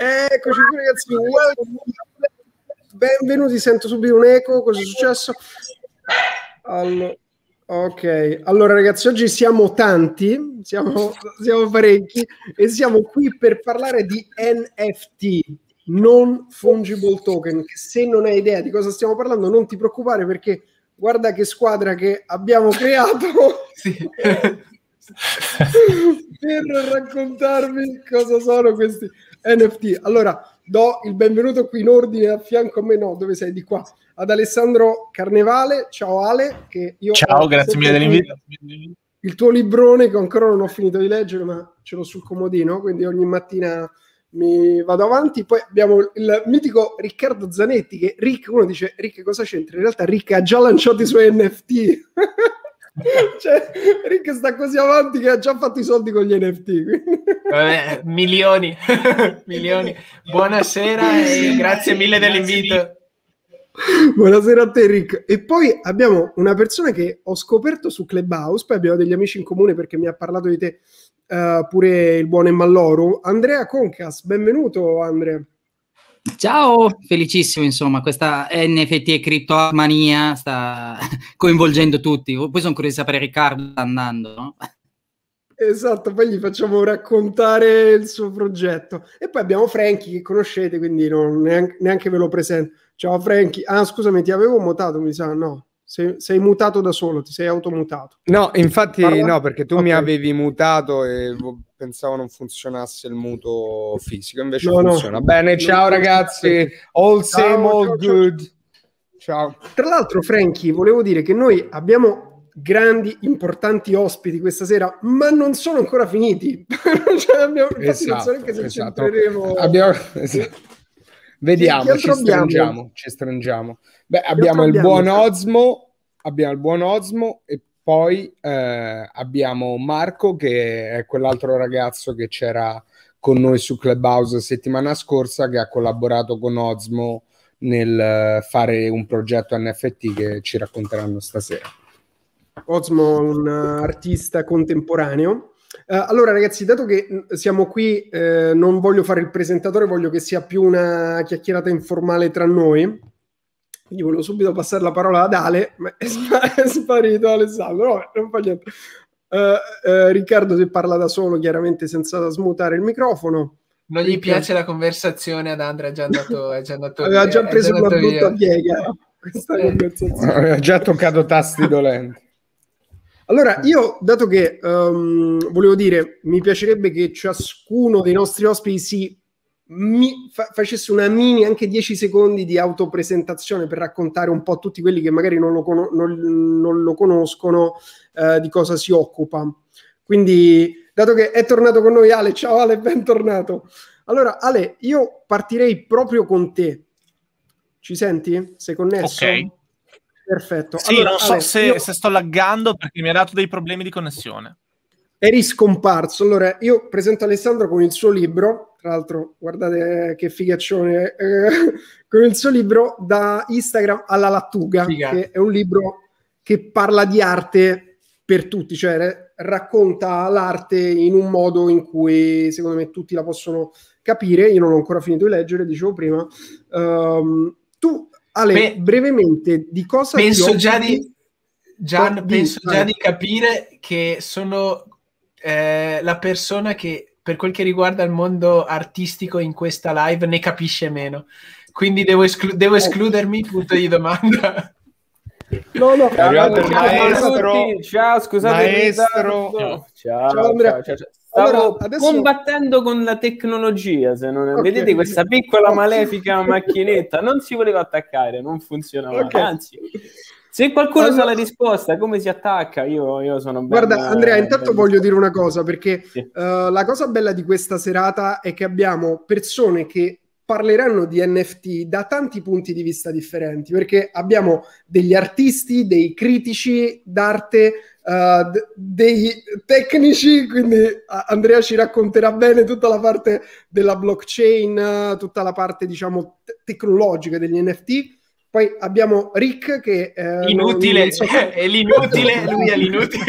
Eccoci qui ragazzi, benvenuti, sento subito un eco, cosa è successo? Allora, ok, allora ragazzi, oggi siamo tanti, siamo, siamo parecchi e siamo qui per parlare di NFT, non fungible token, che se non hai idea di cosa stiamo parlando non ti preoccupare perché guarda che squadra che abbiamo creato. Sì. per raccontarvi cosa sono questi NFT. Allora, do il benvenuto qui in ordine a fianco a me, no, dove sei? Di qua, ad Alessandro Carnevale. Ciao Ale, che io Ciao, grazie mille dell'invito. Il tuo librone che ancora non ho finito di leggere, ma ce l'ho sul comodino, quindi ogni mattina mi vado avanti. Poi abbiamo il mitico Riccardo Zanetti, che Rick, uno dice, Rick cosa c'entra? In realtà Rick ha già lanciato i suoi NFT. cioè, Rick sta così avanti che ha già fatto i soldi con gli NFT. Vabbè, milioni, milioni. Buonasera e grazie mille dell'invito. Buonasera a te Rick. E poi abbiamo una persona che ho scoperto su Clubhouse, poi abbiamo degli amici in comune perché mi ha parlato di te uh, pure il buon Emmalloro, Andrea Concas. Benvenuto Andrea. Ciao, felicissimo insomma, questa NFT e criptomania sta coinvolgendo tutti. Poi sono curioso di sapere Riccardo andando, no? Esatto, poi gli facciamo raccontare il suo progetto. E poi abbiamo Frankie che conoscete, quindi neanche, neanche, ve lo presento. Ciao Frankie. Ah, scusami, ti avevo mutato, mi sa, no. Sei, sei mutato da solo, ti sei automutato. No, infatti Parla... no, perché tu okay. mi avevi mutato e pensavo non funzionasse il muto fisico, invece no, funziona. No. Bene, ciao no, ragazzi, all same, ciao, all ciao, good. Ciao. Tra l'altro, Frankie, volevo dire che noi abbiamo grandi, importanti ospiti questa sera, ma non sono ancora finiti. cioè, abbiamo, esatto, non so se esatto. Abbiamo, esatto. Vediamo, ci stringiamo, ci stringiamo. Beh, abbiamo il buon Osmo, abbiamo il buon Osmo e poi eh, abbiamo Marco, che è quell'altro ragazzo che c'era con noi su Clubhouse settimana scorsa, che ha collaborato con Osmo nel fare un progetto NFT che ci racconteranno stasera. Osmo è un artista contemporaneo. Uh, allora ragazzi, dato che siamo qui, eh, non voglio fare il presentatore, voglio che sia più una chiacchierata informale tra noi. Quindi volevo subito passare la parola ad Ale, ma è, sp- è sparito Alessandro. Vabbè, non fa niente. Uh, uh, Riccardo si parla da solo, chiaramente senza smutare il microfono. Non gli piace la conversazione ad Andrea, è già andato, è già andato Aveva già preso una brutta piega. Questa eh. conversazione. Aveva già toccato tasti dolenti. Allora, io, dato che um, volevo dire, mi piacerebbe che ciascuno dei nostri ospiti si mi fa- facesse una mini, anche 10 secondi di autopresentazione per raccontare un po' a tutti quelli che magari non lo, con- non, non lo conoscono eh, di cosa si occupa. Quindi, dato che è tornato con noi Ale, ciao Ale, bentornato. Allora, Ale, io partirei proprio con te. Ci senti? Sei connesso? Ok. Perfetto. Sì, allora, non so Ale, se, io... se sto laggando perché mi ha dato dei problemi di connessione eri scomparso. Allora, io presento Alessandro con il suo libro, tra l'altro, guardate che figaccione, eh, con il suo libro Da Instagram alla lattuga, Figa. che è un libro che parla di arte per tutti, cioè racconta l'arte in un modo in cui secondo me tutti la possono capire. Io non ho ancora finito di leggere, dicevo prima. Um, tu, Ale, Beh, brevemente, di cosa penso già di Gian, penso già di capire che sono eh, la persona che per quel che riguarda il mondo artistico in questa live ne capisce meno. Quindi devo, esclu- devo escludermi, punto di domanda. No, no, ciao, ciao, maestro. ciao, scusate. Maestro. Ciao, ciao, ciao, ciao. Stavo allora, adesso... combattendo con la tecnologia, se non okay. vedete questa piccola malefica macchinetta, non si voleva attaccare, non funzionava, okay. anzi se qualcuno allora, sa la risposta, come si attacca? Io, io sono ben, Guarda, Andrea, intanto ben... voglio dire una cosa, perché sì. uh, la cosa bella di questa serata è che abbiamo persone che parleranno di NFT da tanti punti di vista differenti, perché abbiamo degli artisti, dei critici d'arte, uh, d- dei tecnici, quindi Andrea ci racconterà bene tutta la parte della blockchain, tutta la parte, diciamo, te- tecnologica degli NFT Poi abbiamo Rick che... Eh, inutile, non, non so è l'inutile, lui è l'inutile.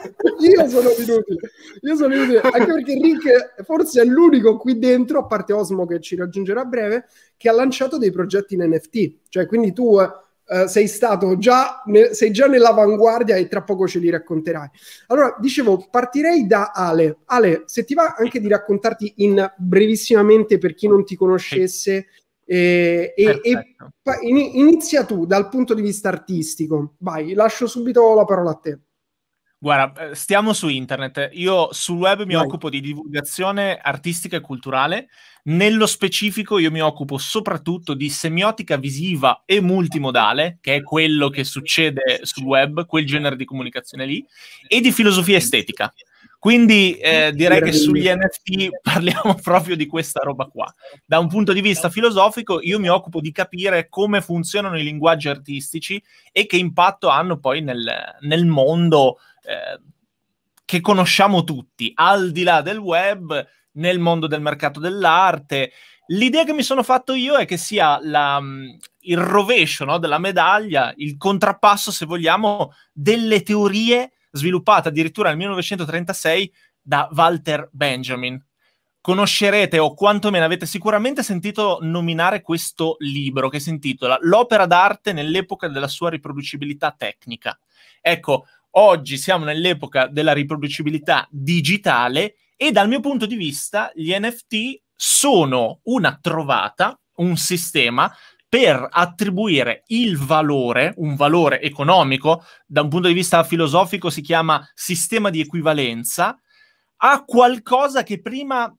io sono l'inutile, io sono l'inutile, anche perché Rick forse è l'unico qui dentro, a parte Osmo che ci raggiungerà a breve, che ha lanciato dei progetti in NFT. Cioè, quindi tu uh, sei stato già, ne, sei già nell'avanguardia e tra poco ce li racconterai. Allora, dicevo, partirei da Ale. Ale, se ti va anche di raccontarti in brevissimamente per chi non ti conoscesse... E, e, e, inizia tu dal punto di vista artistico. Vai, lascio subito la parola a te. Guarda, eh, stiamo su internet. Io sul web mi Vai. occupo di divulgazione artistica e culturale. Nello specifico io mi occupo soprattutto di semiotica visiva e multimodale, che è quello che succede sul web, quel genere di comunicazione lì, e di filosofia estetica. Quindi eh, direi che sugli NFT parliamo proprio di questa roba qua. Da un punto di vista filosofico, io mi occupo di capire come funzionano i linguaggi artistici e che impatto hanno poi nel, nel mondo eh, che conosciamo tutti, al di là del web, nel mondo del mercato dell'arte. L'idea che mi sono fatto io è che sia la, il rovescio no, della medaglia, il contrappasso, se vogliamo, delle teorie sviluppata addirittura nel 1936 da Walter Benjamin. Conoscerete o quantomeno avete sicuramente sentito nominare questo libro che si intitola L'opera d'arte nell'epoca della sua riproducibilità tecnica. Ecco, oggi siamo nell'epoca della riproducibilità digitale e dal mio punto di vista gli NFT sono una trovata, un sistema per attribuire il valore, un valore economico, da un punto di vista filosofico si chiama sistema di equivalenza, a qualcosa che prima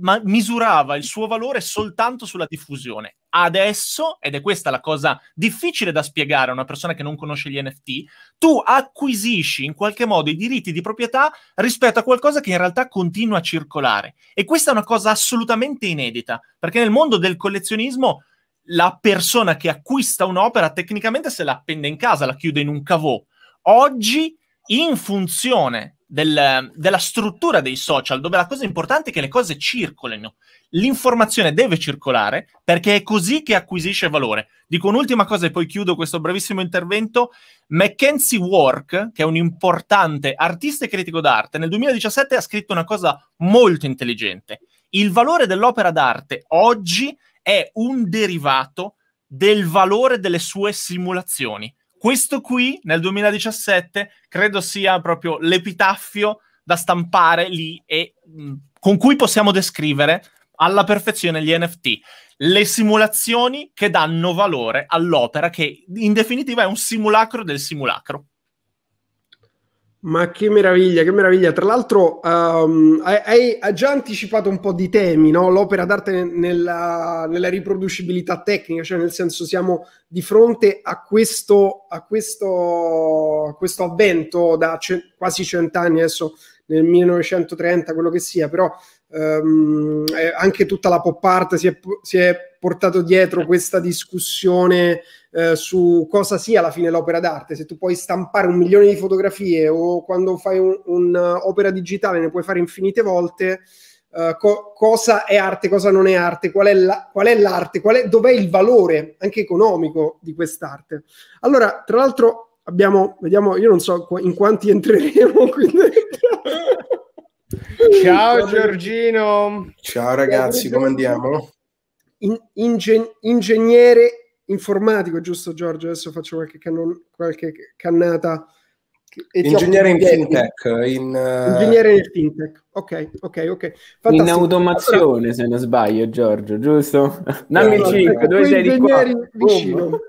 ma- misurava il suo valore soltanto sulla diffusione. Adesso, ed è questa la cosa difficile da spiegare a una persona che non conosce gli NFT, tu acquisisci in qualche modo i diritti di proprietà rispetto a qualcosa che in realtà continua a circolare. E questa è una cosa assolutamente inedita, perché nel mondo del collezionismo la persona che acquista un'opera tecnicamente se la appende in casa, la chiude in un cavò. Oggi, in funzione del, della struttura dei social, dove la cosa importante è che le cose circolino, l'informazione deve circolare perché è così che acquisisce valore. Dico un'ultima cosa e poi chiudo questo brevissimo intervento. Mackenzie Work, che è un importante artista e critico d'arte, nel 2017 ha scritto una cosa molto intelligente. Il valore dell'opera d'arte oggi è un derivato del valore delle sue simulazioni. Questo qui nel 2017 credo sia proprio l'epitaffio da stampare lì e mh, con cui possiamo descrivere alla perfezione gli NFT. Le simulazioni che danno valore all'opera, che in definitiva è un simulacro del simulacro. Ma che meraviglia, che meraviglia. Tra l'altro um, hai, hai, già anticipato un po' di temi, no? l'opera d'arte nella, nella, riproducibilità tecnica, cioè nel senso siamo di fronte a questo, a questo, a questo avvento da ce- quasi cent'anni, adesso nel 1930, quello che sia, però um, anche tutta la pop art si è, si è portato dietro questa discussione eh, su cosa sia alla fine l'opera d'arte, se tu puoi stampare un milione di fotografie o quando fai un'opera un digitale ne puoi fare infinite volte, uh, co- cosa è arte, cosa non è arte, qual è, la, qual l'arte, qual è, dov'è il valore anche economico di quest'arte. Allora, tra l'altro abbiamo, vediamo, io non so in quanti entreremo qui dentro. Ciao Giorgino. Ciao ragazzi, come andiamo? In, ingen- ingegnere informatico, giusto Giorgio? Adesso faccio qualche, canon, qualche cannata. Ingegnere in fintech. In, uh... Ingegnere in fintech. Ok, ok, ok. Fantastico. In automazione, allora... se non sbaglio, Giorgio, giusto? Dammi no, 5, dove sei di qua? vicino.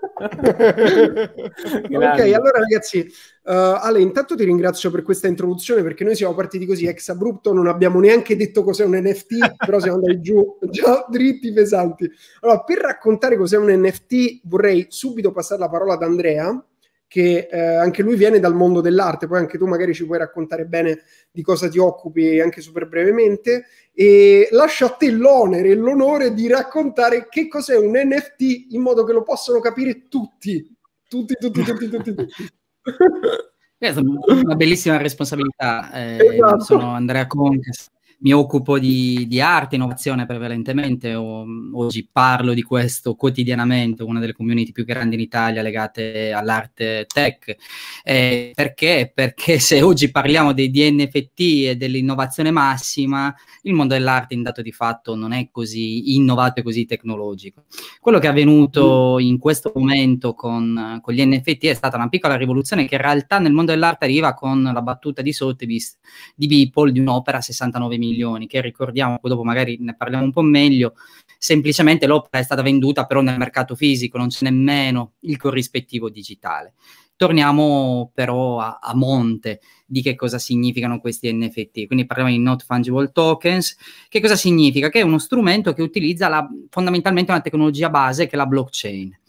ok, allora ragazzi, uh, Ale, intanto ti ringrazio per questa introduzione perché noi siamo partiti così ex abrupto, non abbiamo neanche detto cos'è un NFT, però siamo andati giù già dritti, pesanti. Allora, per raccontare cos'è un NFT vorrei subito passare la parola ad Andrea che eh, anche lui viene dal mondo dell'arte, poi anche tu magari ci puoi raccontare bene di cosa ti occupi anche super brevemente e lascio a te l'onere e l'onore di raccontare che cos'è un NFT in modo che lo possano capire tutti, tutti, tutti, tutti, tutti, tutti. Una bellissima responsabilità. Eh, esatto. Sono Andrea Contes mi occupo di, di, arte, innovazione prevalentemente, o, oggi parlo di questo quotidianamente, una delle community più grandi in Italia legate all'arte tech. Eh, perché? Perché se oggi parliamo dei DNFT e dell'innovazione massima, il mondo dell'arte in dato di fatto non è così innovato e così tecnologico. Quello che è avvenuto in questo momento con, con gli NFT è stata una piccola rivoluzione che in realtà nel mondo dell'arte arriva con la battuta di Sotheby's di Beeple di un'opera a 69 milioni, che ricordiamo, poi dopo magari ne parliamo un po' meglio, semplicemente l'opera è stata venduta però nel mercato fisico, non c'è nemmeno il corrispettivo digitale. Torniamo però a, a, monte di che cosa significano questi NFT. Quindi parliamo di not fungible tokens. Che cosa significa? Che è uno strumento che utilizza la, fondamentalmente una tecnologia base che è la blockchain.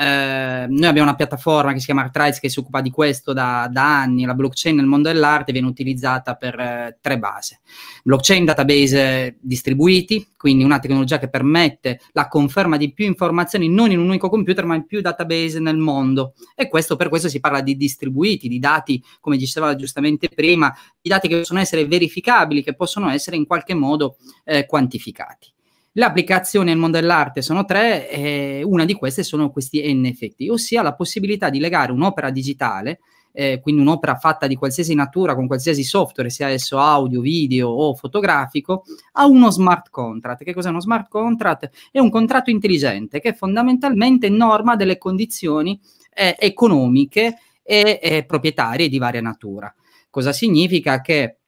Eh, noi abbiamo una piattaforma che si chiama Artrides che si occupa di questo da, da, anni. La blockchain nel mondo dell'arte viene utilizzata per eh, tre basi: blockchain database distribuiti, quindi una tecnologia che permette la conferma di più informazioni non in un unico computer, ma in più database nel mondo. E questo per questo si parla di distribuiti, di dati, come diceva giustamente prima, di dati che possono essere verificabili, che possono essere in qualche modo eh, quantificati. Le applicazioni nel mondo dell'arte sono tre, e una di queste sono questi NFT, ossia la possibilità di legare un'opera digitale, eh, quindi un'opera fatta di qualsiasi natura, con qualsiasi software, sia esso audio, video o fotografico, a uno smart contract. Che cos'è uno smart contract? È un contratto intelligente che fondamentalmente norma delle condizioni eh, economiche e eh, proprietarie di varia natura. Cosa significa? Che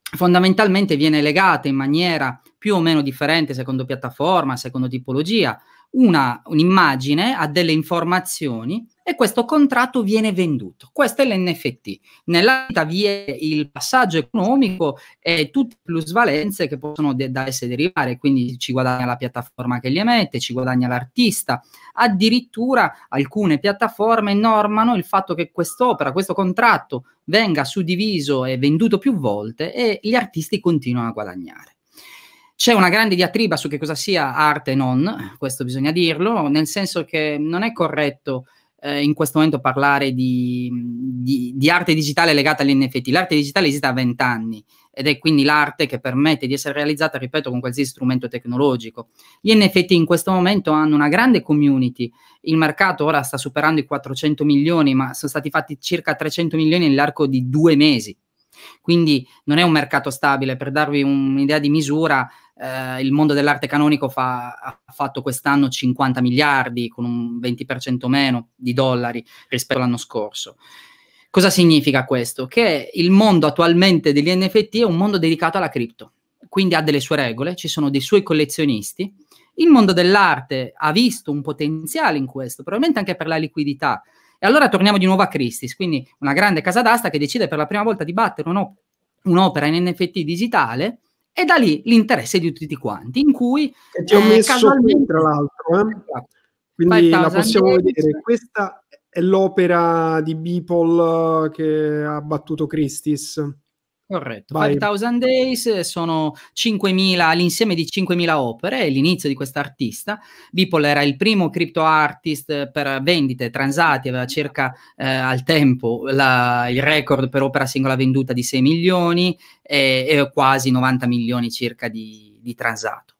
fondamentalmente viene legata in maniera più o meno differente secondo piattaforma, secondo tipologia, una, un'immagine ha delle informazioni e questo contratto viene venduto. Questo è l'NFT. Nella vita vi è il passaggio economico e tutte le plusvalenze che possono de- da esse derivare, quindi ci guadagna la piattaforma che li emette, ci guadagna l'artista. Addirittura alcune piattaforme normano il fatto che quest'opera, questo contratto venga suddiviso e venduto più volte e gli artisti continuano a guadagnare. C'è una grande diatriba su che cosa sia arte e non, questo bisogna dirlo, nel senso che non è corretto eh, in questo momento parlare di, di, di, arte digitale legata agli NFT. L'arte digitale esiste da vent'anni ed è quindi l'arte che permette di essere realizzata, ripeto, con qualsiasi strumento tecnologico. Gli NFT in questo momento hanno una grande community, il mercato ora sta superando i 400 milioni, ma sono stati fatti circa 300 milioni nell'arco di due mesi. Quindi non è un mercato stabile. Per darvi un'idea di misura, eh, il mondo dell'arte canonico fa, ha fatto quest'anno 50 miliardi, con un 20% meno di dollari rispetto all'anno scorso. Cosa significa questo? Che il mondo attualmente degli NFT è un mondo dedicato alla cripto, quindi ha delle sue regole, ci sono dei suoi collezionisti. Il mondo dell'arte ha visto un potenziale in questo, probabilmente anche per la liquidità. E allora torniamo di nuovo a Christie's, quindi una grande casa d'asta che decide per la prima volta di battere un'op- un'opera in NFT digitale e da lì l'interesse di tutti quanti, in cui... E ti ho eh, messo casualmente... tra l'altro, eh? Esatto. quindi la possiamo vedere. Questa è l'opera di Beeple che ha battuto Christie's. Corretto, Vai. 5000 Days sono 5.000, l'insieme di 5.000 opere, è l'inizio di quest'artista. Beeple era il primo crypto artist per vendite transati, aveva circa eh, al tempo la, il record per opera singola venduta di 6 milioni e, e quasi 90 milioni circa di, di transato.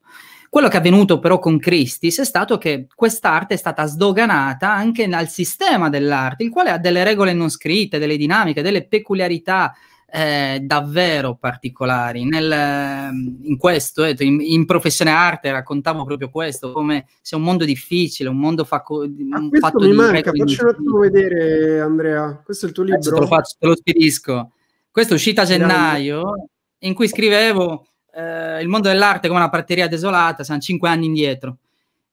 Quello che è avvenuto però con Christie's è stato che quest'arte è stata sdoganata anche dal sistema dell'arte, il quale ha delle regole non scritte, delle dinamiche, delle peculiarità eh, davvero particolari. Nel, in questo, eh, in, in, professione arte, raccontavo proprio questo, come sia un mondo difficile, un mondo fa, un ah, fatto mi manca, faccio un attimo vedere Andrea, questo è il tuo libro? Te lo, faccio, te lo spedisco. Questo è uscito a gennaio, in cui scrivevo eh, il mondo dell'arte come una prateria desolata, siamo cinque anni indietro.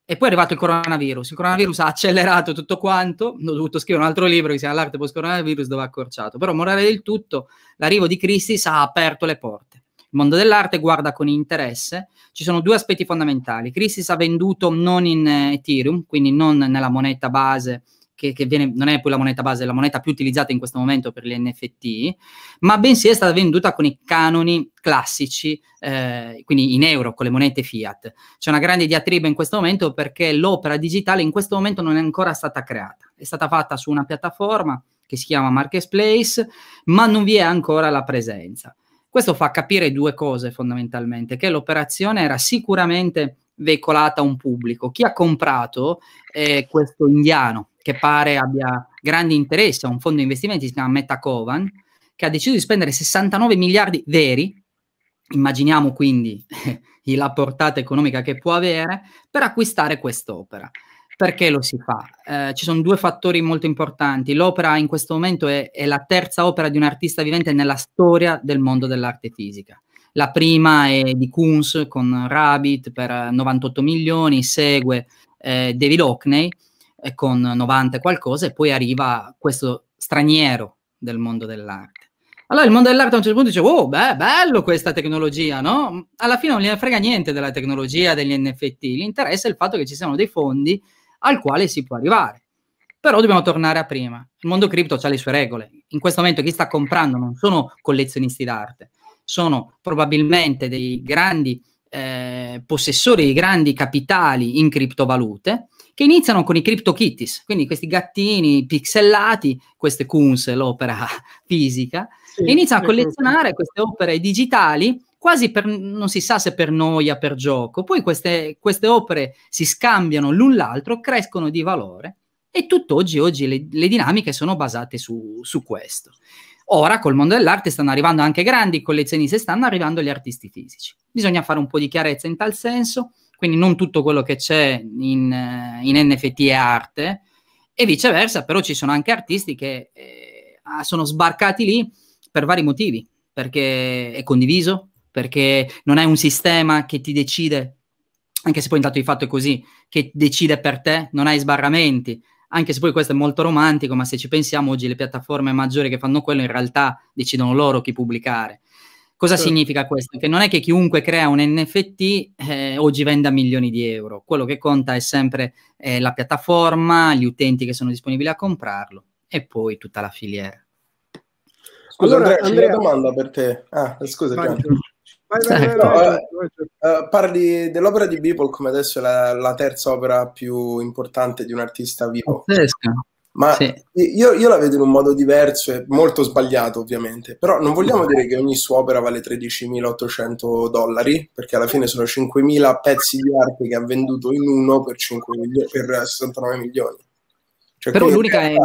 E poi è arrivato il coronavirus. Il coronavirus ha accelerato tutto quanto. Ho dovuto scrivere un altro libro che si chiama L'arte post-coronavirus, dove ha accorciato. Però, morale del tutto, l'arrivo di Christie's ha aperto le porte. Il mondo dell'arte guarda con interesse. Ci sono due aspetti fondamentali. Christie's ha venduto non in Ethereum, quindi non nella moneta base che, che viene, non è poi la moneta base, è la moneta più utilizzata in questo momento per gli NFT, ma bensì è stata venduta con i canoni classici, eh, quindi in euro, con le monete fiat. C'è una grande diatriba in questo momento perché l'opera digitale in questo momento non è ancora stata creata, è stata fatta su una piattaforma che si chiama Marketplace, ma non vi è ancora la presenza. Questo fa capire due cose fondamentalmente, che l'operazione era sicuramente veicolata a un pubblico. Chi ha comprato è questo indiano che pare abbia grandi interessi a un fondo di investimenti, si chiama Metacovan, che ha deciso di spendere 69 miliardi veri, immaginiamo quindi la portata economica che può avere, per acquistare quest'opera. Perché lo si fa? Eh, ci sono due fattori molto importanti. L'opera in questo momento è, è, la terza opera di un artista vivente nella storia del mondo dell'arte fisica. La prima è di Kunz con Rabbit per 98 milioni, segue eh, David Hockney con 90 e qualcosa e poi arriva questo straniero del mondo dell'arte. Allora il mondo dell'arte a un certo punto dice, oh, beh, bello questa tecnologia, no? Alla fine non gliene frega niente della tecnologia, degli NFT, gli interessa il fatto che ci siano dei fondi al quale si può arrivare. Però dobbiamo tornare a prima. Il mondo cripto ha le sue regole. In questo momento chi sta comprando non sono collezionisti d'arte, sono probabilmente dei grandi eh, possessori di grandi capitali in criptovalute che iniziano con i CryptoKitties, quindi questi gattini pixellati, queste Kunz, l'opera fisica, sì, e iniziano a collezionare queste opere digitali quasi per, non si sa se per noia, per gioco. Poi queste, queste opere si scambiano l'un l'altro, crescono di valore e tutt'oggi oggi le, le dinamiche sono basate su, su, questo. Ora col mondo dell'arte stanno arrivando anche grandi collezionisti, stanno arrivando gli artisti fisici. Bisogna fare un po' di chiarezza in tal senso, quindi non tutto quello che c'è in, in NFT è arte. E viceversa, però ci sono anche artisti che eh, sono sbarcati lì per vari motivi, perché è condiviso, perché non è un sistema che ti decide, anche se poi intanto di fatto è così, che decide per te, non hai sbarramenti, anche se poi questo è molto romantico, ma se ci pensiamo oggi le piattaforme maggiori che fanno quello in realtà decidono loro chi pubblicare. Cosa sì. significa questo? Che non è che chiunque crea un NFT eh, oggi venda milioni di euro, quello che conta è sempre eh, la piattaforma, gli utenti che sono disponibili a comprarlo e poi tutta la filiera. Scusa allora, Andrea, Andrea, c'è una domanda per te. Ah, scusa, vai, vai, vai, vai, uh, parli dell'opera di Beeple come adesso è la, la, terza opera più importante di un artista vivo. Pazzesca. Ma sì. io, io, la vedo in un modo diverso e molto sbagliato, ovviamente. Però non vogliamo dire che ogni sua opera vale 13.800 dollari, perché alla fine sono 5.000 pezzi di arte che ha venduto in uno per, 5 milio- per 69 milioni. Cioè, Però l'unica è...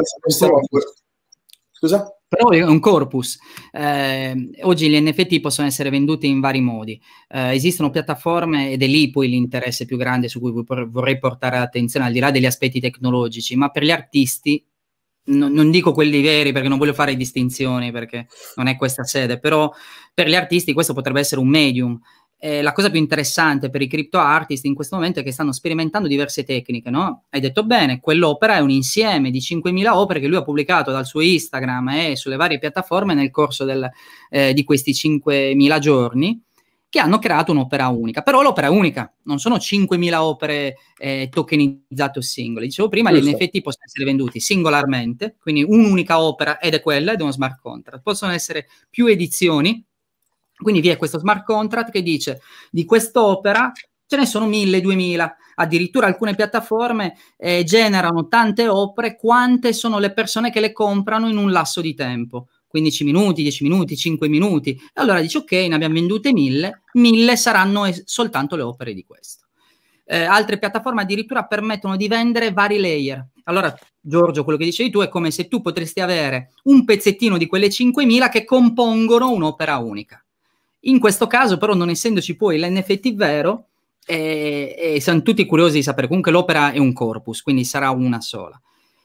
Scusa? Però è un corpus. Eh, oggi gli NFT possono essere venduti in vari modi. Eh, esistono piattaforme ed è lì poi l'interesse più grande su cui vorrei portare attenzione, al di là degli aspetti tecnologici, ma per gli artisti, no, non dico quelli veri perché non voglio fare distinzioni perché non è questa sede, però per gli artisti questo potrebbe essere un medium eh, la cosa più interessante per i crypto artist in questo momento è che stanno sperimentando diverse tecniche, no? Hai detto bene, quell'opera è un insieme di 5.000 opere che lui ha pubblicato dal suo Instagram e sulle varie piattaforme nel corso del, eh, di questi 5.000 giorni che hanno creato un'opera unica. Però l'opera è unica, non sono 5.000 opere eh, tokenizzate o singole. Dicevo prima, Giusto. gli NFT possono essere venduti singolarmente, quindi un'unica opera ed è quella ed è uno smart contract. Possono essere più edizioni quindi vi è questo smart contract che dice di quest'opera ce ne sono mille, duemila, addirittura alcune piattaforme eh, generano tante opere quante sono le persone che le comprano in un lasso di tempo. 15 minuti, 10 minuti, 5 minuti. E allora dici ok, ne abbiamo vendute mille, mille saranno es- soltanto le opere di questo. Eh, altre piattaforme addirittura permettono di vendere vari layer. Allora, Giorgio, quello che dicevi tu è come se tu potresti avere un pezzettino di quelle 5.000 che compongono un'opera unica. In questo caso, però, non essendoci poi l'NFT vero, e, e siamo tutti curiosi di sapere, comunque l'opera è un corpus, quindi sarà una sola.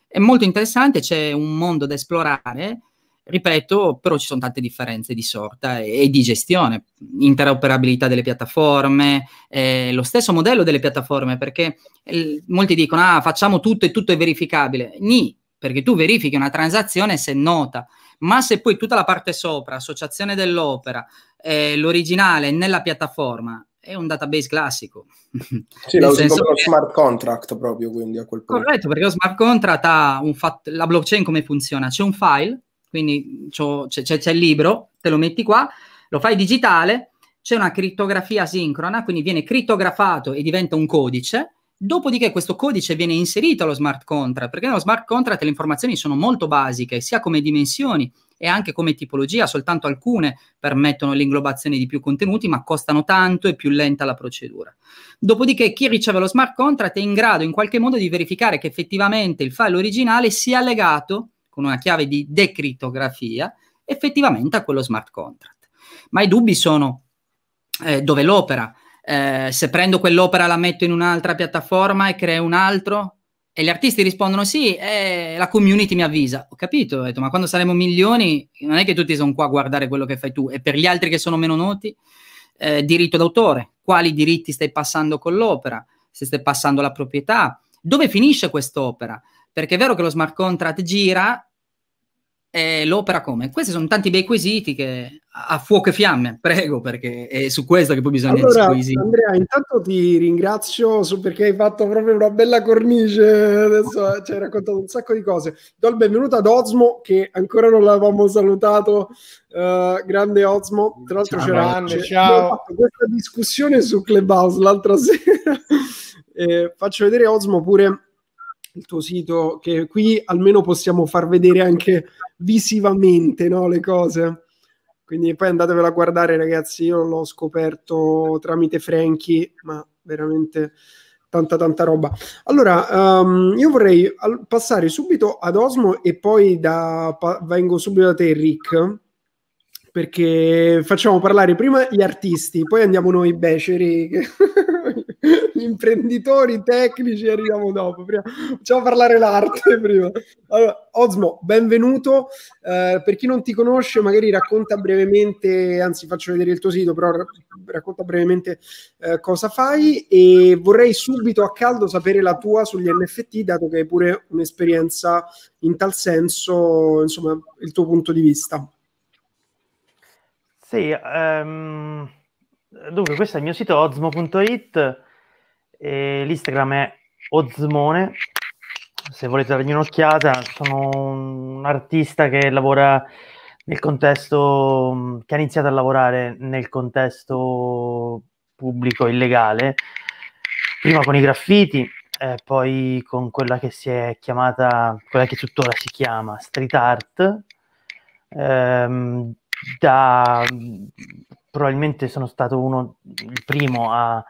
È molto interessante, c'è un mondo da esplorare, ripeto, però ci sono tante differenze di sorta e, e di gestione, interoperabilità delle piattaforme, eh, lo stesso modello delle piattaforme, perché eh, molti dicono, ah, facciamo tutto e tutto è verificabile. Ni, perché tu verifichi una transazione se nota, ma se poi tutta la parte sopra, associazione dell'opera, eh, l'originale nella piattaforma è un database classico. Sì, lo usi come lo smart contract proprio, quindi a quel punto. Corretto, perché lo smart contract ha un fatto, la blockchain come funziona? C'è un file, quindi c'è, c'è, c'è il libro, te lo metti qua, lo fai digitale, c'è una crittografia sincrona, quindi viene crittografato e diventa un codice, Dopodiché questo codice viene inserito allo smart contract, perché nello smart contract le informazioni sono molto basiche, sia come dimensioni, e anche come tipologia, soltanto alcune permettono l'inglobazione di più contenuti, ma costano tanto e più lenta la procedura. Dopodiché chi riceve lo smart contract è in grado in qualche modo di verificare che effettivamente il file originale sia legato con una chiave di decrittografia effettivamente a quello smart contract. Ma i dubbi sono eh, dove l'opera, eh, se prendo quell'opera la metto in un'altra piattaforma e creo un altro, e gli artisti rispondono sì, eh, la community mi avvisa. Ho capito, ho detto, ma quando saremo milioni non è che tutti sono qua a guardare quello che fai tu. E per gli altri che sono meno noti, eh, diritto d'autore, quali diritti stai passando con l'opera, se stai passando la proprietà, dove finisce quest'opera? Perché è vero che lo smart contract gira, eh, l'opera come? Questi sono tanti bei quesiti che a fuoco e fiamme, prego, perché è su questo che poi bisogna allora, Andrea, intanto ti ringrazio su perché hai fatto proprio una bella cornice, adesso ci hai raccontato un sacco di cose. Do il benvenuto ad Osmo, che ancora non l'avevamo salutato, uh, grande Osmo, tra l'altro ciao, c'era fatto questa discussione su Clubhouse l'altra sera, eh, faccio vedere Osmo pure il tuo sito, che qui almeno possiamo far vedere anche visivamente no, le cose. Quindi poi andatevela a guardare, ragazzi. Io l'ho scoperto tramite Frankie, ma veramente tanta tanta roba. Allora, um, io vorrei al- passare subito ad Osmo e poi da, pa- vengo subito da te, Rick, perché facciamo parlare prima gli artisti, poi andiamo noi beceri. Imprenditori tecnici arriviamo dopo. Prima, facciamo parlare l'arte prima. Allora, Osmo, benvenuto. Eh, per chi non ti conosce, magari racconta brevemente, anzi faccio vedere il tuo sito, però racconta brevemente eh, cosa fai e vorrei subito a caldo sapere la tua sugli NFT, dato che hai pure un'esperienza in tal senso, insomma, il tuo punto di vista. Sì, um, dunque questo è il mio sito ozmo.it e l'Instagram è Ozmone. Se volete dargli un'occhiata, sono un artista che lavora nel contesto, che ha iniziato a lavorare nel contesto pubblico illegale, prima con i graffiti, eh, poi con quella che si è chiamata, quella che tuttora si chiama street art. Ehm, da, probabilmente sono stato uno, il primo a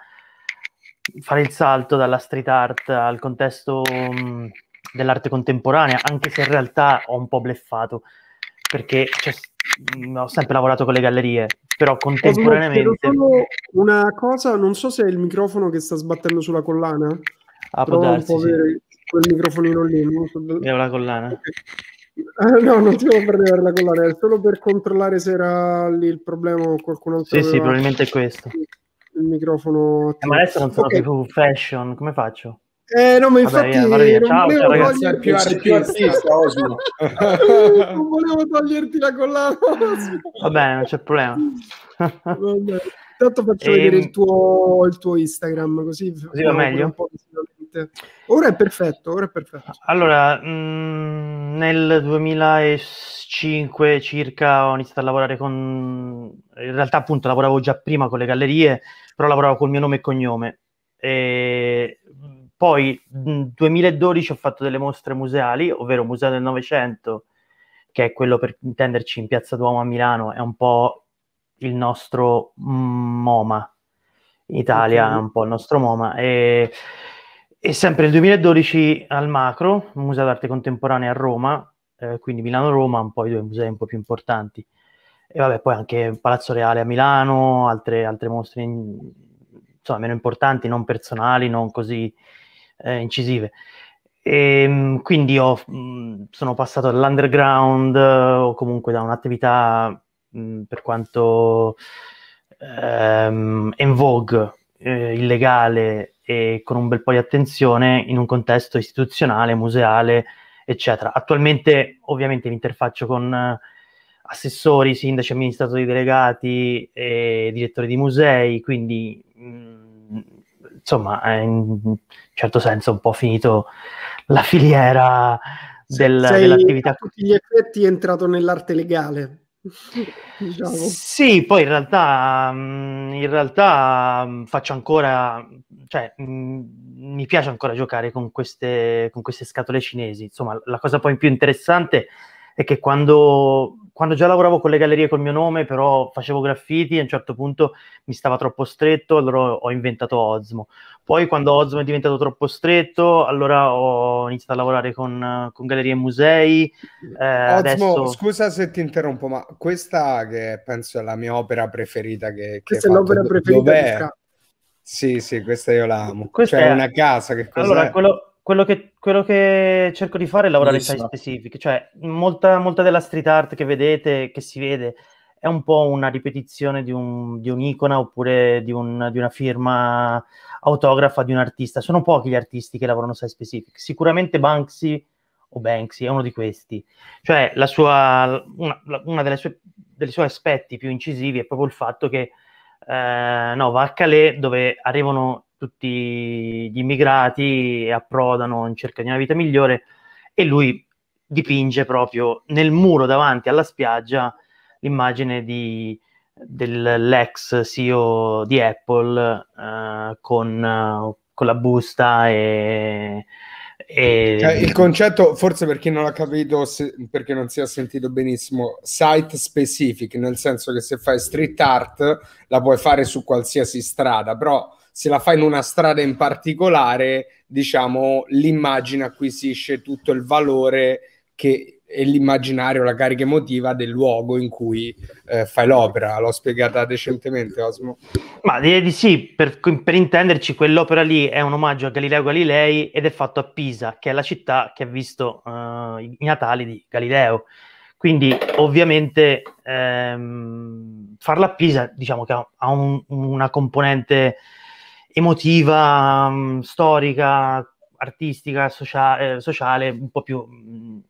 fare il salto dalla street art al contesto mm, dell'arte contemporanea, anche se in realtà ho un po' bleffato, perché cioè, ho sempre lavorato con le gallerie, però contemporaneamente... Una cosa, non so se è il microfono che sta sbattendo sulla collana. Ah, può darsi, sì. quel microfonino lì. Non so... Avevo la collana. Okay. Eh, no, non ti devo prendere la collana, è solo per controllare se era lì il problema o qualcun altro. Sì, aveva... sì, probabilmente è questo il microfono. Eh, ma adesso non sono okay. più fashion, come faccio? Eh, no, ma infatti Vabbè, via, via. Ciao, ciao ragazzi, togliere... più artista, Osmo. non volevo toglierti la collana. Va bene, non c'è problema. Vabbè. Intanto faccio e... vedere il ehm, tuo, il tuo Instagram, così, così va meglio. Ora è perfetto, ora è perfetto. Allora, mh, mm, nel 2005 circa ho iniziato a lavorare con... In realtà appunto lavoravo già prima con le gallerie, però lavoravo col mio nome e cognome. E poi nel 2012 ho fatto delle mostre museali, ovvero Museo del Novecento, che è quello per intenderci in Piazza Duomo a Milano, è un po' il nostro MoMA. In Italia okay. è un po' il nostro MoMA. E e sempre nel 2012 al Macro, Museo d'arte contemporanea a Roma, eh, quindi Milano-Roma, un po' i due musei un po' più importanti. E vabbè, poi anche Palazzo Reale a Milano, altre, altre mostre in, insomma, meno importanti, non personali, non così eh, incisive. E, ehm, quindi ho, sono passato dall'underground o comunque da un'attività mh, per quanto ehm, en vogue, eh, illegale e con un bel po' di attenzione in un contesto istituzionale, museale, eccetera. Attualmente ovviamente mi interfaccio con uh, assessori, sindaci, amministratori delegati e direttori di musei, quindi mh, mm, insomma in un certo senso un po' finito la filiera del, Sei, dell'attività. A tutti gli effetti è entrato nell'arte legale. diciamo. Sì, poi in realtà, mm, in realtà mm, faccio ancora, cioè mm, mi piace ancora giocare con queste, con queste scatole cinesi. Insomma, la cosa poi più interessante è che quando quando già lavoravo con le gallerie col mio nome, però facevo graffiti, a un certo punto mi stava troppo stretto, allora ho inventato Osmo. Poi quando Osmo è diventato troppo stretto, allora ho iniziato a lavorare con, con gallerie e musei. Eh, Osmo, adesso... scusa se ti interrompo, ma questa che penso è la mia opera preferita che, questa è l'opera preferita Dov'è? Sì, sì, questa io la amo. Questa cioè, è una casa che cos'è? Allora, quello, quello che, quello che, cerco di fare è lavorare site specifiche, cioè molta, molta, della street art che vedete, che si vede, è un po' una ripetizione di, un, di un'icona oppure di, un, di, una firma autografa di un artista. Sono pochi gli artisti che lavorano site specific. Sicuramente Banksy o Banksy è uno di questi. Cioè la sua, una, una delle sue, dei suoi aspetti più incisivi è proprio il fatto che eh, no, va a Calais dove arrivano tutti gli immigrati approdano in cerca di una vita migliore e lui dipinge proprio nel muro davanti alla spiaggia l'immagine di, dell'ex CEO di Apple uh, con, con, la busta e, e... Cioè, il concetto, forse per chi non l'ha capito, se, perché non si è sentito benissimo, site specific, nel senso che se fai street art la puoi fare su qualsiasi strada, però se la fai in una strada in particolare, diciamo, l'immagine acquisisce tutto il valore che è l'immaginario, la carica emotiva del luogo in cui eh, fai l'opera. L'ho spiegata decentemente, Osmo? Ma direi di sì, per, per, intenderci, quell'opera lì è un omaggio a Galileo Galilei ed è fatto a Pisa, che è la città che ha visto uh, i natali di Galileo. Quindi, ovviamente, ehm, farla a Pisa, diciamo che ha, un, una componente emotiva, mm, storica, artistica, socia- eh, sociale, un po' più, mh, un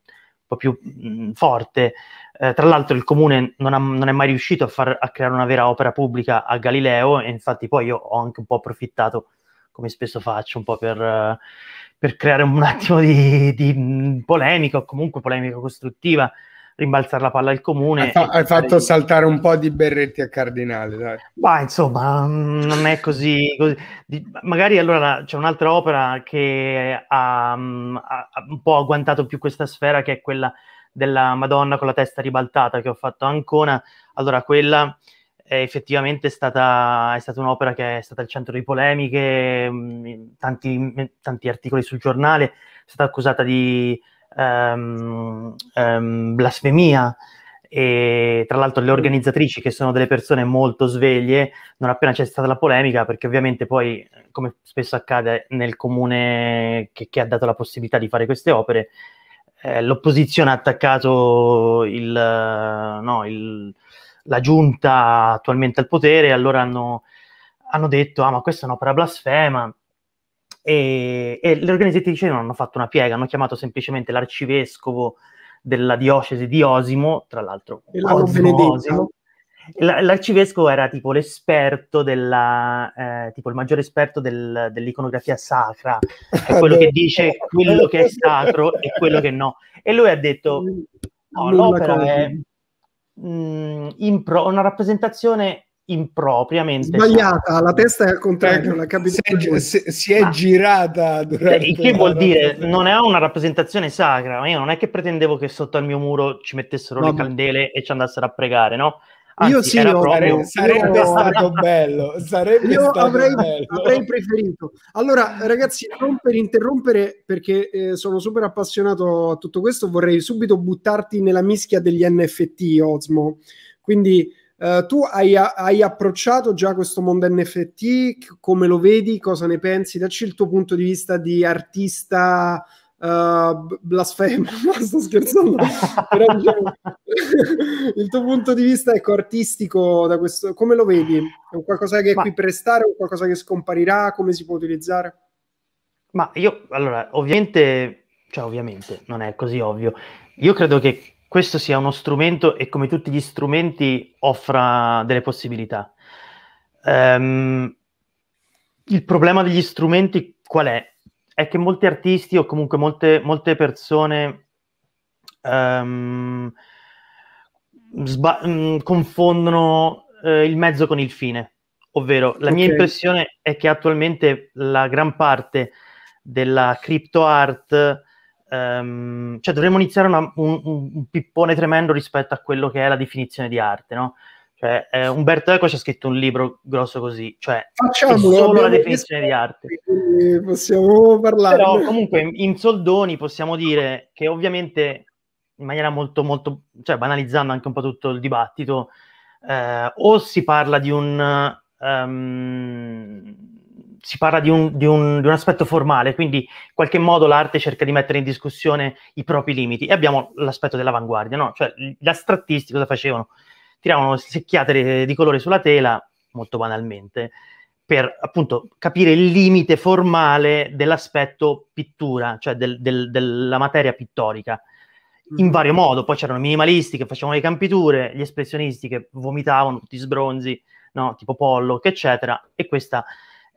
po più mh, mm, forte. Eh, tra l'altro il comune non, ha, non, è mai riuscito a, far, a creare una vera opera pubblica a Galileo e infatti poi io ho anche un po' approfittato, come spesso faccio, un po' per, per creare un attimo di, di mm, polemica o comunque polemica costruttiva rimbalzare la palla al comune. Hai, fa- hai fatto saltare un po' di berretti a Cardinale, dai. Ma insomma, mm, non è così. così. Di... magari allora c'è un'altra opera che ha, mm, ha, un po' agguantato più questa sfera, che è quella della Madonna con la testa ribaltata che ho fatto a Ancona. Allora, quella è effettivamente stata, è stata un'opera che è stata al centro di polemiche, mm, tanti, tanti articoli sul giornale, è stata accusata di um, um, blasfemia. E tra l'altro le organizzatrici che sono delle persone molto sveglie non appena c'è stata la polemica perché ovviamente poi come spesso accade nel comune che, che ha dato la possibilità di fare queste opere eh, l'opposizione ha attaccato il, no, il, la giunta attualmente al potere e allora hanno, hanno detto ah ma questa è un'opera blasfema e, e le organizzatrici non hanno fatto una piega, hanno chiamato semplicemente l'arcivescovo della diocesi di Osimo, tra l'altro Osimo, Osimo. L'arcivescovo era tipo l'esperto della, eh, tipo il maggiore esperto del, dell'iconografia sacra, è quello che dice quello che è sacro e quello che no. E lui ha detto: no, l'opera è mh, mm, impro- una rappresentazione impropriamente sbagliata, la testa è al contrario, eh, si, è, si, si è girata durante il che vuol dire non è una rappresentazione sacra, ma io non è che pretendevo che sotto al mio muro ci mettessero no, le candele e ci andassero a pregare, no? Anzi, io sì, io, proprio... sarebbe io... stato bello, sarebbe io stato avrei, bello. avrei preferito. Allora, ragazzi, non per interrompere, perché eh, sono super appassionato a tutto questo, vorrei subito buttarti nella mischia degli NFT, Osmo. Quindi Uh, tu hai, hai, approcciato già questo mondo NFT, come lo vedi, cosa ne pensi? Dacci il tuo punto di vista di artista uh, blasfemo, sto scherzando, però diciamo, il tuo punto di vista ecco, artistico da questo, come lo vedi? È qualcosa che è Ma... qui per restare, o qualcosa che scomparirà, come si può utilizzare? Ma io, allora, ovviamente, cioè ovviamente, non è così ovvio, io credo che questo sia uno strumento e come tutti gli strumenti offra delle possibilità. Um, il problema degli strumenti qual è? È che molti artisti o comunque molte, molte persone um, sba- um, confondono uh, il mezzo con il fine. Ovvero, la okay. mia impressione è che attualmente la gran parte della crypto art um, cioè dovremmo iniziare una, un, un, pippone tremendo rispetto a quello che è la definizione di arte, no? Cioè, eh, Umberto Eco ci ha scritto un libro grosso così, cioè Facciamolo, solo la definizione di arte. Possiamo parlare. Però comunque in soldoni possiamo dire che ovviamente in maniera molto, molto, cioè banalizzando anche un po' tutto il dibattito, eh, o si parla di un... Um, si parla di un, di, un, di un, aspetto formale, quindi in qualche modo l'arte cerca di mettere in discussione i propri limiti. E abbiamo l'aspetto dell'avanguardia, no? Cioè gli astrattisti cosa facevano? Tiravano secchiate di colore sulla tela, molto banalmente, per appunto capire il limite formale dell'aspetto pittura, cioè del, del, della materia pittorica in vario modo. Poi c'erano i minimalisti che facevano le campiture, gli espressionisti che vomitavano tutti sbronzi, no? tipo Pollock, eccetera. E questa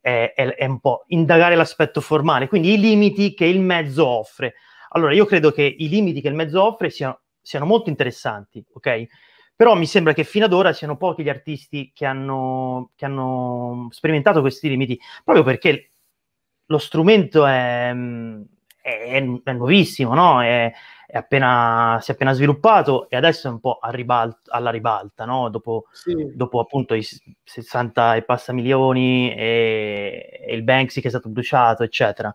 è, è, è, un po' indagare l'aspetto formale, quindi i limiti che il mezzo offre. Allora, io credo che i limiti che il mezzo offre siano, siano molto interessanti, ok? Però mi sembra che fino ad ora siano pochi gli artisti che hanno, che hanno sperimentato questi limiti, proprio perché lo strumento è, è, è nuovissimo, no? È, appena, si è appena sviluppato e adesso è un po' ribalta, alla ribalta, no? dopo, sì. dopo, appunto i 60 e passa milioni e, e, il Banksy che è stato bruciato, eccetera.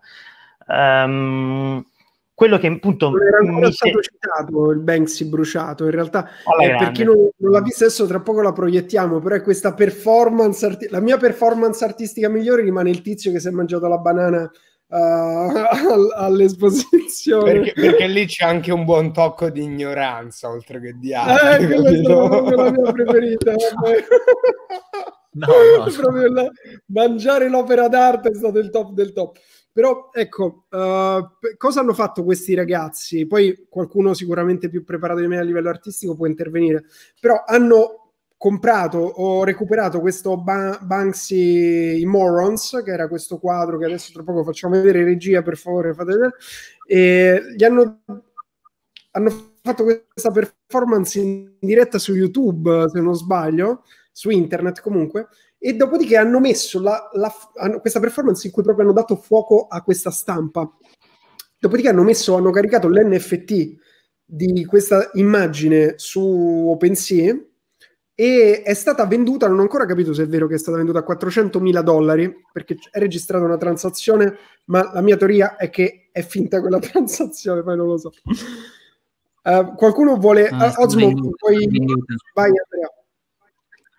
Um, quello che appunto non era ancora stato se... citato il Banksy bruciato in realtà eh, per chi non, non, l'ha visto adesso tra poco la proiettiamo però è questa performance arti- la mia performance artistica migliore rimane il tizio che si è mangiato la banana uh, all'esposizione. Perché, perché, lì c'è anche un buon tocco di ignoranza, oltre che di arte. Eh, quella è la mia preferita. no, no. La... mangiare l'opera d'arte è stato il top del top. Però ecco, uh, cosa hanno fatto questi ragazzi? Poi qualcuno sicuramente più preparato di me a livello artistico può intervenire, però hanno comprato o recuperato questo ba- Banksy Morons, che era questo quadro che adesso tra poco facciamo vedere, regia per favore, fate vedere, e gli hanno, hanno fatto questa performance in diretta su YouTube, se non sbaglio, su internet comunque, e dopodiché hanno messo la, la, hanno, questa performance in cui proprio hanno dato fuoco a questa stampa. Dopodiché hanno messo, hanno caricato l'NFT di questa immagine su OpenSea e è stata venduta, non ho ancora capito se è vero che è stata venduta a 400 mila dollari perché è registrata una transazione, ma la mia teoria è che è finta quella transazione, poi non lo so. Uh, qualcuno vuole... Uh, Osmo, poi... vai Andrea.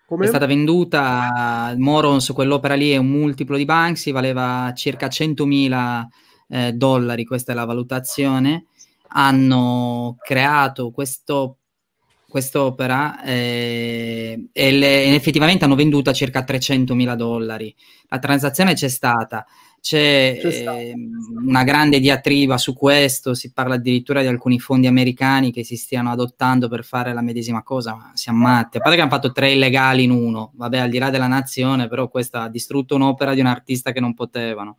Come? È stata venduta Morons, quell'opera lì è un multiplo di Banksy, valeva circa 100.000 eh, dollari, questa è la valutazione. Hanno creato questo quest'opera eh, e, le, effettivamente hanno venduto a circa 300 mila dollari. La transazione c'è stata, c'è, c'è eh, una grande diatriba su questo, si parla addirittura di alcuni fondi americani che si stiano adottando per fare la medesima cosa, ma siamo matti. A parte che hanno fatto tre illegali in uno, vabbè, al di là della nazione, però questa ha distrutto un'opera di un artista che non potevano.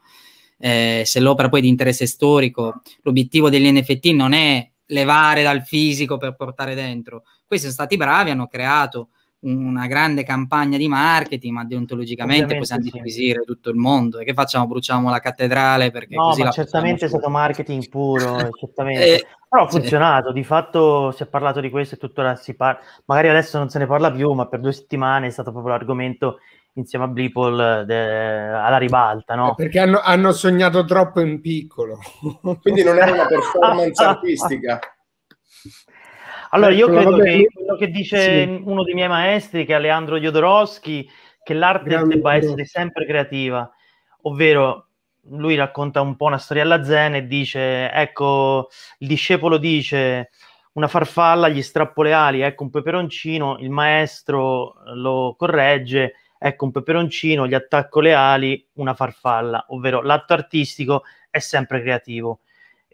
Eh, se l'opera poi è di interesse storico, l'obiettivo degli NFT non è levare dal fisico per portare dentro, questi sono stati bravi, hanno creato una grande campagna di marketing, ma deontologicamente possiamo sì. divisire tutto il mondo. E che facciamo? Bruciamo la cattedrale perché no, ma certamente è stato marketing puro, certamente. eh, Però ha funzionato, sì. di fatto si è parlato di questo e tuttora si parla. Magari adesso non se ne parla più, ma per due settimane è stato proprio l'argomento insieme a Blipple alla ribalta, no? Eh, perché hanno, hanno, sognato troppo in piccolo. Quindi non era una performance artistica. Allora, io ecco, credo che quello che dice sì. uno dei miei maestri, che è Aleandro Jodorowsky, che l'arte Grande debba essere sempre creativa, ovvero lui racconta un po' una storiella zen e dice, ecco, il discepolo dice una farfalla, gli strappo le ali, ecco un peperoncino, il maestro lo corregge, ecco un peperoncino, gli attacco le ali, una farfalla, ovvero l'atto artistico è sempre creativo.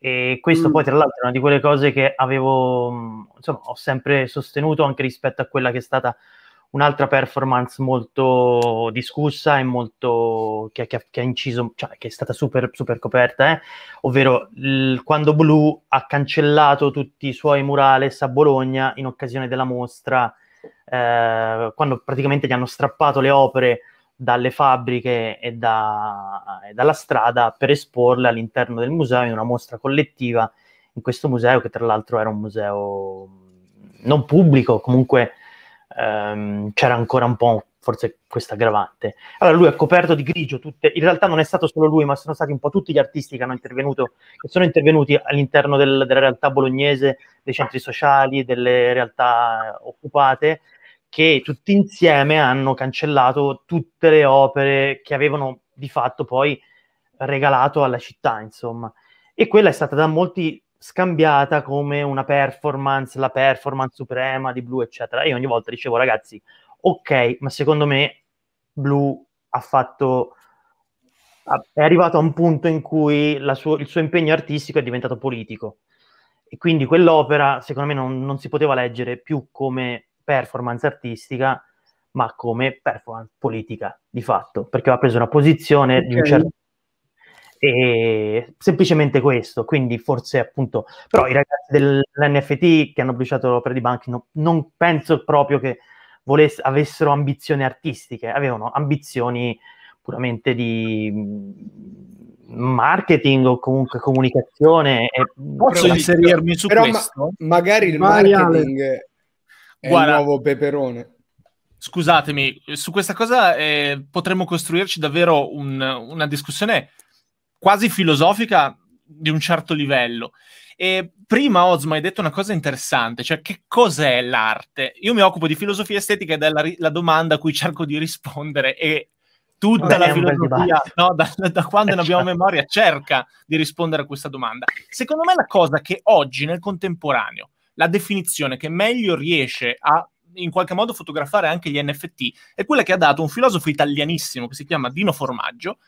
E questo mm. poi, tra l'altro, è una di quelle cose che avevo, mm, insomma, ho sempre sostenuto anche rispetto a quella che è stata un'altra performance molto discussa e molto che, che, che ha inciso, cioè che è stata super, super coperta, eh? ovvero il, quando Blue ha cancellato tutti i suoi murales a Bologna in occasione della mostra, eh, quando praticamente gli hanno strappato le opere dalle fabbriche e, da, e, dalla strada per esporle all'interno del museo in una mostra collettiva in questo museo, che tra l'altro era un museo non pubblico, comunque ehm, c'era ancora un po' forse questa aggravante. Allora lui è coperto di grigio, tutte, in realtà non è stato solo lui, ma sono stati un po' tutti gli artisti che hanno intervenuto, che sono intervenuti all'interno del, della realtà bolognese, dei centri sociali, delle realtà occupate, che tutti insieme hanno cancellato tutte le opere che avevano di fatto poi regalato alla città, insomma. E quella è stata da molti scambiata come una performance, la performance suprema di Blue, eccetera. E ogni volta dicevo, ragazzi, ok, ma secondo me Blue ha fatto è arrivato a un punto in cui suo, il suo impegno artistico è diventato politico e quindi quell'opera secondo me non, non, si poteva leggere più come performance artistica ma come performance politica di fatto perché aveva preso una posizione okay. di un certo e semplicemente questo, quindi forse appunto, però i ragazzi dell'NFT che hanno bruciato l'opera di Banchi no, non penso proprio che voless- avessero ambizioni artistiche, avevano ambizioni puramente di marketing o comunque comunicazione. E... Posso inserirmi su però questo? Ma- magari il marketing è Guarda, il nuovo peperone. Scusatemi, su questa cosa eh, potremmo costruirci davvero un, una discussione quasi filosofica di un certo livello. E prima Ozma hai detto una cosa interessante, cioè che cos'è l'arte? Io mi occupo di filosofia estetica ed è la, la domanda a cui cerco di rispondere e tutta la filosofia, no, da, da, quando ne abbiamo memoria, cerca di rispondere a questa domanda. Secondo me la cosa che oggi nel contemporaneo, la definizione che meglio riesce a in qualche modo fotografare anche gli NFT è quella che ha dato un filosofo italianissimo che si chiama Dino Formaggio,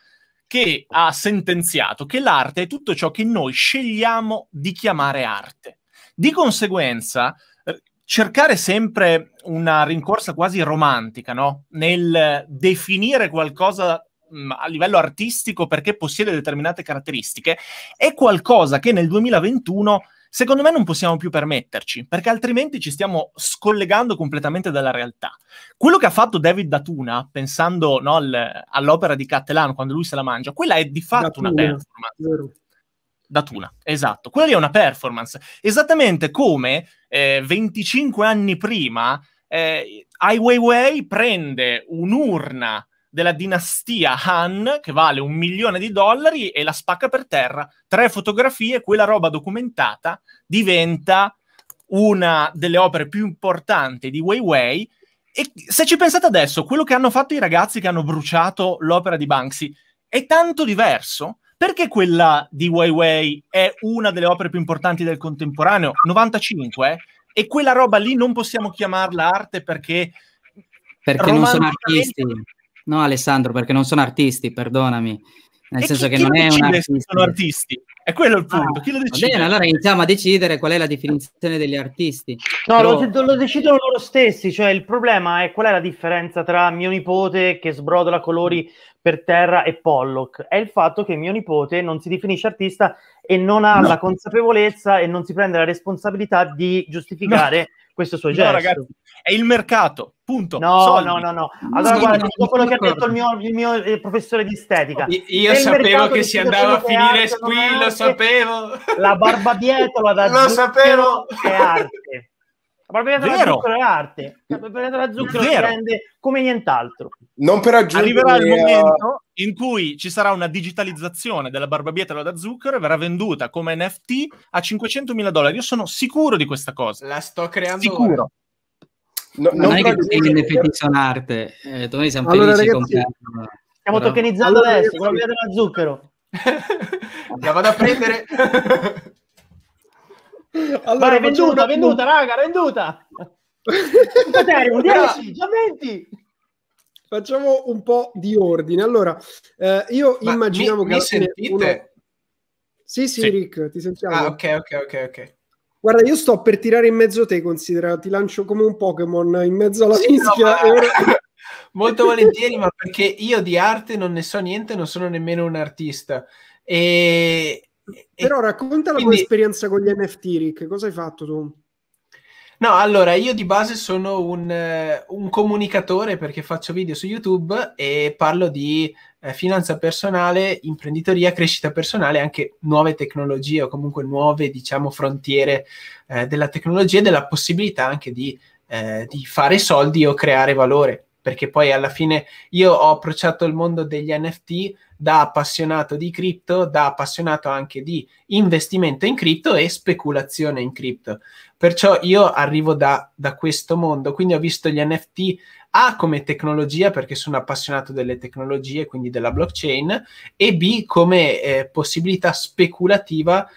che ha sentenziato che l'arte è tutto ciò che noi scegliamo di chiamare arte. Di conseguenza, eh, cercare sempre una rincorsa quasi romantica no? nel definire qualcosa mm, a livello artistico perché possiede determinate caratteristiche è qualcosa che nel 2021 secondo me non possiamo più permetterci, perché altrimenti ci stiamo scollegando completamente dalla realtà. Quello che ha fatto David Datuna, pensando no, al, all'opera di Cattelan quando lui se la mangia, quella è di fatto Datuna, una performance. Vero. Datuna, esatto. Quella è una performance. Esattamente come eh, 25 anni prima eh, Ai Weiwei prende un'urna della dinastia Han che vale un milione di dollari e la spacca per terra, tre fotografie, quella roba documentata diventa una delle opere più importanti di Weiwei e se ci pensate adesso, quello che hanno fatto i ragazzi che hanno bruciato l'opera di Banksy è tanto diverso? Perché quella di Weiwei è una delle opere più importanti del contemporaneo, 95, eh? e quella roba lì non possiamo chiamarla arte perché... Perché non sono artisti. No, Alessandro, perché non sono artisti, perdonami. Nel e senso chi, che non è un artista. sono artisti. È quello il ah, punto. Ah, chi lo decide? Bene, allora iniziamo a decidere qual è la definizione degli artisti. No, Però... lo, lo, decidono loro stessi. Cioè, il problema è qual è la differenza tra mio nipote che sbrodola colori per terra e Pollock. È il fatto che mio nipote non si definisce artista e non ha no. la consapevolezza e non si prende la responsabilità di giustificare. No questo suo gesto. No, ragazzi, è il mercato, punto. No, Soldi. no, no, no. Allora, no, guarda, no, quello che ha detto il mio, il mio eh, professore di estetica. Io, io sapevo che si andava a finire qui, lo sapevo. La barbabietola da Lo sapevo. è arte. La barbabietola da zucchero è arte. La barbabietola da zucchero si rende come nient'altro. Non per aggiungere... Arriverà il momento in cui ci sarà una digitalizzazione della barbabietola da zucchero e verrà venduta come NFT a 500 mila dollari. Io sono sicuro di questa cosa. La sto creando sicuro. No, non, non è che gli NFT sono arte. Eh, noi siamo allora, felici ragazzi, con Stiamo Però... tokenizzando allora, adesso, con la da zucchero. La vado a prendere. allora, Vai, venduta, una... venduta, raga, venduta. Ethereum, 10, già 20. Facciamo un po' di ordine. Allora, eh, io Ma immaginavo mi, che... Mi sentite? Uno... Sì, sì, sì, Rick, ti sentiamo. Ah, ok, ok, ok, ok. Guarda, io sto per tirare in mezzo te, considera, ti lancio come un Pokémon in mezzo alla sì, mischia. No, ora... Molto volentieri, ma perché io di arte non ne so niente, non sono nemmeno un artista. E... Però racconta la quindi... tua esperienza con gli NFT, Rick, cosa hai fatto tu? No, allora io di base sono un, un, comunicatore perché faccio video su YouTube e parlo di eh, finanza personale, imprenditoria, crescita personale, anche nuove tecnologie o comunque nuove, diciamo, frontiere eh, della tecnologia e della possibilità anche di, eh, di fare soldi o creare valore. Perché poi alla fine io ho approcciato il mondo degli NFT da appassionato di cripto, da appassionato anche di investimento in cripto e speculazione in cripto. Perciò io arrivo da, da questo mondo, quindi ho visto gli NFT a come tecnologia perché sono appassionato delle tecnologie, quindi della blockchain, e B come eh, possibilità speculativa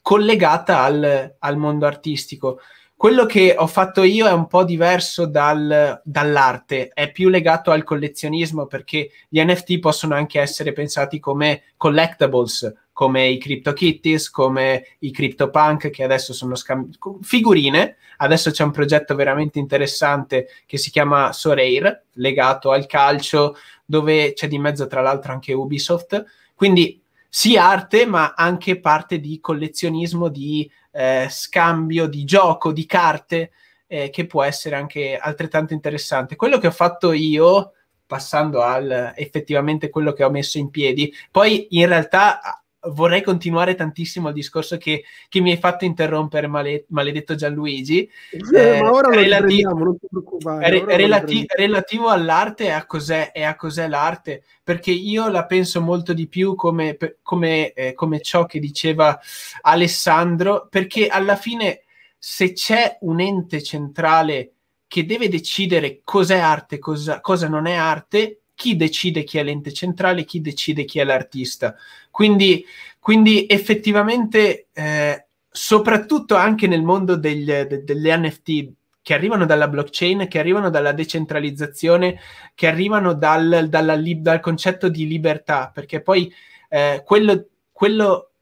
collegata al, al, mondo artistico. Quello che ho fatto io è un po' diverso dal, dall'arte, è più legato al collezionismo perché gli NFT possono anche essere pensati come collectibles, come i CryptoKitties, come i CryptoPunk che adesso sono scambi- figurine. Adesso c'è un progetto veramente interessante che si chiama Soreir, legato al calcio, dove c'è di mezzo tra l'altro anche Ubisoft. Quindi sì arte, ma anche parte di collezionismo, di eh, scambio, di gioco, di carte, eh, che può essere anche altrettanto interessante. Quello che ho fatto io passando al effettivamente quello che ho messo in piedi. Poi in realtà vorrei continuare tantissimo il discorso che, che mi hai fatto interrompere, male, maledetto Gianluigi. Eh, ma ora lo relati- non ti preoccupare. Re- relati- relativo all'arte e a, cos'è, e a cos'è l'arte, perché io la penso molto di più come, come, eh, come ciò che diceva Alessandro, perché alla fine se c'è un ente centrale che deve decidere cos'è arte, cosa, cosa non è arte, chi decide chi è l'ente centrale, chi decide chi è l'artista. Quindi, quindi effettivamente, eh, soprattutto anche nel mondo degli, de, delle NFT che arrivano dalla blockchain, che arrivano dalla decentralizzazione, che arrivano dal, dalla, dal concetto di libertà, perché poi eh, quello, quello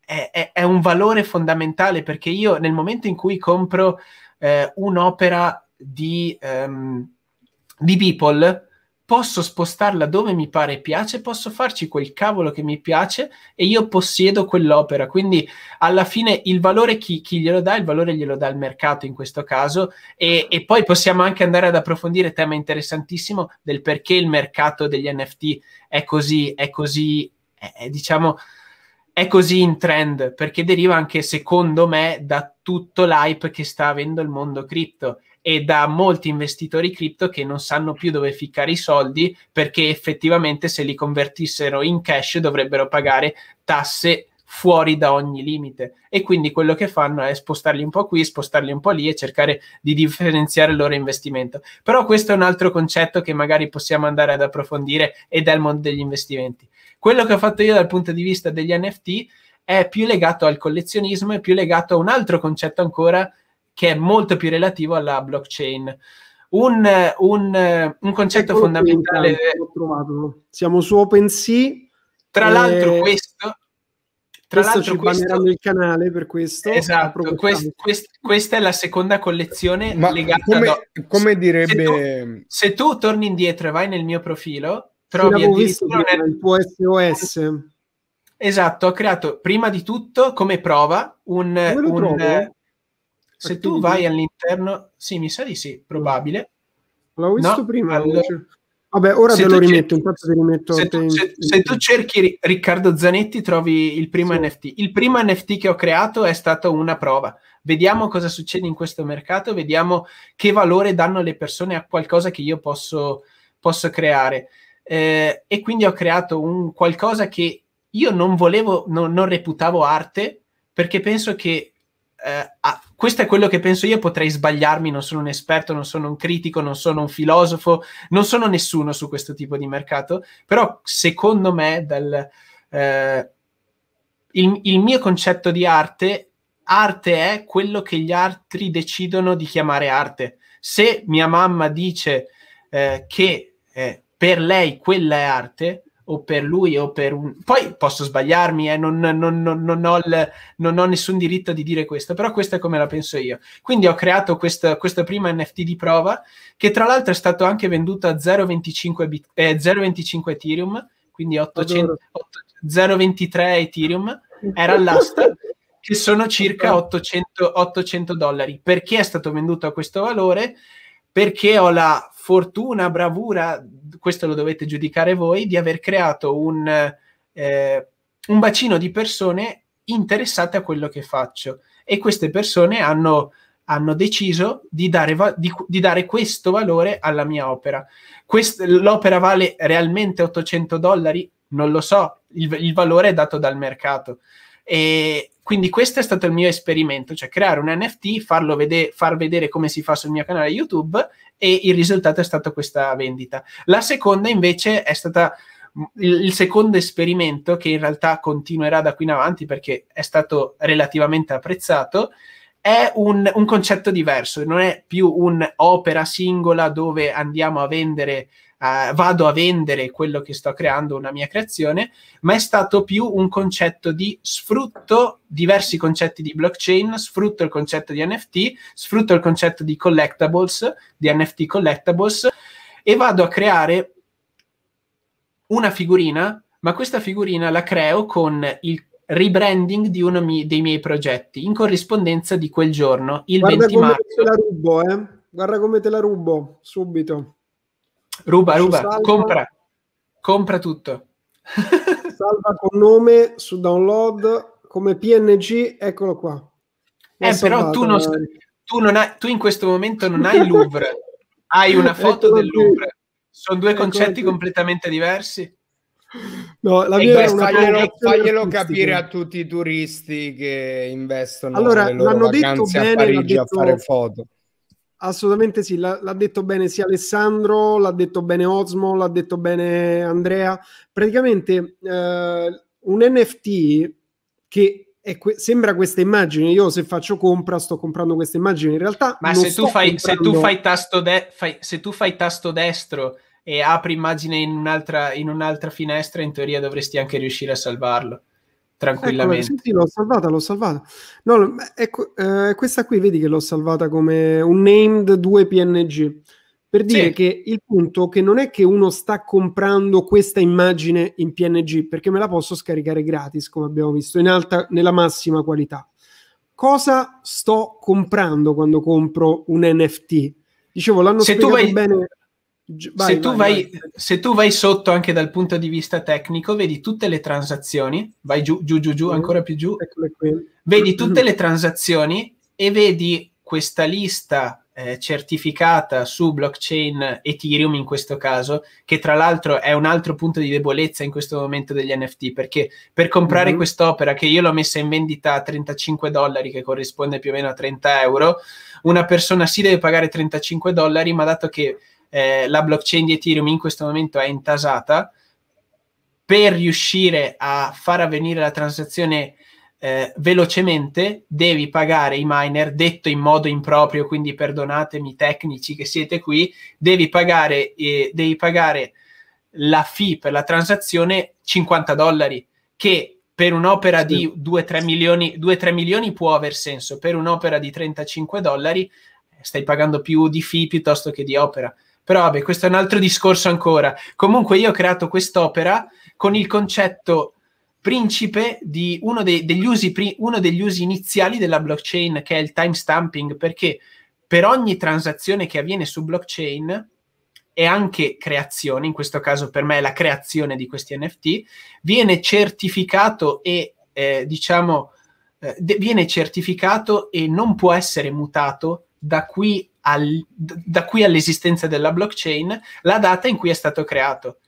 è, è, è, un valore fondamentale, perché io nel momento in cui compro eh, un'opera di, um, di People, posso spostarla dove mi pare e piace, posso farci quel cavolo che mi piace e io possiedo quell'opera. Quindi alla fine il valore chi, chi glielo dà, il valore glielo dà il mercato in questo caso e, e, poi possiamo anche andare ad approfondire tema interessantissimo del perché il mercato degli NFT è così, è così, è, diciamo, è così in trend, perché deriva anche secondo me da tutto l'hype che sta avendo il mondo cripto e da molti investitori cripto che non sanno più dove ficcare i soldi perché effettivamente se li convertissero in cash dovrebbero pagare tasse fuori da ogni limite e quindi quello che fanno è spostarli un po' qui, spostarli un po' lì e cercare di differenziare il loro investimento. Però questo è un altro concetto che magari possiamo andare ad approfondire ed è il mondo degli investimenti. Quello che ho fatto io dal punto di vista degli NFT è più legato al collezionismo e più legato a un altro concetto ancora che è molto più relativo alla blockchain. Un, un, un concetto ecco fondamentale. Siamo su OpenSea. Tra e... l'altro, questo. Tra questo l'altro, ci questo... il canale per questo. Esatto, quest, quest, questa è la seconda collezione Ma legata come, come direbbe... Se tu, se tu, torni indietro e vai nel mio profilo, trovi addirittura nel... il tuo SOS. Esatto, ho creato prima di tutto come prova un, un, se tu vai all'interno, sì, mi sa di sì, probabile. L'ho visto no, prima. Allora... Vabbè, ora se te lo rimetto, cerchi, intanto ti rimetto. Se tu, se, se tu, cerchi Riccardo Zanetti trovi il primo sì. NFT. Il primo NFT che ho creato è stato una prova. Vediamo cosa succede in questo mercato, vediamo che valore danno le persone a qualcosa che io posso, posso creare. Eh, e quindi ho creato un qualcosa che io non volevo, non, non reputavo arte, perché penso che eh, ah, questo è quello che penso io, potrei sbagliarmi, non sono un esperto, non sono un critico, non sono un filosofo, non sono nessuno su questo tipo di mercato, però secondo me dal, eh, il, il mio concetto di arte, arte è quello che gli altri decidono di chiamare arte. Se mia mamma dice eh, che eh, per lei quella è arte, o per lui o per un... Poi posso sbagliarmi, eh, non, non, non, non, ho il, non, ho nessun diritto di dire questo, però questa è come la penso io. Quindi ho creato questo, questo primo NFT di prova, che tra l'altro è stato anche venduto a 0,25, bit, eh, 0,25 Ethereum, quindi 800, 8, 0,23 Ethereum, era all'asta, che sono circa 800, 800 dollari. Perché è stato venduto a questo valore? Perché ho la fortuna, bravura, questo lo dovete giudicare voi, di aver creato un, eh, un bacino di persone interessate a quello che faccio e queste persone hanno, hanno deciso di dare, va- di, di dare, questo valore alla mia opera. Quest- l'opera vale realmente 800 dollari? Non lo so, il, il valore è dato dal mercato. E quindi questo è stato il mio esperimento, cioè creare un NFT, farlo vede- far vedere come si fa sul mio canale YouTube e il risultato è stato questa vendita. La seconda invece è stata il, il, secondo esperimento, che in realtà continuerà da qui in avanti perché è stato relativamente apprezzato, è un, un concetto diverso, non è più un'opera singola dove andiamo a vendere Uh, vado a vendere quello che sto creando, una mia creazione, ma è stato più un concetto di sfrutto diversi concetti di blockchain, sfrutto il concetto di NFT, sfrutto il concetto di collectibles, di NFT collectibles e vado a creare una figurina, ma questa figurina la creo con il rebranding di uno mi- dei miei progetti in corrispondenza di quel giorno, il Guarda 20 marzo. Te la rubo, eh? Guarda come te la rubo subito. Ruba, ruba, salva, compra, compra tutto. salva con nome su download come PNG, eccolo qua. Eh, però tu, non, tu, non hai, tu in questo momento non hai il Louvre, hai una foto del Louvre. Sono due concetti completamente diversi. No, la mia questo, faglielo, faglielo capire a tutti i turisti che investono allora, le loro l'hanno detto bene, a Parigi detto... a fare foto. Assolutamente sì, l'ha, l'ha, detto bene sia Alessandro, l'ha detto bene Osmo, l'ha detto bene Andrea. Praticamente eh, un NFT che que- sembra questa immagine, io se faccio compra sto comprando questa immagine, in realtà... Ma se tu, fai, comprando... se, tu fai tasto de- fai, se tu fai tasto destro e apri immagine in un'altra, in un'altra finestra, in teoria dovresti anche riuscire a salvarlo tranquillamente. Ecco, sì, sì, l'ho salvata, l'ho salvata. No, ecco, eh, questa qui vedi che l'ho salvata come un named 2 PNG. Per dire sì. che il punto che non è che uno sta comprando questa immagine in PNG, perché me la posso scaricare gratis, come abbiamo visto, in alta, nella massima qualità. Cosa sto comprando quando compro un NFT? Dicevo, l'hanno Se spiegato vai... bene Vai, se, tu vai, vai, se, tu vai, sotto anche dal punto di vista tecnico, vedi tutte le transazioni, vai giù, giù, giù, giù, ancora più giù, vedi tutte le transazioni e vedi questa lista eh, certificata su blockchain Ethereum in questo caso, che tra l'altro è un altro punto di debolezza in questo momento degli NFT, perché per comprare mm-hmm. quest'opera che io l'ho messa in vendita a 35 dollari, che corrisponde più o meno a 30 euro, una persona sì deve pagare 35 dollari, ma dato che eh, la blockchain di Ethereum in questo momento è intasata, per riuscire a far avvenire la transazione eh, velocemente devi pagare i miner, detto in modo improprio, quindi perdonatemi tecnici che siete qui, devi pagare, eh, devi pagare la fee per la transazione 50 dollari, che per un'opera sì. di 2-3 milioni, 2-3 milioni può aver senso, per un'opera di 35 dollari stai pagando più di fee piuttosto che di opera. Però vabbè, questo è un altro discorso ancora. Comunque io ho creato quest'opera con il concetto principe di uno, de- degli, usi pri- uno degli usi iniziali della blockchain, che è il timestamping, perché per ogni transazione che avviene su blockchain e anche creazione, in questo caso per me è la creazione di questi NFT, viene certificato e eh, diciamo eh, de- viene certificato e non può essere mutato da qui al, da qui all'esistenza della blockchain la data in cui è stato creato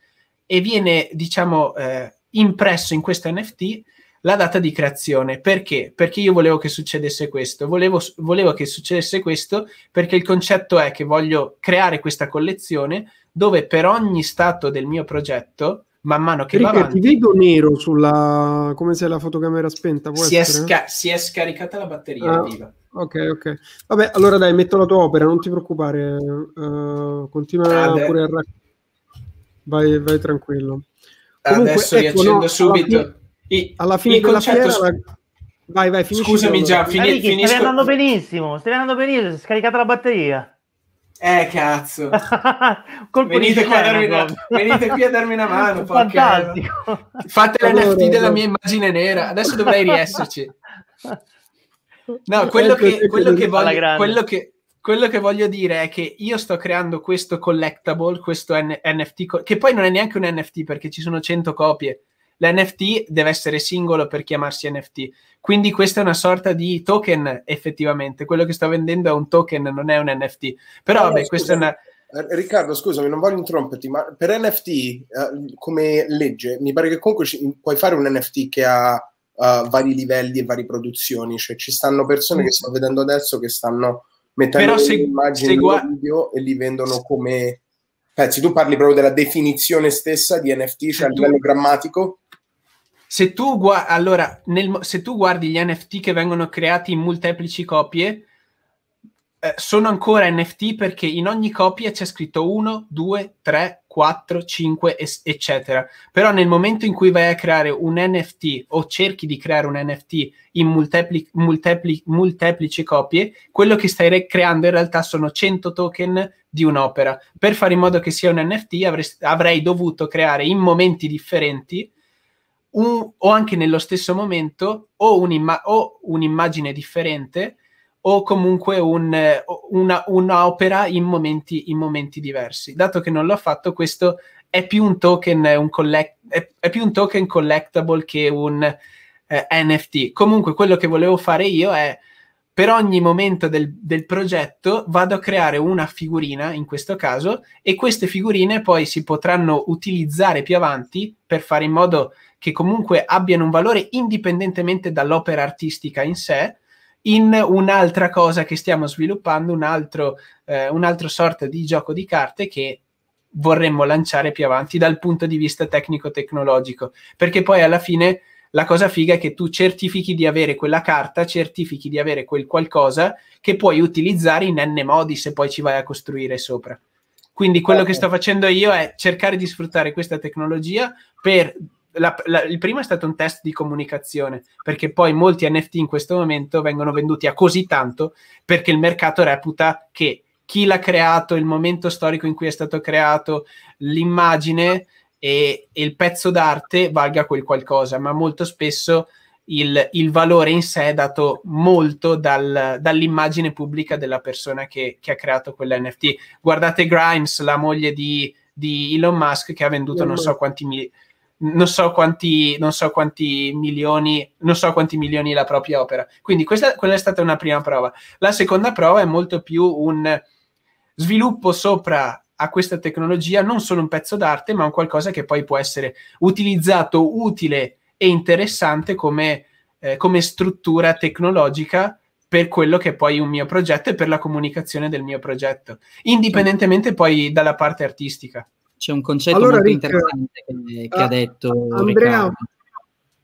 e viene, diciamo, eh, impresso in questo NFT la data di creazione. Perché? Perché io volevo che succedesse questo. Volevo, volevo, che succedesse questo perché il concetto è che voglio creare questa collezione dove per ogni stato del mio progetto, man mano che Rica, va avanti... ti vedo nero sulla... come se la fotocamera spenta, si è, sca- si, è scaricata la batteria, ah. viva. Ok, ok. Vabbè, allora dai, metto la tua opera, non ti preoccupare. Uh, continua ah, pure a vai, vai tranquillo. Comunque, Adesso ecco, riaccendo no, subito. Alla fine, alla fine della concetto... fiera... Vai, vai, finisci. Scusami già, fini, finisco... Stai andando benissimo, stai andando benissimo, si è scaricata la batteria. Eh, cazzo. venite, qui una, venite, qui a darmi una mano. Fantastico. Fate l'NFT della mia immagine nera. Adesso dovrei riesserci. No, quello che, quello che, voglio, quello che, quello che voglio dire è che io sto creando questo collectible, questo N- NFT, che poi non è neanche un NFT perché ci sono 100 copie. L'NFT deve essere singolo per chiamarsi NFT. Quindi questa è una sorta di token effettivamente. Quello che sto vendendo è un token, non è un NFT. Però no, vabbè, questa è una... Eh, Riccardo, scusami, non voglio interromperti, ma per NFT, eh, come legge, mi pare che comunque ci, puoi fare un NFT che ha uh, vari livelli e varie produzioni. Cioè ci stanno persone mm. che sto vedendo adesso che stanno mettendo Però se, immagini se video e li vendono come pezzi. Tu parli proprio della definizione stessa di NFT, cioè a livello grammatico? Se tu, gu- allora, nel, se tu guardi gli NFT che vengono creati in molteplici copie, eh, sono ancora NFT perché in ogni copia c'è scritto 1, 2, 3, 4, 5, eccetera. Però nel momento in cui vai a creare un NFT o cerchi di creare un NFT in multepli, multepli, molteplici copie, quello che stai re- creando in realtà sono 100 token di un'opera. Per fare in modo che sia un NFT avrei, avrei dovuto creare in momenti differenti un, o anche nello stesso momento o, un'imma- o un'immagine differente o comunque un, una, un'opera in momenti, in momenti diversi. Dato che non l'ho fatto, questo è più un token, un collect, è, è più un token collectible che un eh, NFT. Comunque, quello che volevo fare io è per ogni momento del, del, progetto vado a creare una figurina, in questo caso, e queste figurine poi si potranno utilizzare più avanti per fare in modo comunque abbiano un valore indipendentemente dall'opera artistica in sé, in un'altra cosa che stiamo sviluppando, un altro, eh, un altro sorta di gioco di carte che vorremmo lanciare più avanti dal punto di vista tecnico-tecnologico, perché poi alla fine la cosa figa è che tu certifichi di avere quella carta, certifichi di avere quel qualcosa che puoi utilizzare in n modi se poi ci vai a costruire sopra. Quindi quello okay. che sto facendo io è cercare di sfruttare questa tecnologia per la, la, il primo è stato un test di comunicazione, perché poi molti NFT in questo momento vengono venduti a così tanto perché il mercato reputa che chi l'ha creato, il momento storico in cui è stato creato, l'immagine e, e il pezzo d'arte valga quel qualcosa, ma molto spesso il, il, valore in sé è dato molto dal, dall'immagine pubblica della persona che, che, ha creato quell'NFT. Guardate Grimes, la moglie di, di Elon Musk, che ha venduto non so quanti milioni non so quanti, non so quanti milioni, non so quanti milioni la propria opera. Quindi questa, quella è stata una prima prova. La seconda prova è molto più un sviluppo sopra a questa tecnologia, non solo un pezzo d'arte, ma un qualcosa che poi può essere utilizzato utile e interessante come, eh, come struttura tecnologica per quello che è poi un mio progetto e per la comunicazione del mio progetto, indipendentemente poi dalla parte artistica. C'è un concetto allora, molto Rick, interessante che, che uh, ha detto Andrea. Riccardo.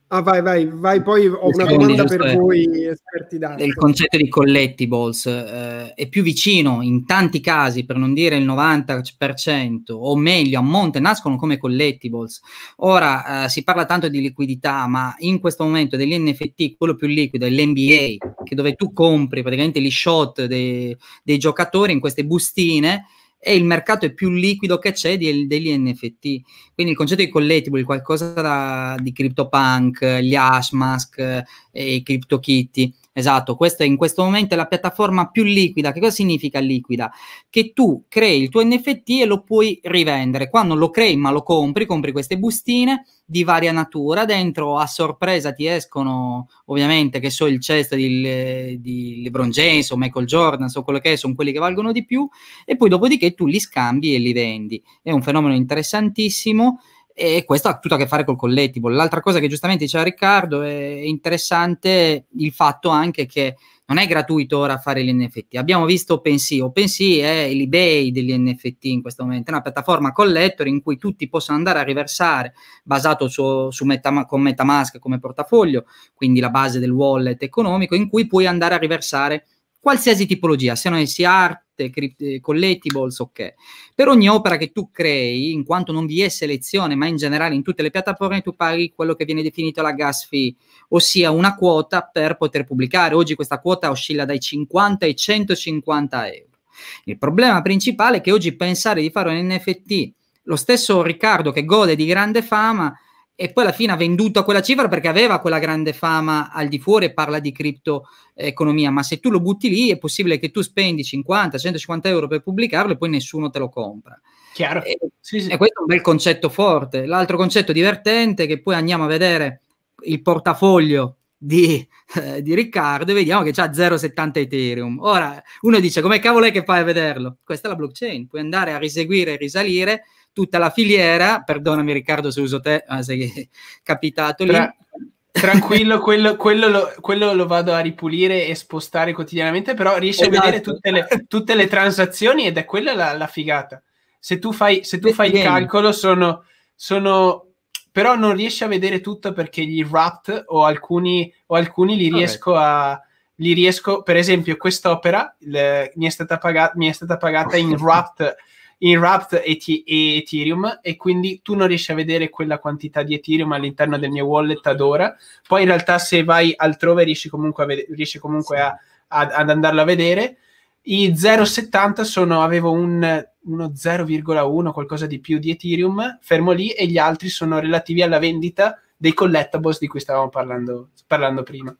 Ah, vai, vai, vai, poi ho una domanda per voi esperti d'arte. Il concetto di collectibles eh, è più vicino in tanti casi, per non dire il 90%, o meglio, a monte nascono come collectibles. Ora eh, si parla tanto di liquidità, ma in questo momento degli NFT, quello più liquido è l'NBA, che dove tu compri praticamente gli shot dei, dei giocatori in queste bustine e il mercato è più liquido che c'è di, degli NFT. Quindi il concetto di collectible, qualcosa da, di CryptoPunk, gli Hashmask eh, e i CryptoKitty, Esatto, questa in questo momento è la piattaforma più liquida. Che cosa significa liquida? Che tu crei il tuo NFT e lo puoi rivendere. Quando lo crei ma lo compri, compri queste bustine di varia natura, dentro a sorpresa ti escono ovviamente che so il cesto di, di LeBron James o Michael Jordan o quello che è, sono quelli che valgono di più e poi dopodiché tu li scambi e li vendi. È un fenomeno interessantissimo e questo ha tutto a che fare col collectible. L'altra cosa che giustamente diceva Riccardo è interessante il fatto anche che non è gratuito ora fare gli NFT. Abbiamo visto OpenSea, OpenSea è l'eBay degli NFT in questo momento, è una piattaforma collector in cui tutti possono andare a riversare, basato su, su Metama- con Metamask come portafoglio, quindi la base del wallet economico, in cui puoi andare a riversare qualsiasi tipologia, siano essi arte, crypt- collectibles, ok. Per ogni opera che tu crei, in quanto non vi è selezione, ma in generale in tutte le piattaforme tu paghi quello che viene definito la gas fee, ossia una quota per poter pubblicare. Oggi questa quota oscilla dai 50 ai 150 euro. Il problema principale è che oggi pensare di fare un NFT, lo stesso Riccardo che gode di grande fama, e poi alla fine ha venduto a quella cifra perché aveva quella grande fama al di fuori e parla di criptoeconomia, ma se tu lo butti lì è possibile che tu spendi 50, 150 euro per pubblicarlo e poi nessuno te lo compra. Chiaro. E, sì, sì. e questo è un bel concetto forte. L'altro concetto divertente è che poi andiamo a vedere il portafoglio di, eh, di Riccardo e vediamo che c'ha 0,70 Ethereum. Ora uno dice come cavolo è che fai a vederlo? Questa è la blockchain, puoi andare a riseguire e risalire tutta la filiera, perdonami Riccardo se uso te, ma sei capitato lì. Tra, tranquillo, quello, quello, lo, quello, lo, vado a ripulire e spostare quotidianamente, però riesci esatto. a vedere tutte le, tutte le, transazioni ed è quella la, la figata. Se tu fai, se tu fai il calcolo sono, sono però non riesci a vedere tutto perché gli wrapped o alcuni, o alcuni li riesco a li riesco, per esempio, quest'opera le, mi, è stata pagata, mi è stata pagata in wrapped, in wrapped et- e Ethereum e quindi tu non riesci a vedere quella quantità di Ethereum all'interno del mio wallet ad ora. Poi in realtà se vai altrove riesci comunque, a ved- riesci comunque a, a, ad andarla a vedere. I 0,70 sono, avevo un uno 0,1 qualcosa di più di Ethereum fermo lì e gli altri sono relativi alla vendita dei collectibles di cui stavamo parlando, parlando prima.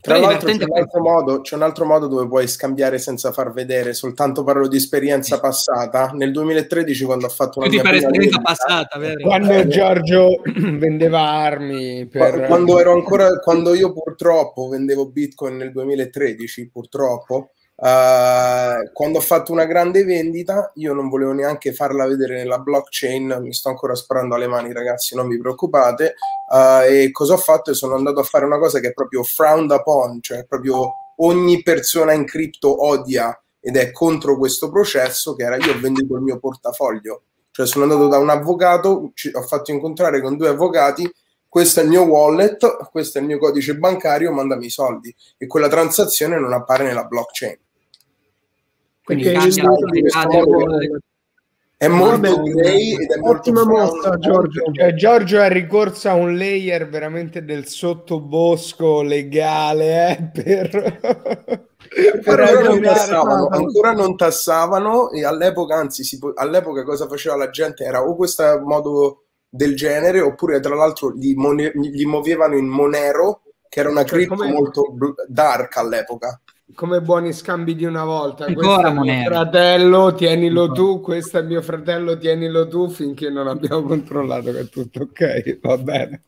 Tra l'altro c'è un, altro modo, c'è un altro modo dove puoi scambiare senza far vedere, soltanto parlo di esperienza passata. Nel 2013 quando ho fatto una mia esperienza vendita, passata, vero? Quando eh, Giorgio vendeva armi per... quando ero ancora quando io purtroppo vendevo Bitcoin nel 2013, purtroppo Uh, quando ho fatto una grande vendita, io non volevo neanche farla vedere nella blockchain, mi sto ancora sparando alle mani, ragazzi, non vi preoccupate. Uh, e cosa ho fatto? Sono andato a fare una cosa che è proprio frowned upon, cioè proprio ogni persona in cripto odia ed è contro questo processo, che era io ho venduto il mio portafoglio. Cioè sono andato da un avvocato, ci, ho fatto incontrare con due avvocati, questo è il mio wallet, questo è il mio codice bancario, mandami i soldi. E quella transazione non appare nella blockchain. Quindi è molto grey ed è ottima mossa Giorgio. Cioè, Giorgio ha ricorso a un layer veramente del sottobosco legale eh, per... Ancora non, tassavano, ancora non tassavano e all'epoca, anzi, si, all'epoca cosa faceva la gente? Era o questo modo del genere oppure tra l'altro li, mon- li muovevano in Monero che era una cioè, cripto molto dark all'epoca come buoni scambi di una volta. Questo è mio fratello, tienilo tu, questo è mio fratello, tienilo tu, finché non abbiamo controllato che è tutto ok, va bene.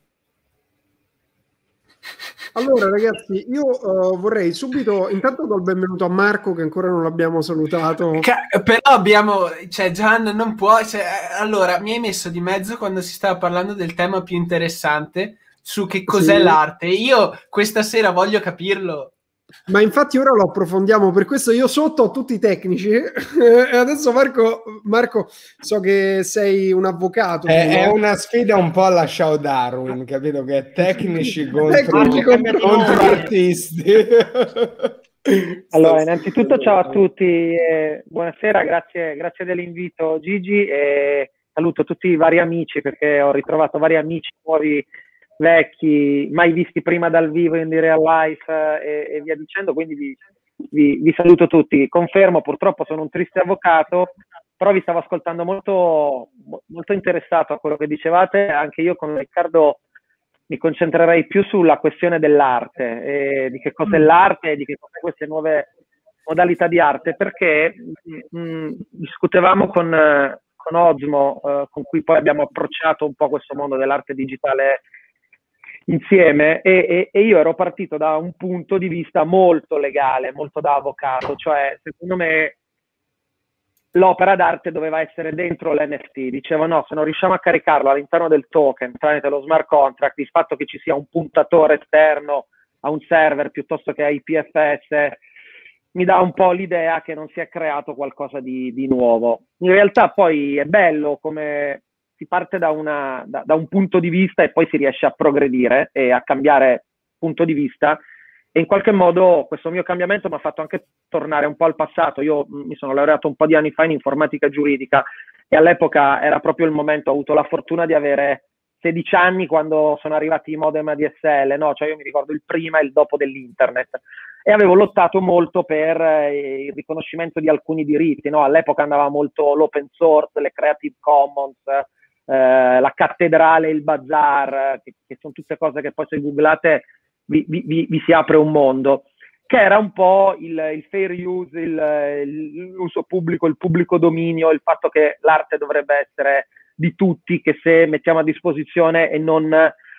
Allora ragazzi, io uh, vorrei subito, intanto do il benvenuto a Marco che ancora non l'abbiamo salutato. Ca- però abbiamo, cioè Gian non può, cioè, allora mi hai messo di mezzo quando si stava parlando del tema più interessante su che cos'è sì. l'arte. Io questa sera voglio capirlo ma infatti ora lo approfondiamo, per questo io sotto ho tutti i tecnici e adesso Marco, Marco so che sei un avvocato. È, è una sfida un po' alla Show Darwin, capito? Che è tecnici contro, contro, contro artisti. Allora, innanzitutto ciao a tutti, eh, buonasera, grazie, grazie dell'invito Gigi e saluto tutti i vari amici perché ho ritrovato vari amici nuovi vecchi, mai visti prima dal vivo in real life eh, e, via dicendo, quindi vi, vi, vi, saluto tutti. Confermo, purtroppo sono un triste avvocato, però vi stavo ascoltando molto, molto interessato a quello che dicevate, anche io con Riccardo mi concentrerei più sulla questione dell'arte, e di che cos'è mm. l'arte e di che cos'è queste nuove modalità di arte, perché mh, mm, discutevamo con, con Osmo, eh, con cui poi abbiamo approcciato un po' questo mondo dell'arte digitale insieme e, e, e, io ero partito da un punto di vista molto legale, molto da avvocato, cioè secondo me l'opera d'arte doveva essere dentro l'NFT, dicevo no, se non riusciamo a caricarlo all'interno del token tramite lo smart contract, il fatto che ci sia un puntatore esterno a un server piuttosto che a IPFS, mi dà un po' l'idea che non si è creato qualcosa di, di nuovo. In realtà poi è bello come si parte da, una, da, da, un punto di vista e poi si riesce a progredire e a cambiare punto di vista. E in qualche modo questo mio cambiamento mi ha fatto anche tornare un po' al passato. Io mi sono laureato un po' di anni fa in informatica giuridica e all'epoca era proprio il momento, ho avuto la fortuna di avere 16 anni quando sono arrivati i modem ADSL, no? Cioè io mi ricordo il prima e il dopo dell'internet e avevo lottato molto per eh, il riconoscimento di alcuni diritti, no? All'epoca andava molto l'open source, le Creative Commons, eh, la cattedrale, il bazar, che, che, sono tutte cose che poi se googlate vi, vi, vi, si apre un mondo, che era un po' il, il fair use, il, l'uso pubblico, il pubblico dominio, il fatto che l'arte dovrebbe essere di tutti, che se mettiamo a disposizione e non...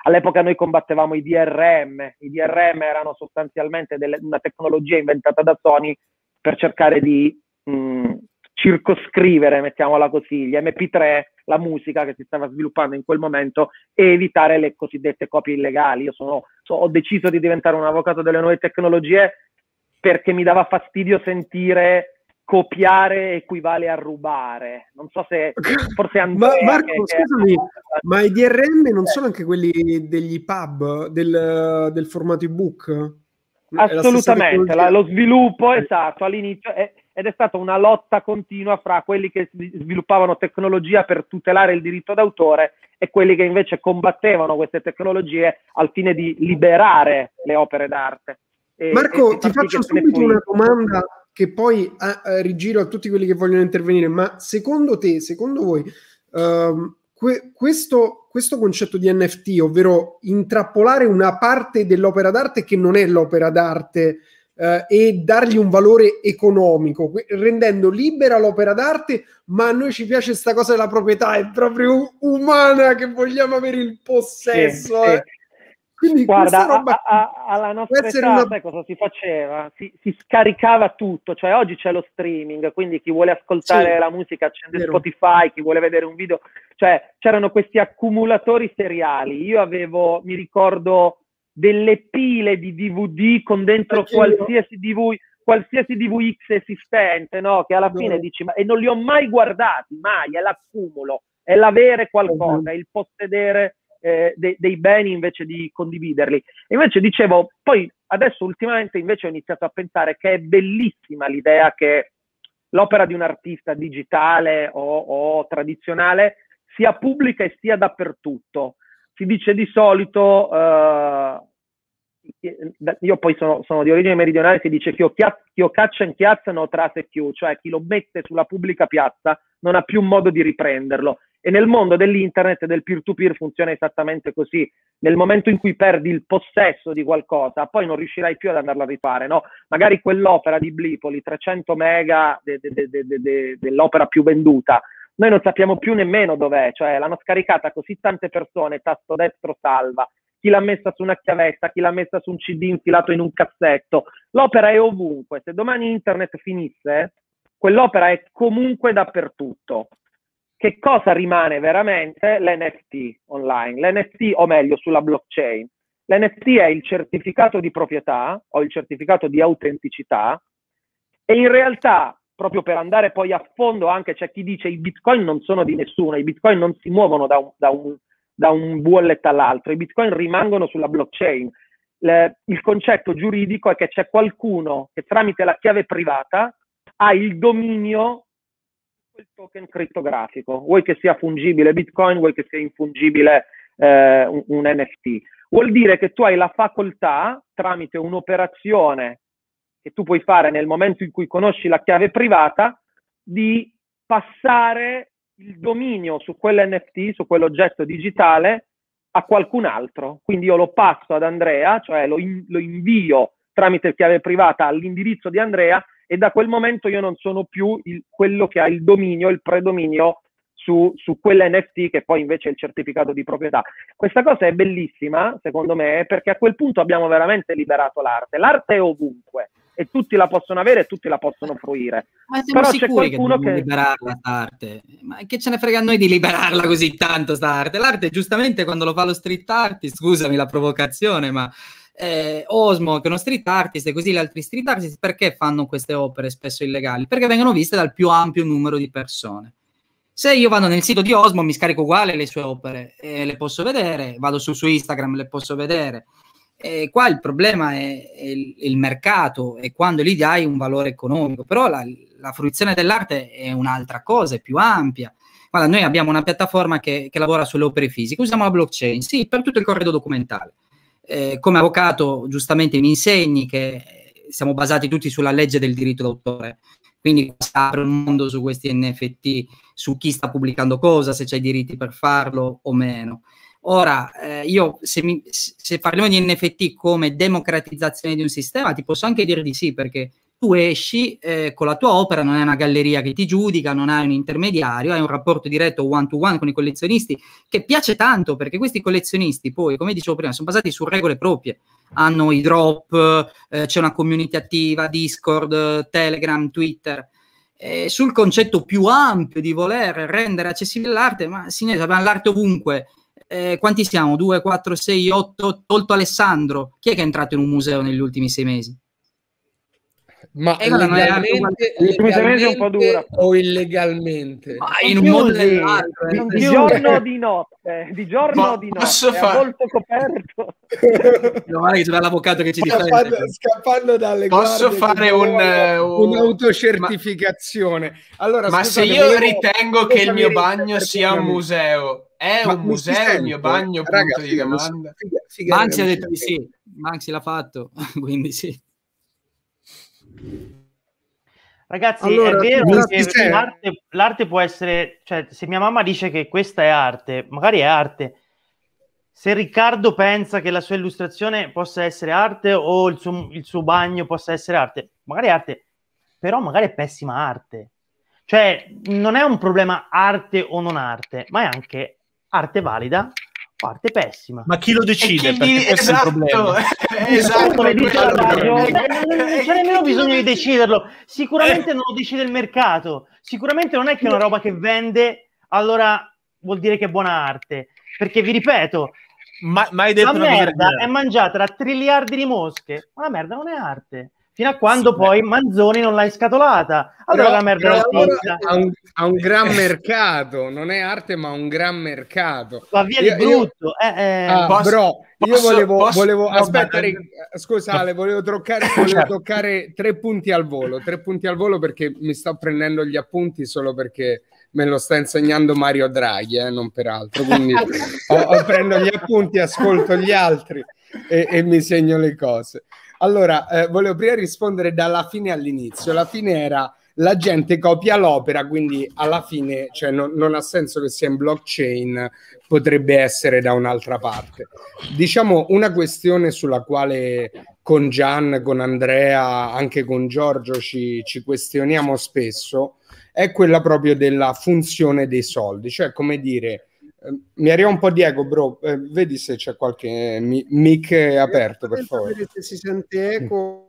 All'epoca noi combattevamo i DRM, i DRM erano sostanzialmente delle, una tecnologia inventata da Sony per cercare di mh, circoscrivere, mettiamola così, gli MP3, la musica che si stava sviluppando in quel momento e evitare le cosiddette copie illegali. Io sono, so, ho deciso di diventare un avvocato delle nuove tecnologie perché mi dava fastidio sentire copiare equivale a rubare. Non so se forse Andrea, ma Marco, che, scusami, che... ma i DRM non sono anche quelli degli pub del, del formato ebook? Assolutamente, la, lo sviluppo esatto all'inizio è, ed è stata una lotta continua fra quelli che sviluppavano tecnologia per tutelare il diritto d'autore e quelli che invece combattevano queste tecnologie al fine di liberare le opere d'arte. E, Marco, e ti faccio subito una domanda che poi a, a, rigiro a tutti quelli che vogliono intervenire, ma secondo te, secondo voi, uh, que- questo, questo, concetto di NFT, ovvero intrappolare una parte dell'opera d'arte che non è l'opera d'arte uh, e dargli un valore economico, rendendo libera l'opera d'arte, ma a noi ci piace questa cosa della proprietà, è proprio umana che vogliamo avere il possesso. Sì, eh. sì quindi Guarda, roba... a, a, alla nostra età, una... sai cosa si faceva? Si, si, scaricava tutto, cioè oggi c'è lo streaming, quindi chi vuole ascoltare sì, la musica accende vero. Spotify, chi vuole vedere un video, cioè c'erano questi accumulatori seriali. Io avevo, mi ricordo, delle pile di DVD con dentro qualsiasi DV, qualsiasi DVX esistente, no? Che alla no. fine dici, ma e non li ho mai guardati, mai, è l'accumulo, è l'avere qualcosa, è il possedere eh, de- dei beni invece di condividerli. E invece dicevo, poi adesso ultimamente invece ho iniziato a pensare che è bellissima l'idea che l'opera di un artista digitale o, o tradizionale sia pubblica e sia dappertutto. Si dice di solito, uh, io poi sono, sono, di origine meridionale, si dice che chi caccia in piazza non trase più, cioè chi lo mette sulla pubblica piazza non ha più modo di riprenderlo. E nel mondo dell'internet e del peer-to-peer funziona esattamente così. Nel momento in cui perdi il possesso di qualcosa, poi non riuscirai più ad andarlo a rifare, no? Magari quell'opera di Blipoli, 300 mega de, de, de, dell'opera più venduta, noi non sappiamo più nemmeno dov'è, cioè l'hanno scaricata così tante persone, tasto destro salva, chi l'ha messa su una chiavetta, chi l'ha messa su un CD infilato in un cassetto. L'opera è ovunque. Se domani internet finisse, quell'opera è comunque dappertutto che cosa rimane veramente? L'NFT online. L'NFT, o meglio, sulla blockchain. L'NFT è il certificato di proprietà o il certificato di autenticità e in realtà, proprio per andare poi a fondo, anche c'è chi dice i bitcoin non sono di nessuno, i bitcoin non si muovono da un, da un, da un wallet all'altro, i bitcoin rimangono sulla blockchain. Le, il concetto giuridico è che c'è qualcuno che tramite la chiave privata ha il dominio quel token crittografico, vuoi che sia fungibile Bitcoin, vuoi che sia infungibile eh, un, un, NFT. Vuol dire che tu hai la facoltà, tramite un'operazione che tu puoi fare nel momento in cui conosci la chiave privata, di passare il dominio su quell'NFT, su quell'oggetto digitale, a qualcun altro. Quindi io lo passo ad Andrea, cioè lo, in, lo invio tramite chiave privata all'indirizzo di Andrea e da quel momento io non sono più il, quello che ha il dominio, il predominio su, su quell'NFT che poi invece è il certificato di proprietà. Questa cosa è bellissima, secondo me, perché a quel punto abbiamo veramente liberato l'arte. L'arte è ovunque e tutti la possono avere e tutti la possono fruire. Ma siamo Però sicuri c'è qualcuno che, che... liberarla arte? Ma che ce ne frega a noi di liberarla così tanto sta arte? L'arte giustamente quando lo fa lo street artist, scusami la provocazione, ma eh, Osmo, che è uno street artist e così gli altri street artist, perché fanno queste opere spesso illegali? Perché vengono viste dal più ampio numero di persone. Se io vado nel sito di Osmo, mi scarico uguale le sue opere e le posso vedere, vado su, su Instagram, le posso vedere. E qua il problema è, è il, il, mercato e quando gli dai un valore economico, però la, la fruizione dell'arte è un'altra cosa, è più ampia. Guarda, noi abbiamo una piattaforma che, che lavora sulle opere fisiche, usiamo la blockchain, sì, per tutto il corredo documentale eh, come avvocato giustamente mi insegni che siamo basati tutti sulla legge del diritto d'autore. Quindi si apre un mondo su questi NFT, su chi sta pubblicando cosa, se c'è i diritti per farlo o meno. Ora, eh, io se, mi, se, parliamo di NFT come democratizzazione di un sistema, ti posso anche dire di sì, perché tu esci eh, con la tua opera, non è una galleria che ti giudica, non hai un intermediario, hai un rapporto diretto one-to-one con i collezionisti che piace tanto, perché questi collezionisti poi, come dicevo prima, sono basati su regole proprie hanno i drop, eh, c'è una community attiva, Discord, Telegram, Twitter. Eh, sul concetto più ampio di voler rendere accessibile l'arte, ma signori, abbiamo l'arte ovunque. Eh, quanti siamo? 2, 4, 6, 8, tolto Alessandro. Chi è che è entrato in un museo negli ultimi sei mesi? Ma eh, legalmente, legalmente un po' dura. o illegalmente? Ma in un modo dell'altro. Eh. Di giorno o di notte? Di giorno o di notte? Posso fare... molto coperto. No, che c'è l'avvocato che ci difende. Scappando, scappando dalle Posso fare un, uh, un'autocertificazione. Ma, allora, ma scusate, se io, io ritengo che il mio bagno sia un museo, è ma un museo il mio bagno? Ragazzi, punto di domanda. Manzi ha detto di sì, Manzi l'ha fatto, quindi sì. Ragazzi, allora, è vero che l'arte, l'arte, può essere, cioè, se mia mamma dice che questa è arte, magari è arte. Se Riccardo pensa che la sua illustrazione possa essere arte o il suo, il suo bagno possa essere arte, magari è arte, però magari è pessima arte. Cioè, non è un problema arte o non arte, ma è anche arte valida parte pessima. Ma chi lo decide? Chi gli... Esatto, esatto. non c'è nemmeno bisogno di deciderlo. Sicuramente non lo decide il mercato. Sicuramente non è che è una roba che vende, allora vuol dire che è buona arte. Perché vi ripeto, ma, ma la merda è mangiata da triliardi di mosche, ma la merda non è arte fino a quando sì, poi beh. Manzoni non l'ha inscatolata. Allora però, la merda ha un, ha un gran mercato, non è arte, ma un gran mercato. Va via io, di brutto. Io, eh, eh. Ah, posso, bro, io posso, volevo, posso, volevo no, aspetta, ma... scusa Ale, volevo, toccare, volevo certo. toccare tre punti al volo, tre punti al volo perché mi sto prendendo gli appunti solo perché me lo sta insegnando Mario Draghi, eh, non per altro. Quindi ho, ho prendo gli appunti, ascolto gli altri e, e mi segno le cose. Allora, eh, volevo prima rispondere dalla fine all'inizio. La fine era la gente copia l'opera, quindi alla fine cioè, non, non, ha senso che sia in blockchain, potrebbe essere da un'altra parte. Diciamo una questione sulla quale con Gian, con Andrea, anche con Giorgio ci, ci questioniamo spesso, è quella proprio della funzione dei soldi, cioè come dire mi arriva un po' di eco, bro. Eh, vedi se c'è qualche mi- mic aperto, per favore. Se si sente eco.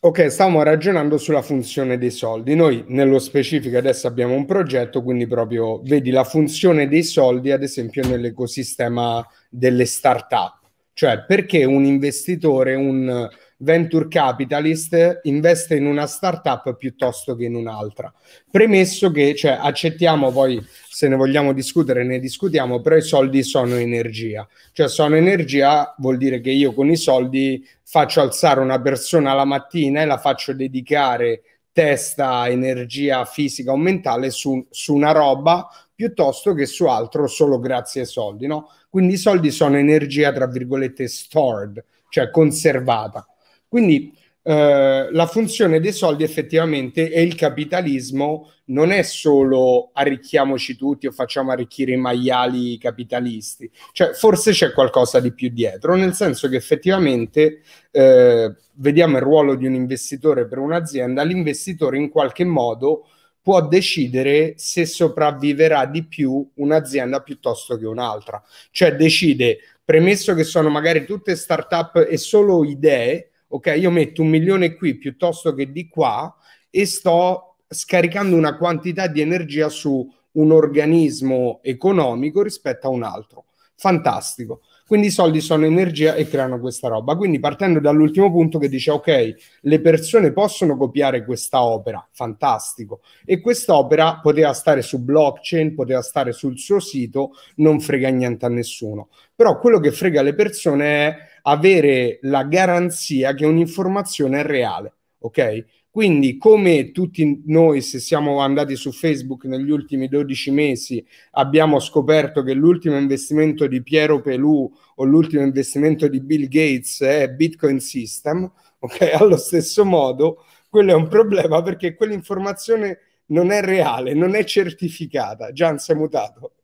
Ok, stavamo ragionando sulla funzione dei soldi. Noi nello specifico adesso abbiamo un progetto, quindi proprio vedi la funzione dei soldi, ad esempio nell'ecosistema delle start-up. Cioè, perché un investitore, un venture capitalist investe in una startup piuttosto che in un'altra. Premesso che cioè, accettiamo poi, se ne vogliamo discutere, ne discutiamo, però i soldi sono energia. Cioè sono energia vuol dire che io con i soldi faccio alzare una persona la mattina e la faccio dedicare testa, energia fisica o mentale su, su una roba piuttosto che su altro solo grazie ai soldi, no? Quindi i soldi sono energia, tra virgolette, stored, cioè conservata. Quindi eh, la funzione dei soldi effettivamente è il capitalismo, non è solo arricchiamoci tutti o facciamo arricchire i maiali capitalisti, cioè forse c'è qualcosa di più dietro, nel senso che effettivamente eh, vediamo il ruolo di un investitore per un'azienda, l'investitore in qualche modo può decidere se sopravviverà di più un'azienda piuttosto che un'altra, cioè decide, premesso che sono magari tutte start-up e solo idee, ok, io metto un milione qui piuttosto che di qua e sto scaricando una quantità di energia su un organismo economico rispetto a un altro. Fantastico. Quindi i soldi sono energia e creano questa roba. Quindi partendo dall'ultimo punto che dice ok, le persone possono copiare questa opera, fantastico. E quest'opera poteva stare su blockchain, poteva stare sul suo sito, non frega niente a nessuno. Però quello che frega le persone è avere la garanzia che un'informazione è reale, ok? Quindi, come tutti noi, se siamo andati su Facebook negli ultimi 12 mesi, abbiamo scoperto che l'ultimo investimento di Piero Pelù o l'ultimo investimento di Bill Gates è Bitcoin System, ok? Allo stesso modo, quello è un problema perché quell'informazione non è reale, non è certificata. Gian, sei mutato.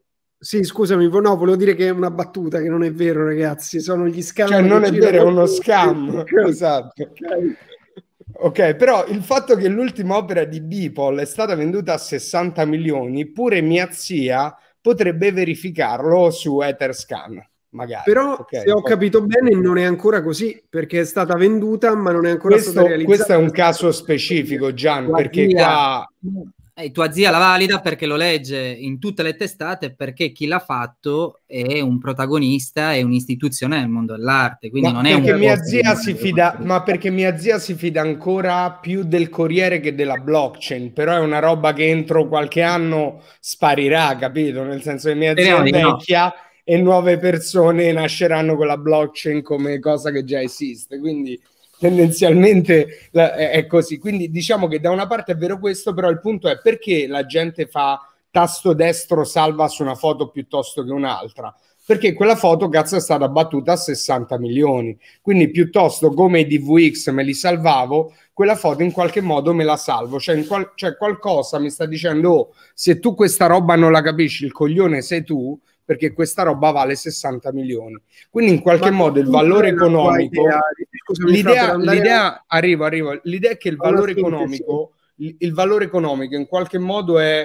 Sì, scusami, no, volevo dire che è una battuta, che non è vero, ragazzi, sono gli scam. Cioè, non è vero, è uno scam, esatto. Okay. ok, però il fatto che l'ultima opera di Beeple è stata venduta a 60 milioni, pure mia zia potrebbe verificarlo su Etherscan. Magari. Però okay, se ho poi... capito bene non è ancora così perché è stata venduta ma non è ancora questo, stata realizzata. Questo è un caso specifico Gian perché qua eh, tua zia la valida perché lo legge in tutte le testate perché chi l'ha fatto è un protagonista e un'istituzione nel mondo dell'arte. Quindi ma non è un mia zia si fida, ma perché mia zia si fida ancora più del Corriere che della blockchain, però è una roba che entro qualche anno sparirà, capito? Nel senso che mia zia è vecchia no. e nuove persone nasceranno con la blockchain come cosa che già esiste. Quindi tendenzialmente è così. Quindi diciamo che da una parte è vero questo, però il punto è perché la gente fa tasto destro salva su una foto piuttosto che un'altra? Perché quella foto cazzo è stata battuta a 60 milioni. Quindi piuttosto come i DVX me li salvavo, quella foto in qualche modo me la salvo. Cioè, qual- cioè qualcosa mi sta dicendo, oh, se tu questa roba non la capisci, il coglione sei tu, perché questa roba vale 60 milioni. Quindi in qualche Ma modo il valore economico, idea, l'idea, l'idea arrivo, arrivo, l'idea è che il valore economico, il valore economico in qualche modo è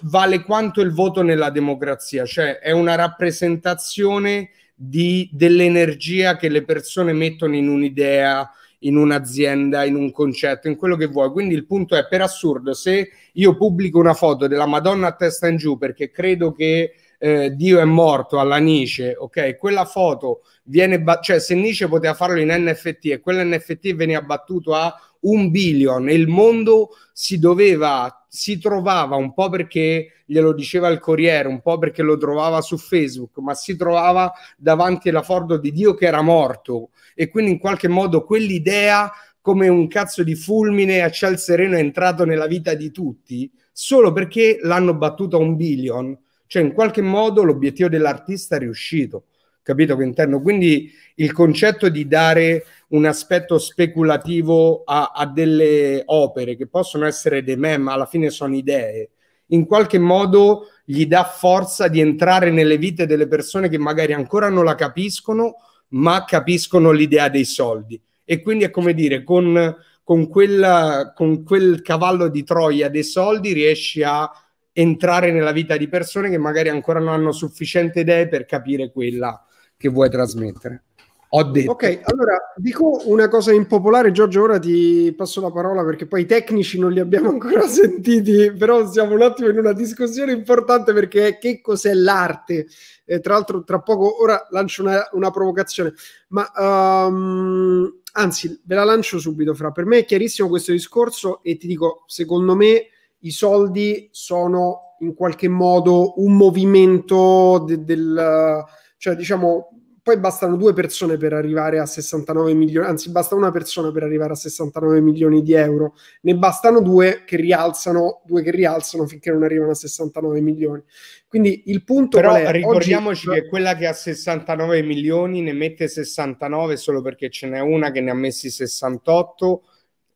vale quanto il voto nella democrazia, cioè è una rappresentazione di, dell'energia che le persone mettono in un'idea, in un'azienda, in un concetto, in quello che vuoi. Quindi il punto è, per assurdo, se io pubblico una foto della Madonna a testa in giù perché credo che eh, Dio è morto alla Nietzsche, ok? Quella foto viene, ba- cioè se Nietzsche poteva farlo in NFT e quell'NFT veniva battuto a un billion e il mondo si doveva, si trovava un po' perché glielo diceva il Corriere, un po' perché lo trovava su Facebook, ma si trovava davanti alla foto di Dio che era morto e quindi in qualche modo quell'idea come un cazzo di fulmine a ciel sereno è entrato nella vita di tutti solo perché l'hanno battuto a un billion cioè, in qualche modo l'obiettivo dell'artista è riuscito, capito che intendo? Quindi il concetto di dare un aspetto speculativo a, a delle opere che possono essere dei meme, ma alla fine sono idee, in qualche modo gli dà forza di entrare nelle vite delle persone che magari ancora non la capiscono, ma capiscono l'idea dei soldi. E quindi è come dire, con, con, quella, con quel cavallo di Troia dei soldi riesci a entrare nella vita di persone che magari ancora non hanno sufficiente idee per capire quella che vuoi trasmettere. Ho detto. Ok, allora dico una cosa impopolare, Giorgio. Ora ti passo la parola perché poi i tecnici non li abbiamo ancora sentiti, però siamo un attimo in una discussione importante perché che cos'è l'arte? E tra l'altro, tra poco ora lancio una, una provocazione, ma um, anzi, ve la lancio subito. Fra per me è chiarissimo questo discorso e ti dico, secondo me i soldi sono in qualche modo un movimento de- del, cioè diciamo, poi bastano due persone per arrivare a 69 milioni, anzi basta una persona per arrivare a 69 milioni di euro, ne bastano due che rialzano, due che rialzano finché non arrivano a 69 milioni. Quindi il punto Però è, ricordiamoci oggi... che quella che ha 69 milioni ne mette 69 solo perché ce n'è una che ne ha messi 68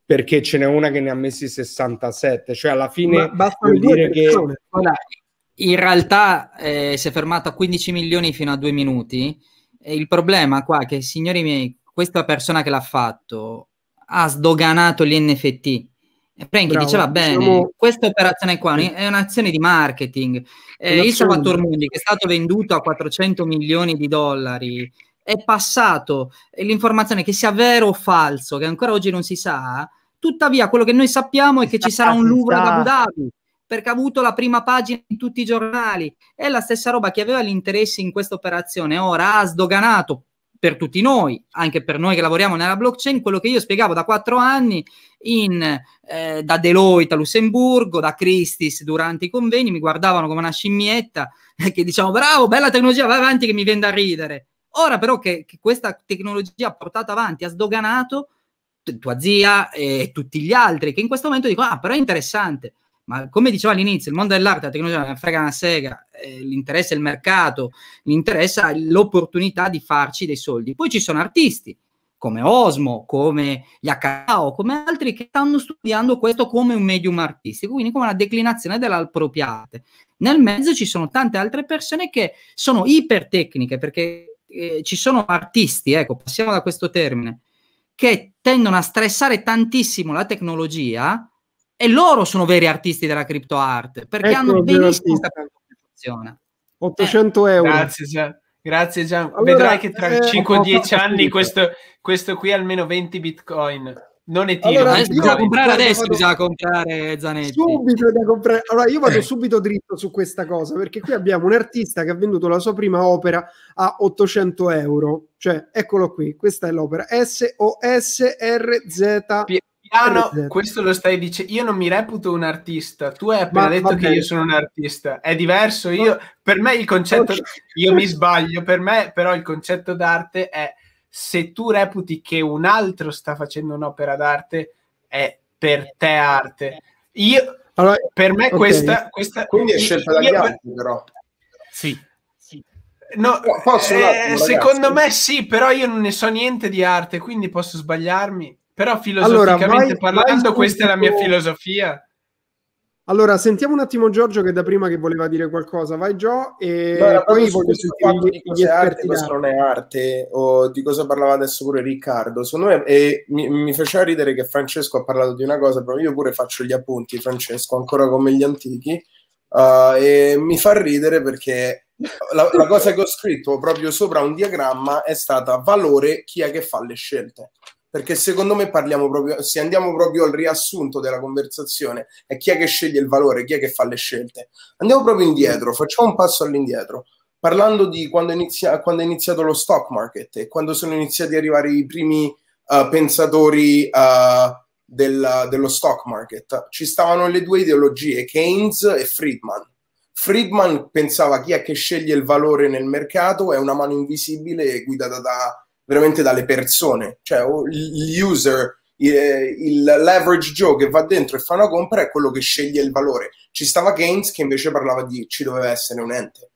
perché ce n'è una che ne ha messi 67, cioè alla fine vuol dire che... in realtà eh, si è fermata a 15 milioni fino a due minuti e il problema qua è che, signori miei, questa persona che l'ha fatto ha sdoganato gli NFT. E Frankie diceva bene, diciamo... questa operazione qua è un'azione di marketing. Eh, il Salvatore Mundi, che è stato venduto a 400 milioni di dollari, è passato l'informazione che sia vero o falso, che ancora oggi non si sa, tuttavia quello che noi sappiamo è che ci sarà un Louvre ad Abu Dhabi, perché ha avuto la prima pagina in tutti i giornali. È la stessa roba che aveva l'interesse in questa operazione, ora ha sdoganato per tutti noi, anche per noi che lavoriamo nella blockchain, quello che io spiegavo da quattro anni in, eh, da Deloitte a Lussemburgo, da Christis durante i convegni, mi guardavano come una scimmietta che diciamo bravo, bella tecnologia, vai avanti che mi viene da ridere. Ora però che, che questa tecnologia portata avanti ha sdoganato tua zia e tutti gli altri che in questo momento dicono ah però è interessante ma come dicevo all'inizio il mondo dell'arte la tecnologia non frega una sega eh, l'interesse è il mercato l'interesse è l'opportunità di farci dei soldi poi ci sono artisti come Osmo, come Yakao, come altri che stanno studiando questo come un medium artistico, quindi come una declinazione della propria arte. Nel mezzo ci sono tante altre persone che sono ipertecniche, perché eh, ci sono artisti, ecco, passiamo da questo termine, che tendono a stressare tantissimo la tecnologia e loro sono veri artisti della criptoarte, perché ecco hanno benissimo capito come funziona. 800 eh, euro. Grazie, Gian. Grazie Gian. Allora, Vedrai che tra eh, 5-10 anni questo, questo qui almeno 20 bitcoin. Non è tiro. Allora, bisogna comprare adesso, vado... bisogna comprare Zanetti. Subito da comprare. Allora, io vado subito dritto su questa cosa, perché qui abbiamo un artista che ha venduto la sua prima opera a 800 euro. Cioè, eccolo qui, questa è l'opera. S-O-S-R-Z. Piano, questo lo stai dicendo. Io non mi reputo un artista. Tu hai appena Ma, detto vabbè. che io sono un artista. È diverso. Io, per me il concetto, io mi sbaglio, per me però il concetto d'arte è se tu reputi che un altro sta facendo un'opera d'arte, è per te arte. Io, allora, per me okay. questa, questa... Quindi è scelta dagli io, altri, però. Sì. No, posso, eh, secondo me sì, però io non ne so niente di arte, quindi posso sbagliarmi. Però filosoficamente allora, vai, parlando, vai questa è la mia filosofia. Allora, sentiamo un attimo Giorgio che da prima che voleva dire qualcosa. Vai Gio e no, poi voglio sentire di cosa è arte, cosa non è arte o di cosa parlava adesso pure Riccardo. Secondo me e mi, mi, faceva ridere che Francesco ha parlato di una cosa, però io pure faccio gli appunti, Francesco, ancora come gli antichi. Uh, e mi fa ridere perché la, la cosa che ho scritto proprio sopra un diagramma è stata valore chi è che fa le scelte perché secondo me parliamo proprio, se andiamo proprio al riassunto della conversazione, è chi è che sceglie il valore, chi è che fa le scelte. Andiamo proprio indietro, facciamo un passo all'indietro, parlando di quando, inizia, quando è iniziato lo stock market e quando sono iniziati ad arrivare i primi uh, pensatori uh, del, dello stock market. Ci stavano le due ideologie, Keynes e Friedman. Friedman pensava chi è che sceglie il valore nel mercato è una mano invisibile guidata da veramente dalle persone, cioè il user, il leverage Joe che va dentro e fa una compra è quello che sceglie il valore. Ci stava Keynes che invece parlava di ci doveva essere un ente.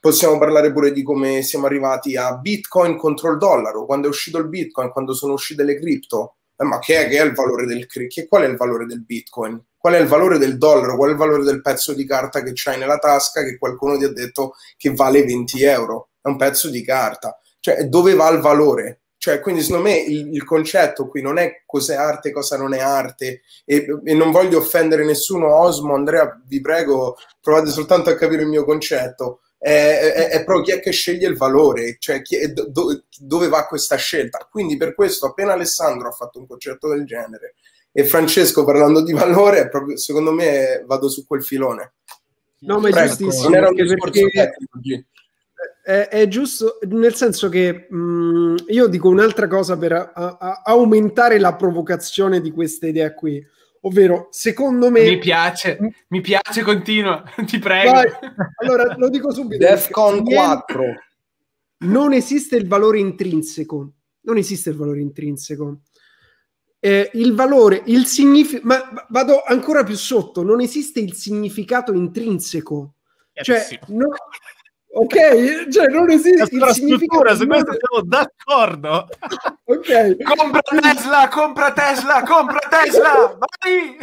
Possiamo parlare pure di come siamo arrivati a Bitcoin contro il dollaro, quando è uscito il Bitcoin, quando sono uscite le cripto. Eh, ma che è, che è il valore del che, qual è il valore del Bitcoin? Qual è il valore del dollaro? Qual è il valore del pezzo di carta che c'hai nella tasca che qualcuno ti ha detto che vale 20 euro? È un pezzo di carta cioè dove va il valore. Cioè, quindi secondo me il, il concetto qui non è cos'è arte, cosa non è arte, e, e, non voglio offendere nessuno, Osmo, Andrea, vi prego, provate soltanto a capire il mio concetto. È, è, è proprio chi è che sceglie il valore, cioè chi, do, dove va questa scelta. Quindi per questo appena Alessandro ha fatto un concetto del genere e Francesco parlando di valore, proprio, secondo me vado su quel filone. No, ma è giustissimo. Non era un discorso perché... tecnico è, è, giusto, nel senso che mh, mm, io dico un'altra cosa per a, a, aumentare la provocazione di questa idea qui, ovvero secondo me... Mi piace, m- mi piace, continua, ti prego. Vai. Allora, lo dico subito. Defcon 4. Non esiste il valore intrinseco, non esiste il valore intrinseco. Eh, il valore, il significato, ma vado ancora più sotto, non esiste il significato intrinseco. Eh, cioè, sì. no, Ok, cioè non esiste la struttura, su questo siamo d'accordo. ok. Compra Tesla, compra Tesla, compra Tesla, vai!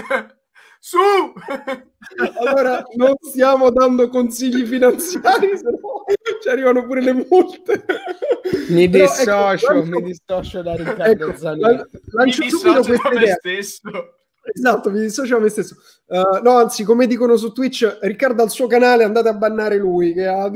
Su! Allora, non stiamo dando consigli finanziari, se no ci arrivano pure le multe. Mi Però, dissocio, ecco, mi dissocio da Riccardo ecco, Zanini. Lancio mi subito questa idea. Stesso. Esatto, mi dissocio a me stesso. Uh, no, anzi, come dicono su Twitch, Riccardo ha il suo canale, andate a bannare lui. Che ha...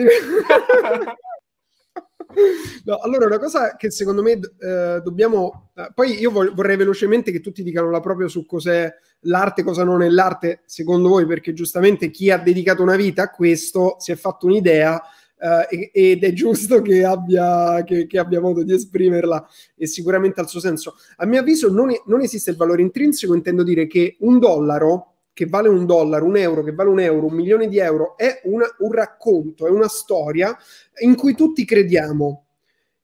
no, allora, una cosa che secondo me uh, dobbiamo... Uh, poi io vorrei velocemente che tutti dicano la propria su cos'è l'arte, cosa non è l'arte, secondo voi, perché giustamente chi ha dedicato una vita a questo si è fatto un'idea Uh, ed è giusto che abbia, che, che abbia, modo di esprimerla e sicuramente ha il suo senso. A mio avviso non, non, esiste il valore intrinseco, intendo dire che un dollaro che vale un dollaro, un euro che vale un euro, un milione di euro, è una, un racconto, è una storia in cui tutti crediamo.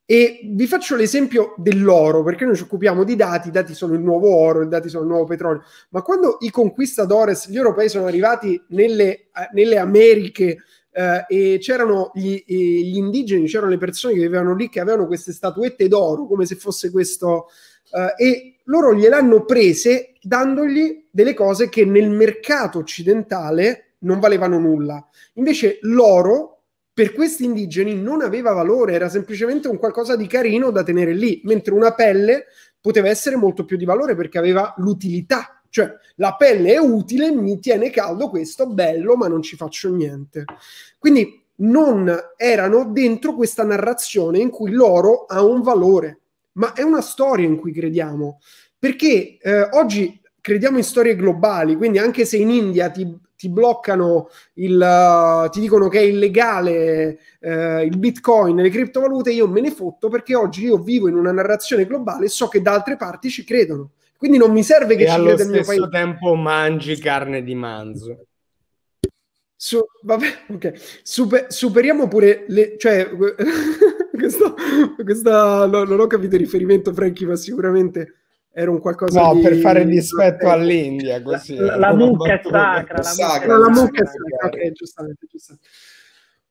E vi faccio l'esempio dell'oro, perché noi ci occupiamo di dati, i dati sono il nuovo oro, i dati sono il nuovo petrolio, ma quando i conquistadores, gli europei sono arrivati nelle, nelle Americhe, eh, e c'erano gli, gli, indigeni, c'erano le persone che vivevano lì che avevano queste statuette d'oro, come se fosse questo, eh, e loro gliel'hanno prese dandogli delle cose che nel mercato occidentale non valevano nulla. Invece l'oro per questi indigeni non aveva valore, era semplicemente un qualcosa di carino da tenere lì, mentre una pelle poteva essere molto più di valore perché aveva l'utilità. Cioè, la pelle è utile, mi tiene caldo questo, bello, ma non ci faccio niente. Quindi non erano dentro questa narrazione in cui l'oro ha un valore, ma è una storia in cui crediamo. Perché eh, oggi crediamo in storie globali, quindi anche se in India ti ti bloccano il, uh, ti dicono che è illegale uh, il bitcoin le criptovalute, io me ne fotto perché oggi io vivo in una narrazione globale e so che da altre parti ci credono. Quindi non mi serve che e ci creda il mio paese. allo stesso tempo mangi carne di manzo. Su, vabbè, ok. Super, superiamo pure le... Cioè, questa, questa no, non ho capito il riferimento, Franchi, ma sicuramente era un qualcosa no, di... per fare dispetto all'India, così. La, la, la mucca è sacra. La mucca è sacra, ok, giustamente, giustamente.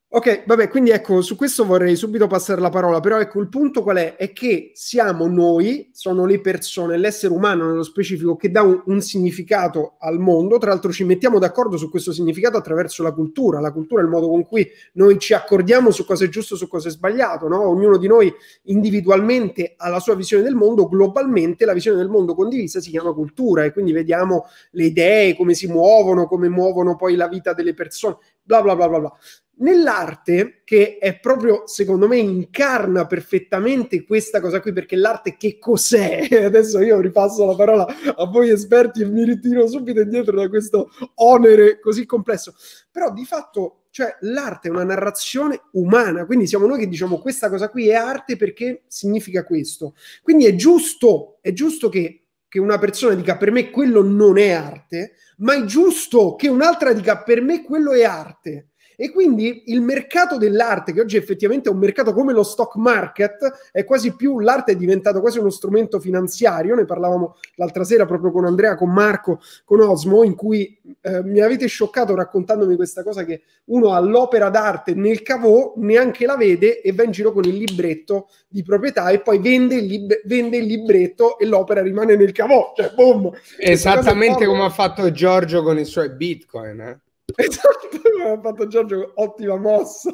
Ok, vabbè, quindi ecco, su questo vorrei subito passare la parola, però ecco, il punto qual è? È che siamo noi, sono le persone, l'essere umano nello specifico, che dà un, un, significato al mondo, tra l'altro ci mettiamo d'accordo su questo significato attraverso la cultura, la cultura è il modo con cui noi ci accordiamo su cosa è giusto, su cosa è sbagliato, no? Ognuno di noi individualmente ha la sua visione del mondo, globalmente la visione del mondo condivisa si chiama cultura e quindi vediamo le idee, come si muovono, come muovono poi la vita delle persone, bla bla bla bla bla. Nell'arte, che è proprio, secondo me, incarna perfettamente questa cosa qui, perché l'arte che cos'è? Adesso io ripasso la parola a voi esperti e mi ritiro subito indietro da questo onere così complesso. Però di fatto, cioè, l'arte è una narrazione umana, quindi siamo noi che diciamo questa cosa qui è arte perché significa questo. Quindi è giusto, è giusto che, che una persona dica per me quello non è arte, ma è giusto che un'altra dica per me quello è arte e quindi il mercato dell'arte, che oggi effettivamente è un mercato come lo stock market, è quasi più l'arte è diventato quasi uno strumento finanziario. Ne parlavamo l'altra sera proprio con Andrea, con Marco, con Osmo, in cui eh, mi avete scioccato raccontandomi questa cosa che uno ha l'opera d'arte nel cavò, neanche la vede e va in giro con il libretto di proprietà e poi vende il, lib- vende il libretto e l'opera rimane nel cavò. Cioè, boom! Esattamente come ha fatto Giorgio con i suoi bitcoin, eh? Esatto, ha fatto Giorgio, ottima mossa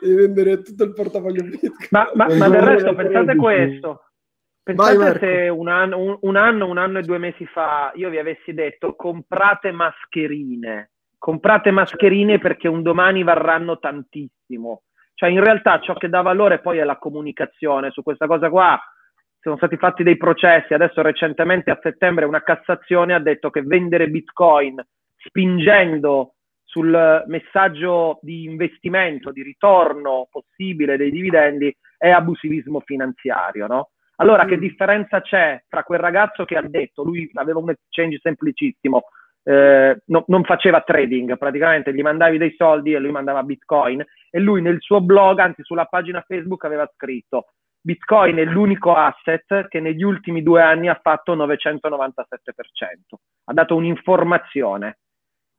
di vendere tutto il portafoglio Bitcoin. Ma, ma, ma del resto, pensate questo. Pensate Vai, se un anno, un, un anno, un anno e due mesi fa io vi avessi detto comprate mascherine, comprate mascherine perché un domani varranno tantissimo. Cioè in realtà ciò che dà valore poi è la comunicazione. Su questa cosa qua sono stati fatti dei processi. Adesso recentemente a settembre una Cassazione ha detto che vendere Bitcoin spingendo sul messaggio di investimento, di ritorno possibile dei dividendi è abusivismo finanziario, no? Allora, che mm. differenza c'è tra quel ragazzo che ha detto, lui aveva un exchange semplicissimo, eh, no, non faceva trading, praticamente gli mandavi dei soldi e lui mandava bitcoin e lui nel suo blog, anzi sulla pagina Facebook aveva scritto Bitcoin è l'unico asset che negli ultimi due anni ha fatto 997%. Ha dato un'informazione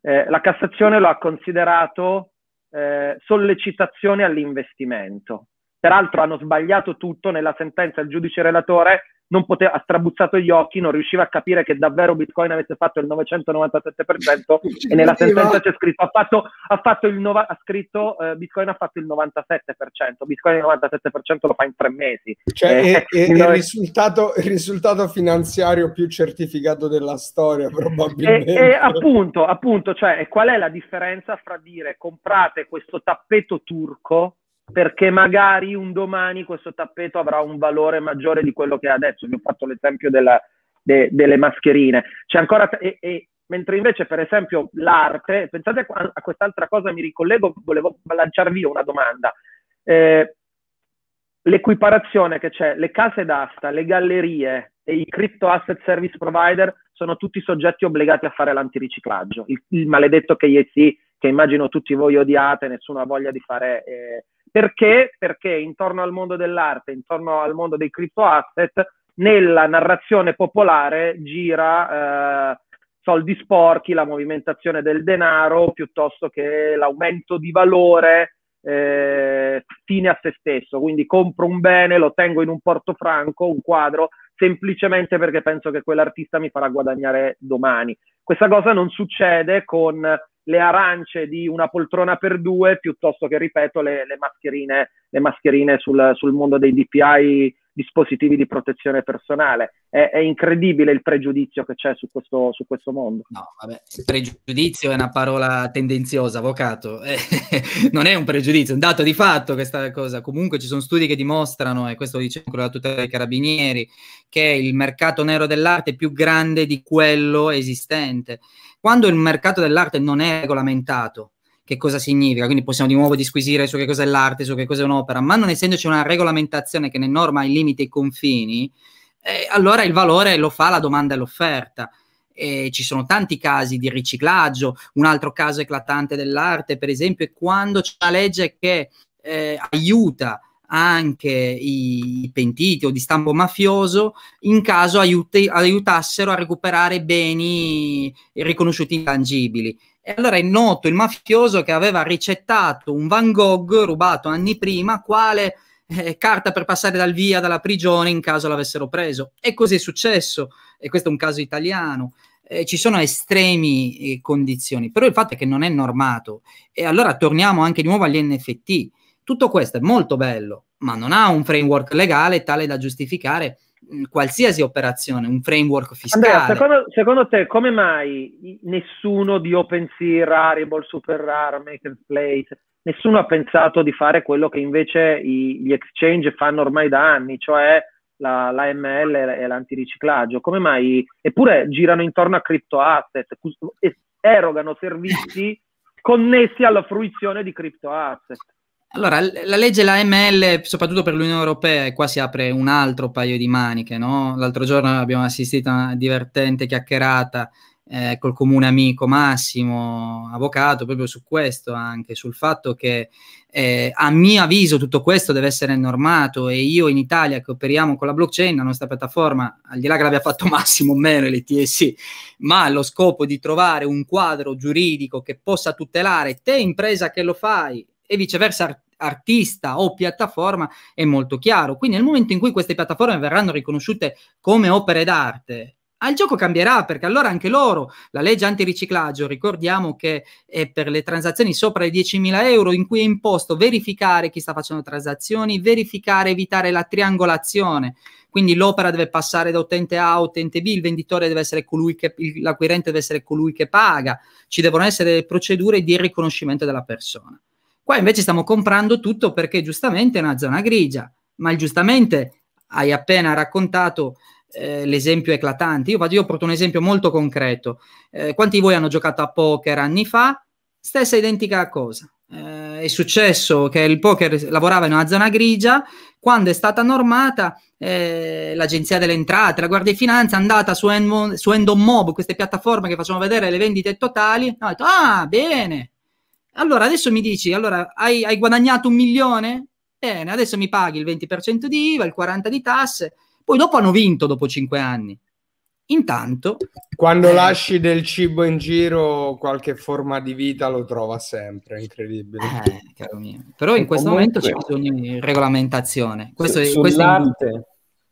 eh, la Cassazione lo ha considerato eh, sollecitazione all'investimento. Peraltro hanno sbagliato tutto nella sentenza, il giudice relatore non poteva, ha strabuzzato gli occhi, non riusciva a capire che davvero Bitcoin avesse fatto il 997% e nella sentenza c'è scritto, ha fatto, ha fatto il nova, ha scritto uh, Bitcoin ha fatto il 97%, Bitcoin il 97% lo fa in tre mesi. Cioè eh, è, è il, risultato, il, risultato, finanziario più certificato della storia probabilmente. E, e appunto, appunto, cioè qual è la differenza fra dire comprate questo tappeto turco perché magari un domani questo tappeto avrà un valore maggiore di quello che ha adesso. Vi ho fatto l'esempio della, de, delle mascherine. C'è ancora, e, e, mentre invece, per esempio, l'arte, pensate a, a quest'altra cosa, mi ricollego, volevo lanciarvi una domanda. Eh, l'equiparazione che c'è, le case d'asta, le gallerie e i crypto asset service provider sono tutti soggetti obbligati a fare l'antiriciclaggio. Il, il maledetto KYC, che immagino tutti voi odiate, nessuno ha voglia di fare eh, perché? Perché intorno al mondo dell'arte, intorno al mondo dei crypto asset, nella narrazione popolare gira, eh, soldi sporchi, la movimentazione del denaro, piuttosto che l'aumento di valore eh, fine a se stesso. Quindi compro un bene, lo tengo in un portofranco, un quadro, semplicemente perché penso che quell'artista mi farà guadagnare domani. Questa cosa non succede con le arance di una poltrona per due piuttosto che, ripeto, le, le mascherine, le mascherine sul, sul mondo dei DPI dispositivi di protezione personale. È, è, incredibile il pregiudizio che c'è su questo, su questo mondo. No, vabbè, pregiudizio è una parola tendenziosa, avvocato. Eh, non è un pregiudizio, è un dato di fatto questa cosa. Comunque ci sono studi che dimostrano, e questo lo dice quello da tutela dei carabinieri, che il mercato nero dell'arte è più grande di quello esistente. Quando il mercato dell'arte non è regolamentato, che cosa significa, quindi possiamo di nuovo disquisire su che cosa è l'arte, su che cosa è un'opera, ma non essendoci una regolamentazione che ne norma i limiti e i confini, eh, allora il valore lo fa la domanda e l'offerta. E ci sono tanti casi di riciclaggio, un altro caso eclatante dell'arte, per esempio, è quando c'è una legge che eh, aiuta anche i pentiti o di stampo mafioso in caso aiuti, aiutassero a recuperare beni riconosciuti intangibili. E allora è noto il mafioso che aveva ricettato un Van Gogh rubato anni prima, quale eh, carta per passare dal via dalla prigione in caso l'avessero preso. E così è successo, e questo è un caso italiano. Eh, ci sono estremi eh, condizioni, però il fatto è che non è normato. E allora torniamo anche di nuovo agli NFT. Tutto questo è molto bello, ma non ha un framework legale tale da giustificare qualsiasi operazione, un framework fiscale. Andrea, secondo, secondo, te come mai nessuno di OpenSea, Rarible, Super Rare, Marketplace, nessuno ha pensato di fare quello che invece i, gli exchange fanno ormai da anni, cioè la, l'AML e l'antiriciclaggio? Come mai? Eppure girano intorno a crypto asset, erogano servizi connessi alla fruizione di crypto asset. Allora, la legge l'AML, soprattutto per l'Unione Europea, qua si apre un altro paio di maniche, no? L'altro giorno abbiamo assistito a una divertente chiacchierata eh, col comune amico Massimo, avvocato, proprio su questo anche, sul fatto che eh, a mio avviso tutto questo deve essere normato e io in Italia che operiamo con la blockchain, la nostra piattaforma, al di là che l'abbia fatto Massimo o meno l'ETSC, ma allo scopo di trovare un quadro giuridico che possa tutelare te impresa che lo fai e viceversa artista o piattaforma è molto chiaro. Quindi nel momento in cui queste piattaforme verranno riconosciute come opere d'arte, il gioco cambierà perché allora anche loro, la legge antiriciclaggio, ricordiamo che è per le transazioni sopra i 10.000 euro in cui è imposto verificare chi sta facendo transazioni, verificare, evitare la triangolazione. Quindi l'opera deve passare da utente A a utente B, il venditore deve essere colui che, l'acquirente deve essere colui che paga, ci devono essere procedure di riconoscimento della persona. Qua invece stiamo comprando tutto perché giustamente è una zona grigia, ma giustamente hai appena raccontato eh, l'esempio eclatante. Io, io porto un esempio molto concreto. Eh, quanti di voi hanno giocato a poker anni fa? Stessa identica cosa. Eh, è successo che il poker lavorava in una zona grigia, quando è stata normata eh, l'agenzia delle entrate, la Guardia di Finanza è andata su, Enmo, su Endomob, queste piattaforme che facciano vedere le vendite totali, ha detto, ah, bene, allora adesso mi dici, allora hai, hai guadagnato un milione? Bene, adesso mi paghi il 20% di IVA, il 40% di tasse, poi dopo hanno vinto dopo cinque anni. Intanto... Quando eh, lasci del cibo in giro, qualche forma di vita lo trova sempre, incredibile. Eh, caro mio. Però in questo comunque, momento c'è bisogno di regolamentazione. Questo, su, questo sull'arte,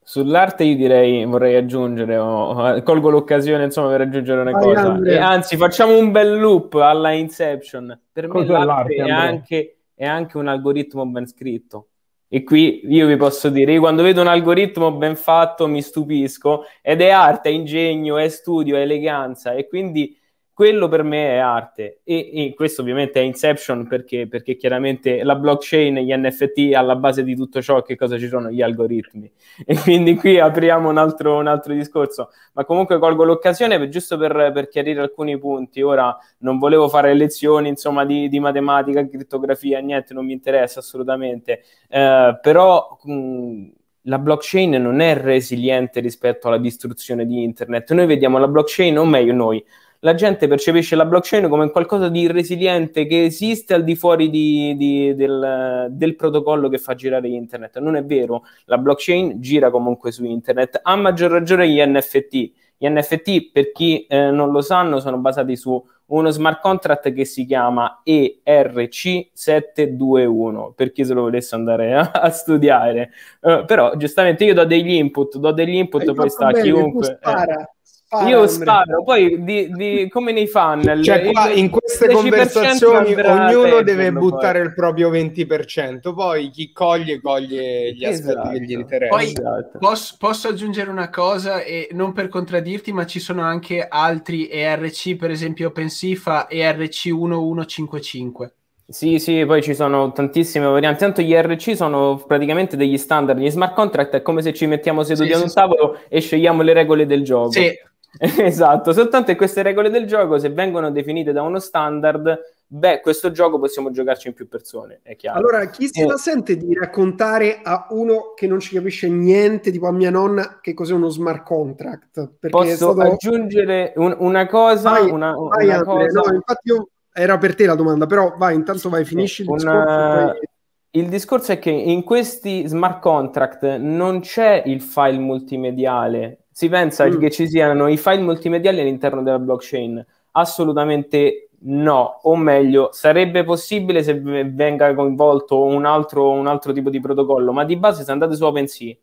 Sull'arte io direi, vorrei aggiungere, oh, colgo l'occasione insomma per aggiungere una Vai, cosa, e anzi facciamo un bel loop alla Inception, per me l'arte, è, anche, è anche un algoritmo ben scritto, e qui io vi posso dire, io quando vedo un algoritmo ben fatto mi stupisco, ed è arte, è ingegno, è studio, è eleganza, e quindi quello per me è arte. E, e questo ovviamente è Inception perché, perché, chiaramente la blockchain, gli NFT alla base di tutto ciò che cosa ci sono? Gli algoritmi. E quindi qui apriamo un altro, un altro discorso. Ma comunque colgo l'occasione per, giusto per, per, chiarire alcuni punti. Ora non volevo fare lezioni insomma di, di matematica, crittografia niente non mi interessa assolutamente. Eh, però mh, la blockchain non è resiliente rispetto alla distruzione di internet. Noi vediamo la blockchain o meglio noi la gente percepisce la blockchain come qualcosa di resiliente che esiste al di fuori di, di, del, del, protocollo che fa girare internet. Non è vero, la blockchain gira comunque su internet, a maggior ragione gli NFT. Gli NFT, per chi eh, non lo sanno, sono basati su uno smart contract che si chiama ERC721, per chi se lo volesse andare a, a studiare. Uh, però giustamente io do degli input, do degli input, poi sta bene, chiunque... Eh. Spara, io sparo, poi di, di, come nei funnel. Cioè, qua, in queste conversazioni ognuno deve buttare poi. il proprio 20%, poi chi coglie, coglie gli esatto. aspetti che gli interessano. Poi esatto. posso, posso, aggiungere una cosa, e non per contraddirti, ma ci sono anche altri ERC, per esempio OpenSea ERC 1155. Sì, sì, poi ci sono tantissime varianti. Tanto gli ERC sono praticamente degli standard. Gli smart contract è come se ci mettiamo seduti sì, ad un sì, tavolo sì. e scegliamo le regole del gioco. Sì, esatto, soltanto che queste regole del gioco, se vengono definite da uno standard, beh, questo gioco possiamo giocarci in più persone, è chiaro. Allora, chi se la sente di raccontare a uno che non ci capisce niente, tipo a mia nonna, che cos'è uno smart contract? Perché Posso stato... aggiungere un, una cosa? Vai, una, vai una cosa... No, infatti io... era per te la domanda, però vai, intanto vai, finisci il discorso. Una... Poi... Il discorso è che in questi smart contract non c'è il file multimediale si pensa mm. che ci siano i file multimediali all'interno della blockchain? Assolutamente no, o meglio, sarebbe possibile se venga coinvolto un altro, un altro tipo di protocollo, ma di base se andate su OpenSea,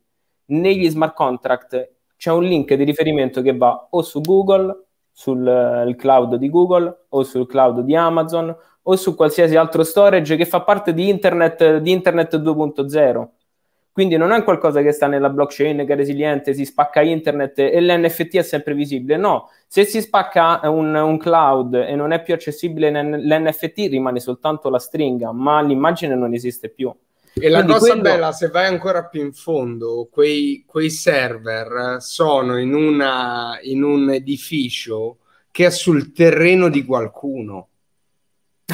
negli smart contract c'è un link di riferimento che va o su Google, sul cloud di Google, o sul cloud di Amazon, o su qualsiasi altro storage che fa parte di Internet, di Internet 2.0 quindi non è qualcosa che sta nella blockchain, che è resiliente, si spacca internet e l'NFT è sempre visibile. No, se si spacca un, un cloud e non è più accessibile l'NFT, rimane soltanto la stringa, ma l'immagine non esiste più. E la Quindi cosa quello... bella, se vai ancora più in fondo, quei, quei server sono in, una, in un edificio che è sul terreno di qualcuno.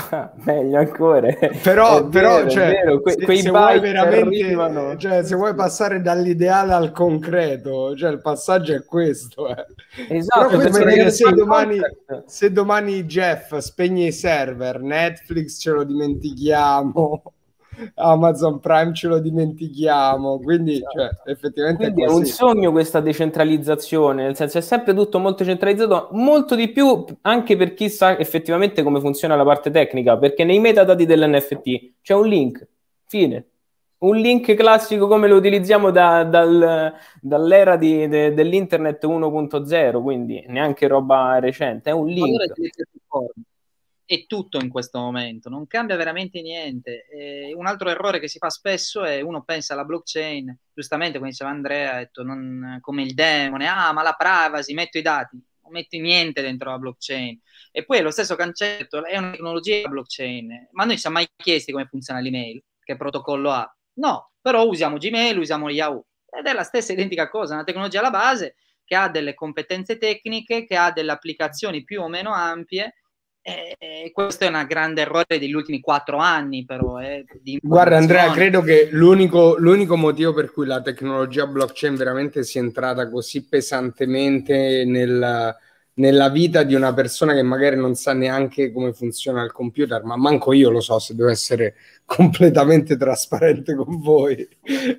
meglio ancora. Però, però cioè, que- se, quei se vuoi veramente, cioè, se vuoi passare dall'ideale al concreto, cioè, il passaggio è questo. Eh. Esatto, dire, se, domani, se domani Jeff spegne i server, Netflix ce lo dimentichiamo. Amazon Prime ce lo dimentichiamo, quindi cioè, effettivamente quindi è, è, un sogno questa decentralizzazione, nel senso è sempre tutto molto centralizzato, molto di più anche per chi sa effettivamente come funziona la parte tecnica, perché nei metadati dell'NFT c'è un link, fine. Un link classico come lo utilizziamo da, dal, dall'era di, de, dell'internet 1.0, quindi neanche roba recente, è un link. Allora, è tutto in questo momento, non cambia veramente niente. E un altro errore che si fa spesso è uno pensa alla blockchain, giustamente come diceva Andrea, detto non, come il demone, ah ma la privacy, metto i dati, non metti niente dentro la blockchain. E poi lo stesso concetto, è una tecnologia la blockchain, ma noi ci siamo mai chiesti come funziona l'email, che protocollo ha? No, però usiamo Gmail, usiamo Yahoo, ed è la stessa identica cosa, una tecnologia alla base che ha delle competenze tecniche, che ha delle applicazioni più o meno ampie, eh, questo è un grande errore degli ultimi quattro anni, però. Eh, Guarda, Andrea, credo che l'unico, l'unico, motivo per cui la tecnologia blockchain veramente sia entrata così pesantemente nel, nella vita di una persona che magari non sa neanche come funziona il computer, ma manco io lo so se devo essere completamente trasparente con voi,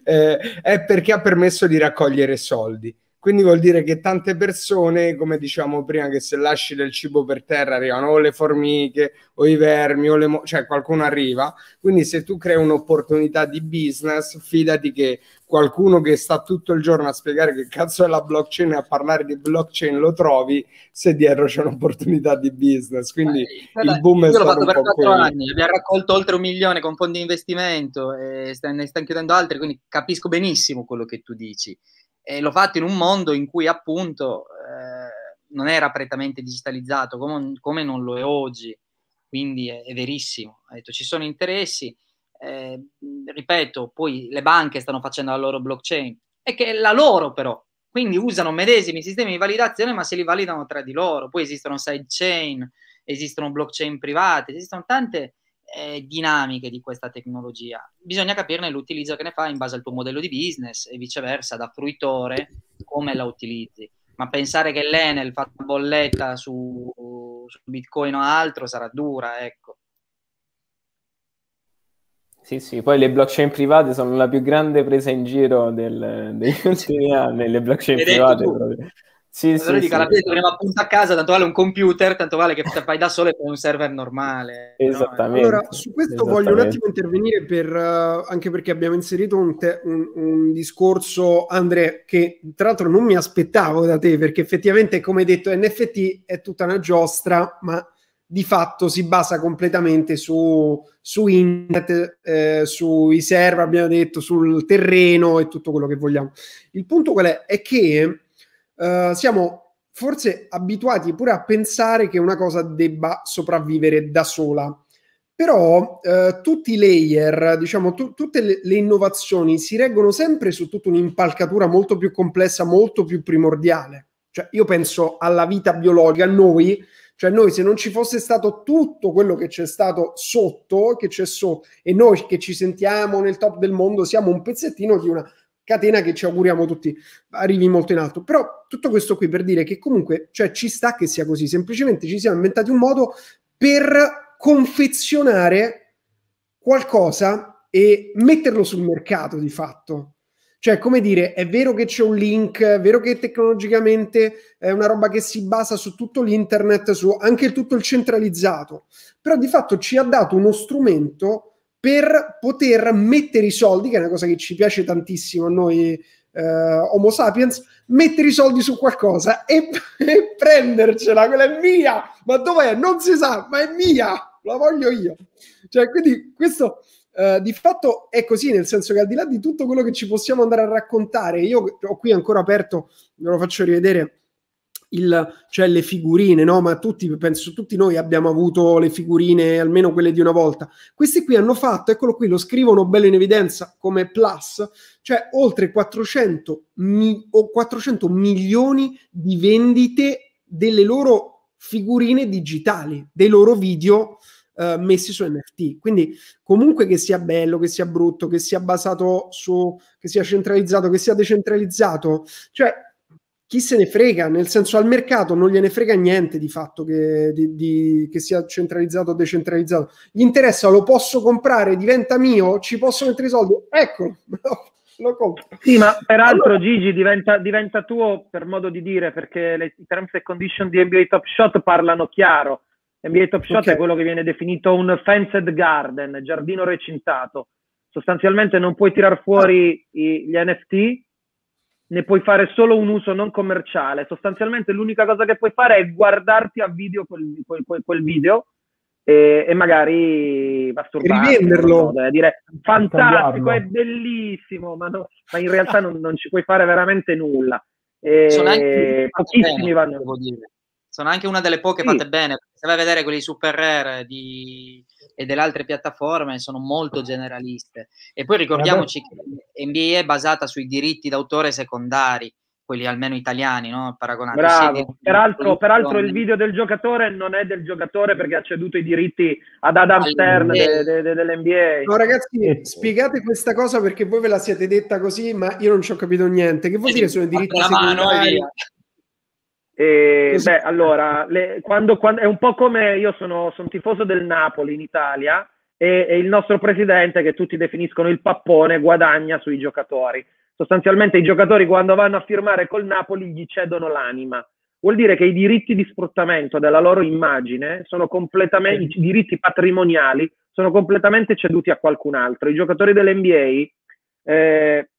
eh, è perché ha permesso di raccogliere soldi quindi vuol dire che tante persone, come diciamo prima, che se lasci del cibo per terra arrivano o le formiche o i vermi o le mo- cioè qualcuno arriva. Quindi se tu crei un'opportunità di business, fidati che qualcuno che sta tutto il giorno a spiegare che cazzo è la blockchain e a parlare di blockchain lo trovi se dietro c'è un'opportunità di business. Quindi eh, il boom è stato per quattro anni, abbiamo raccolto oltre un milione con fondi di investimento e ne stanno chiudendo altri, quindi capisco benissimo quello che tu dici e l'ho fatto in un mondo in cui appunto eh, non era prettamente digitalizzato come, come, non lo è oggi, quindi è, è verissimo. Ha detto ci sono interessi, eh, ripeto, poi le banche stanno facendo la loro blockchain, e che è la loro però, quindi usano medesimi sistemi di validazione ma se li validano tra di loro, poi esistono sidechain, esistono blockchain private, esistono tante eh, dinamiche di questa tecnologia. Bisogna capirne l'utilizzo che ne fa in base al tuo modello di business e viceversa, da fruitore, come la utilizzi. Ma pensare che l'Enel fa bolletta su, su Bitcoin o altro sarà dura, ecco. Sì, sì, poi le blockchain private sono la più grande presa in giro del, degli ultimi anni, le blockchain private proprio. Sì, allora sì, dico, sì. alla fine torniamo appunto a casa, tanto vale un computer, tanto vale che fai da solo e fai un server normale. Esattamente. No? Allora, su questo voglio un attimo intervenire per, uh, anche perché abbiamo inserito un, te- un, un, discorso, Andre, che tra l'altro non mi aspettavo da te, perché effettivamente, come hai detto, NFT è tutta una giostra, ma di fatto si basa completamente su, su internet, eh, sui server, abbiamo detto, sul terreno e tutto quello che vogliamo. Il punto qual è? È che uh, siamo forse abituati pure a pensare che una cosa debba sopravvivere da sola. Però uh, tutti i layer, diciamo, tu, tutte le, le, innovazioni si reggono sempre su tutta un'impalcatura molto più complessa, molto più primordiale. Cioè, io penso alla vita biologica, noi, cioè noi se non ci fosse stato tutto quello che c'è stato sotto, che c'è sotto, e noi che ci sentiamo nel top del mondo, siamo un pezzettino di una catena che ci auguriamo tutti arrivi molto in alto. Però tutto questo qui per dire che comunque cioè, ci sta che sia così, semplicemente ci siamo inventati un modo per confezionare qualcosa e metterlo sul mercato di fatto. Cioè, come dire, è vero che c'è un link, è vero che tecnologicamente è una roba che si basa su tutto l'internet, su anche tutto il centralizzato, però di fatto ci ha dato uno strumento per poter mettere i soldi, che è una cosa che ci piace tantissimo a noi eh, Homo sapiens, mettere i soldi su qualcosa e, e prendercela, quella è mia, ma dov'è? Non si sa, ma è mia, la voglio io. Cioè, quindi questo uh, di fatto è così, nel senso che al di là di tutto quello che ci possiamo andare a raccontare, io ho qui ancora aperto, ve lo faccio rivedere, il, cioè le figurine, no? Ma tutti, penso, tutti noi abbiamo avuto le figurine, almeno quelle di una volta. Questi qui hanno fatto, eccolo qui, lo scrivono bello in evidenza come plus, cioè oltre 400, mi, o 400 milioni di vendite delle loro figurine digitali, dei loro video uh, messi su NFT. Quindi comunque che sia bello, che sia brutto, che sia basato su, che sia centralizzato, che sia decentralizzato, cioè chi se ne frega, nel senso al mercato non gliene frega niente di fatto che, di, di, che, sia centralizzato o decentralizzato. Gli interessa, lo posso comprare, diventa mio, ci posso mettere i soldi, ecco, lo compro. Sì, ma peraltro allora... Gigi diventa, diventa, tuo per modo di dire, perché le terms and conditions di NBA Top Shot parlano chiaro. NBA Top Shot okay. è quello che viene definito un fenced garden, giardino recintato. Sostanzialmente non puoi tirar fuori i, gli NFT ne puoi fare solo un uso non commerciale. Sostanzialmente l'unica cosa che puoi fare è guardarti a video quel, quel, quel video e, e, magari masturbarti. Rivenderlo. No, dire fantastico, è bellissimo, ma, no, ma in realtà non, non, ci puoi fare veramente nulla. E pochissimi vanno. Sono anche una delle poche sì. fatte bene. Se vai a vedere quelli super rare di e delle altre piattaforme sono molto generaliste. E poi ricordiamoci che NBA è basata sui diritti d'autore secondari, quelli almeno italiani, no? paragonati. Bravo. Peraltro, peraltro, il video del giocatore non è del giocatore perché ha ceduto i diritti ad Adam Stern de, de, de, dell'NBA. No, ragazzi, spiegate questa cosa perché voi ve la siete detta così, ma io non ci ho capito niente. Che vuol dire sono i diritti secondari? E, beh, allora, le, quando, quando, è un po' come io sono, sono tifoso del Napoli in Italia e, e, il nostro presidente, che tutti definiscono il pappone, guadagna sui giocatori. Sostanzialmente i giocatori quando vanno a firmare col Napoli gli cedono l'anima. Vuol dire che i diritti di sfruttamento della loro immagine sono completamente, i diritti patrimoniali sono completamente ceduti a qualcun altro. I giocatori dell'NBA eh,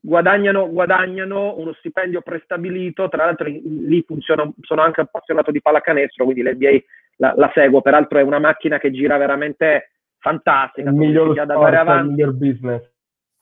guadagnano, guadagnano uno stipendio prestabilito, tra l'altro lì funziona, sono anche appassionato di pallacanestro, quindi l'NBA la, la seguo, peraltro è una macchina che gira veramente fantastica, il miglior sport, il miglior business.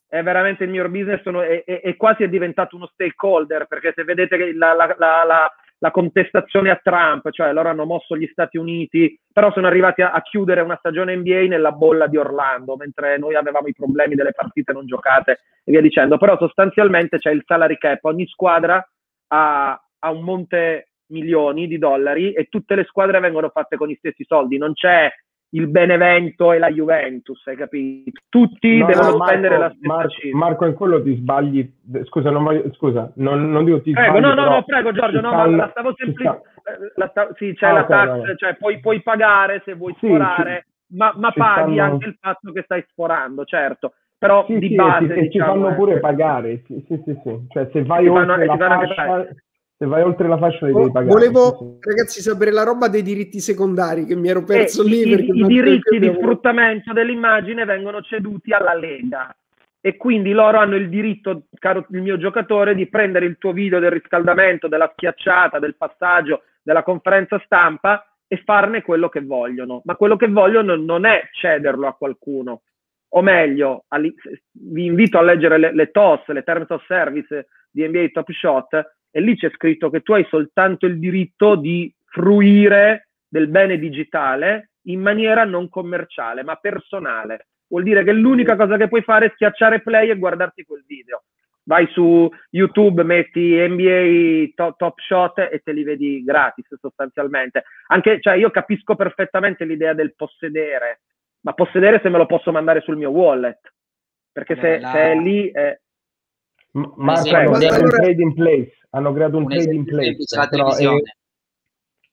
È veramente il miglior business, sono, è, è, è, quasi è diventato uno stakeholder, perché se vedete la, la, la la contestazione a Trump, cioè loro hanno mosso gli Stati Uniti, però sono arrivati a, a, chiudere una stagione NBA nella bolla di Orlando, mentre noi avevamo i problemi delle partite non giocate e via dicendo. Però sostanzialmente c'è il salary cap, ogni squadra ha, ha un monte milioni di dollari e tutte le squadre vengono fatte con gli stessi soldi, non c'è il Benevento e la Juventus, hai capito? Tutti no, devono no, spendere la stessa Marco. Marco, in quello ti sbagli. Scusa, non, voglio, scusa, non, non dico ti prego, sbagli. No, no, no, prego Giorgio, no, stanno, la stavo semplicemente... Sta... Sì, c'è ah, la okay, tax, no. cioè puoi, puoi, pagare se vuoi sì, sforare, ci, ma, ma paghi stanno... anche il fatto che stai sforando, certo. Però sì, di sì, base... Sì, diciamo, ci fanno pure pagare, sì, sì, sì, sì. Cioè se vai oltre la fascia... Se vai oltre la fascia devi oh, pagare. Volevo, ragazzi, sapere la roba dei diritti secondari che mi ero perso eh, lì. I, i diritti di sfruttamento dell'immagine vengono ceduti alla Lega e quindi loro hanno il diritto, caro il mio giocatore, di prendere il tuo video del riscaldamento, della schiacciata, del passaggio, della conferenza stampa e farne quello che vogliono. Ma quello che vogliono non è cederlo a qualcuno, o meglio, vi invito a leggere le, le TOS, le Terms of Service di NBA Top Shot, e lì c'è scritto che tu hai soltanto il diritto di fruire del bene digitale in maniera non commerciale, ma personale. Vuol dire che l'unica cosa che puoi fare è schiacciare play e guardarti quel video. Vai su YouTube, metti NBA top, top Shot e te li vedi gratis sostanzialmente. Anche, cioè, io capisco perfettamente l'idea del possedere, ma possedere se me lo posso mandare sul mio wallet. Perché se, la... se è lì... È... Hanno creato un trade in place, hanno creato un, un in place, però è, cioè,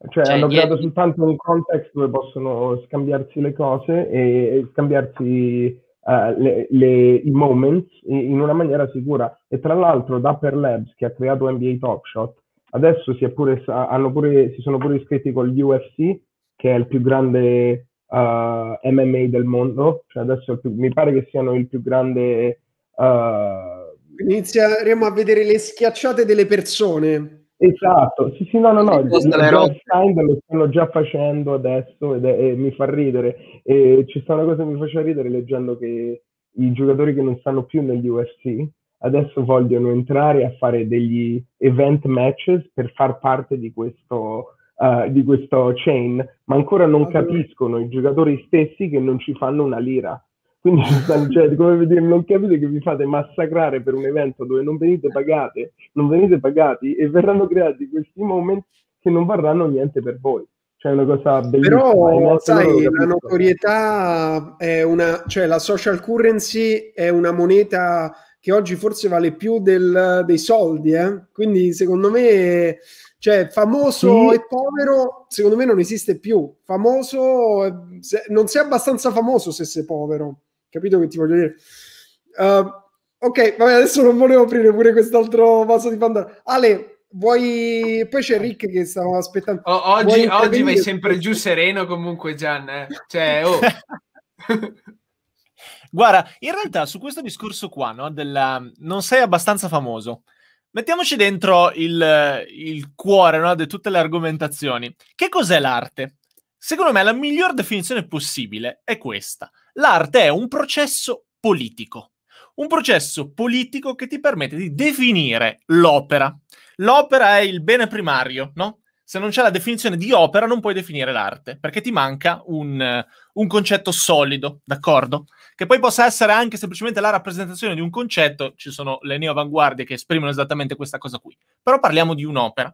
cioè hanno creato soltanto un context dove possono scambiarsi le cose e, e scambiarsi uh, le, le, i moments in, in, una maniera sicura. E tra l'altro Dapper Labs, che ha creato NBA Top Shot, adesso si, pure, pure, si sono pure iscritti con l'UFC, che è il più grande uh, eh, MMA del mondo. Cioè adesso più, mi pare che siano il più grande... Uh, Inizieremo a vedere le schiacciate delle persone. Esatto, sì, sì, no, no, no, lo stanno già facendo adesso ed è, e mi fa ridere. E c'è stata una cosa che mi faceva ridere leggendo che i giocatori che non stanno più negli UFC adesso vogliono entrare a fare degli event matches per far parte di questo, uh, di questo chain, ma ancora non capiscono i giocatori stessi che non ci fanno una lira. Quindi cioè, come vedete, non capite che vi fate massacrare per un evento dove non venite pagate, non venite pagati e verranno creati questi momenti che non varranno niente per voi. Cioè una cosa bellissima. Però, sai, la notorietà è una, cioè la social currency è una moneta che oggi forse vale più del, dei soldi, eh? quindi secondo me, cioè famoso sì. e povero, secondo me non esiste più. Famoso, non sei abbastanza famoso se sei povero. Capito che ti voglio dire? Uh, ok, vabbè, adesso non volevo aprire pure quest'altro vaso di Pandora. Ale, vuoi... Poi c'è Rick che stava aspettando. Oh, oggi, oggi vai sempre giù sereno comunque, Gian. Eh? Cioè, oh. Guarda, in realtà su questo discorso qua, no, della... non sei abbastanza famoso, mettiamoci dentro il, il cuore no, di tutte le argomentazioni. Che cos'è l'arte? Secondo me la miglior definizione possibile è questa. L'arte è un processo politico. Un processo politico che ti permette di definire l'opera. L'opera è il bene primario, no? Se non c'è la definizione di opera non puoi definire l'arte, perché ti manca un, un concetto solido, d'accordo? Che poi possa essere anche semplicemente la rappresentazione di un concetto, ci sono le neoavanguardie che esprimono esattamente questa cosa qui. Però parliamo di un'opera.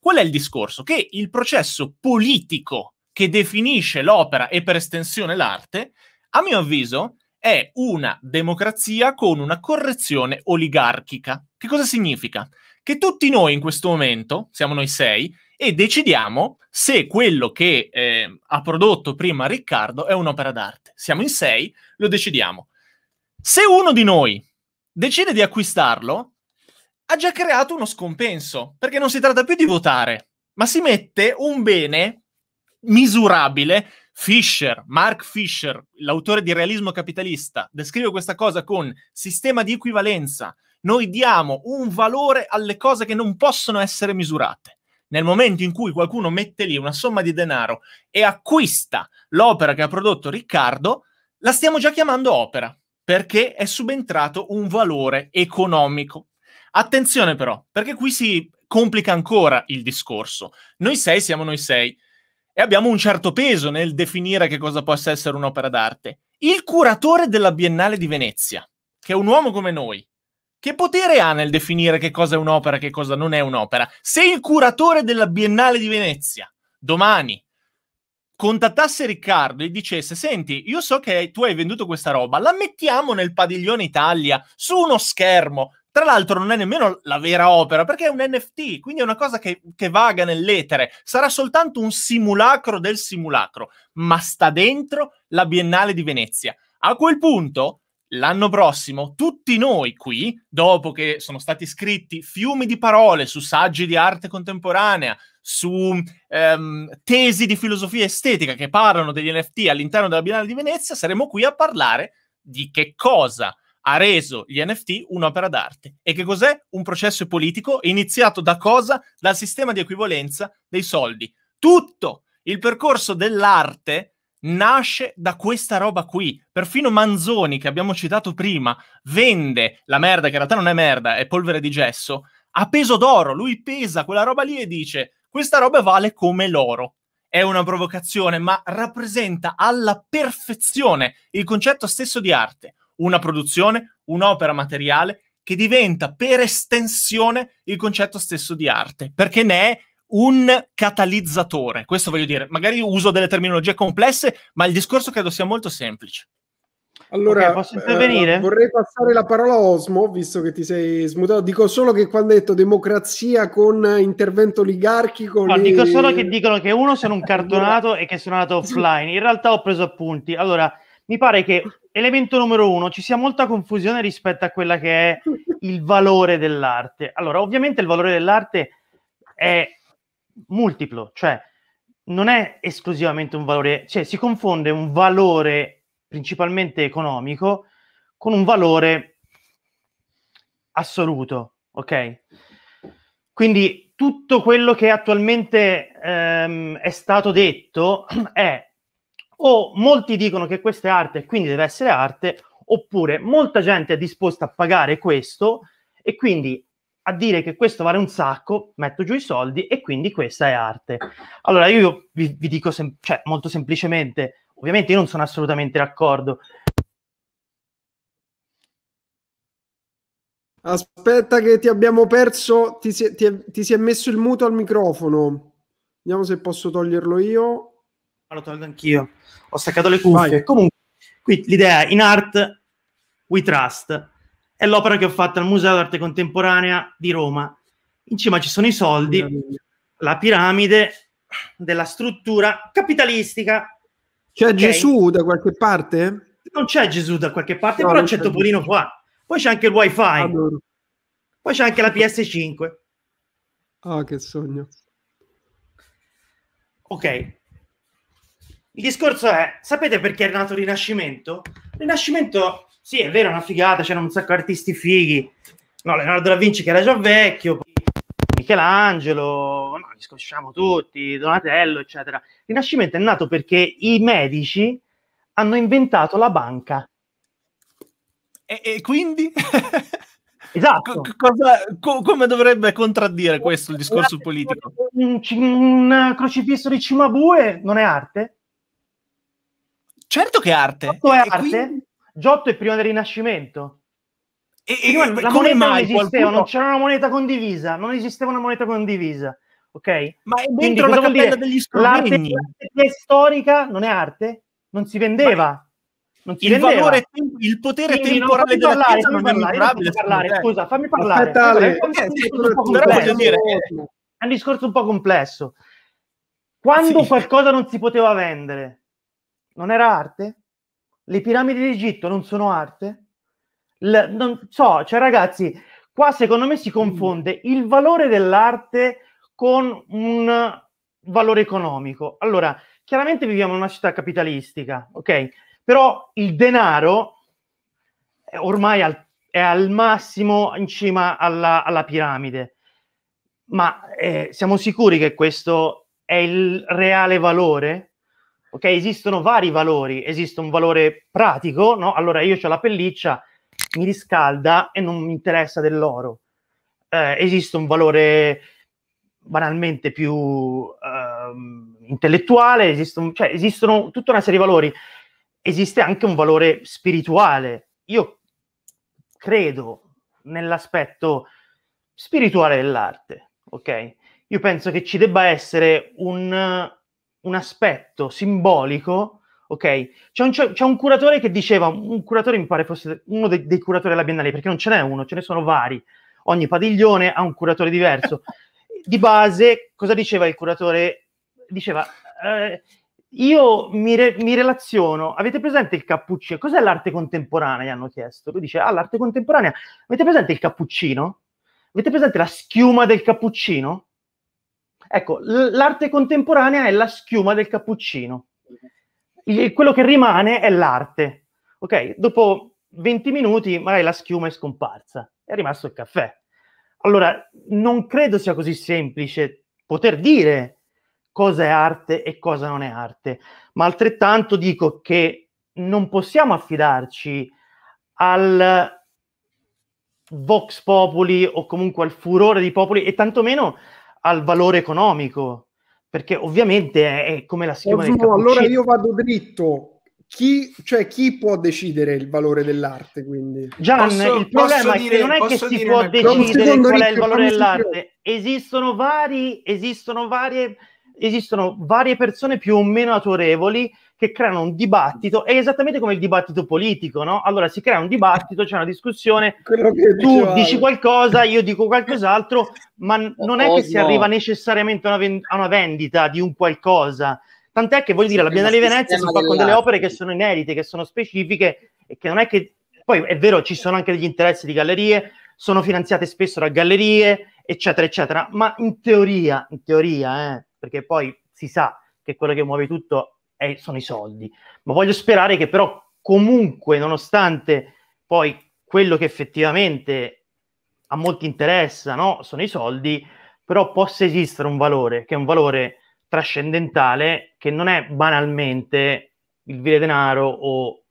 Qual è il discorso? Che il processo politico che definisce l'opera e per estensione l'arte, a mio avviso è una democrazia con una correzione oligarchica. Che cosa significa? Che tutti noi in questo momento, siamo noi sei, e decidiamo se quello che eh, ha prodotto prima Riccardo è un'opera d'arte. Siamo in sei, lo decidiamo. Se uno di noi decide di acquistarlo, ha già creato uno scompenso, perché non si tratta più di votare, ma si mette un bene misurabile. Fisher, Mark Fisher, l'autore di Realismo Capitalista, descrive questa cosa con sistema di equivalenza. Noi diamo un valore alle cose che non possono essere misurate. Nel momento in cui qualcuno mette lì una somma di denaro e acquista l'opera che ha prodotto Riccardo, la stiamo già chiamando opera, perché è subentrato un valore economico. Attenzione però, perché qui si complica ancora il discorso. Noi sei siamo noi sei e abbiamo un certo peso nel definire che cosa possa essere un'opera d'arte. Il curatore della Biennale di Venezia, che è un uomo come noi, che potere ha nel definire che cosa è un'opera e che cosa non è un'opera? Se il curatore della Biennale di Venezia domani contattasse Riccardo e dicesse: Senti, io so che tu hai venduto questa roba, la mettiamo nel padiglione Italia su uno schermo, tra l'altro non è nemmeno la vera opera perché è un NFT, quindi è una cosa che, che vaga nell'etere, sarà soltanto un simulacro del simulacro, ma sta dentro la Biennale di Venezia. A quel punto l'anno prossimo tutti noi qui, dopo che sono stati scritti fiumi di parole su saggi di arte contemporanea, su ehm, tesi di filosofia estetica che parlano degli NFT all'interno della Biennale di Venezia, saremo qui a parlare di che cosa ha reso gli NFT un'opera d'arte. E che cos'è? Un processo politico iniziato da cosa? Dal sistema di equivalenza dei soldi. Tutto il percorso dell'arte nasce da questa roba qui. Perfino Manzoni, che abbiamo citato prima, vende la merda, che in realtà non è merda, è polvere di gesso, a peso d'oro. Lui pesa quella roba lì e dice: Questa roba vale come l'oro. È una provocazione, ma rappresenta alla perfezione il concetto stesso di arte. Una produzione, un'opera materiale che diventa per estensione il concetto stesso di arte, perché ne è un catalizzatore. Questo voglio dire, magari uso delle terminologie complesse, ma il discorso credo sia molto semplice. Allora, okay, posso intervenire? Eh, vorrei passare la parola a Osmo, visto che ti sei smutato. Dico solo che quando hai detto democrazia con intervento oligarchico... No, le... dico solo che dicono che uno sono un cartonato e che sono andato offline. In realtà ho preso appunti. Allora, mi pare che elemento numero uno, ci sia molta confusione rispetto a quella che è il valore dell'arte. Allora, ovviamente il valore dell'arte è multiplo, cioè non è esclusivamente un valore, cioè si confonde un valore principalmente economico con un valore assoluto, ok? Quindi tutto quello che attualmente ehm, è stato detto è o molti dicono che questa è arte e quindi deve essere arte, oppure molta gente è disposta a pagare questo e quindi a dire che questo vale un sacco, metto giù i soldi e quindi questa è arte. Allora io vi, vi dico sem- cioè, molto semplicemente, ovviamente io non sono assolutamente d'accordo. Aspetta che ti abbiamo perso, ti si, ti, ti si è messo il muto al microfono. Vediamo se posso toglierlo io. Lo tolgo anch'io. Ho staccato le cuffie. Vai. Comunque, qui l'idea è in art we trust è l'opera che ho fatto al Museo d'Arte Contemporanea di Roma. In cima ci sono i soldi, la piramide della struttura capitalistica. C'è okay. Gesù da qualche parte? Non c'è Gesù da qualche parte, no, però c'è, c'è Topolino qua. Poi c'è anche il wifi. Adoro. Poi c'è anche la PS5. Ah, che sogno. Ok. Il discorso è, sapete perché è nato il Rinascimento? Il Rinascimento sì, è vero, è una figata, c'erano un sacco di artisti fighi. No, Leonardo da Vinci che era già vecchio, Michelangelo, no, li scosciamo tutti, Donatello, eccetera. Il Rinascimento è nato perché i medici hanno inventato la banca. E, e quindi? Esatto. C- cosa, co- come dovrebbe contraddire questo il discorso politico? Un, un crocifisso di Cimabue non è arte? Certo che è arte. Tutto è arte? Quindi... Giotto è prima del Rinascimento. E, prima e, la moneta non esisteva, qualcuno... non c'era una moneta condivisa, non esisteva una moneta condivisa. Ok? Ma è dentro la cappella degli strumenti. L'arte, l'arte storica non è arte? Non si vendeva. Non si il vendeva. valore, il potere Quindi temporale della parlare, Chiesa non è misurabile. Parlare, scusa, fammi parlare. Aspetta, è, un è un discorso un po' complesso. Quando sì. qualcosa non si poteva vendere, non era arte? Le piramidi d'Egitto non sono arte? L- non so, cioè ragazzi, qua secondo me si confonde il valore dell'arte con un valore economico. Allora, chiaramente viviamo in una città capitalistica, ok? Però il denaro è ormai al, è al massimo in cima alla, alla piramide. Ma eh, siamo sicuri che questo è il reale valore? Ok? Esistono vari valori, esiste un valore pratico, no? Allora io ho la pelliccia, mi riscalda e non mi interessa dell'oro. Eh, esiste un valore banalmente più uh, intellettuale, esistono, cioè, esistono tutta una serie di valori. Esiste anche un valore spirituale. Io credo nell'aspetto spirituale dell'arte, ok? Io penso che ci debba essere un un aspetto simbolico, ok? C'è un, c'è un, curatore che diceva, un curatore mi pare fosse uno dei, dei curatori della Biennale, perché non ce n'è uno, ce ne sono vari. Ogni padiglione ha un curatore diverso. Di base, cosa diceva il curatore? Diceva, eh, io mi, re- mi, relaziono. Avete presente il cappuccino? Cos'è l'arte contemporanea? Gli hanno chiesto. Lui dice: Ah, l'arte contemporanea. Avete presente il cappuccino? Avete presente la schiuma del cappuccino? Ecco, l'arte contemporanea è la schiuma del cappuccino. Quello che rimane è l'arte. Ok, dopo 20 minuti magari la schiuma è scomparsa, è rimasto il caffè. Allora, non credo sia così semplice poter dire cosa è arte e cosa non è arte, ma altrettanto dico che non possiamo affidarci al vox populi o comunque al furore di popoli e tantomeno al valore economico, perché ovviamente è, è come la schiuma del cappuccino. Allora io vado dritto. Chi, cioè, chi può decidere il valore dell'arte? Quindi? Gian, posso, il problema è dire, che non è che si può decidere qual è il valore dell'arte. Esistono vari, esistono varie esistono varie persone più o meno autorevoli che creano un dibattito, è esattamente come il dibattito politico, no? Allora si crea un dibattito, c'è una discussione, tu dici qualcosa, io dico qualcos'altro, ma non è che si arriva necessariamente a una, vend- a una vendita di un qualcosa. Tant'è che voglio dire, la Biennale di Venezia si fa con delle opere che sono inedite, che sono specifiche e che non è che... Poi è vero, ci sono anche degli interessi di gallerie, sono finanziate spesso da gallerie, eccetera, eccetera, ma in teoria, in teoria, eh, perché poi si sa che quello che muove tutto è, sono i soldi. Ma voglio sperare che però comunque, nonostante poi quello che effettivamente a molti interessa, no? sono i soldi, però possa esistere un valore, che è un valore trascendentale, che non è banalmente il vile denaro o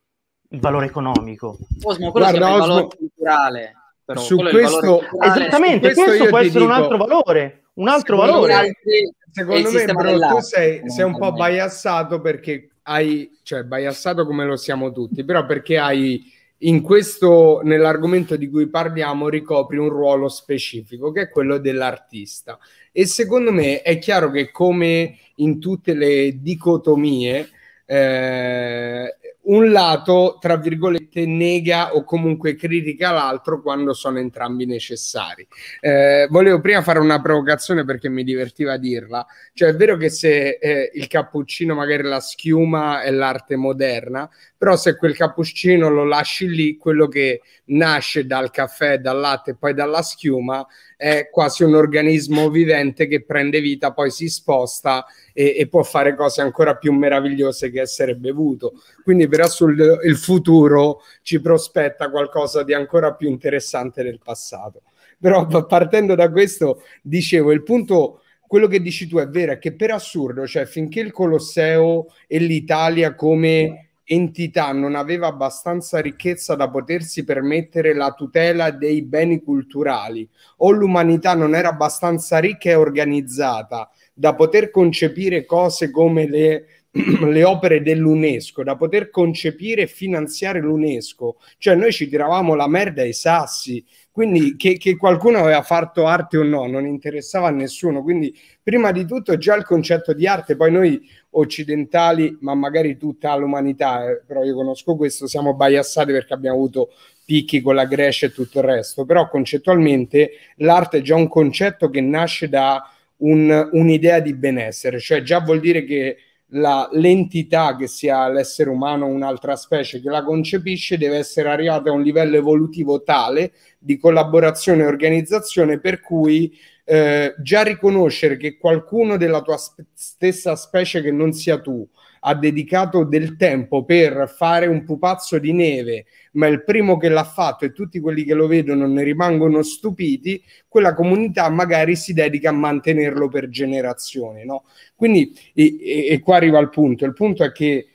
il valore economico. Osmo, quello Guarda, Osmo, il valore culturale. Però, su questo, esattamente, su questo, questo può essere dico, un altro valore, un altro valore. Altri, secondo me, bro, tu sei, sei un po' biassato perché hai, cioè biassato come lo siamo tutti, però perché hai in questo, nell'argomento di cui parliamo, ricopri un ruolo specifico che è quello dell'artista. E secondo me è chiaro che come in tutte le dicotomie, eh, un lato, tra virgolette, nega o comunque critica l'altro quando sono entrambi necessari. Eh, volevo prima fare una provocazione perché mi divertiva dirla. Cioè, è vero che se eh, il cappuccino, magari la schiuma è l'arte moderna, però se quel cappuccino lo lasci lì, quello che nasce dal caffè, dal latte e poi dalla schiuma è quasi un organismo vivente che prende vita, poi si sposta e, e può fare cose ancora più meravigliose che essere bevuto. Quindi per assurdo il futuro ci prospetta qualcosa di ancora più interessante del passato. Però partendo da questo, dicevo, il punto quello che dici tu è vero, è che per assurdo, cioè finché il Colosseo e l'Italia come entità non aveva abbastanza ricchezza da potersi permettere la tutela dei beni culturali o l'umanità non era abbastanza ricca e organizzata da poter concepire cose come le, le opere dell'UNESCO, da poter concepire e finanziare l'UNESCO, cioè noi ci tiravamo la merda ai sassi, quindi che, che, qualcuno aveva fatto arte o no, non interessava a nessuno. Quindi, prima di tutto, già il concetto di arte, poi noi occidentali, ma magari tutta l'umanità, eh, però io conosco questo, siamo biassati perché abbiamo avuto picchi con la Grecia e tutto il resto, però concettualmente l'arte è già un concetto che nasce da un, un'idea di benessere, cioè già vuol dire che la, l'entità che sia l'essere umano o un'altra specie che la concepisce deve essere arrivata a un livello evolutivo tale di collaborazione e organizzazione per cui eh, già riconoscere che qualcuno della tua sp- stessa specie che non sia tu ha dedicato del tempo per fare un pupazzo di neve, ma il primo che l'ha fatto e tutti quelli che lo vedono ne rimangono stupiti, quella comunità magari si dedica a mantenerlo per generazioni. No? Quindi, e, e, e qua arriva il punto, il punto è che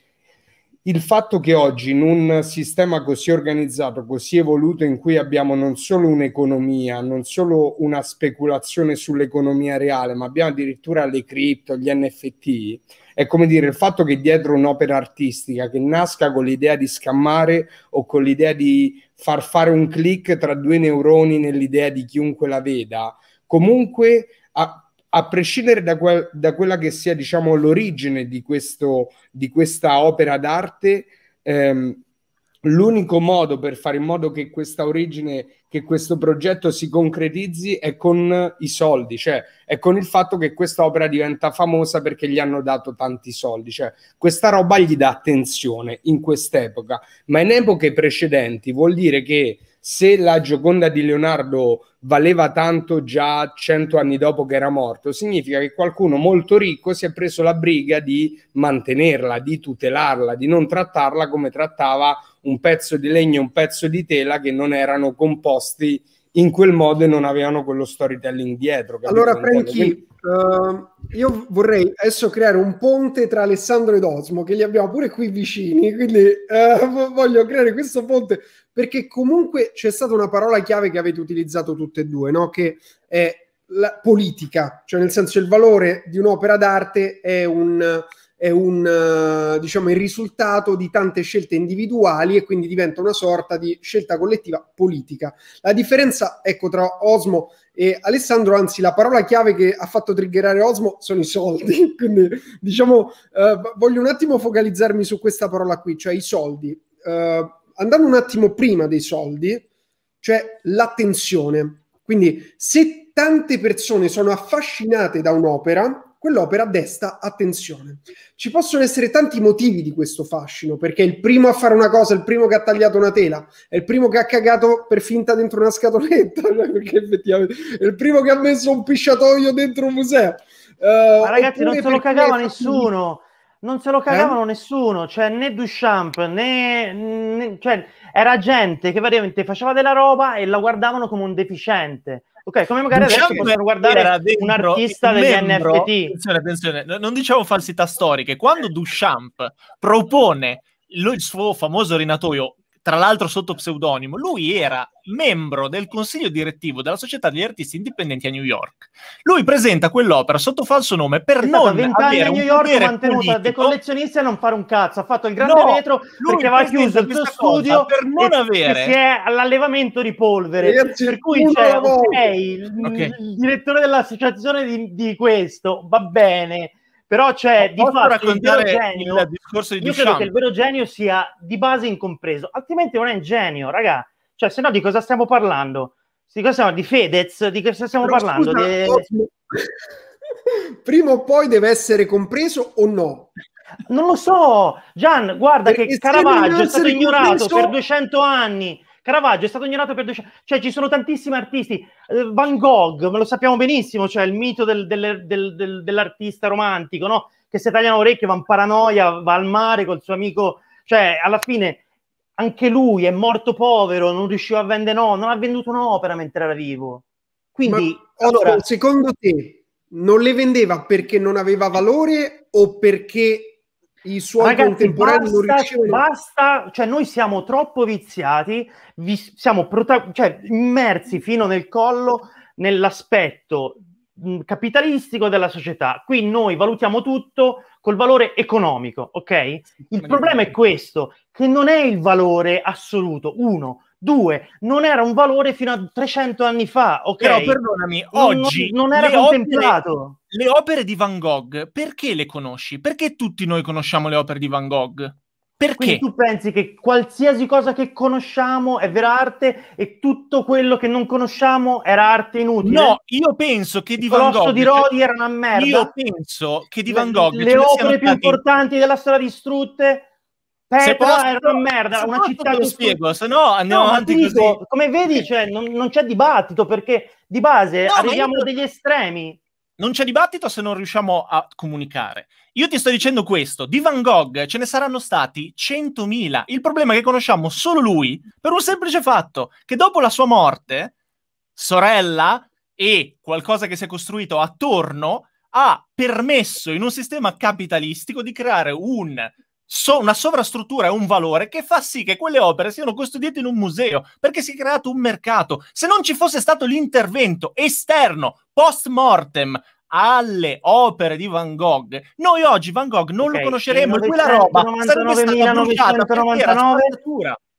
il fatto che oggi in un sistema così organizzato, così evoluto, in cui abbiamo non solo un'economia, non solo una speculazione sull'economia reale, ma abbiamo addirittura le cripto, gli NFT, è come dire il fatto che dietro un'opera artistica che nasca con l'idea di scammare o con l'idea di far fare un click tra due neuroni nell'idea di chiunque la veda, comunque a, prescindere da, quel, da, quella che sia diciamo l'origine di, questo, di questa opera d'arte, ehm, l'unico modo per fare in modo che questa origine, che questo progetto si concretizzi è con i soldi, cioè è con il fatto che questa opera diventa famosa perché gli hanno dato tanti soldi, cioè questa roba gli dà attenzione in quest'epoca, ma in epoche precedenti vuol dire che se la Gioconda di Leonardo valeva tanto già cento anni dopo che era morto, significa che qualcuno molto ricco si è preso la briga di mantenerla, di tutelarla, di non trattarla come trattava un pezzo di legno e un pezzo di tela che non erano composti in quel modo e non avevano quello storytelling dietro. Allora, Franchi, uh, io vorrei adesso creare un ponte tra Alessandro ed Osmo, che li abbiamo pure qui vicini, quindi uh, voglio creare questo ponte perché comunque c'è stata una parola chiave che avete utilizzato tutte e due, no? che è la politica, cioè nel senso il valore di un'opera d'arte è un, è un diciamo, il risultato di tante scelte individuali e quindi diventa una sorta di scelta collettiva politica. La differenza, ecco, tra Osmo e Alessandro, anzi la parola chiave che ha fatto triggerare Osmo sono i soldi, quindi diciamo, eh, voglio un attimo focalizzarmi su questa parola qui, cioè i soldi. Uh, andando un attimo prima dei soldi, cioè l'attenzione. Quindi se tante persone sono affascinate da un'opera, quell'opera desta attenzione. Ci possono essere tanti motivi di questo fascino, perché è il primo a fare una cosa, il primo che ha tagliato una tela, è il primo che ha cagato per finta dentro una scatoletta, perché effettivamente è il primo che ha messo un pisciatoio dentro un museo. Uh, Ma ragazzi, non se lo cagava nessuno non se lo cagavano eh? nessuno, cioè né Duchamp né, né cioè, era gente che veramente faceva della roba e la guardavano come un deficiente. Ok, come magari Duchamp adesso possono guardare un artista degli membro, NFT. Attenzione, attenzione, non diciamo falsità storiche. Quando Duchamp propone il suo famoso rinatoio tra l'altro sotto pseudonimo, lui era membro del consiglio direttivo della Società degli Artisti Indipendenti a New York. Lui presenta quell'opera sotto falso nome per è non avere a New York mantenuta dei collezionisti a non fare un cazzo. Ha fatto il grande no, vetro perché aveva chiuso il suo studio per non e, avere si è all'allevamento di polvere. Ragazzi, per cui c'è okay, il, okay. il, direttore dell'associazione di, di questo va bene però c'è di fatto il vero genio, il discorso di io credo che il vero genio sia di base incompreso, altrimenti non è un genio, raga. Cioè, se no di cosa stiamo parlando? Di cosa stiamo? Di Fedez? Di cosa stiamo Però parlando? Scusa, di... Prima o poi deve essere compreso o no? Non lo so, Gian, guarda Perché che Caravaggio è stato ignorato compreso... per 200 anni Caravaggio è stato ignorato per due cioè ci sono tantissimi artisti. Eh, Van Gogh, lo sappiamo benissimo, cioè il mito del, del, del, dell'artista romantico, no? Che se taglia l'orecchio va in paranoia, va al mare col suo amico, cioè alla fine anche lui è morto povero, non riusciva a vendere, no, non ha venduto un'opera mentre era vivo. Quindi, Ma, allora, secondo te non le vendeva perché non aveva valore o perché i suoi Ragazzi, contemporanei basta, non riuscivano... basta, cioè noi siamo troppo viziati, vi, siamo prota- cioè, immersi fino nel collo nell'aspetto capitalistico della società. Qui noi valutiamo tutto col valore economico, ok? Il problema è questo, che non è il valore assoluto, uno. Due, non era un valore fino a 300 anni fa, ok? Però perdonami, oggi non, non era contemplato. Opere le opere di Van Gogh, perché le conosci? Perché tutti noi conosciamo le opere di Van Gogh? Perché? Quindi tu pensi che qualsiasi cosa che conosciamo è vera arte e tutto quello che non conosciamo era arte inutile? No, io penso che di Van Gogh... di Rodi era una merda. Io penso che di Van Gogh... Le, le opere più stati... importanti della storia distrutte... Petra posso, era una merda, una città... Lo spiego, se no andiamo no, avanti dico, così. Come vedi, cioè, non, non, c'è dibattito perché di base no, arriviamo io... degli estremi non c'è dibattito se non riusciamo a comunicare. Io ti sto dicendo questo, di Van Gogh ce ne saranno stati 100.000. Il problema è che conosciamo solo lui per un semplice fatto, che dopo la sua morte, sorella e qualcosa che si è costruito attorno ha permesso in un sistema capitalistico di creare un so- una sovrastruttura e un valore che fa sì che quelle opere siano custodite in un museo, perché si è creato un mercato. Se non ci fosse stato l'intervento esterno, post mortem, alle opere di Van Gogh, noi oggi Van Gogh non okay, lo conosceremo e quella roba sarebbe stata bruciata perché era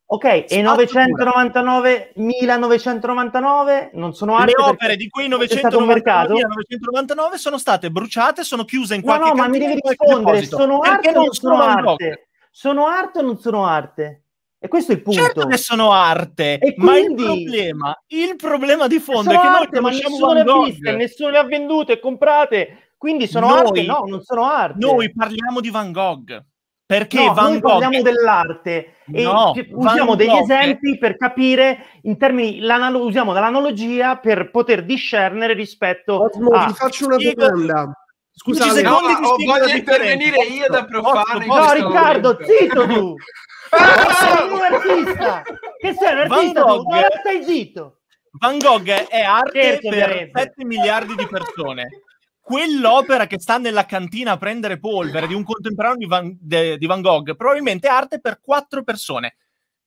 Ok, e 999, 1999 non sono arte. Le opere di quei 999, 1999 sono state bruciate, sono chiuse in qualche No, no, ma mi devi rispondere, sono arte o non sono arte? Sono arte o non sono arte? E questo è il punto. Certo che sono arte, quindi... ma il problema, il problema di fondo è che arte, noi ma nessuno le ha viste, nessuno le ha vendute, comprate, quindi sono noi, arte? No, non sono arte. Noi parliamo di Van Gogh. Perché no, Van noi Gogh... parliamo dell'arte e no, usiamo Van degli Gogh... esempi per capire in termini, usiamo dall'analogia per poter discernere rispetto Osmo, a... ti faccio una domanda. Scusa, no, ho voglio intervenire io da profano. No, Riccardo, zitto tu! sei un artista! Che sei un artista Van Gogh, tu? stai zitto! Van Gogh è arte Scherzo, per ovviamente. 7 miliardi di persone. Quell'opera che sta nella cantina a prendere polvere di un contemporaneo di Van, de, di Van Gogh probabilmente arte per 4 persone.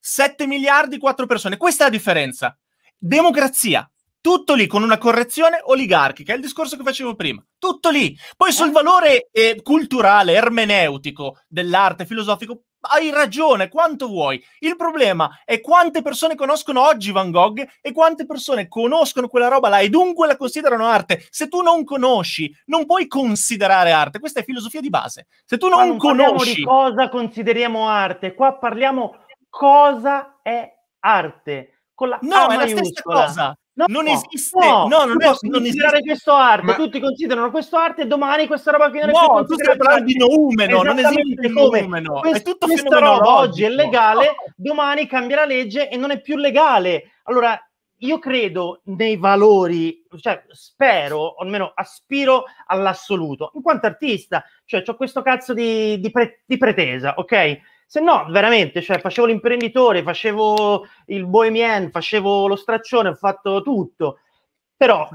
7 miliardi, 4 persone. Questa è la differenza. Democrazia. Tutto lì con una correzione oligarchica, è il discorso che facevo prima. Tutto lì. Poi sul valore eh, culturale, ermeneutico dell'arte, filosofico, hai ragione, quanto vuoi. Il problema è quante persone conoscono oggi Van Gogh e quante persone conoscono quella roba là e dunque la considerano arte. Se tu non conosci, non puoi considerare arte. Questa è filosofia di base. Se tu non, non conosci... di cosa consideriamo arte, qua parliamo cosa è arte. Con la no, A è maiuscola. la stessa cosa. No, non esiste. No, no non, è, non esiste. questo arte. Ma... Tutti considerano questo arte e domani questa roba che non è no, tu stai parlando di noumeno, non esiste noumeno. Quest- è tutto questa roba oggi è legale, domani cambia la legge e non è più legale. Allora, io credo nei valori, cioè spero, o almeno aspiro all'assoluto, in quanto artista, cioè ho questo cazzo di, di, pre- di pretesa, ok? Se no, veramente, cioè, facevo l'imprenditore, facevo il bohemien, facevo lo straccione, ho fatto tutto. Però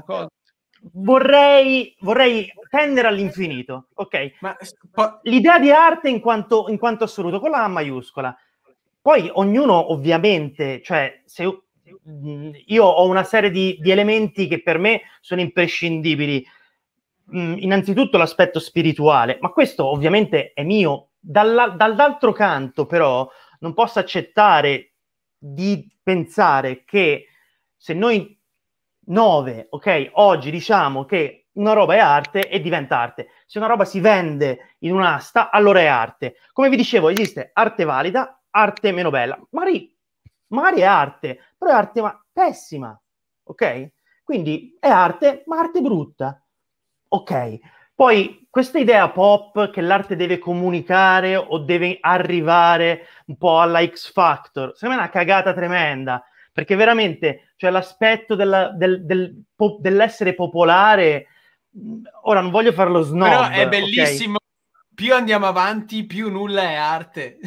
vorrei, vorrei tendere all'infinito, ok? Ma, po- L'idea di arte in quanto, in quanto assoluto, con la A maiuscola. Poi ognuno ovviamente, cioè, se io ho una serie di, di elementi che per me sono imprescindibili. innanzitutto l'aspetto spirituale, ma questo ovviamente è mio Dalla, dall'altro canto, però, non posso accettare di pensare che se noi nove, ok, oggi diciamo che una roba è arte e diventa arte. Se una roba si vende in un'asta, allora è arte. Come vi dicevo, esiste arte valida, arte meno bella. Magari, magari è arte, però è arte ma pessima, ok? Quindi è arte, ma arte brutta. Ok, poi questa idea pop che l'arte deve comunicare o deve arrivare un po' alla X Factor, secondo me è una cagata tremenda, perché veramente cioè, l'aspetto della, del, del, po- dell'essere popolare, ora non voglio farlo snob. Però è bellissimo. Okay? Più andiamo avanti, più nulla è arte.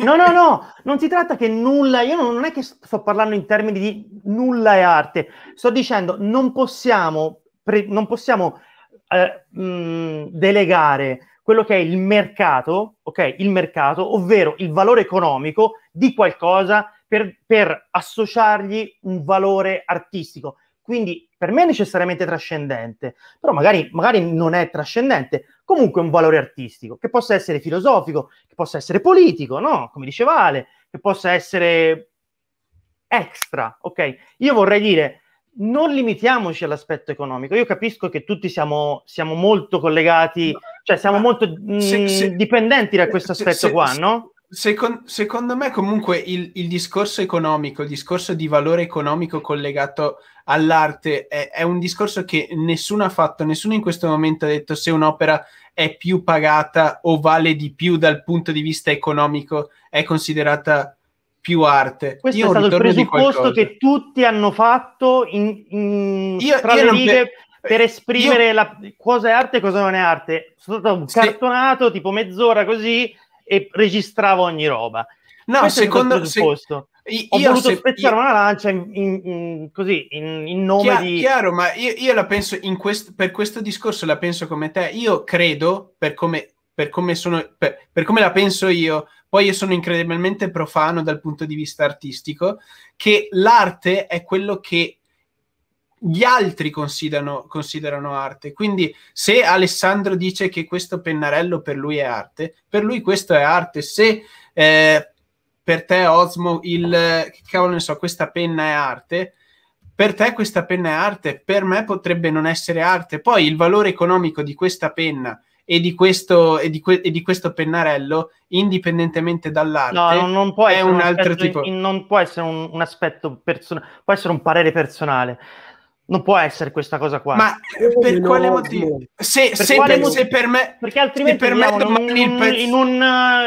no, no, no, non si tratta che nulla, io non, non è che sto parlando in termini di nulla è arte, sto dicendo non possiamo, pre- non possiamo eh, delegare quello che è il mercato, ok? Il mercato, ovvero il valore economico di qualcosa per, per associargli un valore artistico. Quindi per me è necessariamente trascendente, però magari, magari non è trascendente, comunque un valore artistico, che possa essere filosofico, che possa essere politico, no? Come diceva Ale, che possa essere extra, ok? Io vorrei dire, non limitiamoci all'aspetto economico. Io capisco che tutti siamo, siamo molto collegati, cioè siamo molto mh, se, se, mm, dipendenti da questo aspetto se, qua, no? Secondo, secondo me comunque il, il, discorso economico, il discorso di valore economico collegato all'arte è, è, un discorso che nessuno ha fatto, nessuno in questo momento ha detto se un'opera è più pagata o vale di più dal punto di vista economico, è considerata più arte. Questo io è stato il presupposto che tutti hanno fatto in, in io, tra io le righe per, per esprimere io, la, cosa è arte e cosa non è arte. Sono stato un cartonato tipo mezz'ora così e registravo ogni roba. No, Questo secondo se, io, ho voluto se, spezzare io, una lancia in, in, in, così in, nome chiaro, di chiaro ma io, io la penso in quest, per questo discorso la penso come te io credo per come per come, sono, per, per come la penso io, poi io sono incredibilmente profano dal punto di vista artistico, che l'arte è quello che gli altri considerano, considerano, arte. Quindi se Alessandro dice che questo pennarello per lui è arte, per lui questo è arte. Se eh, per te Osmo il che cavolo ne so, questa penna è arte, per te questa penna è arte, per me potrebbe non essere arte. Poi il valore economico di questa penna e di questo, e di que- e di questo pennarello, indipendentemente dall'arte, no, non, non può è essere un, un altro tipo. In, non può essere un, un aspetto personale, può essere un parere personale. Non può essere questa cosa qua. Ma per no, quale motivo? Se, per, se, quale per, motivo? se per me, perché altrimenti per me in, un, in, un, in, un,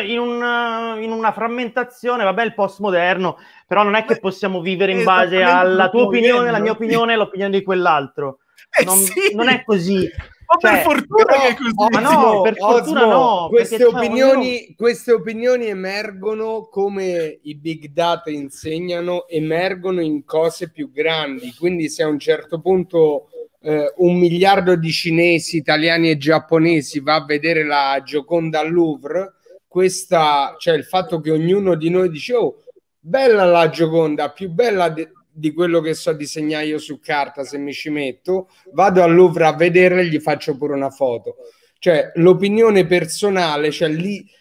in, un, in, una frammentazione, vabbè, il postmoderno, però non è che possiamo vivere in base alla tua opinione, la mia opinione e l'opinione di quell'altro. Non, eh sì. non è così. Ma cioè, per fortuna però, che è così. Ma no, per fortuna Osmo, no. Queste opinioni, ognuno... queste opinioni emergono come i big data insegnano, emergono in cose più grandi. Quindi se a un certo punto eh, un miliardo di cinesi, italiani e giapponesi va a vedere la Gioconda al Louvre, questa, cioè il fatto che ognuno di noi dice oh, bella la Gioconda, più bella de- di quello che so disegnare io su carta se mi ci metto, vado al Louvre a vedere e gli faccio pure una foto. Cioè l'opinione personale, cioè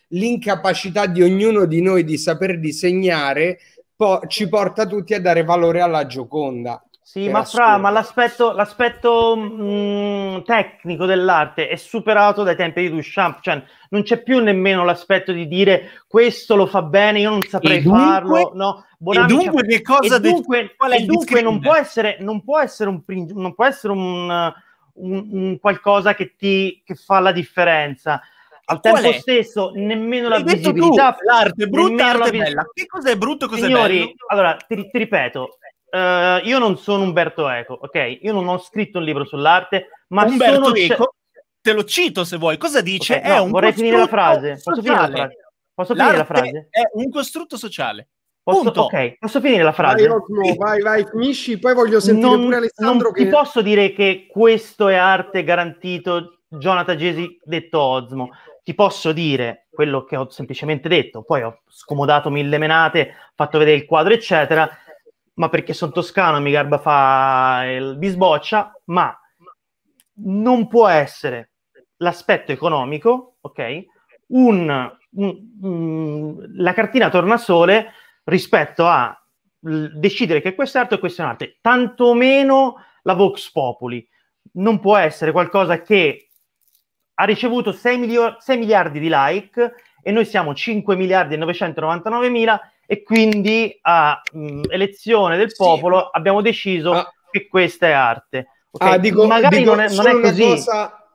l'incapacità di ognuno di noi di saper disegnare po- ci porta tutti a dare valore alla Gioconda. Sì, ma, fra, ma l'aspetto, l'aspetto mh, tecnico dell'arte è superato dai tempi di Duchamp, cioè non c'è più nemmeno l'aspetto di dire questo lo fa bene, io non saprei dunque, farlo. No, Bonami, e dunque che cosa e dunque, e dunque non può essere, non può essere un, non può essere un, un, un qualcosa che ti che fa la differenza. Al Qual tempo è? stesso, nemmeno la visibilità, tu, l'arte brutta, l'arte vis- bella. Che cosa è brutto, cosa Signori, è bello? allora ti, ti ripeto, Uh, io non sono Umberto Eco, ok? Io non ho scritto un libro sull'arte, ma Umberto sono... Eco, te lo cito se vuoi. Cosa dice? Okay, no, un vorrei finire la frase. Posso finire la frase? Posso finire la frase? È un costrutto sociale. Posso, ok, posso finire la frase? Vai, Osmo, vai, vai, finisci, poi voglio sentire non, pure Alessandro non che... ti posso dire che questo è arte garantito Jonathan Gesi detto Osmo. Ti posso dire quello che ho semplicemente detto, poi ho scomodato mille menate, fatto vedere il quadro, eccetera ma perché sono toscano mi garba fa il bisboccia, ma non può essere l'aspetto economico, ok? Un, un, un, la cartina tornasole rispetto a decidere che questo è arte o questo è un'arte, tantomeno la Vox Populi. Non può essere qualcosa che ha ricevuto 6, milio- 6 miliardi di like e noi siamo 5 miliardi e 999 mila e quindi a mh, elezione del popolo sì. abbiamo deciso ah. che questa è arte. Okay? Ah, dico, Magari dico non è, non è così. Cosa,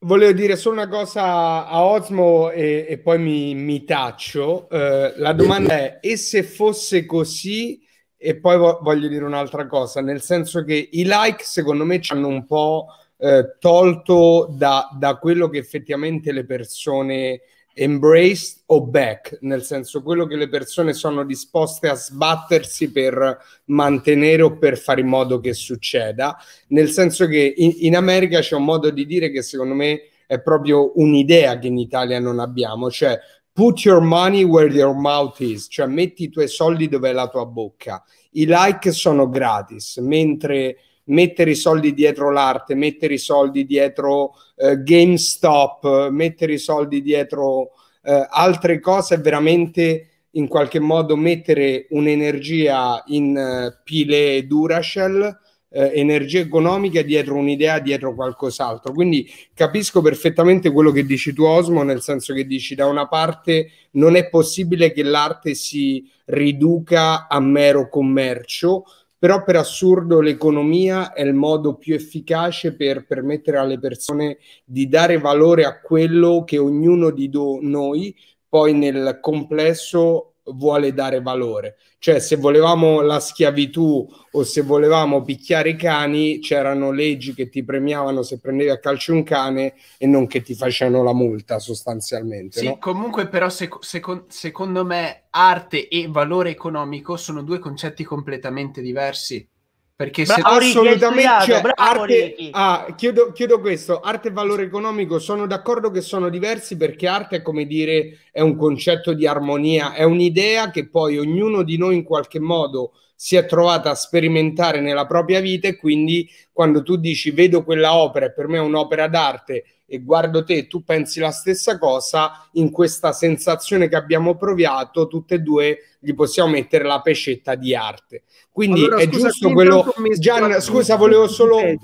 volevo dire solo una cosa a Osmo e, e poi mi, mi taccio. Uh, la domanda è, e se fosse così? E poi vo- voglio dire un'altra cosa, nel senso che i like secondo me ci hanno un po' eh, tolto da, da quello che effettivamente le persone embraced o back, nel senso quello che le persone sono disposte a sbattersi per mantenere o per fare in modo che succeda, nel senso che in, in America c'è un modo di dire che secondo me è proprio un'idea che in Italia non abbiamo, cioè put your money where your mouth is, cioè metti i tuoi soldi dove è la tua bocca. I like sono gratis, mentre mettere i soldi dietro l'arte, mettere i soldi dietro eh, GameStop, mettere i soldi dietro eh, altre cose è veramente in qualche modo mettere un'energia in uh, pile Duracell, eh, energia economica dietro un'idea, dietro qualcos'altro. Quindi capisco perfettamente quello che dici tu Osmo, nel senso che dici da una parte non è possibile che l'arte si riduca a mero commercio, però per assurdo l'economia è il modo più efficace per permettere alle persone di dare valore a quello che ognuno di do- noi poi nel complesso vuole dare valore. Cioè, se volevamo la schiavitù o se volevamo picchiare i cani, c'erano leggi che ti premiavano se prendevi a calcio un cane e non che ti facevano la multa sostanzialmente. Sì, no? comunque però sec- sec- secondo me arte e valore economico sono due concetti completamente diversi. Perché se bravo, assolutamente cioè, arte, ah, chiudo, chiudo, questo arte e valore economico sono d'accordo che sono diversi perché arte è come dire è un concetto di armonia è un'idea che poi ognuno di noi in qualche modo si è trovata a sperimentare nella propria vita e quindi quando tu dici vedo quella opera e per me è un'opera d'arte e guardo te e tu pensi la stessa cosa, in questa sensazione che abbiamo provato, tutte e due gli possiamo mettere la pescetta di arte. Quindi allora, è scusa, giusto quello. Gian, scusa, volevo solo. no,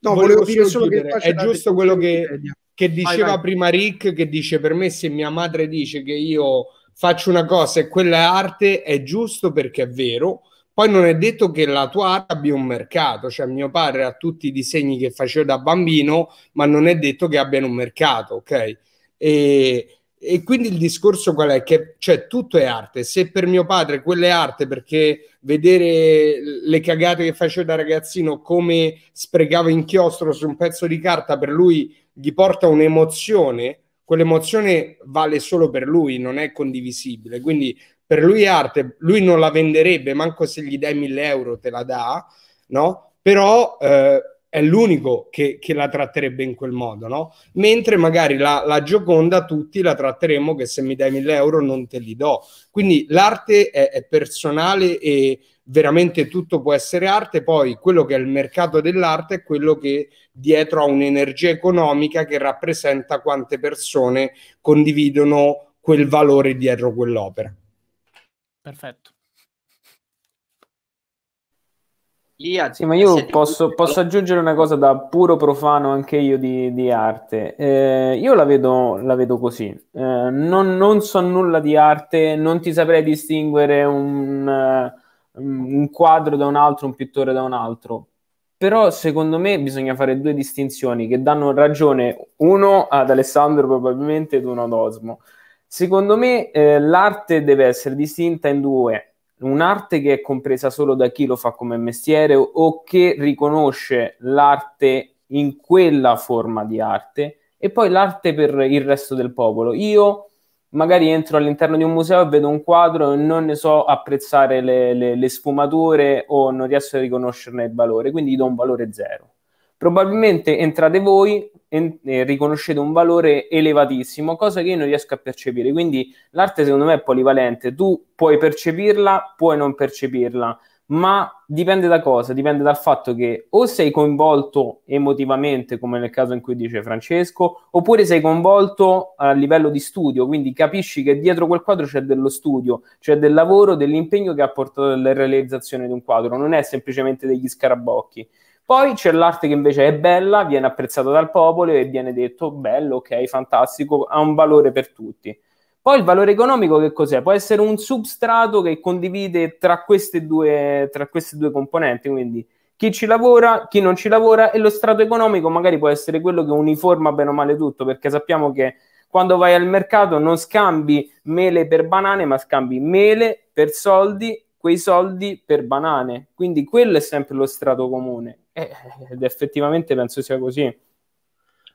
volevo, volevo dire solo chiudere. che è giusto quello che, che diceva vai, vai. prima Rick, che dice per me se mia madre dice che io faccio una cosa e quella è arte, è giusto perché è vero. Poi non è detto che la tua arte abbia un mercato, cioè mio padre ha tutti i disegni che facevo da bambino, ma non è detto che abbiano un mercato, ok? E, e quindi il discorso qual è? Che cioè, tutto è arte. Se per mio padre quella è arte perché vedere le cagate che facevo da ragazzino, come sprecava inchiostro su un pezzo di carta, per lui gli porta un'emozione, quell'emozione vale solo per lui, non è condivisibile. Quindi per lui è arte, lui non la venderebbe, manco se gli dai mille euro te la dà, no? Però... Eh, è l'unico che, che, la tratterebbe in quel modo, no? Mentre magari la, la, Gioconda tutti la tratteremo che se mi dai 1000 euro non te li do. Quindi l'arte è, è, personale e veramente tutto può essere arte, poi quello che è il mercato dell'arte è quello che dietro ha un'energia economica che rappresenta quante persone condividono quel valore dietro quell'opera. Perfetto. Lia, sì, ma io posso, posso, aggiungere una cosa da puro profano anche io di, di arte. Eh, io la vedo, la vedo così. Eh, non, non, so nulla di arte, non ti saprei distinguere un, uh, un quadro da un altro, un pittore da un altro. Però secondo me bisogna fare due distinzioni che danno ragione uno ad Alessandro probabilmente ed uno ad Osmo. Secondo me eh, l'arte deve essere distinta in due un'arte che è compresa solo da chi lo fa come mestiere o che riconosce l'arte in quella forma di arte e poi l'arte per il resto del popolo. Io magari entro all'interno di un museo e vedo un quadro e non ne so apprezzare le, le, le sfumature o non riesco a riconoscerne il valore, quindi gli do un valore zero. Probabilmente entrate voi e, riconoscete un valore elevatissimo, cosa che io non riesco a percepire. Quindi l'arte secondo me è polivalente, tu puoi percepirla, puoi non percepirla, ma dipende da cosa? Dipende dal fatto che o sei coinvolto emotivamente, come nel caso in cui dice Francesco, oppure sei coinvolto a livello di studio, quindi capisci che dietro quel quadro c'è dello studio, c'è del lavoro, dell'impegno che ha portato alla realizzazione di un quadro, non è semplicemente degli scarabocchi. Poi c'è l'arte che invece è bella, viene apprezzata dal popolo e viene detto bello, ok, fantastico, ha un valore per tutti. Poi il valore economico che cos'è? Può essere un substrato che condivide tra queste due, tra queste due componenti, quindi chi ci lavora, chi non ci lavora e lo strato economico magari può essere quello che uniforma bene o male tutto, perché sappiamo che quando vai al mercato non scambi mele per banane, ma scambi mele per soldi, quei soldi per banane. Quindi quello è sempre lo strato comune. Eh, ed effettivamente penso sia così.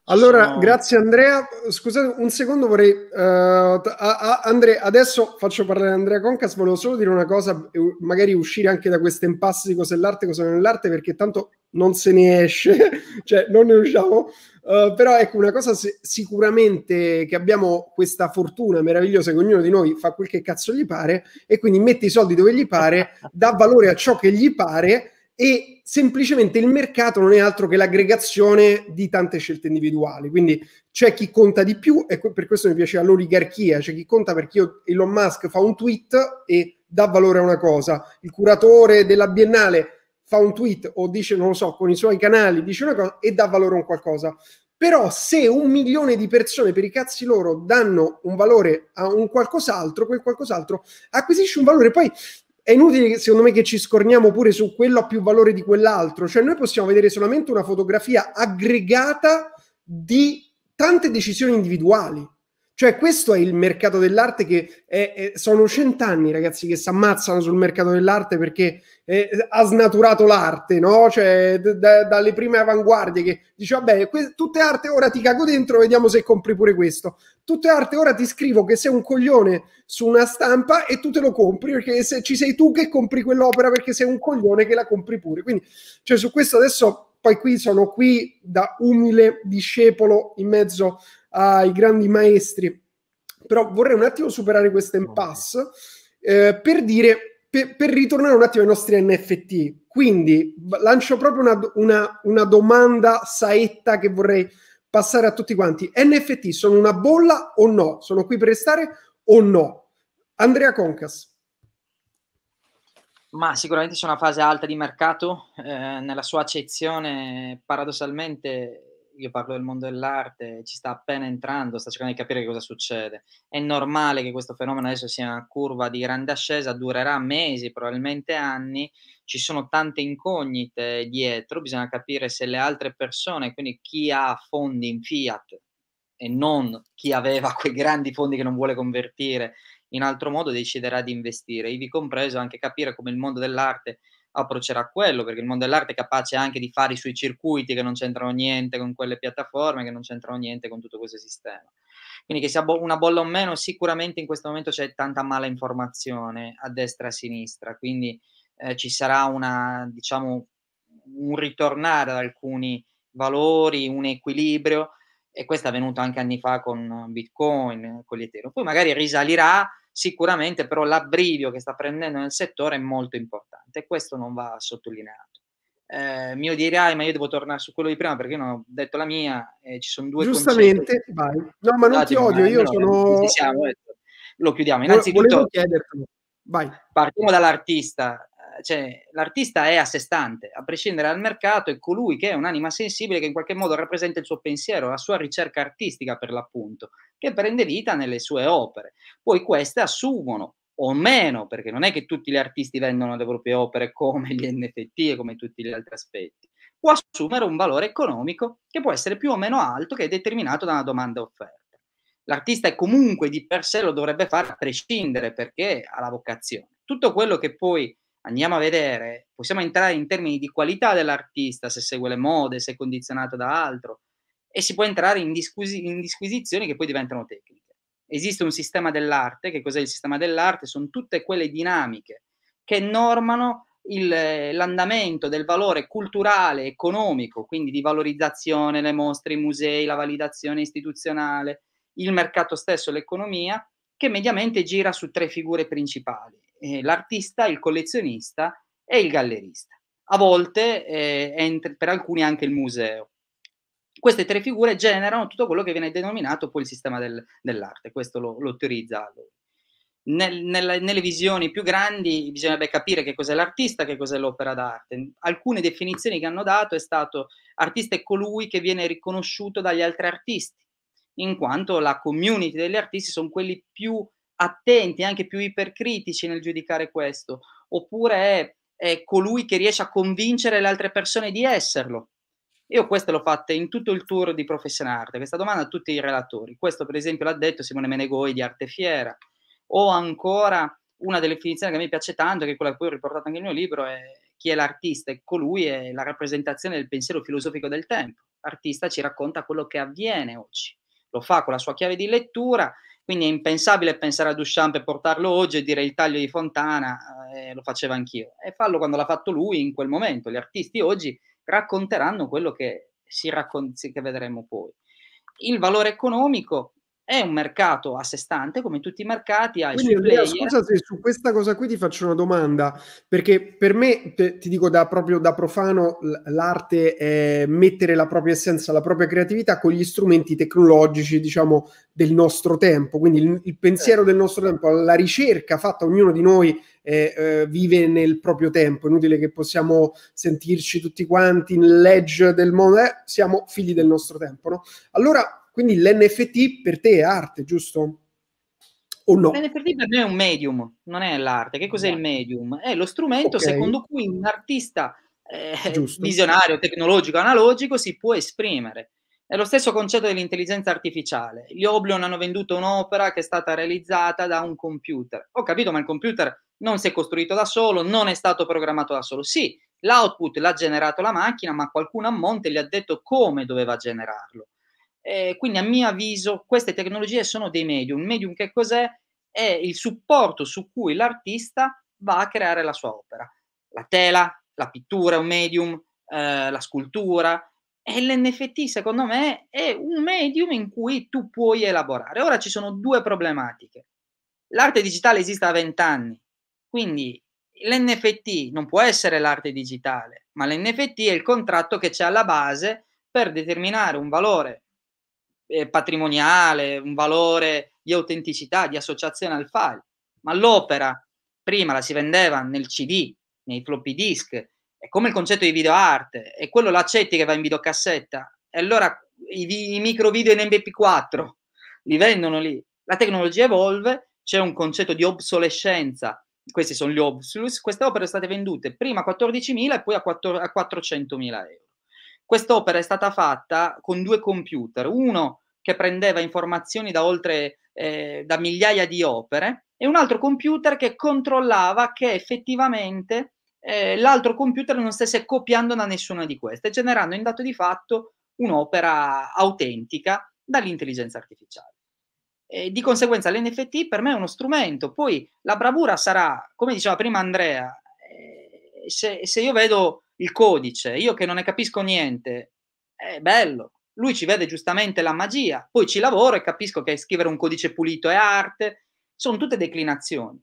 Allora, Sono... grazie Andrea. Scusate un secondo, vorrei... Uh, a, a, Andrea, adesso faccio parlare Andrea Concas, volevo solo dire una cosa, magari uscire anche da queste impasse di cos'è l'arte, cosa non è l'arte, perché tanto non se ne esce, cioè non ne usciamo. Uh, però ecco, una cosa se, sicuramente che abbiamo questa fortuna meravigliosa che ognuno di noi fa quel che cazzo gli pare e quindi mette i soldi dove gli pare, dà valore a ciò che gli pare e semplicemente il mercato non è altro che l'aggregazione di tante scelte individuali. Quindi c'è chi conta di più e per questo mi piace l'oligarchia, c'è chi conta perché io, Elon Musk fa un tweet e dà valore a una cosa, il curatore della Biennale fa un tweet o dice, non lo so, con i suoi canali dice una cosa e dà valore a un qualcosa. Però se un milione di persone per i cazzi loro danno un valore a un qualcos'altro, quel qualcos'altro acquisisce un valore. Poi è inutile, secondo me, che ci scorniamo pure su quello a più valore di quell'altro. Cioè, noi possiamo vedere solamente una fotografia aggregata di tante decisioni individuali. Cioè, questo è il mercato dell'arte che è, è, sono cent'anni, ragazzi, che si ammazzano sul mercato dell'arte perché eh, ha snaturato l'arte, no? Cioè, d- d- dalle prime avanguardie che dice, vabbè, que- tutte arte, ora ti cago dentro, vediamo se compri pure questo. Tutte arte, ora ti scrivo che sei un coglione su una stampa e tu te lo compri, perché se ci sei tu che compri quell'opera perché sei un coglione che la compri pure. Quindi, cioè, su questo adesso, poi qui sono qui da umile discepolo in mezzo ai grandi maestri. Però vorrei un attimo superare questo impasse eh, per dire, per, per, ritornare un attimo ai nostri NFT. Quindi lancio proprio una, una, una domanda saetta che vorrei passare a tutti quanti. NFT sono una bolla o no? Sono qui per restare o no? Andrea Concas. Ma sicuramente c'è una fase alta di mercato, eh, nella sua accezione paradossalmente io parlo del mondo dell'arte, ci sta appena entrando, sta cercando di capire cosa succede. È normale che questo fenomeno adesso sia una curva di grande ascesa, durerà mesi, probabilmente anni, ci sono tante incognite dietro, bisogna capire se le altre persone, quindi chi ha fondi in fiat e non chi aveva quei grandi fondi che non vuole convertire in altro modo, deciderà di investire, ivi compreso anche capire come il mondo dell'arte approccerà quello, perché il mondo dell'arte è capace anche di fare i suoi circuiti che non c'entrano niente con quelle piattaforme, che non c'entrano niente con tutto questo sistema. Quindi che sia una bolla o meno, sicuramente in questo momento c'è tanta mala informazione a destra e a sinistra, quindi eh, ci sarà una, diciamo, un ritornare ad alcuni valori, un equilibrio, e questo è avvenuto anche anni fa con Bitcoin, con gli Ethereum. Poi magari risalirà sicuramente però l'abbrivio che sta prendendo nel settore è molto importante e questo non va sottolineato. Eh, mi odierai, ma io devo tornare su quello di prima perché io non ho detto la mia e ci sono due Giustamente, vai. No, ma non ti odio, io sono... Siamo, eh, lo chiudiamo. Innanzitutto, Vai. partiamo dall'artista cioè, l'artista è a sé stante, a prescindere dal mercato, è colui che è un'anima sensibile che in qualche modo rappresenta il suo pensiero, la sua ricerca artistica per l'appunto, che prende vita nelle sue opere. Poi queste assumono o meno, perché non è che tutti gli artisti vendono le proprie opere come gli NFT e come tutti gli altri aspetti, può assumere un valore economico che può essere più o meno alto, che è determinato da una domanda offerta. L'artista è comunque di per sé lo dovrebbe fare a prescindere perché ha la vocazione. Tutto quello che poi andiamo a vedere, possiamo entrare in termini di qualità dell'artista, se segue le mode, se è condizionato da altro, e si può entrare in, disquisi- in disquisizioni che poi diventano tecniche. Esiste un sistema dell'arte, che cos'è il sistema dell'arte? Sono tutte quelle dinamiche che normano il, l'andamento del valore culturale, economico, quindi di valorizzazione, le mostre, i musei, la validazione istituzionale, il mercato stesso, l'economia, che mediamente gira su tre figure principali eh, l'artista, il collezionista e il gallerista. A volte eh, per alcuni anche il museo. Queste tre figure generano tutto quello che viene denominato poi il sistema del, dell'arte, questo lo, lo teorizza lui. Nel, nel, nelle visioni più grandi bisognerebbe capire che cos'è l'artista, che cos'è l'opera d'arte. Alcune definizioni che hanno dato è stato artista è colui che viene riconosciuto dagli altri artisti, in quanto la community degli artisti sono quelli più attenti, anche più ipercritici nel giudicare questo, oppure è, è colui che riesce a convincere le altre persone di esserlo. Io queste l'ho fatte in tutto il tour di Professionarte, questa domanda a tutti i relatori. Questo per esempio l'ha detto Simone Menegoi di Arte Fiera. O ancora una delle definizioni che a me piace tanto, che è quella che poi ho riportato anche nel mio libro, è chi è l'artista? E colui è la rappresentazione del pensiero filosofico del tempo. L'artista ci racconta quello che avviene oggi. Lo fa con la sua chiave di lettura quindi è impensabile pensare a Duchamp e portarlo oggi e dire il taglio di Fontana, eh, lo faceva anch'io. E fallo quando l'ha fatto lui in quel momento. Gli artisti oggi racconteranno quello che, si raccon- che vedremo poi. Il valore economico è un mercato a sé stante, come tutti i mercati. Ha Quindi, Andrea, scusa se su questa cosa qui ti faccio una domanda, perché per me, te, ti dico da, proprio da profano, l'arte è mettere la propria essenza, la propria creatività con gli strumenti tecnologici, diciamo, del nostro tempo. Quindi il, il pensiero del nostro tempo, la ricerca fatta ognuno di noi eh, eh, vive nel proprio tempo. Inutile che possiamo sentirci tutti quanti nell'edge del mondo, eh, siamo figli del nostro tempo, no? Allora quindi l'NFT per te è arte, giusto? O no? L'NFT per me è un medium, non è l'arte. Che cos'è no. il medium? È lo strumento okay. secondo cui un artista eh, visionario, tecnologico, analogico si può esprimere. È lo stesso concetto dell'intelligenza artificiale. Gli Oblion hanno venduto un'opera che è stata realizzata da un computer. Ho capito, ma il computer non si è costruito da solo, non è stato programmato da solo. Sì, l'output l'ha generato la macchina, ma qualcuno a monte gli ha detto come doveva generarlo. Eh, quindi a mio avviso queste tecnologie sono dei medium. Un medium che cos'è? È il supporto su cui l'artista va a creare la sua opera. La tela, la pittura è un medium, eh, la scultura. E l'NFT secondo me è un medium in cui tu puoi elaborare. Ora ci sono due problematiche. L'arte digitale esiste da vent'anni, quindi l'NFT non può essere l'arte digitale, ma l'NFT è il contratto che c'è alla base per determinare un valore eh, patrimoniale, un valore di autenticità, di associazione al file, ma l'opera prima la si vendeva nel CD, nei floppy disk, è come il concetto di video arte, e quello l'accetti che va in videocassetta, E allora i, i micro video in MP4 li vendono lì. La tecnologia evolve, c'è un concetto di obsolescenza. Questi sono gli obsolus. Queste opere sono state vendute prima a 14.000 e poi a, 4, a 400.000 euro. Quest'opera è stata fatta con due computer, uno che prendeva informazioni da oltre eh, da migliaia di opere e un altro computer che controllava che effettivamente eh, l'altro computer non stesse copiando da nessuna di queste, generando in dato di fatto un'opera autentica dall'intelligenza artificiale. E di conseguenza l'NFT per me è uno strumento, poi la bravura sarà, come diceva prima Andrea, eh, se, se, io vedo il codice, io che non ne capisco niente, è bello, lui ci vede giustamente la magia, poi ci lavoro e capisco che scrivere un codice pulito è arte, sono tutte declinazioni.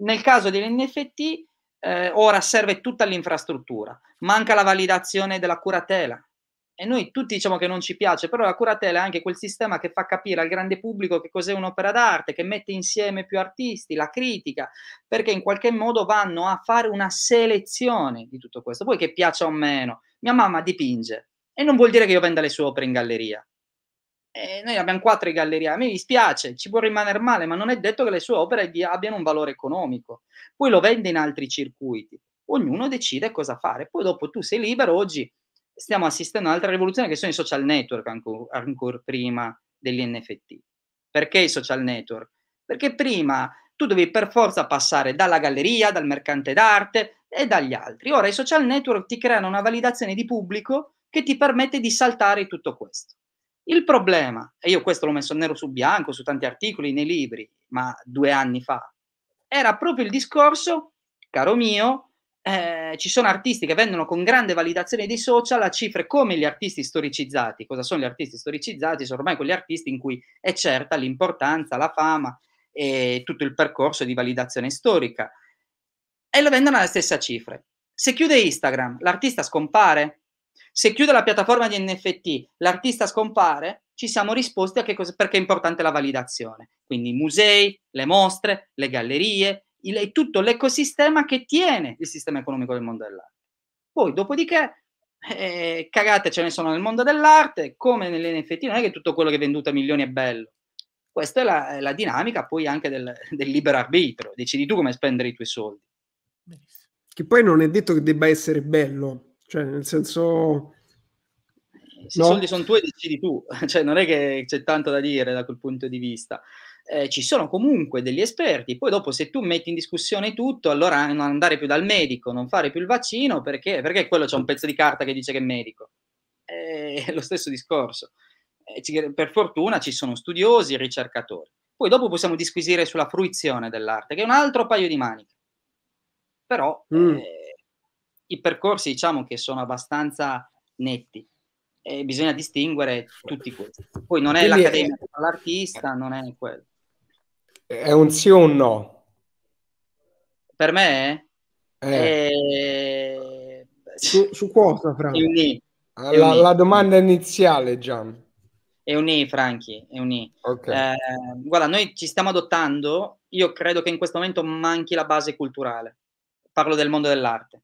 Nel caso dell'NFT eh, ora serve tutta l'infrastruttura, manca la validazione della curatela. E noi tutti diciamo che non ci piace, però la curatela è anche quel sistema che fa capire al grande pubblico che cos'è un'opera d'arte, che mette insieme più artisti, la critica, perché in qualche modo vanno a fare una selezione di tutto questo. Poi che piaccia o meno, mia mamma dipinge e non vuol dire che io venda le sue opere in galleria. E noi abbiamo quattro in galleria, a me dispiace, ci può rimanere male, ma non è detto che le sue opere abbiano un valore economico. Poi lo vende in altri circuiti. Ognuno decide cosa fare. Poi dopo tu sei libero. Oggi stiamo assistendo a un'altra rivoluzione che sono i social network ancora, ancora prima degli NFT. Perché i social network? Perché prima tu dovevi per forza passare dalla galleria, dal mercante d'arte e dagli altri. Ora i social network ti creano una validazione di pubblico che ti permette di saltare tutto questo. Il problema, e io questo l'ho messo nero su bianco su tanti articoli nei libri, ma due anni fa, era proprio il discorso, caro mio, eh, ci sono artisti che vendono con grande validazione dei social a cifre come gli artisti storicizzati. Cosa sono gli artisti storicizzati? Sono ormai quegli artisti in cui è certa l'importanza, la fama e tutto il percorso di validazione storica. E lo vendono alle stesse cifre. Se chiude Instagram, l'artista scompare? Se chiude la piattaforma di NFT, l'artista scompare, ci siamo risposti a che cosa, perché è importante la validazione. Quindi i musei, le mostre, le gallerie, il, tutto l'ecosistema che tiene il sistema economico del mondo dell'arte. Poi, dopodiché, eh, cagate ce ne sono nel mondo dell'arte, come nell'NFT, non è che tutto quello che è venduto a milioni è bello. Questa è la, è la dinamica poi anche del, del libero arbitro, decidi tu come spendere i tuoi soldi. Che poi non è detto che debba essere bello, cioè, nel senso... Se no? i soldi sono tuoi, decidi tu. Cioè, non è che c'è tanto da dire da quel punto di vista. Eh, ci sono comunque degli esperti. Poi dopo, se tu metti in discussione tutto, allora non andare più dal medico, non fare più il vaccino, perché? Perché quello c'è un pezzo di carta che dice che è medico. Eh, è lo stesso discorso. Eh, per fortuna ci sono studiosi e ricercatori. Poi dopo possiamo disquisire sulla fruizione dell'arte, che è un altro paio di maniche. Però... Mm. Eh, i percorsi diciamo che sono abbastanza netti e bisogna distinguere tutti questi. Poi non è Quindi l'accademia è... l'artista, non è quello. È un sì o un no? Per me eh. è... Su, su cosa, Franchi? I. La, la, domanda iniziale, Gian. È un I, Franchi, è un I. Okay. Eh, guarda, noi ci stiamo adottando, io credo che in questo momento manchi la base culturale. Parlo del mondo dell'arte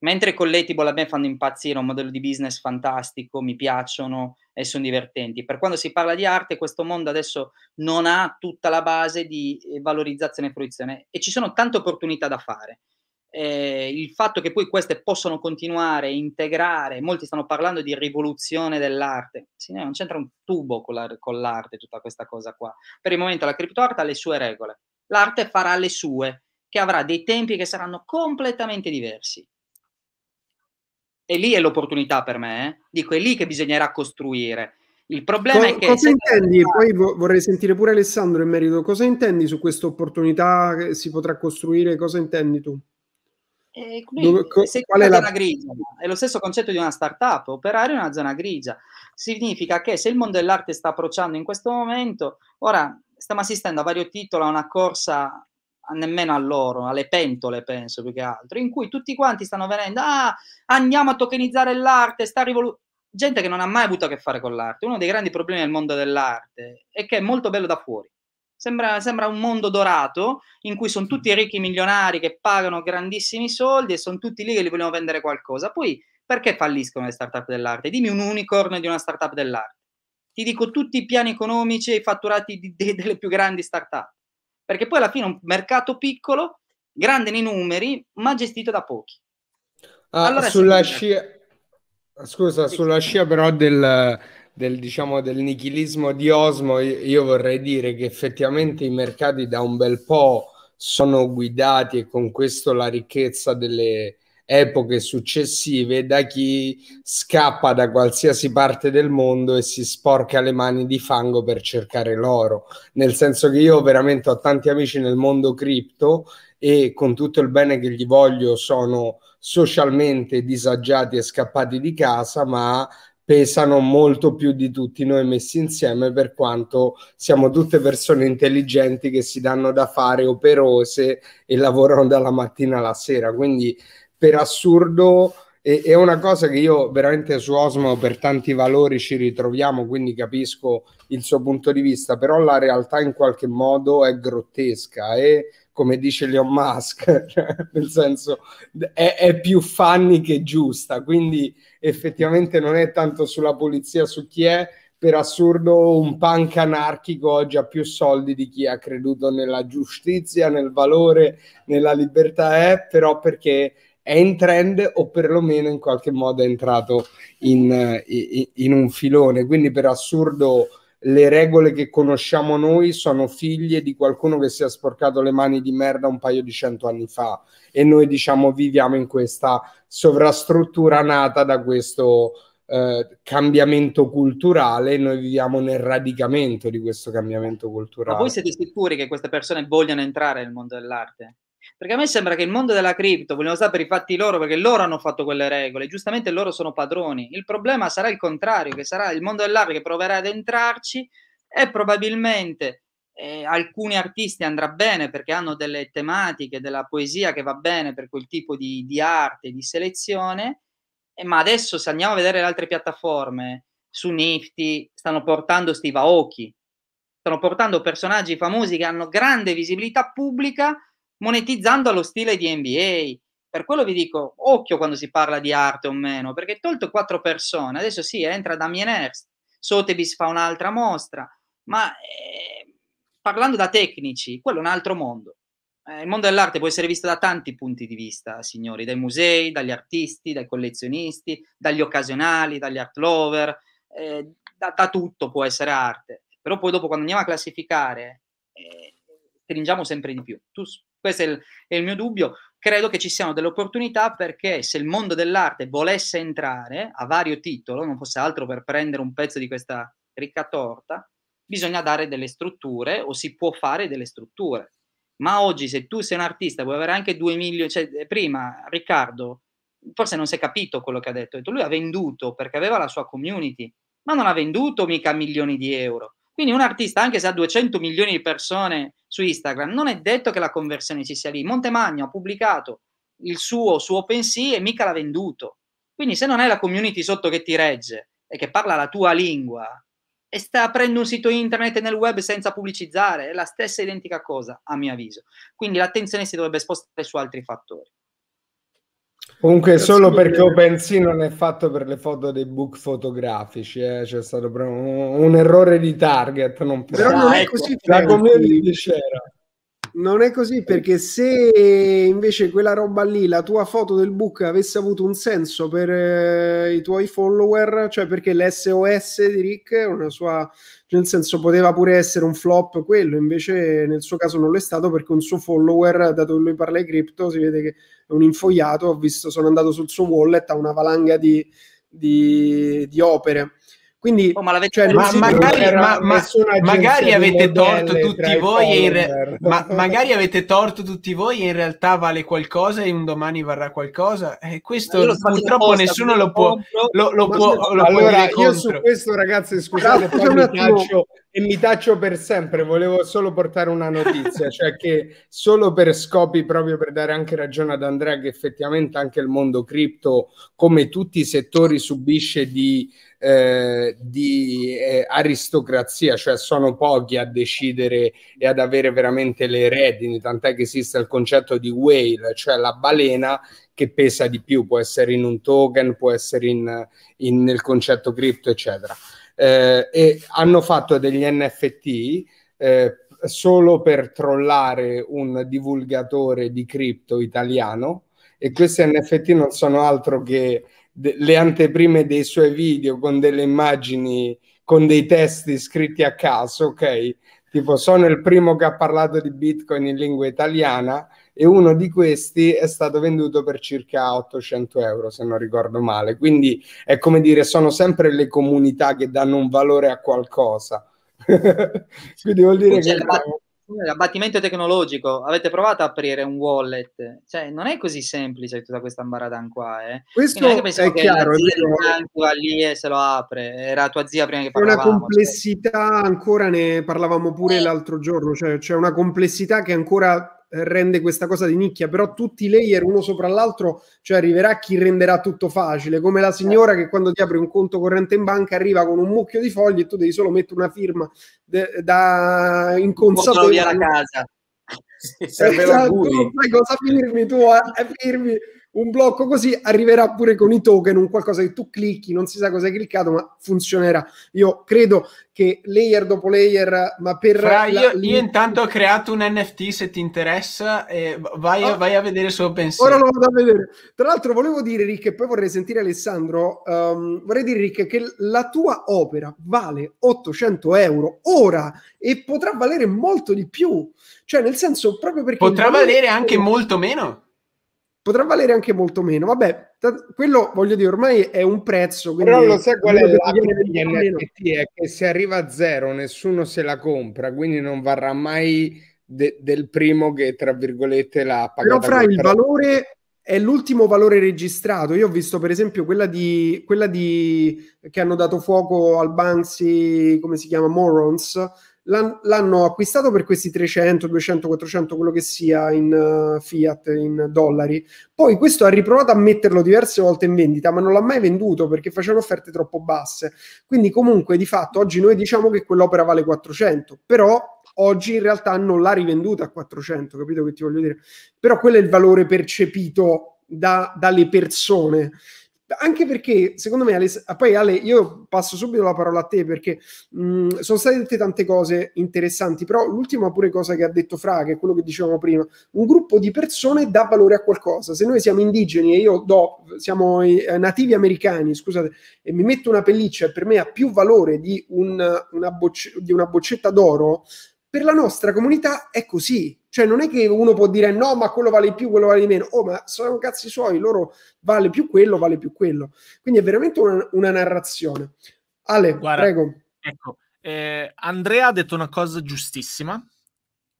Mentre Collectible a me fanno impazzire, è un modello di business fantastico, mi piacciono e sono divertenti. Per quando si parla di arte, questo mondo adesso non ha tutta la base di eh, valorizzazione e fruizione e ci sono tante opportunità da fare. Eh, il fatto che poi queste possono continuare, integrare, molti stanno parlando di rivoluzione dell'arte, sì, non c'entra un tubo con, la, con l'arte tutta questa cosa qua. Per il momento la criptoarte ha le sue regole, l'arte farà le sue, che avrà dei tempi che saranno completamente diversi e lì è l'opportunità per me, eh? dico, è lì che bisognerà costruire. Il problema Co- è che... Cosa intendi? Da... Poi vorrei sentire pure Alessandro in merito. Cosa intendi su questa opportunità che si potrà costruire? Cosa intendi tu? Eh, Dove, co- sei qual è la zona grigia? È lo stesso concetto di una startup, operare in una zona grigia. Significa che se il mondo dell'arte sta approcciando in questo momento, ora stiamo assistendo a vario titolo a una corsa nemmeno a loro, alle pentole penso più che altro, in cui tutti quanti stanno venendo, ah, andiamo a tokenizzare l'arte, sta rivoluzione. Gente che non ha mai avuto a che fare con l'arte. Uno dei grandi problemi del mondo dell'arte è che è molto bello da fuori. Sembra, sembra un mondo dorato in cui sono tutti ricchi milionari che pagano grandissimi soldi e sono tutti lì che gli vogliono vendere qualcosa. Poi Perché falliscono le startup dell'arte? Dimmi un unicorn di una startup dell'arte. Ti dico tutti i piani economici e i fatturati di, de, delle più grandi startup. Perché poi alla fine è un mercato piccolo, grande nei numeri, ma gestito da pochi. Ah, allora, sulla scia, scusa, sulla scia però del, del, diciamo, del nichilismo di Osmo, io vorrei dire che effettivamente i mercati da un bel po' sono guidati e con questo la ricchezza delle epoche successive da chi scappa da qualsiasi parte del mondo e si sporca le mani di fango per cercare l'oro. Nel senso che io veramente ho tanti amici nel mondo cripto e con tutto il bene che gli voglio sono socialmente disagiati e scappati di casa, ma pesano molto più di tutti noi messi insieme per quanto siamo tutte persone intelligenti che si danno da fare, operose e lavorano dalla mattina alla sera. Quindi per assurdo è, è una cosa che io veramente su Osmo per tanti valori ci ritroviamo, quindi capisco il suo punto di vista, però la realtà in qualche modo è grottesca e come dice Elon Musk, nel senso è, è più fanni che giusta, quindi effettivamente non è tanto sulla polizia, su chi è, per assurdo un punk anarchico oggi ha più soldi di chi ha creduto nella giustizia, nel valore, nella libertà, è però perché è in trend o perlomeno in qualche modo è entrato in, in, in un filone. Quindi per assurdo le regole che conosciamo noi sono figlie di qualcuno che si è sporcato le mani di merda un paio di cento anni fa e noi diciamo viviamo in questa sovrastruttura nata da questo eh, cambiamento culturale noi viviamo nel radicamento di questo cambiamento culturale. Ma voi siete sicuri che queste persone vogliano entrare nel mondo dell'arte? Perché a me sembra che il mondo della cripto vogliono stare per i fatti loro perché loro hanno fatto quelle regole, giustamente loro sono padroni. Il problema sarà il contrario, che sarà il mondo dell'arte che proverà ad entrarci e probabilmente eh, alcuni artisti andrà bene perché hanno delle tematiche, della poesia che va bene per quel tipo di, di arte, di selezione, eh, ma adesso se andiamo a vedere le altre piattaforme, su Nifty stanno portando Steve Aoki, stanno portando personaggi famosi che hanno grande visibilità pubblica monetizzando allo stile di NBA. Per quello vi dico, occhio quando si parla di arte o meno, perché tolto quattro persone, adesso sì, entra Damien Hirst, Sotheby's fa un'altra mostra, ma eh, parlando da tecnici, quello è un altro mondo. Eh, il mondo dell'arte può essere visto da tanti punti di vista, signori, dai musei, dagli artisti, dai collezionisti, dagli occasionali, dagli art lover, eh, da, da, tutto può essere arte. Però poi dopo quando andiamo a classificare, eh, stringiamo sempre di più. Tu questo è il, è il mio dubbio. Credo che ci siano delle opportunità perché se il mondo dell'arte volesse entrare a vario titolo, non fosse altro per prendere un pezzo di questa ricca torta, bisogna dare delle strutture o si può fare delle strutture. Ma oggi se tu sei un artista, vuoi avere anche 2 milioni, cioè prima Riccardo forse non si è capito quello che ha detto, lui ha venduto perché aveva la sua community, ma non ha venduto mica milioni di euro. Quindi un artista, anche se ha 200 milioni di persone su Instagram, non è detto che la conversione ci sia lì. Montemagno ha pubblicato il suo su OpenSea e mica l'ha venduto. Quindi se non è la community sotto che ti regge e che parla la tua lingua e sta aprendo un sito internet nel web senza pubblicizzare, è la stessa identica cosa, a mio avviso. Quindi l'attenzione si dovrebbe spostare su altri fattori. Comunque solo perché OpenSea non è fatto per le foto dei book fotografici, eh? c'è stato un, un, errore di target. Non Però non è così. La community c'era. Non è così perché se invece quella roba lì, la tua foto del book avesse avuto un senso per eh, i tuoi follower, cioè perché l'SOS di Rick è una sua nel senso poteva pure essere un flop quello, invece nel suo caso non lo è stato perché un suo follower, dato che lui parla di cripto, si vede che è un infogliato, ho visto, sono andato sul suo wallet, ha una valanga di, di, di opere. Quindi, oh, ma, cioè, ma magari, ma, ma, magari avete torto tutti voi, in, ma, magari avete torto tutti voi e in realtà vale qualcosa e un domani varrà qualcosa. E questo purtroppo nessuno lo può, lo, lo può, lo allora, può io su questo, ragazzi, scusate, poi mi taccio, e mi taccio per sempre. Volevo solo portare una notizia, cioè che solo per scopi proprio per dare anche ragione ad Andrea che effettivamente anche il mondo cripto, come tutti i settori, subisce di eh, di eh, aristocrazia, cioè sono pochi a decidere e ad avere veramente le redini, tant'è che esiste il concetto di whale, cioè la balena che pesa di più, può essere in un token, può essere in, in, nel concetto cripto, eccetera. Eh, e hanno fatto degli NFT eh, solo per trollare un divulgatore di cripto italiano e questi NFT non sono altro che de- le anteprime dei suoi video con delle immagini, con dei testi scritti a caso, ok? Tipo sono il primo che ha parlato di Bitcoin in lingua italiana e uno di questi è stato venduto per circa 800 euro, se non ricordo male. Quindi è come dire, sono sempre le comunità che danno un valore a qualcosa. Quindi vuol dire che... L'abbattimento tecnologico, avete provato a aprire un wallet? Cioè, non è così semplice tutta questa ambaradan qua, eh. Questo è, è chiaro, va lì e se lo apre, era tua zia prima che parlavamo. È una complessità, cioè. ancora ne parlavamo pure eh. l'altro giorno, cioè c'è una complessità che ancora rende questa cosa di nicchia, però tutti i layer uno sopra l'altro, cioè arriverà chi renderà tutto facile, come la signora che quando ti apri un conto corrente in banca arriva con un mucchio di fogli e tu devi solo mettere una firma de- da inconsapevole. via la casa. Serve esatto, sai cosa firmi tu? Eh? Firmi un blocco così arriverà pure con i token, un qualcosa che tu clicchi, non si sa cosa hai cliccato, ma funzionerà. Io credo che layer dopo layer, ma per... Fra, io, io, intanto ho creato un NFT se ti interessa, e vai, oh, vai a vedere su OpenSea. Ora lo vado a vedere. Tra l'altro volevo dire, Rick, e poi vorrei sentire Alessandro, um, vorrei dire, Rick, che la tua opera vale 800 euro ora e potrà valere molto di più. Cioè, nel senso, proprio perché... Potrà valere anche molto meno? Potrà valere anche molto meno. Vabbè, t- quello voglio dire, ormai è un prezzo. Però lo sai qual è la degli NFT? È che se arriva a zero nessuno se la compra, quindi non varrà mai de- del primo che, tra virgolette, l'ha pagata. Però fra il valore è l'ultimo valore registrato. Io ho visto, per esempio, quella di quella di che hanno dato fuoco al Banksy, come si chiama, Morons l'hanno acquistato per questi 300, 200, 400, quello che sia in uh, fiat, in dollari. Poi questo ha riprovato a metterlo diverse volte in vendita, ma non l'ha mai venduto perché facevano offerte troppo basse. Quindi comunque di fatto oggi noi diciamo che quell'opera vale 400, però oggi in realtà non l'ha rivenduta a 400, capito che ti voglio dire? Però quello è il valore percepito da, dalle persone anche perché secondo me Ale, ah, poi Ale io passo subito la parola a te perché mh, sono state dette tante cose interessanti però l'ultima pure cosa che ha detto Fra che è quello che dicevamo prima un gruppo di persone dà valore a qualcosa. Se noi siamo indigeni e io do siamo eh, nativi americani scusate e mi metto una pelliccia e per me ha più valore di, un, una, bocce, di una boccetta d'oro per la nostra comunità è così cioè, non è che uno può dire no, ma quello vale più, quello vale meno. Oh, ma sono cazzi suoi, loro vale più quello, vale più quello. Quindi è veramente una, una narrazione. Ale, Guarda, prego. Ecco, eh, Andrea ha detto una cosa giustissima.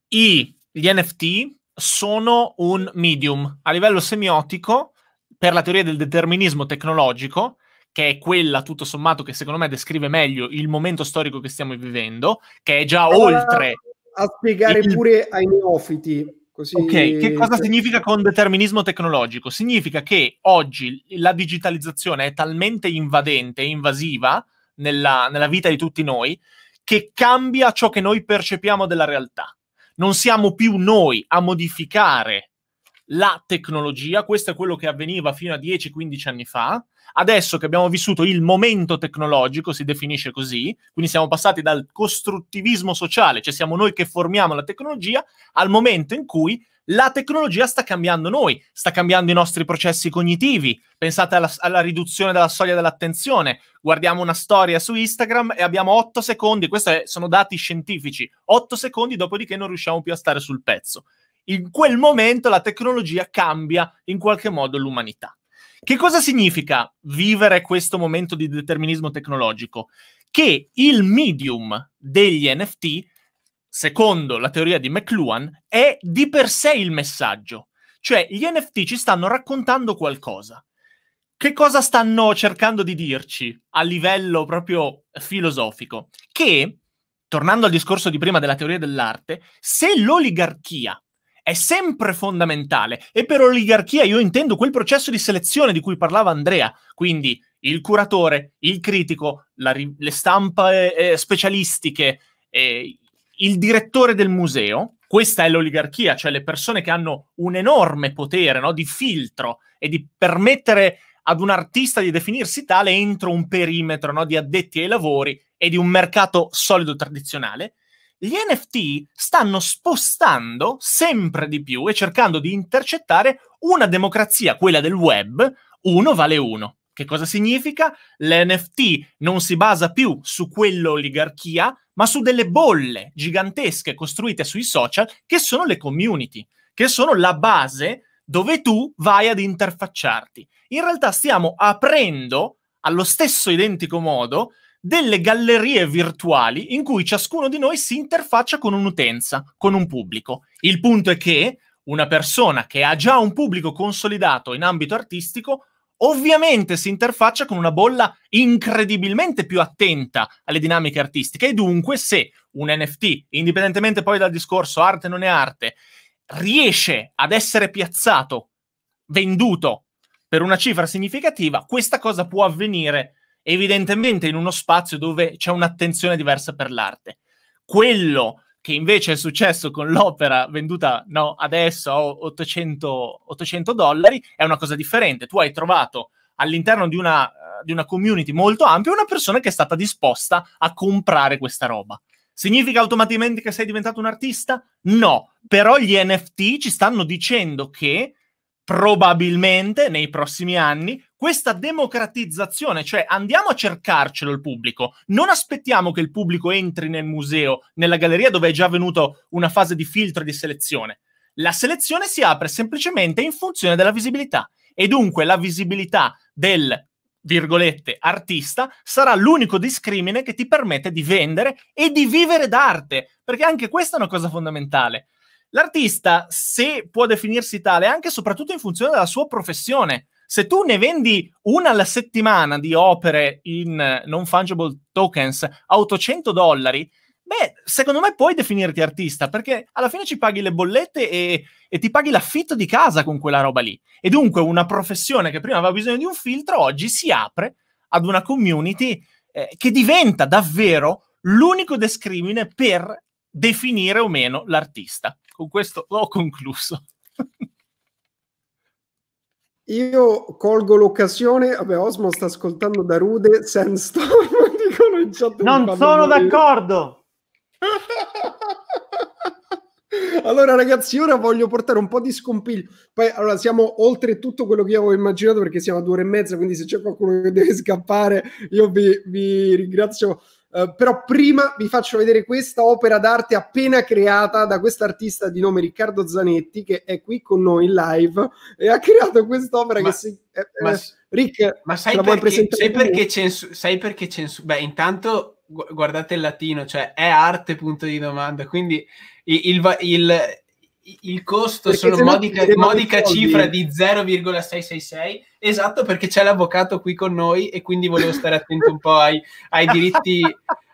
I, gli NFT sono un medium a livello semiotico per la teoria del determinismo tecnologico, che è quella tutto sommato che secondo me descrive meglio il momento storico che stiamo vivendo, che è già allora, oltre a spiegare il... pure ai neofiti. Così... Ok, che cosa significa con determinismo tecnologico? Significa che oggi la digitalizzazione è talmente invadente e invasiva nella, nella vita di tutti noi che cambia ciò che noi percepiamo della realtà. Non siamo più noi a modificare la tecnologia, questo è quello che avveniva fino a 10-15 anni fa, Adesso che abbiamo vissuto il momento tecnologico, si definisce così, quindi siamo passati dal costruttivismo sociale, cioè siamo noi che formiamo la tecnologia, al momento in cui la tecnologia sta cambiando noi, sta cambiando i nostri processi cognitivi. Pensate alla, alla, riduzione della soglia dell'attenzione. Guardiamo una storia su Instagram e abbiamo 8 secondi, questi sono dati scientifici, 8 secondi dopodiché non riusciamo più a stare sul pezzo. In quel momento la tecnologia cambia in qualche modo l'umanità. Che cosa significa vivere questo momento di determinismo tecnologico? Che il medium degli NFT, secondo la teoria di McLuhan, è di per sé il messaggio. Cioè, gli NFT ci stanno raccontando qualcosa. Che cosa stanno cercando di dirci a livello proprio filosofico? Che, tornando al discorso di prima della teoria dell'arte, se l'oligarchia è sempre fondamentale. E per oligarchia io intendo quel processo di selezione di cui parlava Andrea, quindi il curatore, il critico, la, le stampe eh, specialistiche, eh, il direttore del museo, questa è l'oligarchia, cioè le persone che hanno un enorme potere no, di filtro e di permettere ad un artista di definirsi tale entro un perimetro no, di addetti ai lavori e di un mercato solido tradizionale, gli NFT stanno spostando sempre di più e cercando di intercettare una democrazia, quella del web, uno vale uno. Che cosa significa? L'NFT non si basa più su quell'oligarchia, ma su delle bolle gigantesche costruite sui social che sono le community, che sono la base dove tu vai ad interfacciarti. In realtà stiamo aprendo allo stesso identico modo delle gallerie virtuali in cui ciascuno di noi si interfaccia con un'utenza, con un pubblico. Il punto è che una persona che ha già un pubblico consolidato in ambito artistico ovviamente si interfaccia con una bolla incredibilmente più attenta alle dinamiche artistiche e dunque se un NFT, indipendentemente poi dal discorso arte non è arte, riesce ad essere piazzato, venduto per una cifra significativa, questa cosa può avvenire evidentemente in uno spazio dove c'è un'attenzione diversa per l'arte. Quello che invece è successo con l'opera venduta no, adesso a 800, 800 dollari, è una cosa differente. Tu hai trovato all'interno di una, di una community molto ampia una persona che è stata disposta a comprare questa roba. Significa automaticamente che sei diventato un artista? No, però gli NFT ci stanno dicendo che probabilmente nei prossimi anni questa democratizzazione, cioè andiamo a cercarcelo il pubblico, non aspettiamo che il pubblico entri nel museo, nella galleria dove è già venuto una fase di filtro e di selezione. La selezione si apre semplicemente in funzione della visibilità e dunque la visibilità del virgolette artista sarà l'unico discrimine che ti permette di vendere e di vivere d'arte, perché anche questa è una cosa fondamentale. L'artista, se può definirsi tale, anche e soprattutto in funzione della sua professione. Se tu ne vendi una alla settimana di opere in non fungible tokens a 800 dollari, beh, secondo me puoi definirti artista, perché alla fine ci paghi le bollette e, e, ti paghi l'affitto di casa con quella roba lì. E dunque una professione che prima aveva bisogno di un filtro, oggi si apre ad una community eh, che diventa davvero l'unico discrimine per definire o meno l'artista con questo ho concluso. Io colgo l'occasione, vabbè, Osmo sta ascoltando da Rude, Sandstorm, dicono in chat. Non sono d'accordo! allora ragazzi, ora voglio portare un po' di scompiglio. Poi, allora, siamo oltre tutto quello che io avevo immaginato perché siamo a due ore e mezza, quindi se c'è qualcuno che deve scappare, io vi, vi ringrazio Uh, però prima vi faccio vedere questa opera d'arte appena creata da quest'artista di nome Riccardo Zanetti che è qui con noi in live e ha creato quest'opera ma, che si... Eh, ma, eh, Rick, ma sai perché, sai perché, censu- sai perché censu- Beh, intanto gu- guardate il latino, cioè è arte punto di domanda, quindi il, il, il, il costo perché sono modica, modica cifra di 0,666 esatto perché c'è l'avvocato qui con noi e quindi volevo stare attento un po' ai, ai, diritti,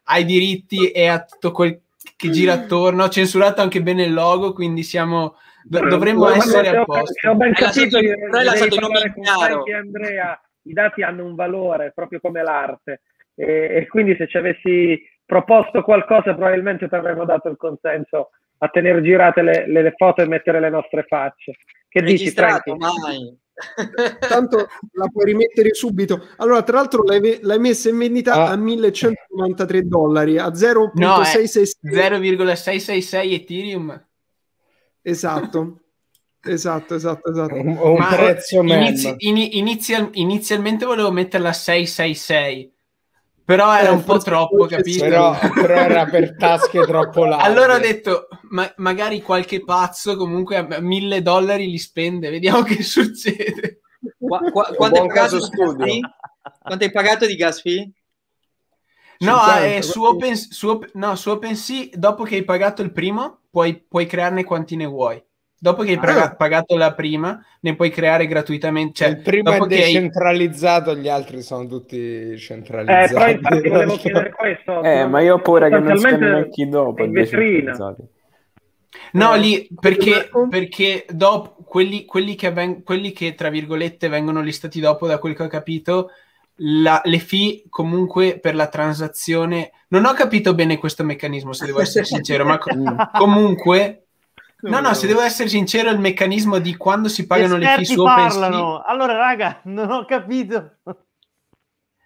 ai diritti e a tutto quel che gira attorno. Ho censurato anche bene il logo quindi siamo dovremmo no, essere a posto. ho ben capito è lasciato il nome chiaro Andrea i dati hanno un valore proprio come l'arte. E, e quindi se ci avessi proposto qualcosa probabilmente ti avremmo dato il consenso a tenere girate le, le, le, foto e mettere le nostre facce. Che Registrato, dici, mai. Tanto la puoi rimettere subito. Allora, tra l'altro, l'hai, l'hai messa in vendita ah. a 1193 dollari a 0,666 no, 0,666 Ethereum. Esatto. Esatto, esatto, esatto. Un, un prezzo inizi, in, inizial, inizialmente volevo metterla a 666 però era un po' troppo, capito? Però, però, era per tasche troppo larghe. Allora ho detto, ma, magari qualche pazzo comunque a mille dollari li spende, vediamo che succede. Qua, qua, quanto, hai pagato quanto hai pagato di gas fee? No, 50, eh, su, Open, su, no, su OpenSea, dopo che hai pagato il primo, puoi, puoi crearne quanti ne vuoi. Dopo che hai ah. pagato la prima, ne puoi creare gratuitamente. Cioè, il primo è decentralizzato, hai... gli altri sono tutti centralizzati. Eh, però infatti volevo chiedere questo. Eh, ma io ho paura che non si connecti dopo. In vetrina. No, eh, lì perché, perché dopo quelli, quelli, che ven- quelli che tra virgolette vengono listati dopo, da quel che ho capito, la, le fee comunque per la transazione. Non ho capito bene questo meccanismo, se devo essere sincero, ma co- comunque. No, no, se devo essere sincero, il meccanismo di quando si pagano le fee su parlano. Allora, raga, non ho capito.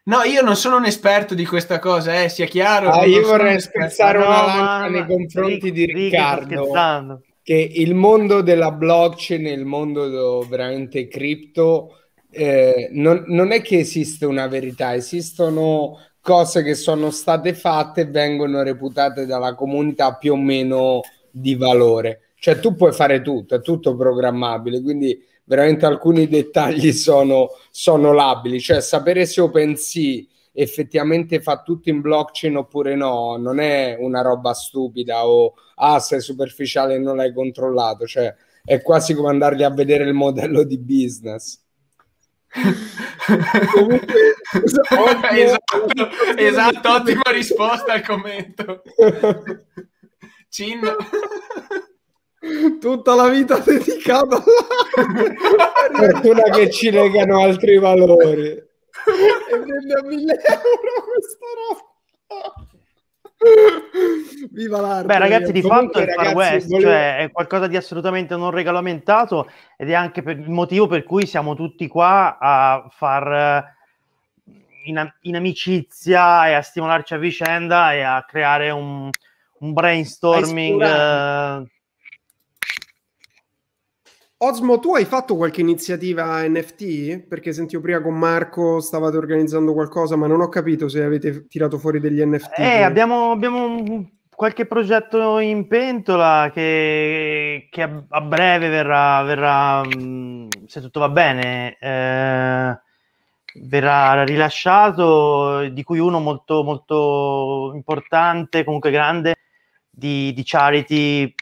No, io non sono un esperto di questa cosa, eh, sia chiaro. Ah, io vorrei spezzare una lancia nei confronti Rick, di Riccardo. Che il mondo della blockchain e il mondo veramente cripto eh, non, non, è che esiste una verità, esistono cose che sono state fatte e vengono reputate dalla comunità più o meno di valore. Cioè tu puoi fare tutto, è tutto programmabile, quindi veramente alcuni dettagli sono, sono labili, cioè sapere se OpenSea effettivamente fa tutto in blockchain oppure no, non è una roba stupida o ah, sei superficiale e non l'hai controllato, cioè è quasi come andargli a vedere il modello di business. Comunque, esatto, esatto, ottima risposta al commento. Cin tutta la vita dedicata alla fortuna che ci legano altri valori. E prende a 1000 euro questa roba. Viva l'arte! Beh, ragazzi, di Comunque, fatto è il Far West, volevo... cioè è qualcosa di assolutamente non regolamentato ed è anche per il motivo per cui siamo tutti qua a far eh, in, in amicizia e a stimolarci a vicenda e a creare un, un brainstorming Osmo, tu hai fatto qualche iniziativa NFT? Perché sentivo prima con Marco stavate organizzando qualcosa, ma non ho capito se avete tirato fuori degli NFT. Eh, abbiamo, abbiamo qualche progetto in pentola che, che a, breve verrà, verrà, mm, se tutto va bene, eh, verrà rilasciato, di cui uno molto, molto importante, comunque grande, di, di charity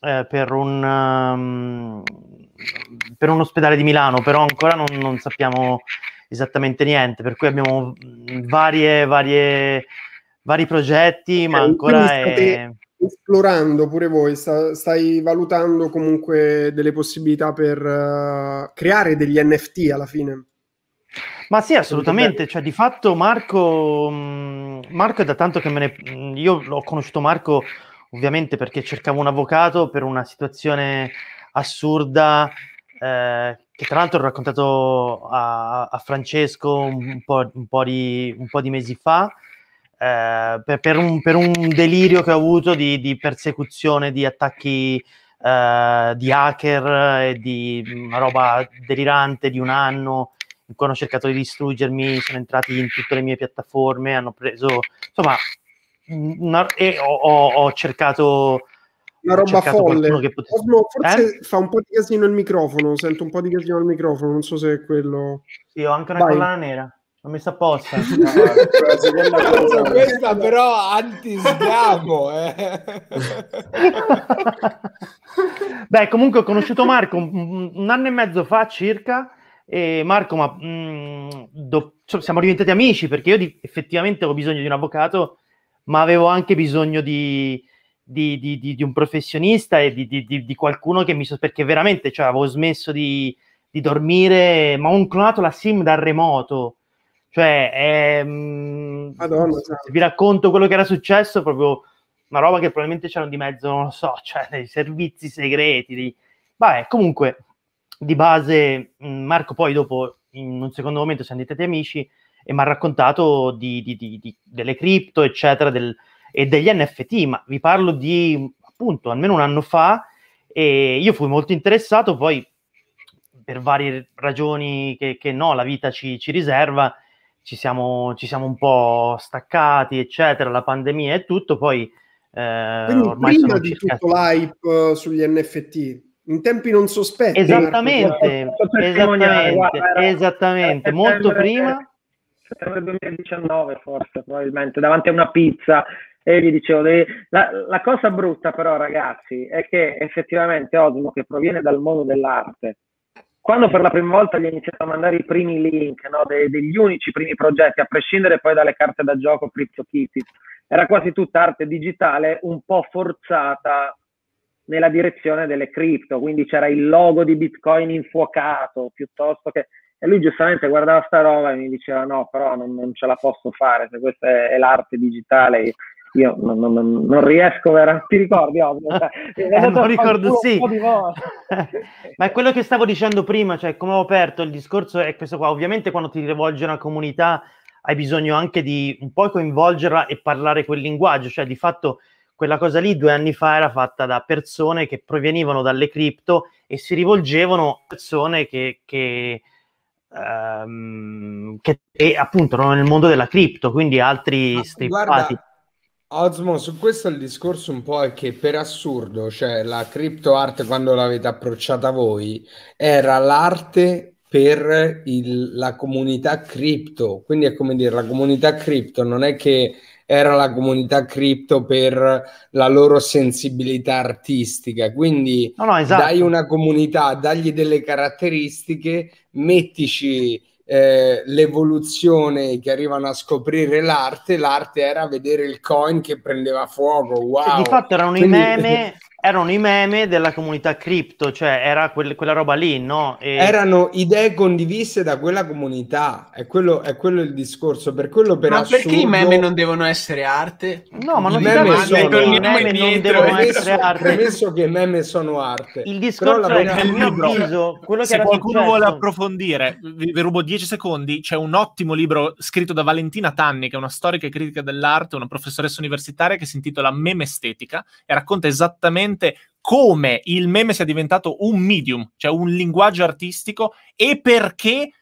eh, per un... Um, per un ospedale di Milano, però ancora non, non sappiamo esattamente niente, per cui abbiamo varie, varie, vari progetti, ma ancora è... Esplorando pure voi, sta, stai valutando comunque delle possibilità per uh, creare degli NFT alla fine? Ma sì, assolutamente. Cioè, di fatto Marco, mm, Marco è da tanto che me ne... Io ho conosciuto Marco ovviamente perché cercavo un avvocato per una situazione assurda eh, che tra l'altro ho raccontato a, a Francesco un po', un, po di, un po', di, mesi fa, eh, per, per, un, per, un, delirio che ho avuto di, di persecuzione, di attacchi eh, di hacker e di una roba delirante di un anno in cui hanno cercato di distruggermi, sono entrati in tutte le mie piattaforme, hanno preso, insomma, una, e ho, ho, ho cercato una roba folle. Che potesse... Osmo, forse eh? fa un po' di casino il microfono, sento un po' di casino al microfono, non so se è quello. Sì, ho anche una Vai. collana nera. L'ho messa apposta. No, questa però anti-sgamo. Eh. Beh, comunque ho conosciuto Marco un, un, anno e mezzo fa circa. E Marco, ma mh, mm, do, cioè, siamo diventati amici perché io di, effettivamente ho bisogno di un avvocato, ma avevo anche bisogno di, di, di, di, di un professionista e di, qualcuno che mi so perché veramente cioè, avevo smesso di, dormire, ma ho clonato la sim dal remoto. Cioè, è, mm, Madonna, se, vi racconto quello che era successo, proprio una roba che probabilmente c'erano di mezzo, non lo so, cioè dei servizi segreti. Dei... Vabbè, comunque, di base, Marco poi dopo, in un secondo momento, siamo diventati amici e mi ha raccontato di, di, di, delle cripto, eccetera, del, e degli NFT, ma vi parlo di appunto almeno un anno fa e io fui molto interessato, poi per varie ragioni che, che no, la vita ci, ci riserva, ci siamo, ci siamo, un po' staccati, eccetera, la pandemia e tutto, poi eh, Quindi ormai prima di circa... tutto l'hype uh, sugli NFT, in tempi non sospetti. Esattamente, esattamente, guarda, esattamente, molto prima. Settembre 2019 forse, probabilmente, davanti a una pizza e gli dicevo, la, la, cosa brutta però ragazzi è che effettivamente Osmo che proviene dal mondo dell'arte, quando per la prima volta gli ha iniziato a mandare i primi link, no, de, degli unici primi progetti, a prescindere poi dalle carte da gioco CryptoKitties, era quasi tutta arte digitale un po' forzata nella direzione delle cripto, quindi c'era il logo di Bitcoin infuocato piuttosto che... E lui giustamente guardava sta roba e mi diceva no, però non, non ce la posso fare, se questa è, è l'arte digitale io non, non, non, riesco veramente, ti ricordi? Oh, eh, non ricordo, sì. Ma è quello che stavo dicendo prima, cioè come ho aperto il discorso è questo qua. Ovviamente quando ti rivolge una comunità hai bisogno anche di un po' coinvolgerla e parlare quel linguaggio, cioè di fatto quella cosa lì due anni fa era fatta da persone che provenivano dalle cripto e si rivolgevano a persone che, che, um, che appunto erano nel mondo della cripto, quindi altri strippati. Guarda Osmo, su questo il discorso un po' è che per assurdo, cioè la crypto art quando l'avete approcciata voi era l'arte per il, la comunità cripto, quindi è come dire la comunità cripto non è che era la comunità cripto per la loro sensibilità artistica, quindi no, no, esatto. dai una comunità, dagli delle caratteristiche, mettici eh, l'evoluzione che arrivano a scoprire l'arte, l'arte era vedere il coin che prendeva fuoco. Wow. Cioè, di fatto erano Quindi... i meme erano i meme della comunità cripto, cioè era quel, quella roba lì, no? E... Erano idee condivise da quella comunità, è quello, è quello il discorso. Per quello per ma assurdo... perché i meme non devono essere arte? No, ma non I meme, sono... I meme non devono premesso, essere arte. Premesso che i meme sono arte. Il discorso è che nel mio avviso, quello Se qualcuno successo... vuole approfondire, vi, vi rubo 10 secondi, c'è un ottimo libro scritto da Valentina Tanni, che è una storica e critica dell'arte, una professoressa universitaria che si intitola Meme Estetica e racconta esattamente come il meme sia diventato un medium, cioè un linguaggio artistico, e perché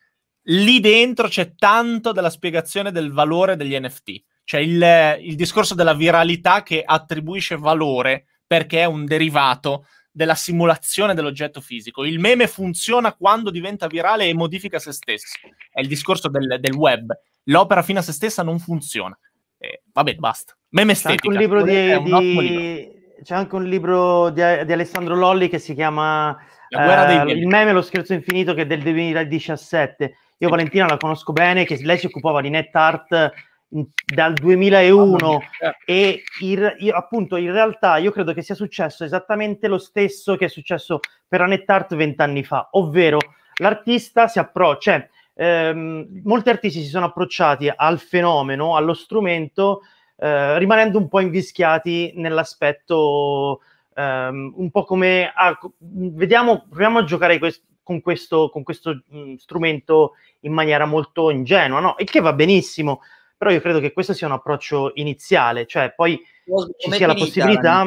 lì dentro c'è tanto della spiegazione del valore degli NFT. Cioè il, il discorso della viralità che attribuisce valore perché è un derivato della simulazione dell'oggetto fisico. Il meme funziona quando diventa virale e modifica se stesso. È il discorso del, del web. L'opera fino a se stessa non funziona. Eh, vabbè, basta. Meme estetica. C'è anche un libro di, di... Libro c'è anche un libro di, di Alessandro Lolli che si chiama eh, Il meme lo scherzo infinito che è del 2017. Io Valentina la conosco bene, che lei si occupava di NetArt in, dal 2001 e il, io, appunto in realtà io credo che sia successo esattamente lo stesso che è successo per la NetArt vent'anni fa, ovvero l'artista si approccia, cioè, ehm, molti artisti si sono approcciati al fenomeno, allo strumento eh, rimanendo un po' invischiati nell'aspetto ehm, un po' come ah, vediamo, proviamo a giocare quest- con questo, con questo mh, mm, strumento in maniera molto ingenua, no? Il che va benissimo, però io credo che questo sia un approccio iniziale, cioè poi come ci sia la possibilità.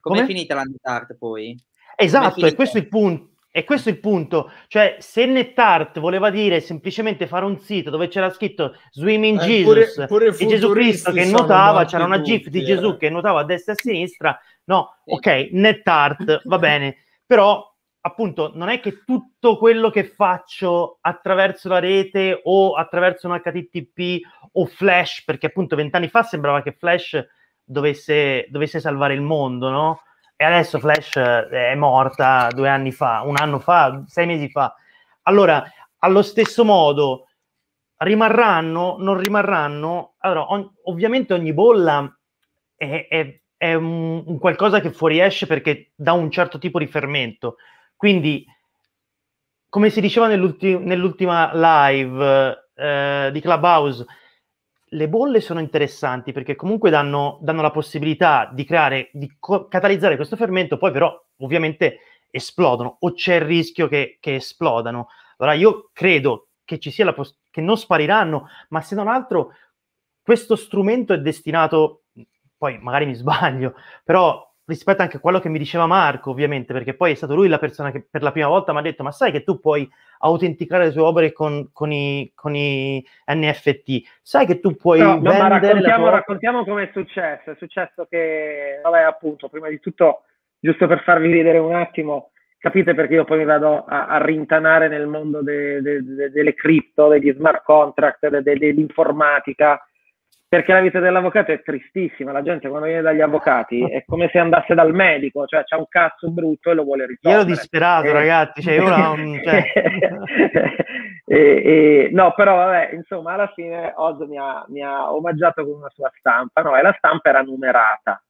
Come è finita la poi? Esatto, e questo è il punto. E questo è il punto, cioè se NetArt voleva dire semplicemente fare un sito dove c'era scritto Swimming eh, Jesus pure, pure e Gesù Cristo che nuotava, c'era una tutti, gif di eh. Gesù che nuotava a destra e a sinistra, no, ok, NetArt va bene, però appunto non è che tutto quello che faccio attraverso la rete o attraverso un HTTP o Flash, perché appunto vent'anni fa sembrava che Flash dovesse, dovesse salvare il mondo, no? E adesso Flash eh, è morta due anni fa, un anno fa, sei mesi fa. Allora, allo stesso modo, rimarranno, non rimarranno? Allora, on- ovviamente ogni bolla è, è, è un, un, qualcosa che fuoriesce perché dà un certo tipo di fermento. Quindi, come si diceva nell'ulti- nell'ultima live eh, di Clubhouse, le bolle sono interessanti perché comunque danno, danno la possibilità di creare, di co- catalizzare questo fermento, poi però ovviamente esplodono o c'è il rischio che, che esplodano. Allora io credo che ci sia la possibilità, che non spariranno, ma se non altro questo strumento è destinato, poi magari mi sbaglio, però rispetto anche a quello che mi diceva Marco, ovviamente, perché poi è stato lui la persona che per la prima volta mi ha detto, ma sai che tu puoi autenticare le tue opere con, con, i, con i, NFT, sai che tu puoi no, no, ma raccontiamo, tua... raccontiamo come è successo, è successo che, vabbè, appunto, prima di tutto, giusto per farvi vedere un attimo, capite perché io poi mi vado a, a rintanare nel mondo de, de, de, delle cripto, degli smart contract, dell'informatica, perché la vita dell'avvocato è tristissima, la gente quando viene dagli avvocati è come se andasse dal medico, cioè c'ha un cazzo brutto e lo vuole risolvere. Io ero disperato eh. ragazzi, cioè, io non, cioè... e, e, no, però vabbè, insomma alla fine Oz mi ha, mi ha, omaggiato con una sua stampa, no, e la stampa era numerata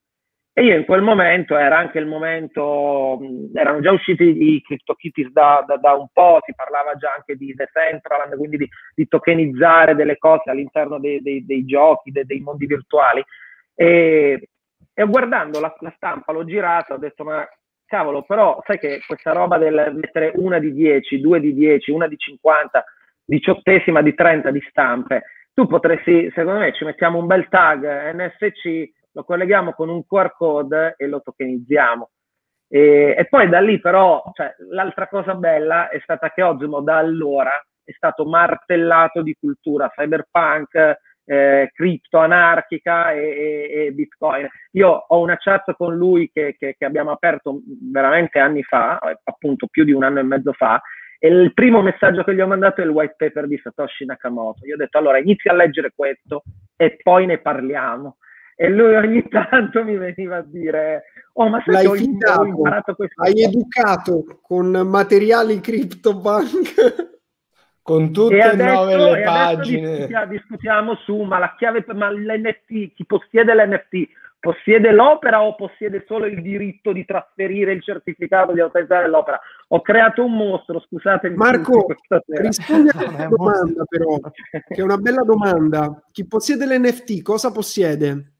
E io in quel momento, era anche il momento, erano già usciti i CryptoKitties da, da, da, un po', si parlava già anche di Decentraland, quindi di, di tokenizzare delle cose all'interno dei, dei, dei giochi, dei, dei, mondi virtuali. E, e guardando la, la stampa, l'ho girata, ho detto ma cavolo, però sai che questa roba del mettere una di 10, due di 10, una di 50, diciottesima di 30 di stampe, tu potresti, secondo me, ci mettiamo un bel tag NFC lo colleghiamo con un QR code e lo tokenizziamo. E, e poi da lì però, cioè, l'altra cosa bella è stata che Ozmo da allora è stato martellato di cultura cyberpunk, eh, cripto anarchica e, e, e, bitcoin. Io ho una chat con lui che, che, che, abbiamo aperto veramente anni fa, appunto più di un anno e mezzo fa, e il primo messaggio che gli ho mandato è il white paper di Satoshi Nakamoto. Gli ho detto allora inizia a leggere questo e poi ne parliamo e lui ogni tanto mi veniva a dire oh ma sai L'hai che ho, imparato questo hai educato con materiali CryptoPunk con tutte e, adesso, e nove le pagine discutiamo, discutiamo, su ma la chiave ma l'NFT chi possiede l'NFT possiede l'opera o possiede solo il diritto di trasferire il certificato di autorizzare l'opera? Ho creato un mostro, scusate. Marco, rispondi a questa domanda però, che è una bella domanda. Chi possiede l'NFT cosa possiede?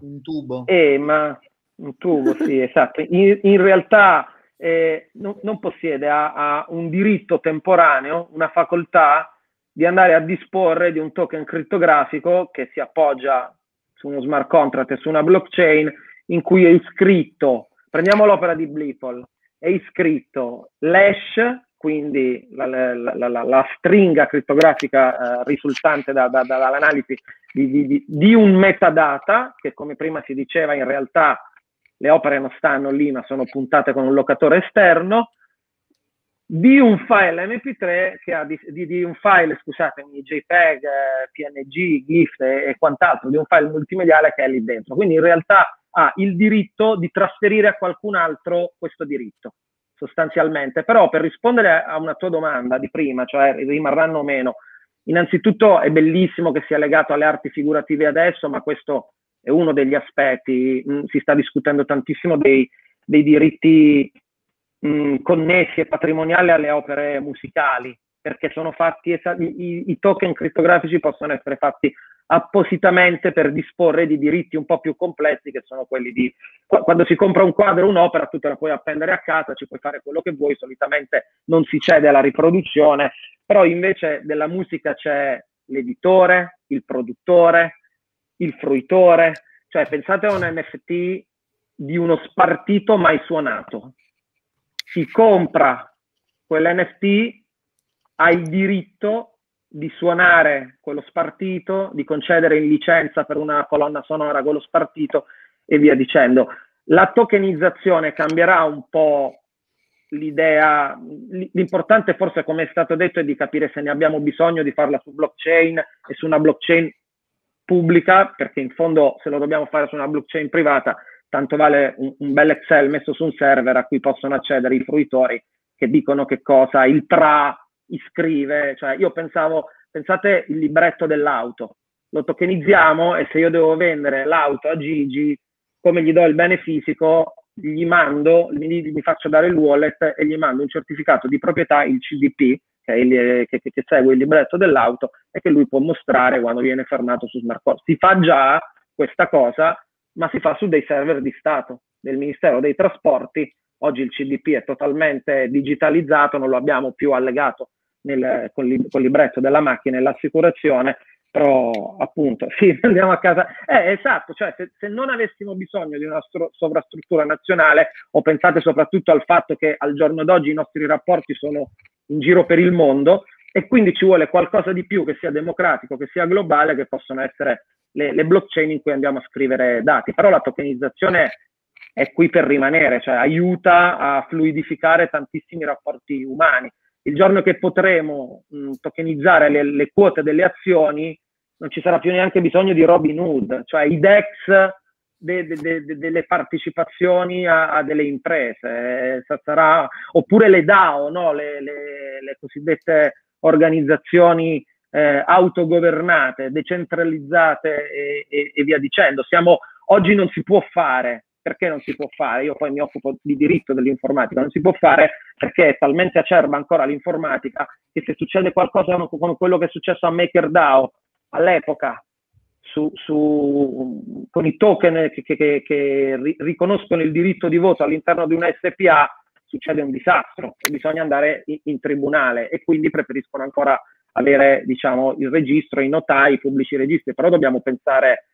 Un tubo. Eh, ma un tubo, sì, esatto. In, in realtà eh, non, non, possiede, ha, ha, un diritto temporaneo, una facoltà di andare a disporre di un token crittografico che si appoggia su uno smart contract e su una blockchain in cui è iscritto, prendiamo l'opera di Blipple, è iscritto l'hash quindi la, la, la, la stringa crittografica eh, risultante da, da, dall'analisi di, di, di, un metadata, che come prima si diceva in realtà le opere non stanno lì ma sono puntate con un locatore esterno, di un file MP3 che ha di, di un file, scusatemi, JPEG, eh, PNG, GIF e, e quant'altro, di un file multimediale che è lì dentro. Quindi in realtà ha il diritto di trasferire a qualcun altro questo diritto sostanzialmente. Però per rispondere a una tua domanda di prima, cioè rimarranno o meno, innanzitutto è bellissimo che sia legato alle arti figurative adesso, ma questo è uno degli aspetti. Mm, si sta discutendo tantissimo dei, dei diritti mm, connessi e patrimoniali alle opere musicali, perché sono fatti, i, i token crittografici possono essere fatti appositamente per disporre di diritti un po' più complessi che sono quelli di quando si compra un quadro un'opera tu te la puoi appendere a casa, ci puoi fare quello che vuoi, solitamente non si cede alla riproduzione, però invece della musica c'è l'editore, il produttore, il fruitore, cioè pensate a un NFT di uno spartito mai suonato. Si compra quell'NFT, ha il diritto di suonare quello spartito, di concedere in licenza per una colonna sonora quello spartito e via dicendo. La tokenizzazione cambierà un po' l'idea, l'importante forse come è stato detto è di capire se ne abbiamo bisogno di farla su blockchain e su una blockchain pubblica, perché in fondo se lo dobbiamo fare su una blockchain privata, tanto vale un, un bel Excel messo su un server a cui possono accedere i fruitori che dicono che cosa il tra iscrive, cioè io pensavo, pensate il libretto dell'auto, lo tokenizziamo e se io devo vendere l'auto a Gigi, come gli do il bene fisico, gli mando, mi, mi faccio dare il wallet e gli mando un certificato di proprietà, il CDP, che, il, che, che, segue il libretto dell'auto e che lui può mostrare quando viene fermato su smart card. Si fa già questa cosa, ma si fa su dei server di Stato, del Ministero dei Trasporti. Oggi il CDP è totalmente digitalizzato, non lo abbiamo più allegato nel, col, col libretto della macchina e l'assicurazione, però appunto sì, andiamo a casa. Eh, esatto, cioè se, se non avessimo bisogno di una stro- sovrastruttura nazionale, o pensate soprattutto al fatto che al giorno d'oggi i nostri rapporti sono in giro per il mondo e quindi ci vuole qualcosa di più che sia democratico, che sia globale, che possono essere le, le blockchain in cui andiamo a scrivere dati. Però la tokenizzazione è qui per rimanere, cioè aiuta a fluidificare tantissimi rapporti umani il giorno che potremo mh, tokenizzare le, le, quote delle azioni, non ci sarà più neanche bisogno di Robin Hood, cioè i DEX de, de, de, delle partecipazioni a, a delle imprese, eh, sarà, oppure le DAO, no? le, le, le cosiddette organizzazioni eh, autogovernate, decentralizzate e, e, e, via dicendo. Siamo Oggi non si può fare, perché non si può fare? Io poi mi occupo di diritto dell'informatica, non si può fare perché è talmente acerba ancora l'informatica che se succede qualcosa con quello che è successo a MakerDAO all'epoca, su, su, con i token che, che, che, riconoscono il diritto di voto all'interno di una SPA, succede un disastro e bisogna andare in, in tribunale e quindi preferiscono ancora avere diciamo, il registro, i notai, i pubblici registri, però dobbiamo pensare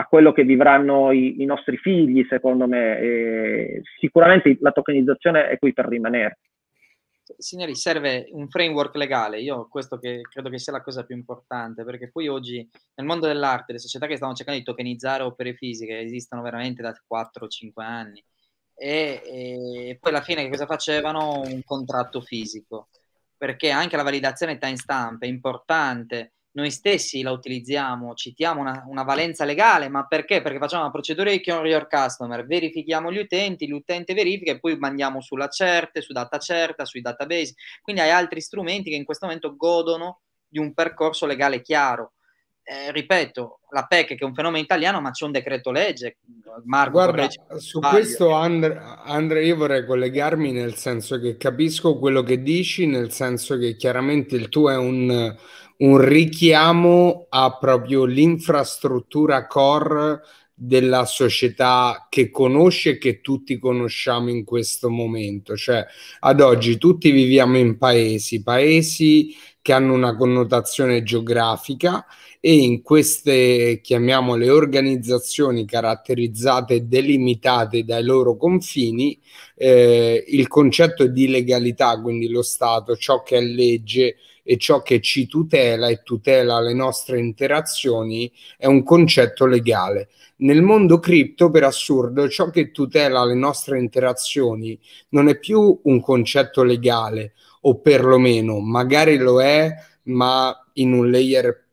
a quello che vivranno i, i nostri figli, secondo me. E sicuramente la tokenizzazione è qui per rimanere. Signori, serve un framework legale. Io questo che credo che sia la cosa più importante, perché poi oggi nel mondo dell'arte le società che stanno cercando di tokenizzare opere fisiche esistono veramente da 4-5 anni. E, e, poi alla fine che cosa facevano? Un contratto fisico, perché anche la validazione timestamp è importante noi stessi la utilizziamo, citiamo una, una, valenza legale, ma perché? Perché facciamo una procedura di Kill Your Customer, verifichiamo gli utenti, l'utente verifica e poi mandiamo sulla certe, su data certa, sui database. Quindi hai altri strumenti che in questo momento godono di un percorso legale chiaro. Eh, ripeto, la PEC che è un fenomeno italiano, ma c'è un decreto legge. Marco, Guarda, su sbaglio. questo Andre, Andre, io vorrei collegarmi nel senso che capisco quello che dici, nel senso che chiaramente il tuo è un un richiamo a proprio l'infrastruttura core della società che conosce e che tutti conosciamo in questo momento. Cioè, ad oggi tutti viviamo in paesi, paesi che hanno una connotazione geografica e in queste, chiamiamole, organizzazioni caratterizzate e delimitate dai loro confini, eh, il concetto di legalità, quindi lo Stato, ciò che è legge, e ciò che ci tutela e tutela le nostre interazioni è un concetto legale. Nel mondo cripto, per assurdo, ciò che tutela le nostre interazioni non è più un concetto legale, o perlomeno magari lo è, ma in un layer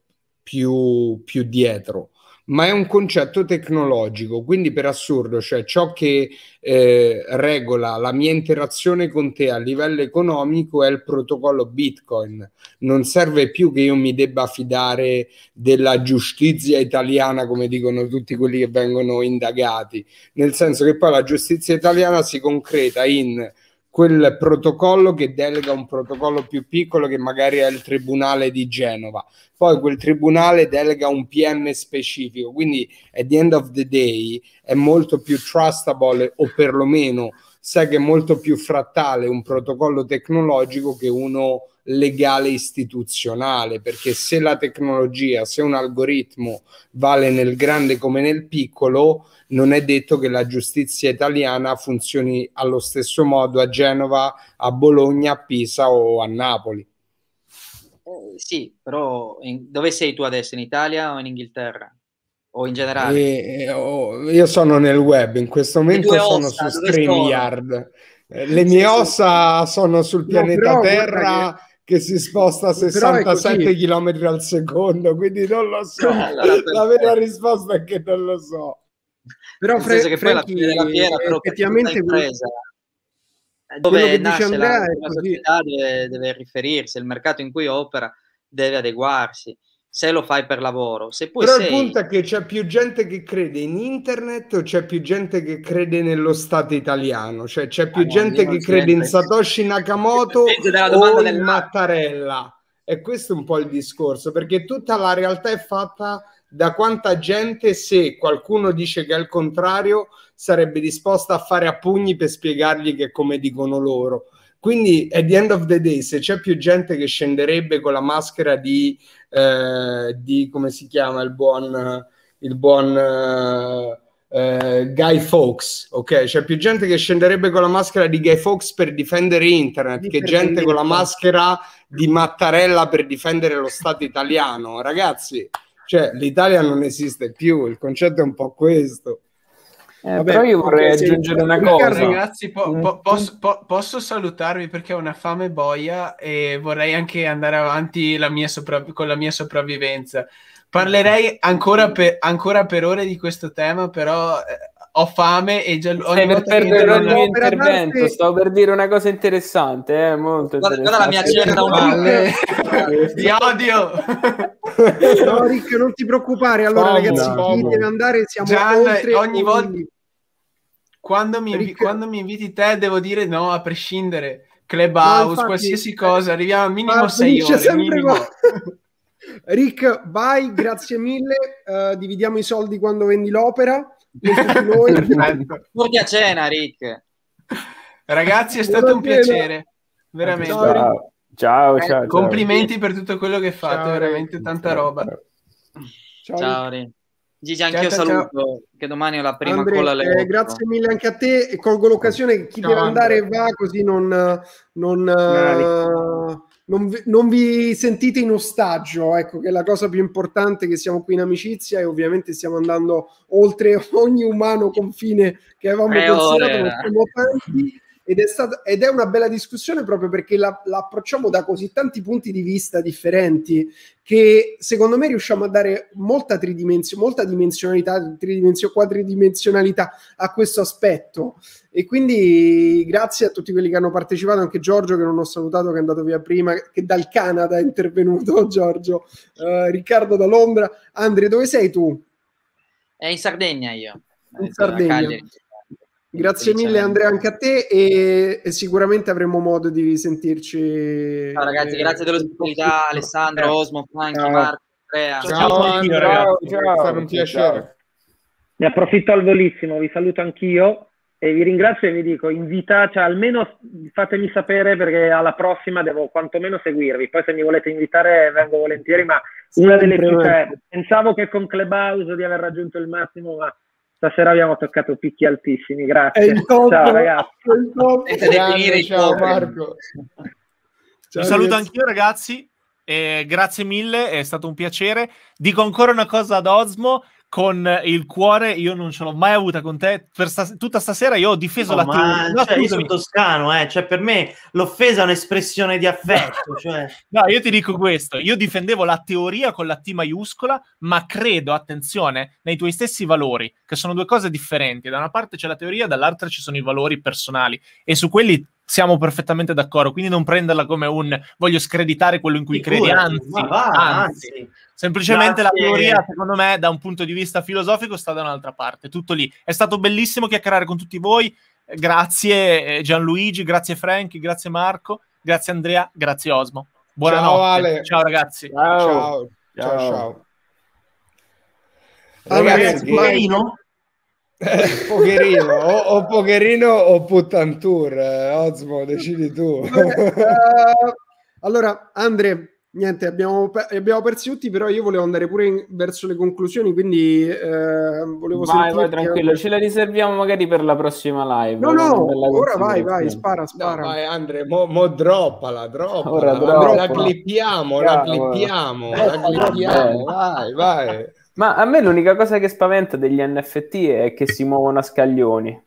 più, più dietro ma è un concetto tecnologico, quindi per assurdo, cioè ciò che eh, regola la mia interazione con te a livello economico è il protocollo Bitcoin. Non serve più che io mi debba fidare della giustizia italiana, come dicono tutti quelli che vengono indagati, nel senso che poi la giustizia italiana si concreta in quel protocollo che delega un protocollo più piccolo che magari è il tribunale di Genova. Poi quel tribunale delega un PM specifico, quindi at the end of the day è molto più trustable o perlomeno sai che è molto più frattale un protocollo tecnologico che uno legale istituzionale, perché se la tecnologia, se un algoritmo vale nel grande come nel piccolo, non è detto che la giustizia italiana funzioni allo stesso modo a Genova, a Bologna, a Pisa o a Napoli. Eh, sì, però in, dove sei tu adesso? In Italia o in Inghilterra? O in generale? E, eh, oh, io sono nel web, in questo momento sono su StreamYard. Eh, le mie ossa sono sul pianeta no, Terra che... si sposta a 67 km al secondo, quindi non lo so. la vera risposta è che non lo so. Però Fre- che poi la fine della fiera però effettivamente impresa, dove nasce Andrea la, la società deve, deve riferirsi, il mercato in cui opera deve adeguarsi se lo fai per lavoro. Se poi Però sei... il punto è che c'è più gente che crede in internet o c'è più gente che crede nello Stato italiano? Cioè c'è più ah, gente che crede in Satoshi Nakamoto o in Mattarella? E questo è un po' il discorso, perché tutta la realtà è fatta da quanta gente, se qualcuno dice che è il contrario, sarebbe disposta a fare a pugni per spiegargli che è come dicono loro. Quindi, at the end of the day, se c'è più gente che scenderebbe con la maschera di, eh, di come si chiama il buon, il buon eh, eh, Guy Fawkes, ok? C'è più gente che scenderebbe con la maschera di Guy Fawkes per difendere internet che gente con la maschera di Mattarella per difendere lo Stato italiano. Ragazzi, cioè, l'Italia non esiste più, il concetto è un po' questo. Eh, Vabbè, però io vorrei okay, aggiungere una cosa. Ragazzi, po- po- posso, po- posso, salutarvi perché ho una fame boia e vorrei anche andare avanti la sopra- con la mia sopravvivenza. Parlerei ancora per, ancora per ore di questo tema, però eh, ho fame e già Stai per perdere il mio intervento. Darti... Stavo per dire una cosa interessante, eh, molto guarda, interessante. Guarda la mia cena da un Ti odio! no, Rick, non ti preoccupare. Allora, Famo, ragazzi, chi deve andare? Siamo Gian, oltre ogni volta. Quando mi, Rick... quando mi inviti te, devo dire no, a prescindere. Clubhouse, no, infatti, qualsiasi cosa, arriviamo al minimo 6 ore. Minimo. Rick, vai, grazie mille. Uh, dividiamo i soldi quando vendi l'opera. Porti a cena, Rick. Ragazzi, è stato un piacere. Veramente. Ciao, ciao. ciao eh, complimenti ciao. per tutto quello che fate, ciao, veramente tanta roba. Ciao, ciao Rick. Gigi, anch'io ciao, saluto, ciao. che domani ho la prima Andre, colla eh, Grazie mille anche a te e colgo l'occasione, chi ciao, deve andare Andre. va così non, non, uh, non, vi, non, vi, sentite in ostaggio, ecco che è la cosa più importante che siamo qui in amicizia e ovviamente stiamo andando oltre ogni umano confine che avevamo eh, considerato, ed è, stata, ed è una bella discussione proprio perché la, la, approcciamo da così tanti punti di vista differenti che secondo me riusciamo a dare molta tridimensionalità, molta dimensionalità, tridimension- quadridimensionalità a questo aspetto. E quindi grazie a tutti quelli che hanno partecipato, anche Giorgio che non ho salutato, che è andato via prima, che dal Canada è intervenuto, Giorgio, uh, Riccardo da Londra. Andre, dove sei tu? È in Sardegna io. In Sardegna. Grazie mille Andrea anche a te e, e, sicuramente avremo modo di risentirci. Ciao ragazzi, eh, grazie dell'ospitalità Alessandro, Osmo, Franchi, Marco, Andrea. Ciao, ciao, Andrea, ciao, ciao, è stato un piacere. Ne approfitto al volissimo, vi saluto anch'io e vi ringrazio e vi dico, invita, cioè, almeno fatemi sapere perché alla prossima devo quantomeno seguirvi, poi se mi volete invitare vengo volentieri, ma una delle più, cioè, pensavo che con Clubhouse di aver raggiunto il massimo, ma Stasera abbiamo toccato picchi altissimi, grazie. Top, ciao ragazzi. Grande, ciao Marco. Ciao, Vi saluto anch'io ragazzi, eh, grazie mille, è stato un piacere. Dico ancora una cosa ad Osmo, con il cuore io non ce l'ho mai avuta con te per sta- tutta stasera io ho difeso no, la tua no, cioè, io sono toscano eh. cioè per me l'offesa è un'espressione di affetto cioè. no io ti dico questo io difendevo la teoria con la T maiuscola ma credo attenzione nei tuoi stessi valori che sono due cose differenti da una parte c'è la teoria dall'altra ci sono i valori personali e su quelli siamo perfettamente d'accordo, quindi non prenderla come un voglio screditare quello in cui credi, anzi, va, anzi, anzi, semplicemente Grazie. la teoria, secondo me, da un punto di vista filosofico, sta da un'altra parte, tutto lì. È stato bellissimo chiacchierare con tutti voi, grazie eh, Gianluigi, grazie Franchi, grazie Marco, grazie Andrea, grazie Osmo. Buonanotte. Ciao, Ale. ciao ragazzi. Ciao. Ciao, ciao. ciao. Ragazzi, Poverino? Eh, pocherino, o, o, pocherino o puttantur, eh, Ozmo, decidi tu. uh, allora, Andre, niente, abbiamo, abbiamo persi tutti, però io volevo andare pure in, verso le conclusioni, quindi eh, volevo vai, vai, tranquillo, ce la riserviamo magari per la prossima live. No, no, ora vai, vai, spara, spara. No, vai, Andre, mo, mo droppala, droppala. Ora, droppala. La clippiamo, la clippiamo, la clippiamo, vai, vai. Ma a me l'unica cosa che spaventa degli NFT è che si muovono a scaglioni.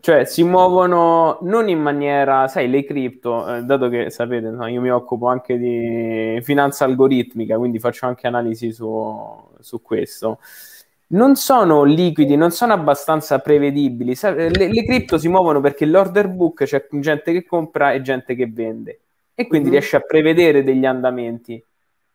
Cioè, si muovono non in maniera, sai, le cripto, eh, dato che sapete, no, io mi occupo anche di finanza algoritmica, quindi faccio anche analisi su, su questo. Non sono liquidi, non sono abbastanza prevedibili. Le, le cripto si muovono perché l'order book c'è gente che compra e gente che vende, e quindi mm-hmm. riesce a prevedere degli andamenti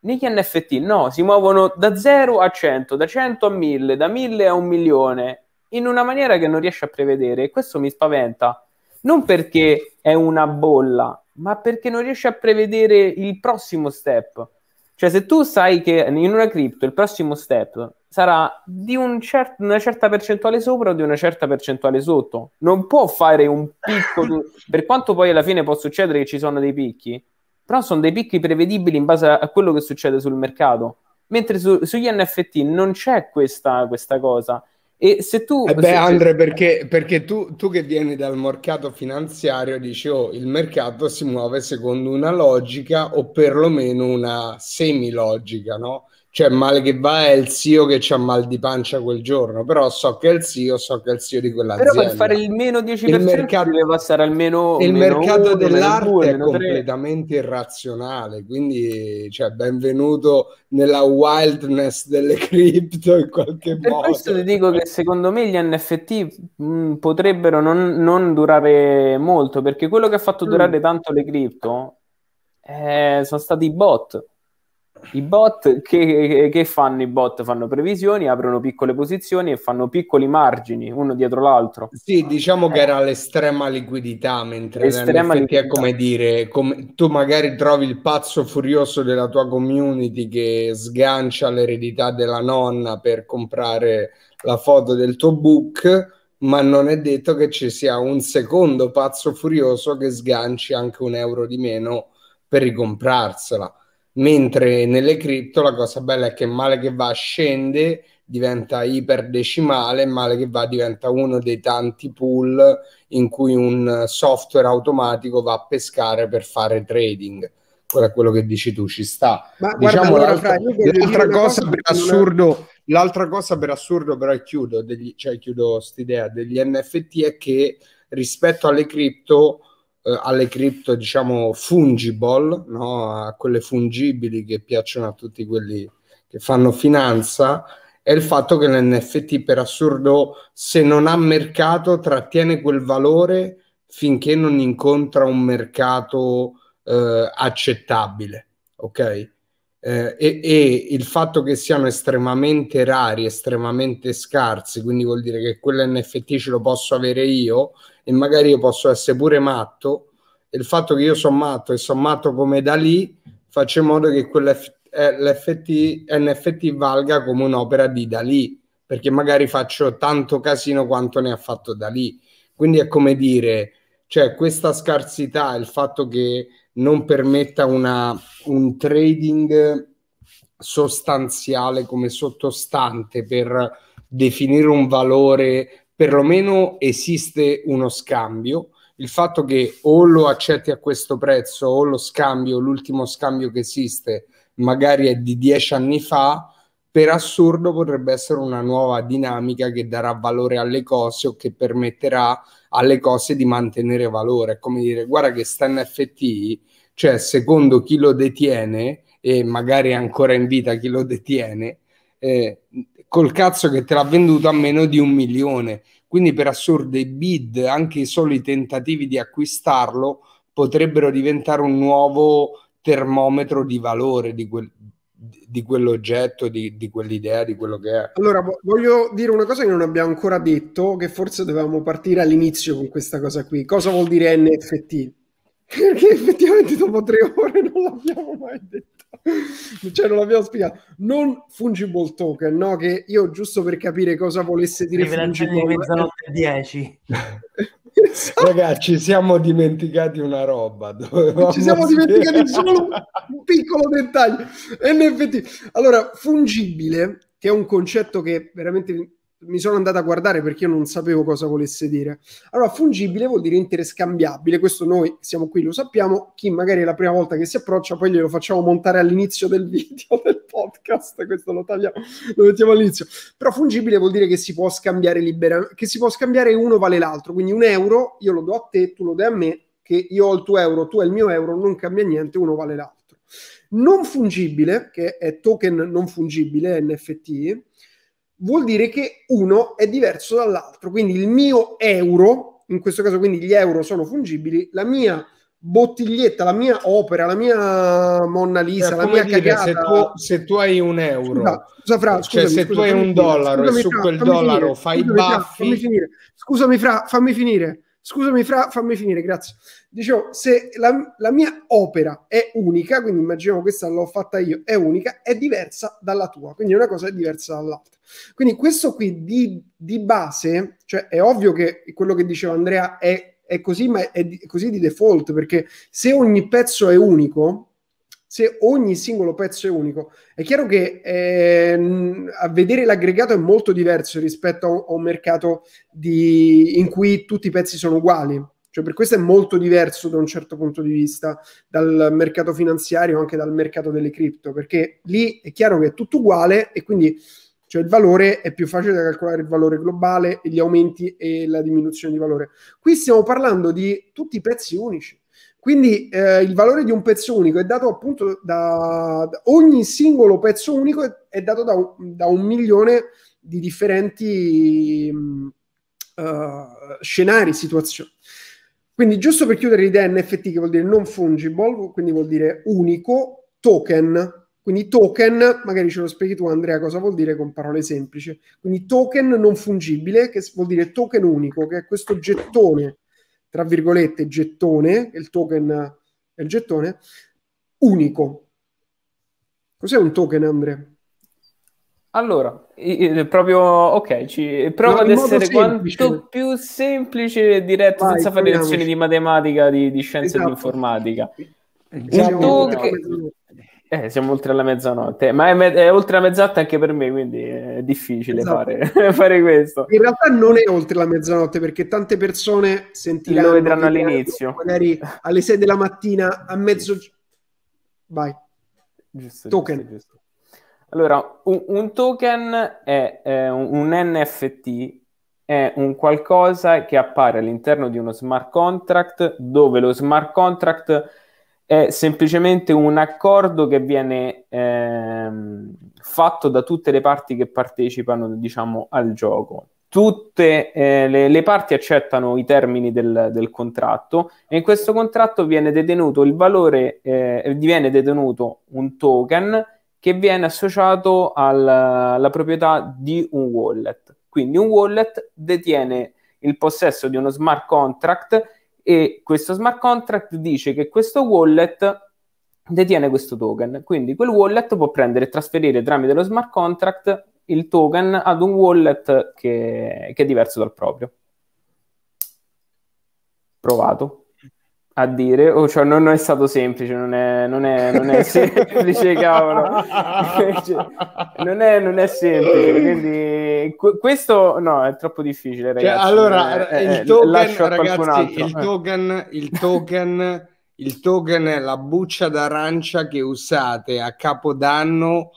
negli NFT no, si muovono da 0 a 100, da 100 a 1000, da 1000 a un milione, in una maniera che non riesci a prevedere e questo mi spaventa. Non perché è una bolla, ma perché non riesci a prevedere il prossimo step. Cioè, se tu sai che in una cripto il prossimo step sarà di un cer- una certa percentuale sopra o di una certa percentuale sotto, non può fare un picco. per quanto poi alla fine può succedere che ci sono dei picchi, però sono dei picchi prevedibili in base a, quello che succede sul mercato. Mentre su, sugli NFT non c'è questa, questa cosa. E se tu. Eh beh, se, Andre, perché, perché tu, tu, che vieni dal mercato finanziario dici: oh, il mercato si muove secondo una logica o perlomeno una semilogica, no? Cioè male che va è il CEO che ha mal di pancia quel giorno, però so che è il CEO, so che è il CEO di quell'azienda. Però per fare il meno 10% il mercato, deve passare almeno Il meno mercato uno, dell'arte due, è completamente irrazionale, quindi cioè, benvenuto nella wildness delle cripto in qualche per modo. Per questo ti dico che secondo me gli NFT mh, potrebbero non, non, durare molto, perché quello che ha fatto durare mm. tanto le cripto Eh, sono stati i bot. I bot che, che, fanno i bot? Fanno previsioni, aprono piccole posizioni e fanno piccoli margini uno dietro l'altro. Sì, diciamo che era l'estrema liquidità, mentre l'estrema liquidità. è come dire, come, tu magari trovi il pazzo furioso della tua community che sgancia l'eredità della nonna per comprare la foto del tuo book, ma non è detto che ci sia un secondo pazzo furioso che sganci anche un euro di meno per ricomprarsela mentre nelle cripto la cosa bella è che male che va scende diventa iperdecimale, male che va diventa uno dei tanti pool in cui un software automatico va a pescare per fare trading. Quello è quello che dici tu, ci sta. Ma diciamo guarda, l'altra, l'altra cosa, cosa per assurdo, l'altra cosa per assurdo, però chiudo, degli, cioè chiudo quest'idea degli NFT è che rispetto alle cripto eh, alle cripto, diciamo, fungible, no? a quelle fungibili che piacciono a tutti quelli che fanno finanza, è il fatto che l'NFT per assurdo, se non ha mercato, trattiene quel valore finché non incontra un mercato eh, accettabile, ok? Eh, e, e, il fatto che siano estremamente rari, estremamente scarsi, quindi vuol dire che quell'NFT ce lo posso avere io, e magari io posso essere pure matto. Il fatto che io sono matto e sono matto come da lì faccia in modo che quell'NFT NFT valga come un'opera di Dalì perché magari faccio tanto casino quanto ne ha fatto Dalì quindi è come dire cioè questa scarsità il fatto che non permetta una, un trading sostanziale come sottostante per definire un valore perlomeno esiste uno scambio. Il fatto che o lo accetti a questo prezzo o lo scambio, l'ultimo scambio che esiste, magari è di dieci anni fa, per assurdo potrebbe essere una nuova dinamica che darà valore alle cose o che permetterà alle cose di mantenere valore. È come dire, guarda che sta NFT, cioè secondo chi lo detiene e magari ancora in vita chi lo detiene, eh, col cazzo che te l'ha venduto a meno di un milione. Quindi per assurdo i bid, anche i soli tentativi di acquistarlo, potrebbero diventare un nuovo termometro di valore di, quel, di quell'oggetto, di, di, quell'idea, di quello che è. Allora, voglio dire una cosa che non abbiamo ancora detto, che forse dovevamo partire all'inizio con questa cosa qui. Cosa vuol dire NFT? Perché effettivamente dopo tre ore non l'abbiamo mai detto. cioè non l'abbiamo spiegato non fungible token no? che io giusto per capire cosa volesse dire fungible di mezzanotte 10 esatto. ragazzi ci siamo dimenticati una roba ci siamo dimenticati solo un piccolo dettaglio. NFT allora fungibile che è un concetto che veramente mi sono andato a guardare perché io non sapevo cosa volesse dire. Allora, fungibile vuol dire interscambiabile, questo noi siamo qui, lo sappiamo, chi magari è la prima volta che si approccia, poi glielo facciamo montare all'inizio del video, del podcast, questo lo tagliamo, lo mettiamo all'inizio. Però fungibile vuol dire che si può scambiare liberamente, che si può scambiare uno vale l'altro, quindi un euro io lo do a te, tu lo dai a me, che io ho il tuo euro, tu hai il mio euro, non cambia niente, uno vale l'altro. Non fungibile, che è token non fungibile, NFT, vuol dire che uno è diverso dall'altro. Quindi il mio euro, in questo caso quindi gli euro sono fungibili, la mia bottiglietta, la mia opera, la mia Monna Lisa, cioè, la mia dire, cagata... se, tu, se tu hai un euro, scusa, scusa Fra, cioè scusami, cioè se scusami, tu hai un dollaro scusami, e su quel dollaro finire, fai scusami, baffi... Fra, fammi finire. Scusami Fra, fammi finire. Scusami Fra, fammi finire, grazie. Dicevo, se la, la, mia opera è unica, quindi immaginiamo questa l'ho fatta io, è unica, è diversa dalla tua, quindi una cosa è diversa dall'altra. Quindi questo qui di, di base, cioè è ovvio che quello che diceva Andrea è, è così, ma è, è così di default, perché se ogni pezzo è unico, se ogni singolo pezzo è unico. È chiaro che eh, a vedere l'aggregato è molto diverso rispetto a un, a un mercato di, in cui tutti i pezzi sono uguali. Cioè, per questo è molto diverso da un certo punto di vista dal mercato finanziario, anche dal mercato delle cripto, perché lì è chiaro che è tutto uguale e quindi cioè il valore è più facile da calcolare il valore globale gli aumenti e la diminuzione di valore. Qui stiamo parlando di tutti i pezzi unici. Quindi eh, il valore di un pezzo unico è dato appunto da, da ogni singolo pezzo unico è, è dato da un, da un, milione di differenti uh, scenari, situazioni. Quindi giusto per chiudere l'idea NFT che vuol dire non fungible, quindi vuol dire unico, token, quindi token, magari ce lo spieghi tu Andrea cosa vuol dire con parole semplici. Quindi token non fungibile, che vuol dire token unico, che è questo gettone, tra virgolette, gettone, il token è il gettone, unico. Cos'è un token, Andrea? Allora, proprio ok, ci, prova no, ad essere quanto più semplice e diretto Vai, senza fare lezioni di matematica, di, di scienze esatto. di informatica. Un token... Eh, siamo oltre la mezzanotte, ma è, me- è, oltre la mezzanotte anche per me, quindi è difficile esatto. fare, fare, questo. In realtà non è oltre la mezzanotte perché tante persone sentiranno lo vedranno all'inizio, magari alle 6 della mattina a mezzo. Vai, giusto, token. Giusto, giusto. Allora, un, un token è eh, un, un NFT, è un qualcosa che appare all'interno di uno smart contract dove lo smart contract è semplicemente un accordo che viene ehm, fatto da tutte le parti che partecipano, diciamo, al gioco. Tutte eh, le, le, parti accettano i termini del, del, contratto e in questo contratto viene detenuto il valore, eh, viene detenuto un token che viene associato al, alla proprietà di un wallet. Quindi un wallet detiene il possesso di uno smart contract e questo smart contract dice che questo wallet detiene questo token. Quindi quel wallet può prendere e trasferire tramite lo smart contract il token ad un wallet che, che è diverso dal proprio. Provato a dire, oh, cioè non è stato semplice, non è, non è, non è semplice, cavolo. Cioè, non, è, non è semplice, quindi qu- questo no, è troppo difficile, cioè, ragazzi. Cioè, allora, eh, il token, ragazzi, il token, il token, il token è la buccia d'arancia che usate a capodanno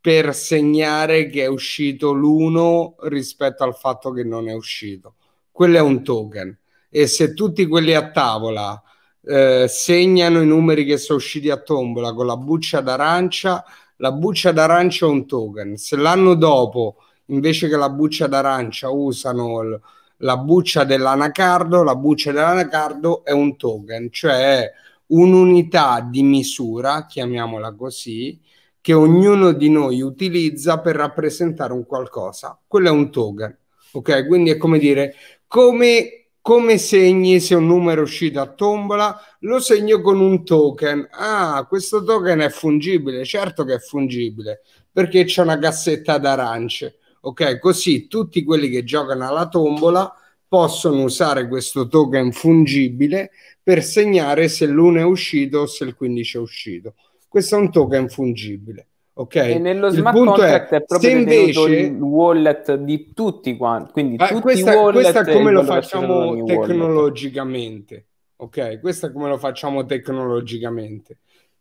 per segnare che è uscito l'uno rispetto al fatto che non è uscito. Quello è un token. E se tutti quelli a tavola eh, segnano i numeri che sono usciti a tombola con la buccia d'arancia, la buccia d'arancia è un token. Se l'anno dopo, invece che la buccia d'arancia, usano l- la buccia dell'anacardo, la buccia dell'anacardo è un token, cioè un'unità di misura, chiamiamola così, che ognuno di noi utilizza per rappresentare un qualcosa. Quello è un token. Ok, quindi è come dire, come come segni se un numero è uscito a tombola? Lo segno con un token. Ah, questo token è fungibile, certo che è fungibile, perché c'è una cassetta d'arance. Ok, così tutti quelli che giocano alla tombola possono usare questo token fungibile per segnare se l'1 è uscito o se il 15 è uscito. Questo è un token fungibile. Ok. E nello il smart contract è, è proprio invece, il wallet di tutti quanti. Quindi eh, tutti questa, wallet questa è come lo facciamo tecnologicamente. Ok, questo è come lo facciamo tecnologicamente.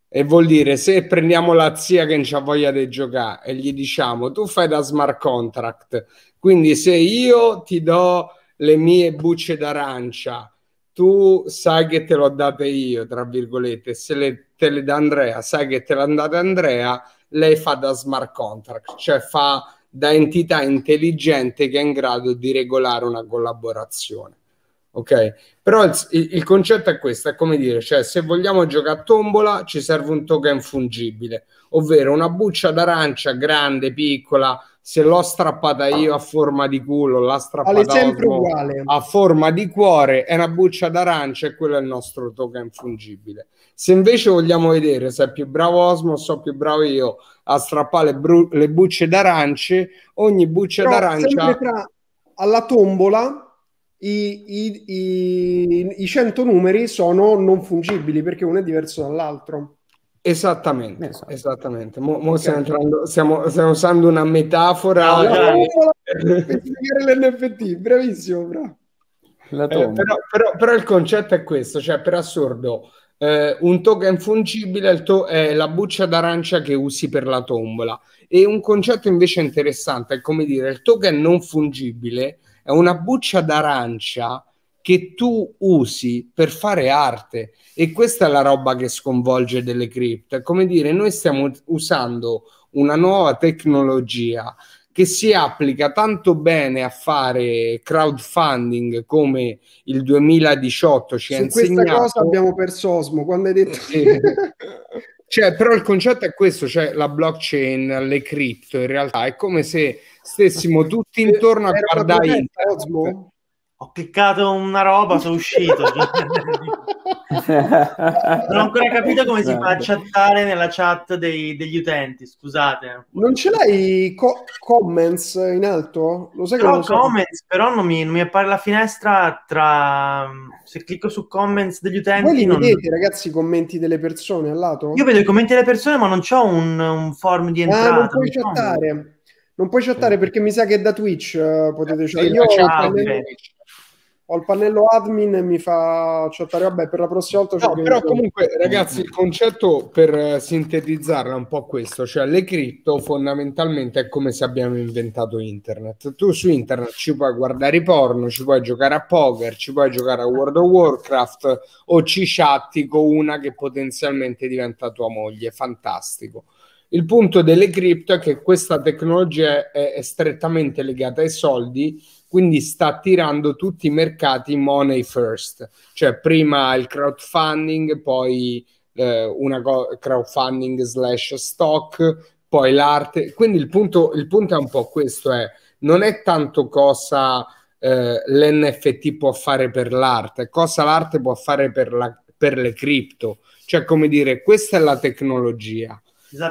E vuol dire se prendiamo la zia che non c'ha voglia di giocare e gli diciamo tu fai da smart contract, quindi se io ti do le mie bucce d'arancia, tu sai che te l'ho date io, tra virgolette, se le, te le dà Andrea, sai che te l'ha date Andrea, lei fa da smart contract, cioè fa da entità intelligente che è in grado di regolare una collaborazione. Ok, però il, il, concetto è questo: è come dire, cioè, se vogliamo giocare a tombola, ci serve un token fungibile, ovvero una buccia d'arancia grande, piccola. Se l'ho strappata io a forma di culo, l'ha strappata a forma di cuore, è una buccia d'arancia e quello è il nostro token fungibile. Se invece vogliamo vedere se è più bravo Osmo o so più bravo io a strappare le, bru- le bucce d'arance, ogni buccia Però d'arancia... Tra, alla tombola i, i, i, i 100 numeri sono non fungibili perché uno è diverso dall'altro. Esattamente, esatto. esattamente. Mo, mo okay. stiamo, entrando, stiamo, stiamo, usando una metafora. No, per spiegare l'NFT, bravissimo, bravo. Eh, però, però, però, il concetto è questo, cioè per assurdo, eh, un token fungibile è, to- è, la buccia d'arancia che usi per la tombola. E un concetto invece interessante è come dire il token non fungibile è una buccia d'arancia che tu usi per fare arte. E questa è la roba che sconvolge delle cripto è come dire noi stiamo usando una nuova tecnologia che si applica tanto bene a fare crowdfunding come il 2018 ci ha insegnato. Questa cosa abbiamo perso Osmo quando hai detto... Sì. cioè, però il concetto è questo, cioè la blockchain, le cripto, in realtà è come se stessimo tutti intorno a guardare Osmo ho cliccato una roba, sono uscito. non ho ancora capito come si fa a chattare nella chat dei, degli utenti, scusate. Non ce l'hai co- comments in alto? Lo sai che non so. comments, però non mi, non mi, appare la finestra tra... Se clicco su comments degli utenti... Voi li non... vedete, ragazzi, i commenti delle persone al lato? Io vedo i commenti delle persone, ma non c'ho un, un form di entrata. Ah, non puoi chattare. Non puoi chattare perché mi sa che da Twitch uh, potete chattare. Io ho ho il pannello admin e mi fa chattare. Vabbè, per la prossima volta. No, però comunque, ragazzi, il concetto per sintetizzarla è un po' questo: cioè le cripto fondamentalmente è come se abbiamo inventato internet. Tu su internet ci puoi guardare i porno, ci puoi giocare a poker, ci puoi giocare a World of Warcraft o ci chatti con una che potenzialmente diventa tua moglie. Fantastico. Il punto delle cripto è che questa tecnologia è, è strettamente legata ai soldi quindi sta attirando tutti i mercati money first, cioè prima il crowdfunding, poi eh, una co- crowdfunding slash stock, poi l'arte. Quindi il punto, il punto è un po' questo, è, non è tanto cosa eh, l'NFT può fare per l'arte, cosa l'arte può fare per, la, per le cripto, cioè come dire, questa è la tecnologia.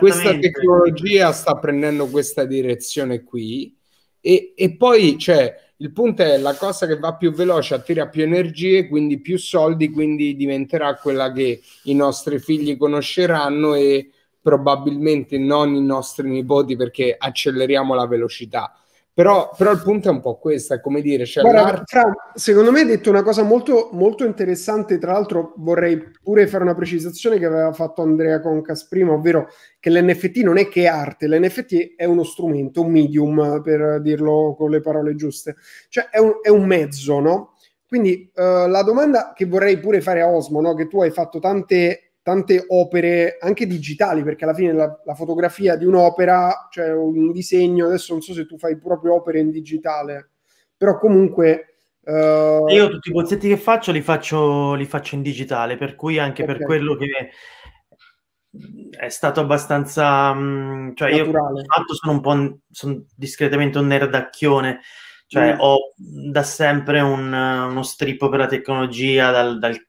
Questa tecnologia sta prendendo questa direzione qui e, e poi cioè, il punto è la cosa che va più veloce, attira più energie, quindi più soldi, quindi diventerà quella che i nostri figli conosceranno e probabilmente non i nostri nipoti perché acceleriamo la velocità. Però, però, il punto è un po' questo, è come dire... Cioè Guarda, Fra, secondo me hai detto una cosa molto, molto interessante, tra l'altro vorrei pure fare una precisazione che aveva fatto Andrea Concas prima, ovvero che l'NFT non è che è arte, l'NFT è uno strumento, un medium, per dirlo con le parole giuste, cioè è un, è un mezzo, no? Quindi uh, la domanda che vorrei pure fare a Osmo, no? che tu hai fatto tante tante opere anche digitali, perché alla fine la, la, fotografia di un'opera, cioè un disegno, adesso non so se tu fai proprio opere in digitale, però comunque... Uh... Io tutti i bozzetti che faccio li faccio, li faccio in digitale, per cui anche okay. per quello che è stato abbastanza... Mm, cioè Naturale. io fatto sono un po' sono discretamente un nerdacchione, cioè mm. ho da sempre un, uno strippo per la tecnologia, dal, dal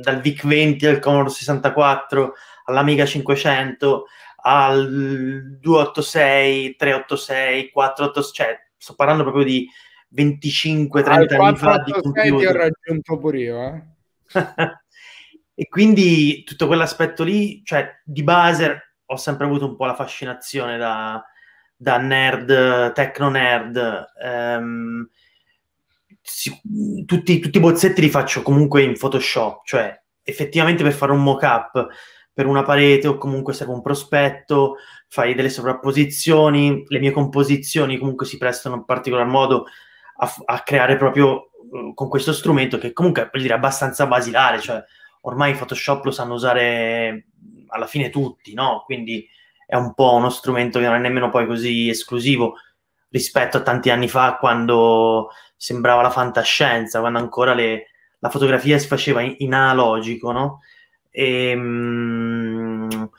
dal VIC 20 al Commodore 64 all'Amiga 500 al 286, 386, 486, cioè sto parlando proprio di 25-30 anni fa di computer. Ho raggiunto pure io, eh? e quindi tutto quell'aspetto lì, cioè di base ho sempre avuto un po' la fascinazione da, da nerd, techno nerd. Um, si, tutti, tutti, i bozzetti li faccio comunque in Photoshop, cioè effettivamente per fare un mock-up per una parete o comunque serve un prospetto, fai delle sovrapposizioni, le mie composizioni comunque si prestano in particolar modo a, a creare proprio uh, con questo strumento che comunque è dire, abbastanza basilare, cioè ormai Photoshop lo sanno usare alla fine tutti, no? Quindi è un po' uno strumento che non è nemmeno poi così esclusivo rispetto a tanti anni fa quando sembrava la fantascienza, quando ancora le, la fotografia si faceva in, in analogico, no? E, ehm,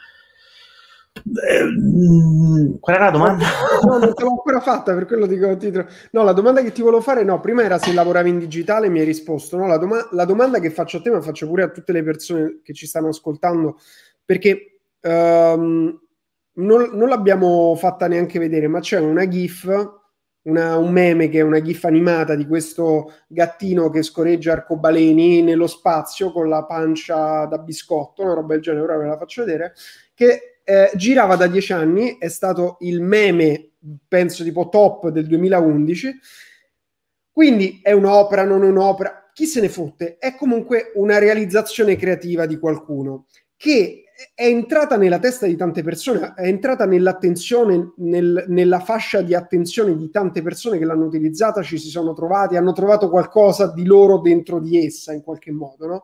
eh, qual era la domanda? No, non te l'ho ancora fatta, per quello dico titolo. No, la domanda che ti volevo fare, no, prima era se lavoravi in digitale, mi hai risposto. No, la, doma- la domanda che faccio a te, ma faccio pure a tutte le persone che ci stanno ascoltando, perché um, non, non, l'abbiamo fatta neanche vedere, ma c'è una GIF, una, un meme che è una GIF animata di questo gattino che scorreggia arcobaleni nello spazio con la pancia da biscotto, una roba del genere, ora ve la faccio vedere, che eh, girava da dieci anni, è stato il meme, penso tipo top del 2011, quindi è un'opera, non un'opera, chi se ne fotte, è comunque una realizzazione creativa di qualcuno che è entrata nella testa di tante persone, è entrata nell'attenzione, nel, nella fascia di attenzione di tante persone che l'hanno utilizzata, ci si sono trovati, hanno trovato qualcosa di loro dentro di essa in qualche modo, no?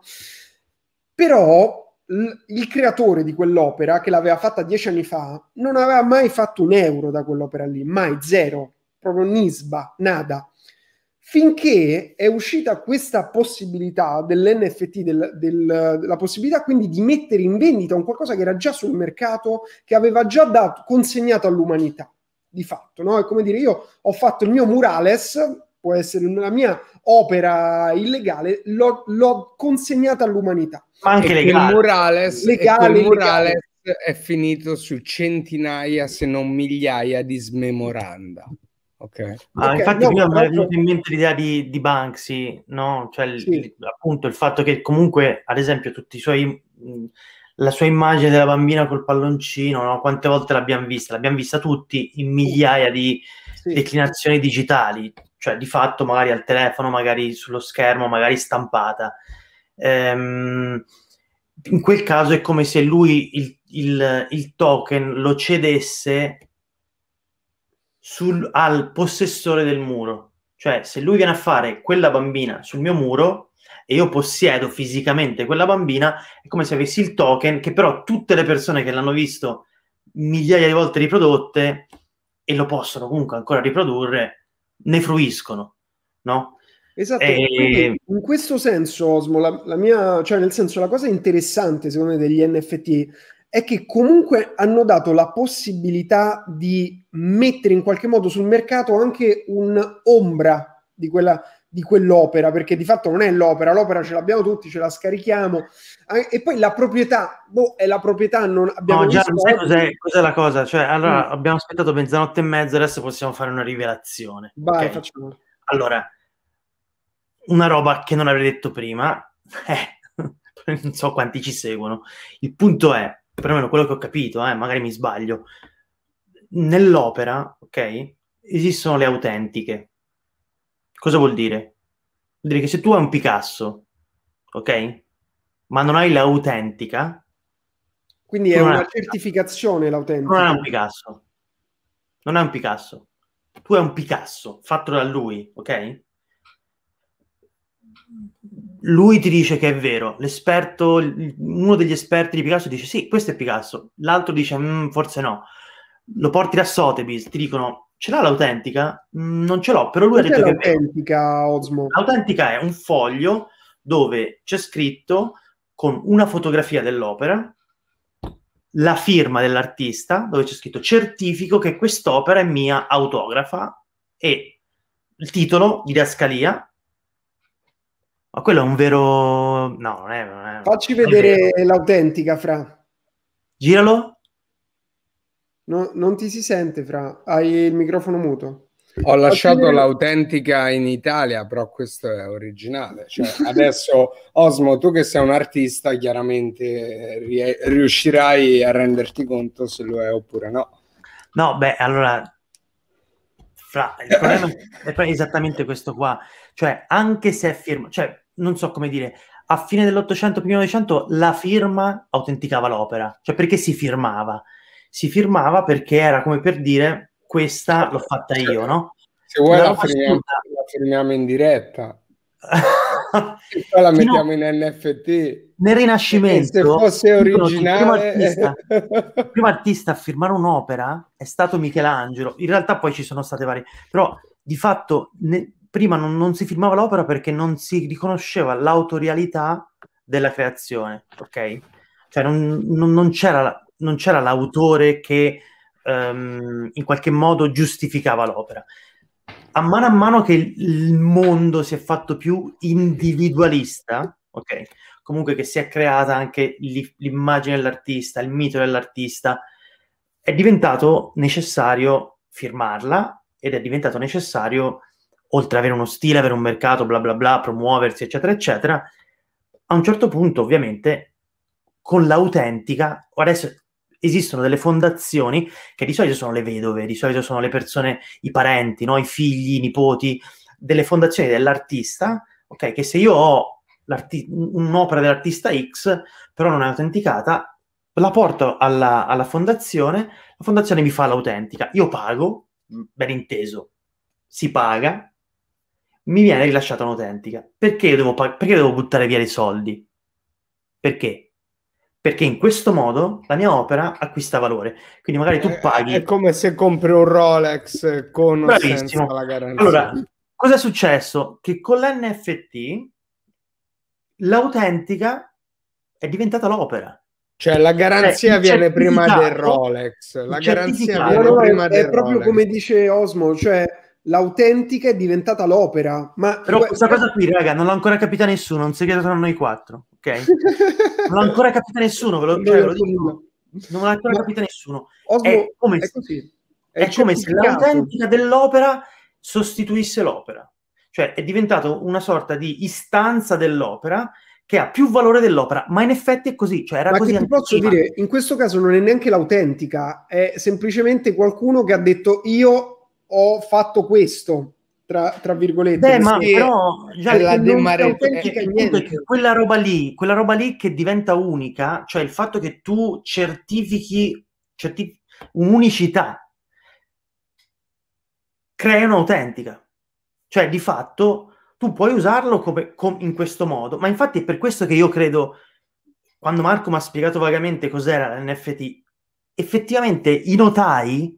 Però il creatore di quell'opera, che l'aveva fatta dieci anni fa, non aveva mai fatto un euro da quell'opera lì, mai, zero, proprio nisba, nada. Finché è uscita questa possibilità dell'NFT, del, del, la possibilità quindi di mettere in vendita un qualcosa che era già sul mercato, che aveva già dato, consegnato all'umanità, di fatto. No? È come dire, io ho fatto il mio murales, può essere la mia opera illegale, l'ho, l'ho consegnata all'umanità. Ma anche legale. Morales, legale, Morales è finito su centinaia, se non migliaia di smemoranda. Ok. Ah, okay, infatti, no, mi è venuta in mente l'idea di, di Banksy, no? Cioè, sì. il, appunto, il fatto che comunque, ad esempio, tutti i suoi. la sua immagine della bambina col palloncino, no? quante volte l'abbiamo vista? L'abbiamo vista tutti in migliaia di sì. declinazioni digitali, cioè di fatto magari al telefono, magari sullo schermo, magari stampata. Ehm, in quel caso è come se lui il, il, il token lo cedesse sul, al possessore del muro. Cioè, se lui viene a fare quella bambina sul mio muro e io possiedo fisicamente quella bambina, è come se avessi il token che però tutte le persone che l'hanno visto migliaia di volte riprodotte e lo possono comunque ancora riprodurre, ne fruiscono, no? Esatto, e... in questo senso, Osmo, la, la, mia, cioè nel senso, la cosa interessante secondo me degli NFT è che comunque hanno dato la possibilità di mettere in qualche modo sul mercato anche un'ombra di, quella, di quell'opera, perché di fatto non è l'opera, l'opera ce l'abbiamo tutti, ce la scarichiamo, e poi la proprietà, boh, è la proprietà, non abbiamo... No, già, sai cos'è, cos'è, la cosa? Cioè, allora, mm. abbiamo aspettato mezzanotte e mezza, adesso possiamo fare una rivelazione. Vai, okay? facciamo. Allora, una roba che non avrei detto prima, eh, non so quanti ci seguono. Il punto è, perlomeno quello che ho capito, eh, magari mi sbaglio, nell'opera, ok, esistono le autentiche. Cosa vuol dire? Vuol dire che se tu hai un Picasso, ok, ma non hai l'autentica, quindi è una certificazione l'autentica. Non è un Picasso. Non è un Picasso. Tu hai un Picasso fatto da lui, ok? Lui ti dice che è vero, l'esperto, uno degli esperti di Picasso dice sì, questo è Picasso, l'altro dice mm, forse no. Lo porti da Sotheby's, ti dicono ce l'ha l'autentica? Mm, non ce l'ho, però lui ha detto che è l'autentica, Osmo. L'autentica è un foglio dove c'è scritto con una fotografia dell'opera, la firma dell'artista, dove c'è scritto certifico che quest'opera è mia autografa e il titolo, didascalia, ma quello è un vero... No, non è... Non è... Facci vedere è l'autentica, Fra. Giralo. No, non ti si sente, Fra. Hai il microfono muto. Ho lasciato vedere... l'autentica in Italia, però questo è originale. Cioè, adesso, Osmo, tu che sei un artista, chiaramente riuscirai a renderti conto se lo è oppure no. No, beh, allora fra, il problema è esattamente questo qua, cioè anche se è firma, cioè non so come dire, a fine dell'Ottocento, primo Novecento, la firma autenticava l'opera, cioè perché si firmava? Si firmava perché era come per dire questa l'ho fatta io, no? Se vuoi la, firmiamo, la firmiamo in diretta. e poi la mettiamo no, in NFT. Nel Rinascimento, se fosse originale, il primo, artista, il primo artista a firmare un'opera è stato Michelangelo. In realtà poi ci sono state varie, però di fatto ne, prima non, non, si firmava l'opera perché non si riconosceva l'autorialità della creazione, ok? Cioè non, non, non c'era, c'era, l'autore che um, in qualche modo giustificava l'opera a mano a mano che il mondo si è fatto più individualista, ok? Comunque che si è creata anche l'immagine dell'artista, il mito dell'artista, è diventato necessario firmarla ed è diventato necessario, oltre ad avere uno stile, avere un mercato, bla bla bla, promuoversi, eccetera, eccetera, a un certo punto, ovviamente, con l'autentica, adesso esistono delle fondazioni che di solito sono le vedove, di solito sono le persone, i parenti, no? i figli, i nipoti, delle fondazioni dell'artista, ok? Che se io ho un'opera dell'artista X, però non è autenticata, la porto alla, alla fondazione, la fondazione mi fa l'autentica, io pago, ben inteso, si paga, mi viene rilasciata un'autentica. Perché devo, perché devo buttare via dei soldi? Perché? Perché in questo modo la mia opera acquista valore. Quindi magari tu paghi... È come se compri un Rolex con Bravissimo. senza la garanzia. Allora, cosa è successo? Che con l'NFT l'autentica è diventata l'opera. Cioè la garanzia eh, viene prima del Rolex. La garanzia viene prima è, del è proprio come dice Osmo, cioè l'autentica è diventata l'opera. Ma Però questa cosa qui, raga, non l'ha ancora capita nessuno, non si chiede tra noi quattro, ok? non l'ha ancora capita nessuno, ve lo, cioè, ve lo dico. Non l'ha ancora capita nessuno. Osmo, è come, è così. È, è come se l'autentica dell'opera sostituisse l'opera. Cioè è diventato una sorta di istanza dell'opera che ha più valore dell'opera, ma in effetti è così. Cioè era ma così ti posso dire, in questo caso non è neanche l'autentica, è semplicemente qualcuno che ha detto io ho fatto questo, tra, tra virgolette. Beh, ma però già la autentica è quella roba lì, quella roba lì che diventa unica, cioè il fatto che tu certifichi, certifichi un'unicità, crea un'autentica. Cioè, di fatto, tu puoi usarlo come, com, in questo modo, ma infatti è per questo che io credo, quando Marco mi ha spiegato vagamente cos'era l'NFT, effettivamente i notai,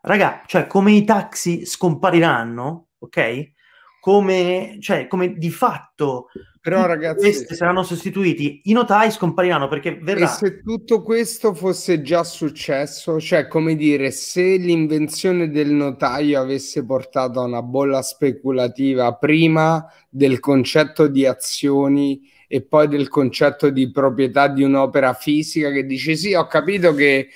raga, cioè come i taxi scompariranno, ok? Come, cioè, come di fatto però ragazzi, questi saranno sostituiti, i notai scompariranno perché verrà. E se tutto questo fosse già successo, cioè come dire, se l'invenzione del notaio avesse portato a una bolla speculativa prima del concetto di azioni e poi del concetto di proprietà di un'opera fisica che dice sì, ho capito che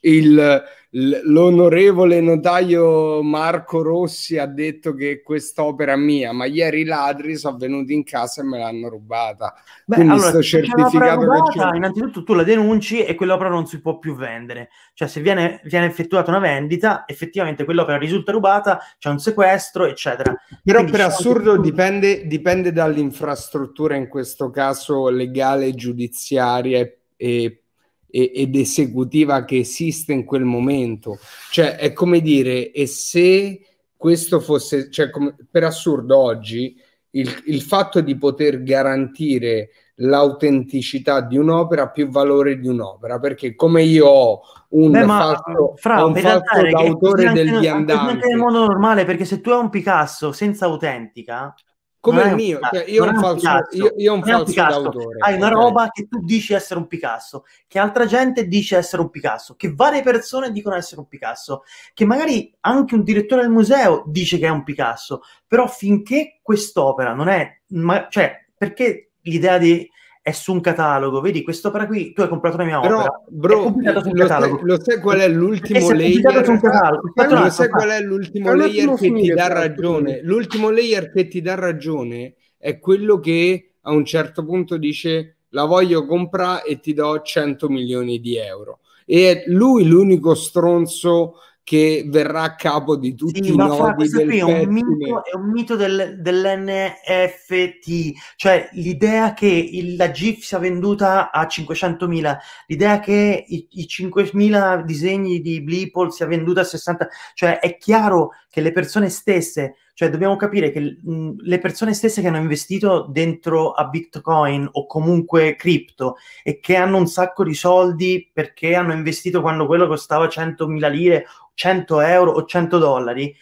il l'onorevole notaio Marco Rossi ha detto che quest'opera è mia, ma ieri i ladri sono venuti in casa e me l'hanno rubata. Beh, Quindi allora, sto certificato rubata, innanzitutto tu la denunci e quell'opera non si può più vendere. Cioè se viene, viene effettuata una vendita, effettivamente quell'opera risulta rubata, c'è un sequestro, eccetera. Però Quindi per assurdo che... dipende, dipende dall'infrastruttura, in questo caso legale, giudiziaria e ed esecutiva che esiste in quel momento. Cioè, è come dire, e se questo fosse, cioè, come, per assurdo oggi, il, il, fatto di poter garantire l'autenticità di un'opera ha più valore di un'opera, perché come io ho un Beh, falso, fra, un falso d'autore del viandante... È modo normale, perché se tu hai un Picasso senza autentica, come il mio, cioè io, un falso, io, io un falso d'autore. Hai una okay. roba che tu dici essere un Picasso, che altra gente dice essere un Picasso, che varie persone dicono essere un Picasso, che magari anche un direttore del museo dice che è un Picasso, però finché quest'opera non è, ma, cioè, perché l'idea di è su un catalogo. Vedi, quest'opera qui, tu hai comprato la mia Però, opera. Bro, lo sai, lo sai, qual è l'ultimo layer? Su un catalogo. Lo sai qual è l'ultimo layer che ti dà ragione? L'ultimo layer che ti dà ragione è quello che a un certo punto dice la voglio comprare e ti do 100 milioni di euro. E è lui l'unico stronzo che verrà a capo di tutti sì, i nodi del qui è un, mito, è un mito del, dell'NFT, cioè l'idea che il, la GIF sia venduta a 500.000, l'idea che i, i 5.000 disegni di Bleeple sia venduta a 60, cioè è chiaro che le persone stesse cioè dobbiamo capire che mh, le persone stesse che hanno investito dentro a Bitcoin o comunque cripto e che hanno un sacco di soldi perché hanno investito quando quello costava 100.000 lire, 100 euro o 100 dollari,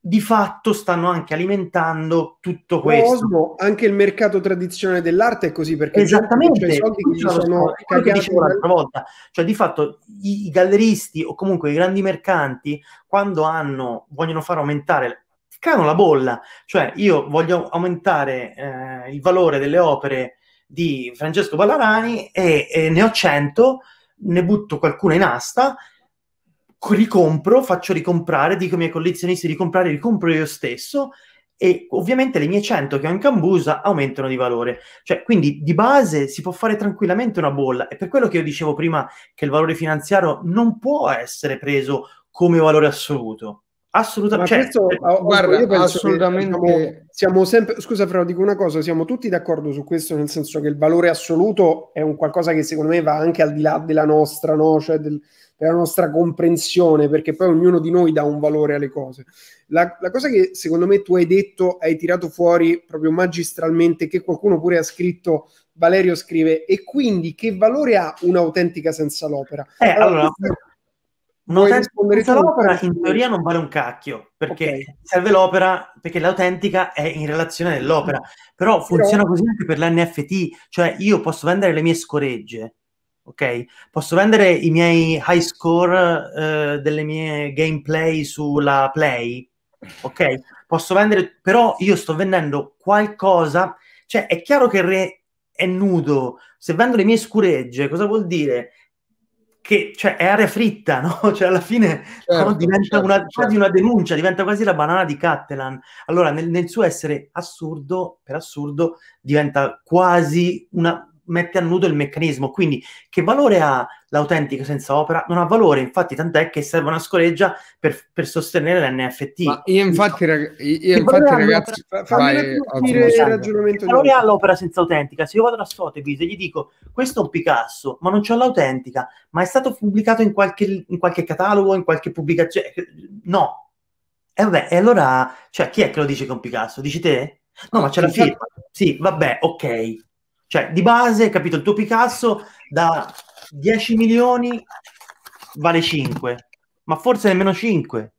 di fatto stanno anche alimentando tutto questo. Osmo, anche il mercato tradizionale dell'arte è così perché esattamente i soldi che sono cagati l'altra volta. Cioè, di fatto, i, i, galleristi o comunque i grandi mercanti, quando hanno, vogliono far aumentare creano la bolla. Cioè, io voglio aumentare eh, il valore delle opere di Francesco Ballarani e, e ne ho 100, ne butto qualcuna in asta, ricompro, faccio ricomprare, dico ai miei collezionisti di comprare, ricompro io stesso e ovviamente le mie 100 che ho in cambusa aumentano di valore. Cioè, quindi di base si può fare tranquillamente una bolla. E per quello che io dicevo prima che il valore finanziario non può essere preso come valore assoluto. Assolutamente. Questo, cioè, oh, guarda, assolutamente. Siamo, siamo, sempre, scusa, Fra, dico una cosa: siamo tutti d'accordo su questo, nel senso che il valore assoluto è un qualcosa che secondo me va anche al di là della nostra, no? cioè del, della nostra comprensione, perché poi ognuno di noi dà un valore alle cose. La, la, cosa che secondo me tu hai detto, hai tirato fuori proprio magistralmente, che qualcuno pure ha scritto Valerio scrive, e quindi che valore ha un'autentica senza l'opera? Eh, allora, un'autentica senza l'opera in teoria non vale un cacchio, perché okay. serve l'opera, perché l'autentica è in relazione all'opera, però funziona Però... così anche per l'NFT, cioè io posso vendere le mie scoregge, ok? Posso vendere i miei high score eh, delle mie gameplay sulla Play, ok? Posso vendere, però io sto vendendo qualcosa, cioè è chiaro che re è nudo, se vendo le mie scuregge, cosa vuol dire? Che cioè, è aria fritta, no? Cioè alla fine certo, no? diventa certo, una, certo. quasi una denuncia, diventa quasi la banana di Cattelan. Allora nel, nel suo essere assurdo, per assurdo, diventa quasi una, mette a nudo il meccanismo. Quindi, che valore ha l'autentica senza opera? Non ha valore, infatti, tant'è che serve una scoreggia per, per sostenere l'NFT. Ma io, infatti, rag- io, infatti ragazzi, fammi il ragionamento. Che valore ha l'opera senza autentica? Se io vado da Sotheby's e gli dico questo è un Picasso, ma non c'è l'autentica, ma è stato pubblicato in qualche, in qualche catalogo, in qualche pubblicazione? No. E vabbè, e allora, cioè, chi è che lo dice che è un Picasso? Dici te? No, ma c'è la firma. Sì, vabbè, ok cioè, di base, capito, il tuo Picasso da 10 milioni vale 5, ma forse nemmeno 5.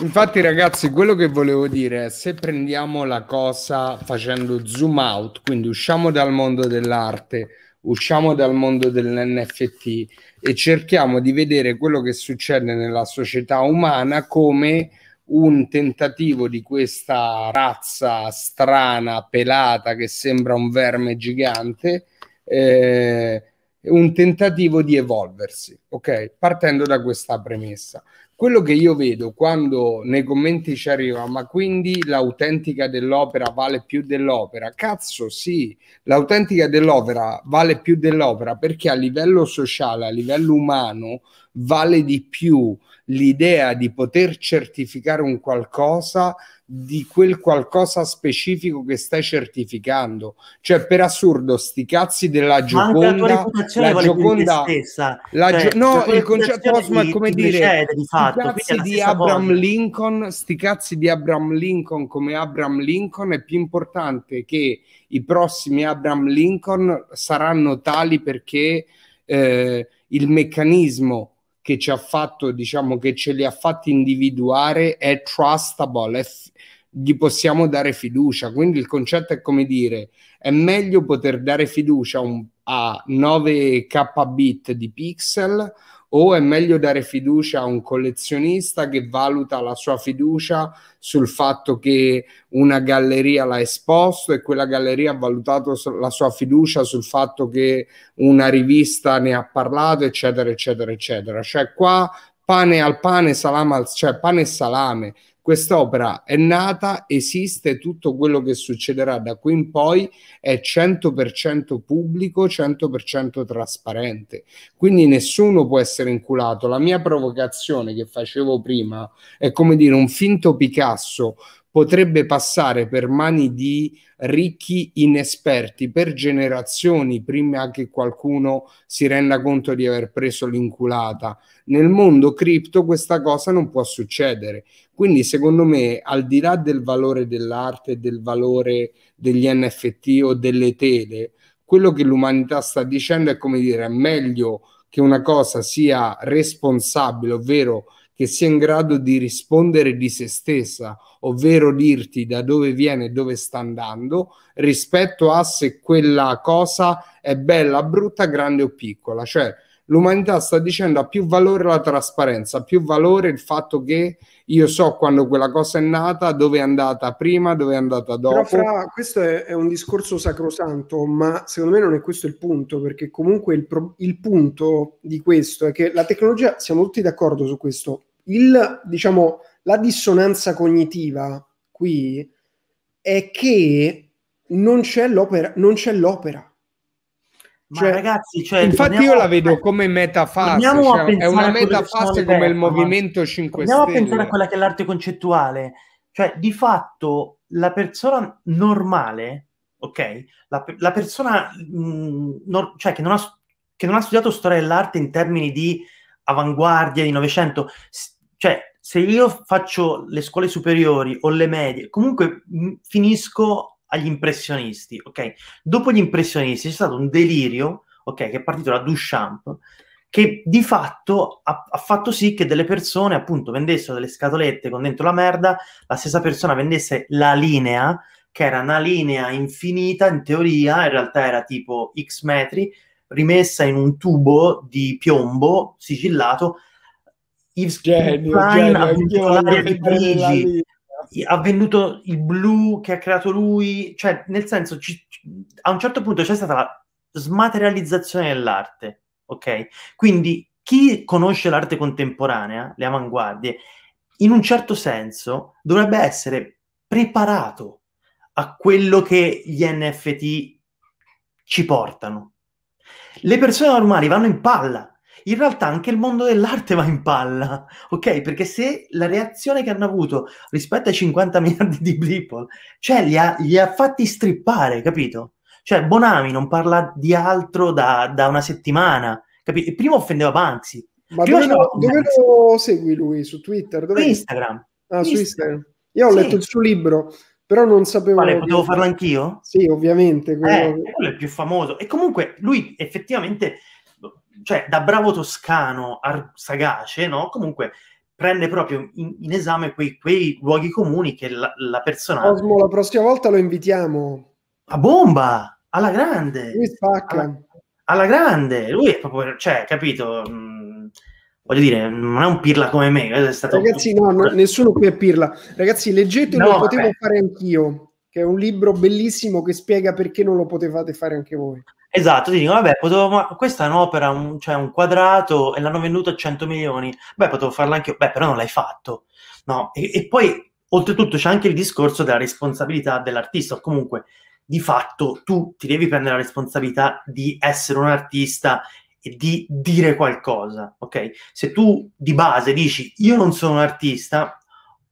Infatti, ragazzi, quello che volevo dire è se prendiamo la cosa facendo zoom out, quindi usciamo dal mondo dell'arte, usciamo dal mondo dell'NFT e cerchiamo di vedere quello che succede nella società umana come un tentativo di questa razza strana, pelata, che sembra un verme gigante, eh, un tentativo di evolversi, ok? Partendo da questa premessa. Quello che io vedo quando nei commenti ci arriva, ma quindi l'autentica dell'opera vale più dell'opera? Cazzo, sì, l'autentica dell'opera vale più dell'opera perché a livello sociale, a livello umano, vale di più l'idea di poter certificare un qualcosa di quel qualcosa specifico che stai certificando. Cioè, per assurdo, sti cazzi della Gioconda, la, Gioconda, stessa. La cioè, gio- no, il concetto Osmo è come dire, di fatto, cazzi di Abraham cosa. Lincoln, sti cazzi di Abraham Lincoln come Abraham Lincoln è più importante che i prossimi Abraham Lincoln saranno tali perché eh, il meccanismo che ci ha fatto, diciamo, che ce li ha fatti individuare è trustable, è f- gli possiamo dare fiducia. Quindi il concetto è come dire, è meglio poter dare fiducia un, a 9 k bit di pixel o è meglio dare fiducia a un collezionista che valuta la sua fiducia sul fatto che una galleria l'ha esposto e quella galleria ha valutato la sua fiducia sul fatto che una rivista ne ha parlato, eccetera, eccetera, eccetera. Cioè qua pane al pane, salame al cioè pane e salame Quest'opera è nata, esiste, tutto quello che succederà da qui in poi è 100% pubblico, 100% trasparente. Quindi nessuno può essere inculato. La mia provocazione che facevo prima è come dire un finto Picasso potrebbe passare per mani di ricchi inesperti per generazioni prima che qualcuno si renda conto di aver preso l'inculata. Nel mondo cripto questa cosa non può succedere. Quindi secondo me al di là del valore dell'arte del valore degli NFT o delle tele, quello che l'umanità sta dicendo è come dire è meglio che una cosa sia responsabile, ovvero che sia in grado di rispondere di se stessa, ovvero dirti da dove viene e dove sta andando, rispetto a se quella cosa è bella, brutta, grande o piccola. Cioè, l'umanità sta dicendo ha più valore la trasparenza, ha più valore il fatto che io so quando quella cosa è nata, dove è andata prima, dove è andata dopo. Però fra, questo è, è, un discorso sacrosanto, ma secondo me non è questo il punto, perché comunque il, pro, il punto di questo è che la tecnologia, siamo tutti d'accordo su questo, il, diciamo, la dissonanza cognitiva qui è che non c'è l'opera, non c'è l'opera. Cioè, ragazzi, cioè, infatti io la vedo come metafase, cioè, è una metafase come il Movimento 5 Stelle. Andiamo a pensare a quella che è l'arte concettuale. Cioè, di fatto, la persona normale, ok? La, la persona mh, mm, no, cioè, che, non ha, che non ha studiato storia dell'arte in termini di avanguardia, di Novecento, cioè, se io faccio le scuole superiori o le medie, comunque mh, finisco agli impressionisti, ok? Dopo gli impressionisti c'è stato un delirio, ok, che è partito da Duchamp, che di fatto ha, ha, fatto sì che delle persone appunto vendessero delle scatolette con dentro la merda, la stessa persona vendesse la linea, che era una linea infinita in teoria, in realtà era tipo x metri, rimessa in un tubo di piombo sigillato. Yves genio, ha venduto l'aria di Parigi, ha venduto il blu che ha creato lui, cioè nel senso ci, a un certo punto c'è stata la smaterializzazione dell'arte, ok? Quindi chi conosce l'arte contemporanea, le avanguardie, in un certo senso dovrebbe essere preparato a quello che gli NFT ci portano. Le persone normali vanno in palla. In realtà anche il mondo dell'arte va in palla, ok? Perché se la reazione che hanno avuto rispetto ai 50 miliardi di people, cioè li ha, li ha fatti strippare, capito? Cioè Bonami non parla di altro da, da una settimana, capito? Prima offendeva Banksy. Ma dove lo, dove lo, segui lui? Su Twitter? Dove Instagram. Ah, Instagram. su Instagram. Io ho sì. letto il suo libro però non sapevo... Quale, potevo farlo anch'io? Sì, ovviamente. Quello... Eh, quello è il più famoso. E comunque lui effettivamente, cioè da bravo toscano, ar- sagace, no? Comunque prende proprio in, in esame quei, quei, luoghi comuni che la, la persona... Osmo, la prossima volta lo invitiamo. A bomba! Alla grande! Lui spacca. Alla, alla grande! Lui è proprio, cioè, capito... Mh, voglio dire, non è un pirla come me. Stato Ragazzi, no, no, nessuno qui è pirla. Ragazzi, leggete no, Lo potevo beh. fare anch'io, che è un libro bellissimo che spiega perché non lo potevate fare anche voi. Esatto, ti dico, vabbè, potevo, ma questa è un'opera, un, cioè un quadrato, e l'hanno venduto a 100 milioni. Beh, potevo farla anche io, beh, però non l'hai fatto. No, e, e poi, oltretutto, c'è anche il discorso della responsabilità dell'artista, o comunque, di fatto, tu ti devi prendere la responsabilità di essere un artista e di dire qualcosa, ok? Se tu di base dici io non sono un artista,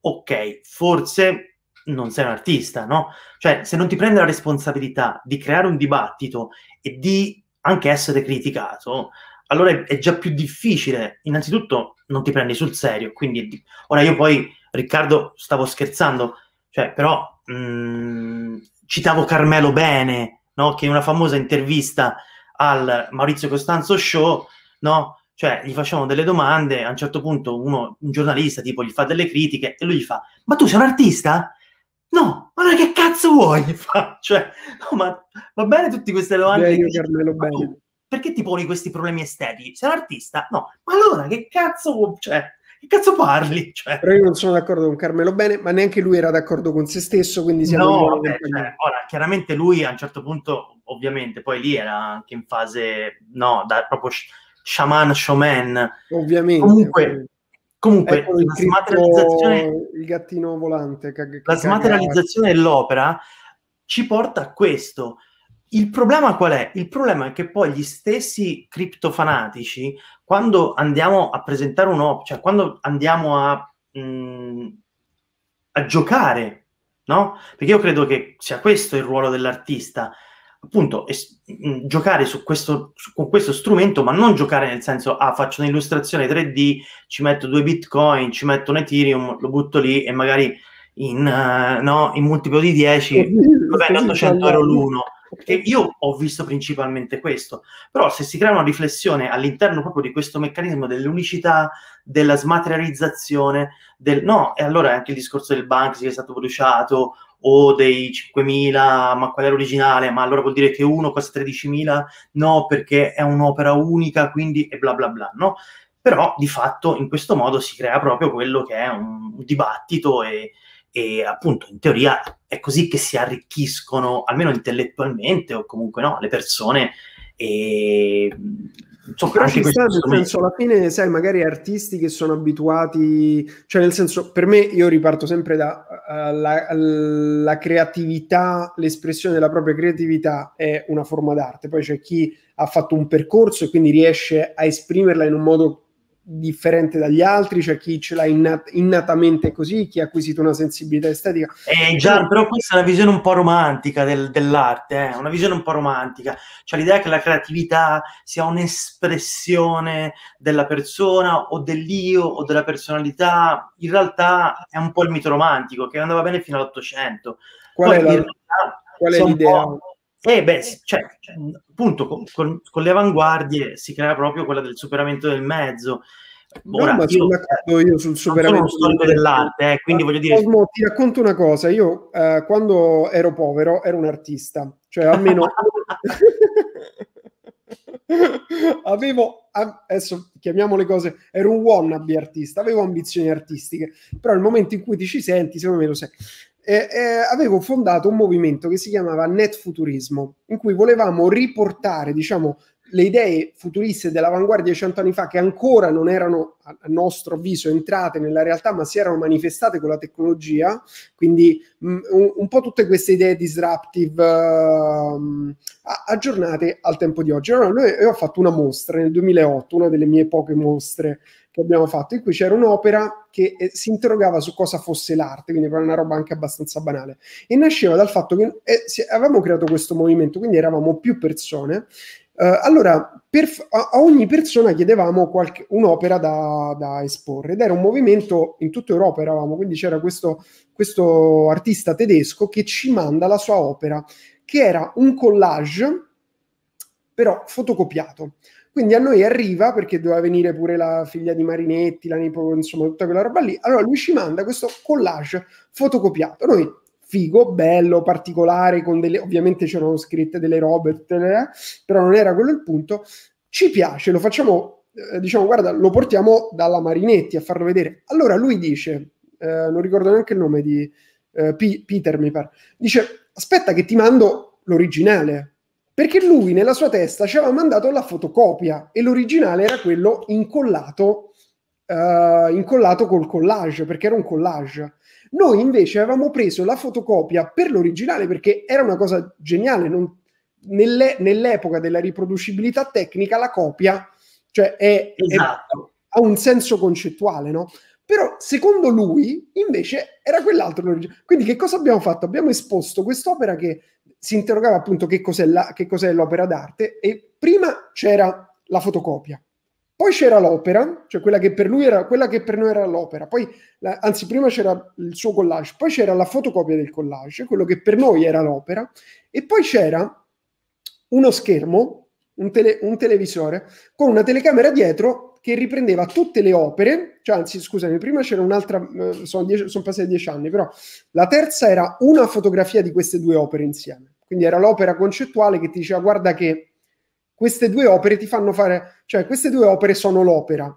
ok, forse non sei un artista, no? Cioè, se non ti prendi la responsabilità di creare un dibattito e di anche essere criticato, allora è, è già più difficile. Innanzitutto non ti prendi sul serio, quindi ora io poi Riccardo stavo scherzando, cioè però mh, mm, citavo Carmelo Bene, no? Che in una famosa intervista al Maurizio Costanzo Show, no? Cioè, gli facciamo delle domande, a un certo punto uno, un giornalista tipo, gli fa delle critiche e lui gli fa, ma tu sei un artista? No, ma che cazzo vuoi? Fa, cioè, no, ma va bene tutte queste domande? Beh, Carmelo, bene. Perché ti poni questi problemi estetici? Sei un artista? No, ma allora che cazzo vuoi? Cioè, che cazzo parli? Cioè... Però io non sono d'accordo con Carmelo Bene, ma neanche lui era d'accordo con se stesso, quindi siamo no, vabbè, cioè, ora, chiaramente lui a un certo punto, ovviamente, poi lì era anche in fase, no, da proprio shaman, showman. Ovviamente. Comunque, ovviamente. Comunque ecco la smaterializzazione... Il gattino volante. Che, la smaterializzazione dell'opera ci porta a questo. Il problema qual è? Il problema è che poi gli stessi criptofanatici quando andiamo a presentare un'opera, cioè quando andiamo a, mh, mm, a giocare, no? Perché io credo che sia questo il ruolo dell'artista, appunto, es- mm, giocare su questo, su, con questo strumento, ma non giocare nel senso, ah, faccio un'illustrazione 3D, ci metto due bitcoin, ci metto un Ethereum, lo butto lì e magari in, uh, no, in multiplo di 10 lo vendo 800 euro l'uno che io ho visto principalmente questo, però se si crea una riflessione all'interno proprio di questo meccanismo dell'unicità, della smaterializzazione, del no, e allora anche il discorso del Banksy che è stato bruciato o dei 5.000, ma qual è l'originale? Ma allora vuol dire che uno costa 13.000? No, perché è un'opera unica, quindi e bla bla bla, no? Però di fatto in questo modo si crea proprio quello che è un dibattito e, e appunto in teoria è così che si arricchiscono, almeno intellettualmente o comunque no, le persone e insomma, però ci sta nel senso alla fine sai magari artisti che sono abituati cioè nel senso per me io riparto sempre da uh, creatività l'espressione della propria creatività è una forma d'arte. Poi c'è chi ha fatto un percorso e quindi riesce a esprimerla in un modo differente dagli altri, c'è chi ce l'ha innat- innatamente così, chi ha acquisito una sensibilità estetica. Eh, già, però questa è una visione un po' romantica del, dell'arte, eh? una visione un po' romantica, cioè l'idea che la creatività sia un'espressione della persona o dell'io o della personalità, in realtà è un po' il mito romantico che andava bene fino all'Ottocento. Qual Poi, è la... qual è l'idea? Eh beh, cioè, appunto, con, con, con, le avanguardie si crea proprio quella del superamento del mezzo. Ora, no, io, io sul superamento sono storico dell'arte, eh, quindi voglio dire... Cosmo, ti racconto una cosa, io eh, quando ero povero ero un artista, cioè almeno... avevo, adesso chiamiamo le cose, ero un wannabe artista, avevo ambizioni artistiche, però nel momento in cui ti ci senti, secondo me lo sei. Eh, eh, avevo fondato un movimento che si chiamava Net Futurismo, in cui volevamo riportare, diciamo, le idee futuriste dell'avanguardia di cento anni fa, che ancora non erano, a nostro avviso, entrate nella realtà, ma si erano manifestate con la tecnologia, quindi mh, mm, un, un, po' tutte queste idee disruptive uh, aggiornate al tempo di oggi. Allora, noi, io ho fatto una mostra nel 2008, una delle mie poche mostre che abbiamo fatto, in cui c'era un'opera che eh, si interrogava su cosa fosse l'arte, quindi era una roba anche abbastanza banale. E nasceva dal fatto che eh, avevamo creato questo movimento, quindi eravamo più persone, Uh, allora, per, a, a, ogni persona chiedevamo qualche, un'opera da, da, esporre ed era un movimento in tutta Europa, eravamo, quindi c'era questo, questo artista tedesco che ci manda la sua opera, che era un collage, però fotocopiato. Quindi a noi arriva, perché doveva venire pure la figlia di Marinetti, la nipote, insomma, tutta quella roba lì. Allora lui ci manda questo collage fotocopiato. Noi figo, bello, particolare, con delle, ovviamente c'erano scritte delle robe, però non era quello il punto. Ci piace, lo facciamo, eh, diciamo, guarda, lo portiamo dalla Marinetti a farlo vedere. Allora lui dice, eh, non ricordo neanche il nome di eh, P- Peter, mi pare, dice, aspetta che ti mando l'originale, perché lui nella sua testa ci aveva mandato la fotocopia e l'originale era quello incollato, uh, incollato col collage, perché era un collage. Noi invece avevamo preso la fotocopia per l'originale perché era una cosa geniale. Non, nelle, nell'epoca della riproducibilità tecnica, la copia cioè è, esatto. è, ha un senso concettuale, no? Però secondo lui invece era quell'altro l'originale. Quindi che cosa abbiamo fatto? Abbiamo esposto quest'opera che si interrogava appunto che cos'è, la, che cos'è l'opera d'arte e prima c'era la fotocopia poi c'era l'opera, cioè quella che per lui era quella che per noi era l'opera. Poi, la, anzi, prima c'era il suo collage, poi c'era la fotocopia del collage, quello che per noi era l'opera, e poi c'era uno schermo, un, tele, un televisore, con una telecamera dietro che riprendeva tutte le opere, cioè anzi scusami, prima c'era un'altra, eh, sono, dieci, sono passati dieci anni, però la terza era una fotografia di queste due opere insieme. Quindi era l'opera concettuale che ti diceva guarda che queste due opere ti fanno fare, cioè queste due opere sono l'opera.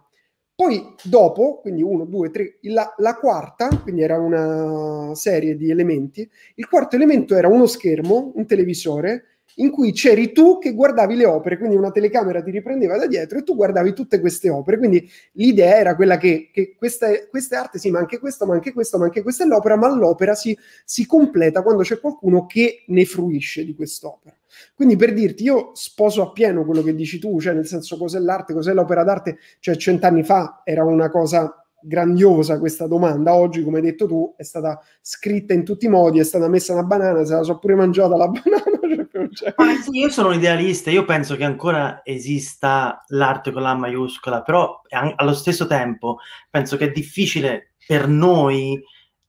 Poi dopo, quindi uno, due, tre, la, la, quarta, quindi era una serie di elementi, il quarto elemento era uno schermo, un televisore, in cui c'eri tu che guardavi le opere, quindi una telecamera ti riprendeva da dietro e tu guardavi tutte queste opere. Quindi l'idea era quella che, che questa è arte, sì, ma anche questo, ma anche questo, ma anche questa è l'opera, ma l'opera si, si completa quando c'è qualcuno che ne fruisce di quest'opera. Quindi per dirti, io sposo appieno quello che dici tu, cioè nel senso cos'è l'arte, cos'è l'opera d'arte, cioè cent'anni fa era una cosa grandiosa questa domanda. Oggi, come hai detto tu, è stata scritta in tutti i modi, è stata messa una banana, se la so pure mangiata la banana. Cioè, sì, io sono un idealista, io penso che ancora esista l'arte con la maiuscola, però allo stesso tempo penso che è difficile per noi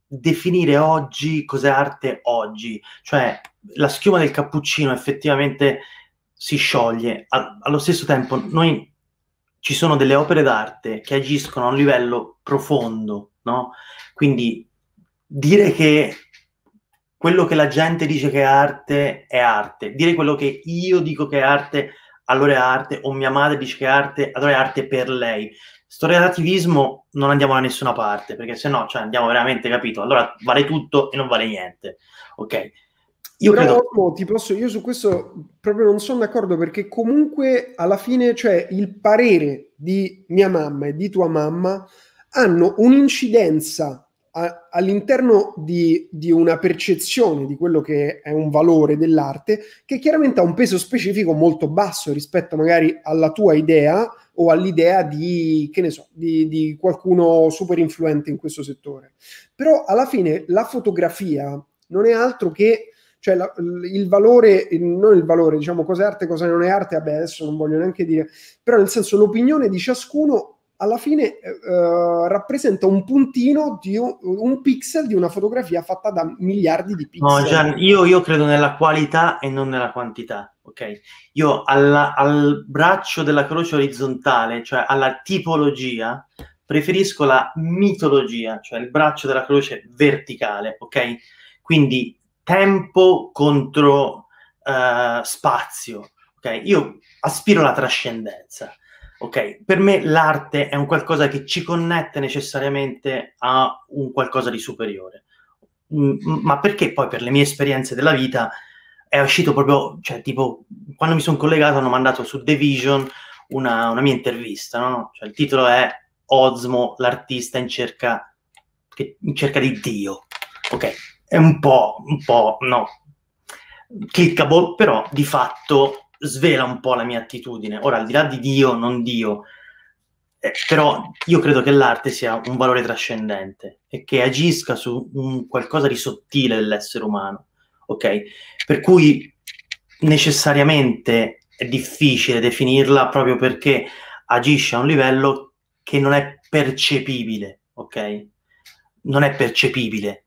definire oggi cos'è arte oggi, cioè la schiuma del cappuccino effettivamente si scioglie, allo stesso tempo noi ci sono delle opere d'arte che agiscono a un livello profondo, no? Quindi dire che quello che la gente dice che è arte è arte, dire quello che io dico che è arte allora è arte, o mia madre dice che è arte, allora è arte per lei. Sto relativismo non andiamo da nessuna parte, perché se no cioè, andiamo veramente, capito? Allora vale tutto e non vale niente. Ok? Io Però, credo... ti posso, io su questo proprio non sono d'accordo perché comunque alla fine, cioè, il parere di mia mamma e di tua mamma hanno un'incidenza a, all'interno di, di, una percezione di quello che è un valore dell'arte che chiaramente ha un peso specifico molto basso rispetto magari alla tua idea o all'idea di, che ne so, di, di qualcuno super influente in questo settore. Però alla fine la fotografia non è altro che cioè la, il valore, non il valore, diciamo cosa è arte, cosa non è arte, vabbè adesso non voglio neanche dire, però nel senso l'opinione di ciascuno alla fine uh, rappresenta un puntino di un, un, pixel di una fotografia fatta da miliardi di pixel. No, Gian, io, io credo nella qualità e non nella quantità, ok? Io alla, al braccio della croce orizzontale, cioè alla tipologia, preferisco la mitologia, cioè il braccio della croce verticale, ok? Quindi tempo contro uh, spazio, ok? Io aspiro alla trascendenza Ok, per me l'arte è un qualcosa che ci connette necessariamente a un qualcosa di superiore. Mm, ma perché poi per le mie esperienze della vita è uscito proprio, cioè tipo, quando mi sono collegato hanno mandato su The Vision una, una mia intervista, no? Cioè il titolo è Ozmo, l'artista in cerca, che, in cerca di Dio. Ok, è un po', un po', no, clickable, però di fatto svela un po' la mia attitudine. Ora, al di là di Dio, non Dio, eh, però io credo che l'arte sia un valore trascendente e che agisca su un qualcosa di sottile dell'essere umano, ok? Per cui necessariamente è difficile definirla proprio perché agisce a un livello che non è percepibile, ok? Non è percepibile.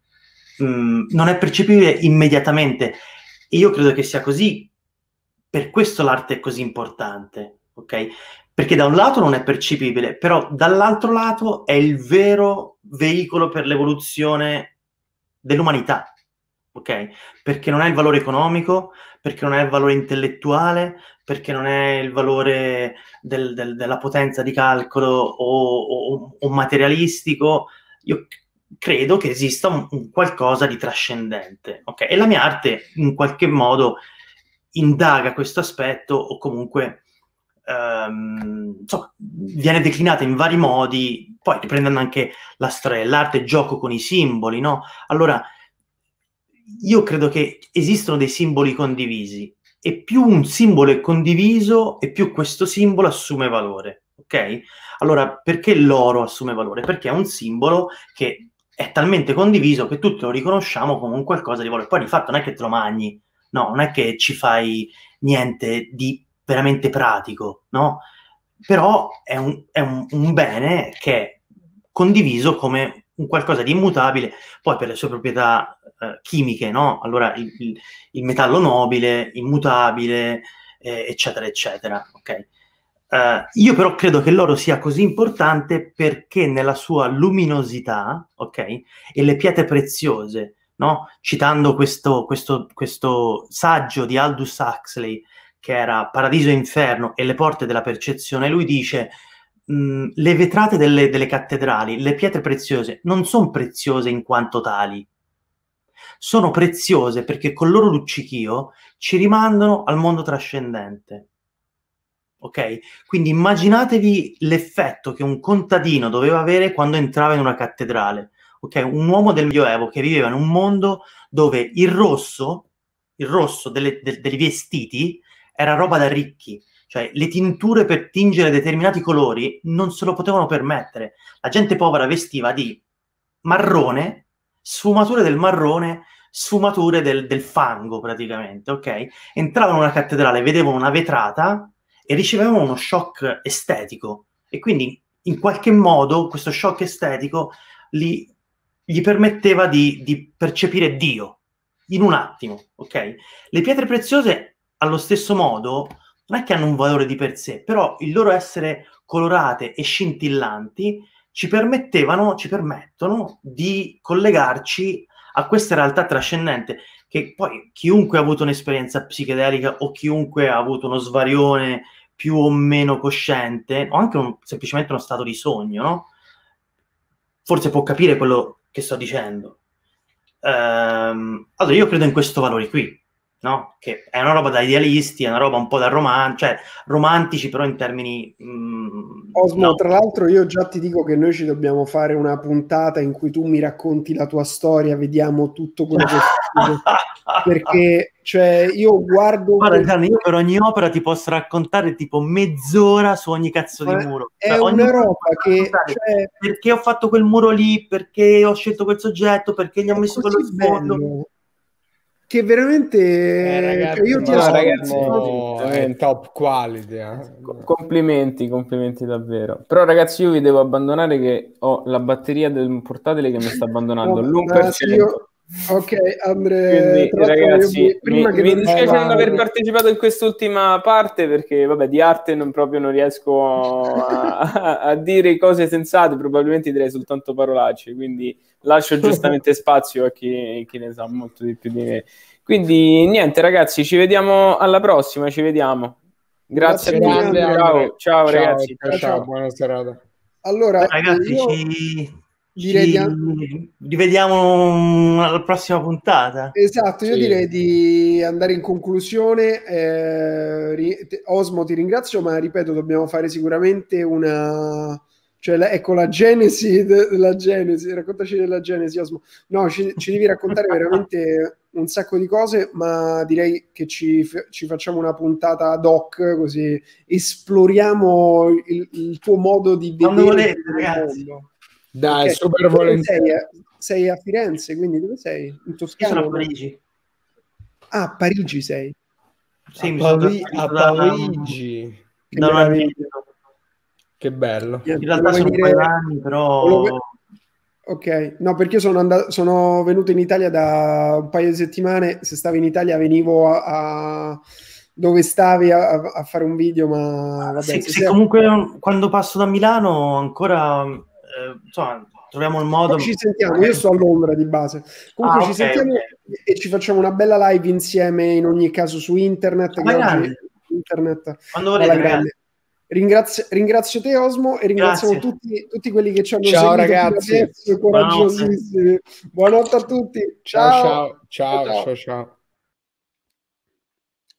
Mm, non è percepibile immediatamente. E io credo che sia così per questo l'arte è così importante, ok? Perché da un lato non è percepibile, però dall'altro lato è il vero veicolo per l'evoluzione dell'umanità, ok? Perché non è il valore economico, perché non è il valore intellettuale, perché non è il valore del, del, della potenza di calcolo o, o, o, materialistico. Io credo che esista un, un qualcosa di trascendente, ok? E la mia arte in qualche modo indaga questo aspetto o comunque ehm, insomma, viene declinata in vari modi, poi riprendendo anche la storia dell'arte, gioco con i simboli, no? Allora, io credo che esistono dei simboli condivisi e più un simbolo è condiviso e più questo simbolo assume valore, ok? Allora, perché l'oro assume valore? Perché è un simbolo che è talmente condiviso che tutti lo riconosciamo come un qualcosa di valore. Poi di fatto non è che te lo magni, no, non è che ci fai niente di veramente pratico, no? Però è un, è un, un bene che è condiviso come un qualcosa di immutabile, poi per le sue proprietà eh, chimiche, no? Allora il, il, il, metallo nobile, immutabile, eh, eccetera, eccetera, ok? Uh, io però credo che l'oro sia così importante perché nella sua luminosità, ok? E le pietre preziose no? citando questo, questo, questo saggio di Aldous Huxley che era Paradiso e Inferno e le porte della percezione, lui dice mh, le vetrate delle, delle cattedrali, le pietre preziose, non sono preziose in quanto tali, sono preziose perché col loro luccichio ci rimandano al mondo trascendente. Ok? Quindi immaginatevi l'effetto che un contadino doveva avere quando entrava in una cattedrale ok? Un uomo del Medioevo che viveva in un mondo dove il rosso, il rosso delle, de, dei vestiti era roba da ricchi, cioè le tinture per tingere determinati colori non se lo potevano permettere. La gente povera vestiva di marrone, sfumature del marrone, sfumature del, del fango praticamente, ok? Entravano in una cattedrale, vedevano una vetrata e ricevevano uno shock estetico e quindi in qualche modo questo shock estetico li gli permetteva di, di percepire Dio in un attimo, ok? Le pietre preziose, allo stesso modo, non è che hanno un valore di per sé, però il loro essere colorate e scintillanti ci permettevano, ci permettono di collegarci a questa realtà trascendente che poi chiunque ha avuto un'esperienza psichedelica o chiunque ha avuto uno svarione più o meno cosciente o anche un, semplicemente uno stato di sogno, no? Forse può capire quello che sto dicendo. Ehm, allora, io credo in questo valore qui, no? Che è una roba da idealisti, è una roba un po' da roman- cioè, romantici, però in termini... Mm, Osmo, no. tra l'altro io già ti dico che noi ci dobbiamo fare una puntata in cui tu mi racconti la tua storia, vediamo tutto quello che... perché cioè io guardo guarda Gianni, io per ogni opera ti posso raccontare tipo mezz'ora su ogni cazzo di muro. è cioè, una roba che cioè... perché ho fatto quel muro lì? Perché ho scelto quel soggetto? Perché gli ho messo quello sfondo che veramente eh, ragazzi, io ti no, ragazzi, è in top quality eh. complimenti complimenti davvero. Però ragazzi io vi devo abbandonare che ho la batteria del portatile che mi sta abbandonando no, l'1% io, Ok, Andre, Quindi, ragazzi, prima mi, che mi dispiace non aver partecipato in quest'ultima parte perché, vabbè, di arte non proprio non riesco a, a, dire cose sensate, probabilmente direi soltanto parolacce, quindi lascio giustamente spazio a chi, chi, ne sa molto di più di me. Quindi, niente, ragazzi, ci vediamo alla prossima, ci vediamo. Grazie, Grazie a tutti. Ciao, ciao, ciao, ragazzi. Ciao, ciao, buona serata. Allora, ragazzi, io... ci direi di... rivediamo alla prossima puntata. Esatto, io sì. direi di andare in conclusione. Eh, Osmo, ti ringrazio, ma ripeto, dobbiamo fare sicuramente una. Cioè, la, ecco la genesi della genesi, raccontaci della genesi, Osmo. No, ci, ci devi raccontare veramente un sacco di cose, ma direi che ci, ci facciamo una puntata ad hoc, così esploriamo il, il tuo modo di vedere volete, ragazzi. Mondo. Dai, okay. super volentieri. Sei, sei, a Firenze, quindi dove sei? In Toscana? Sono a Parigi. Ah, a Parigi sei? Sì, a, Pari- a Parigi. Che, da che bello. In realtà sono venire... anni, però... Ok, no, perché sono, andato, sono venuto in Italia da un paio di settimane. Se stavi in Italia, venivo a, a dove stavi a, a, fare un video. Ma vabbè, sì, sì, comunque quando passo da Milano ancora eh, insomma, troviamo il modo. Poi ci sentiamo, io sto a Londra di base. Comunque ah, ci okay, sentiamo okay. e ci facciamo una bella live insieme, in ogni caso su internet. Internet Quando volete, Ringrazio, ringrazio, te Osmo e ringraziamo tutti, tutti, quelli che ci hanno ciao, ragazzi. Coraggiosissimi. Buonanotte. Buonanotte a tutti. Ciao ciao ciao ciao. ciao.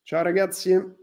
ciao ragazzi.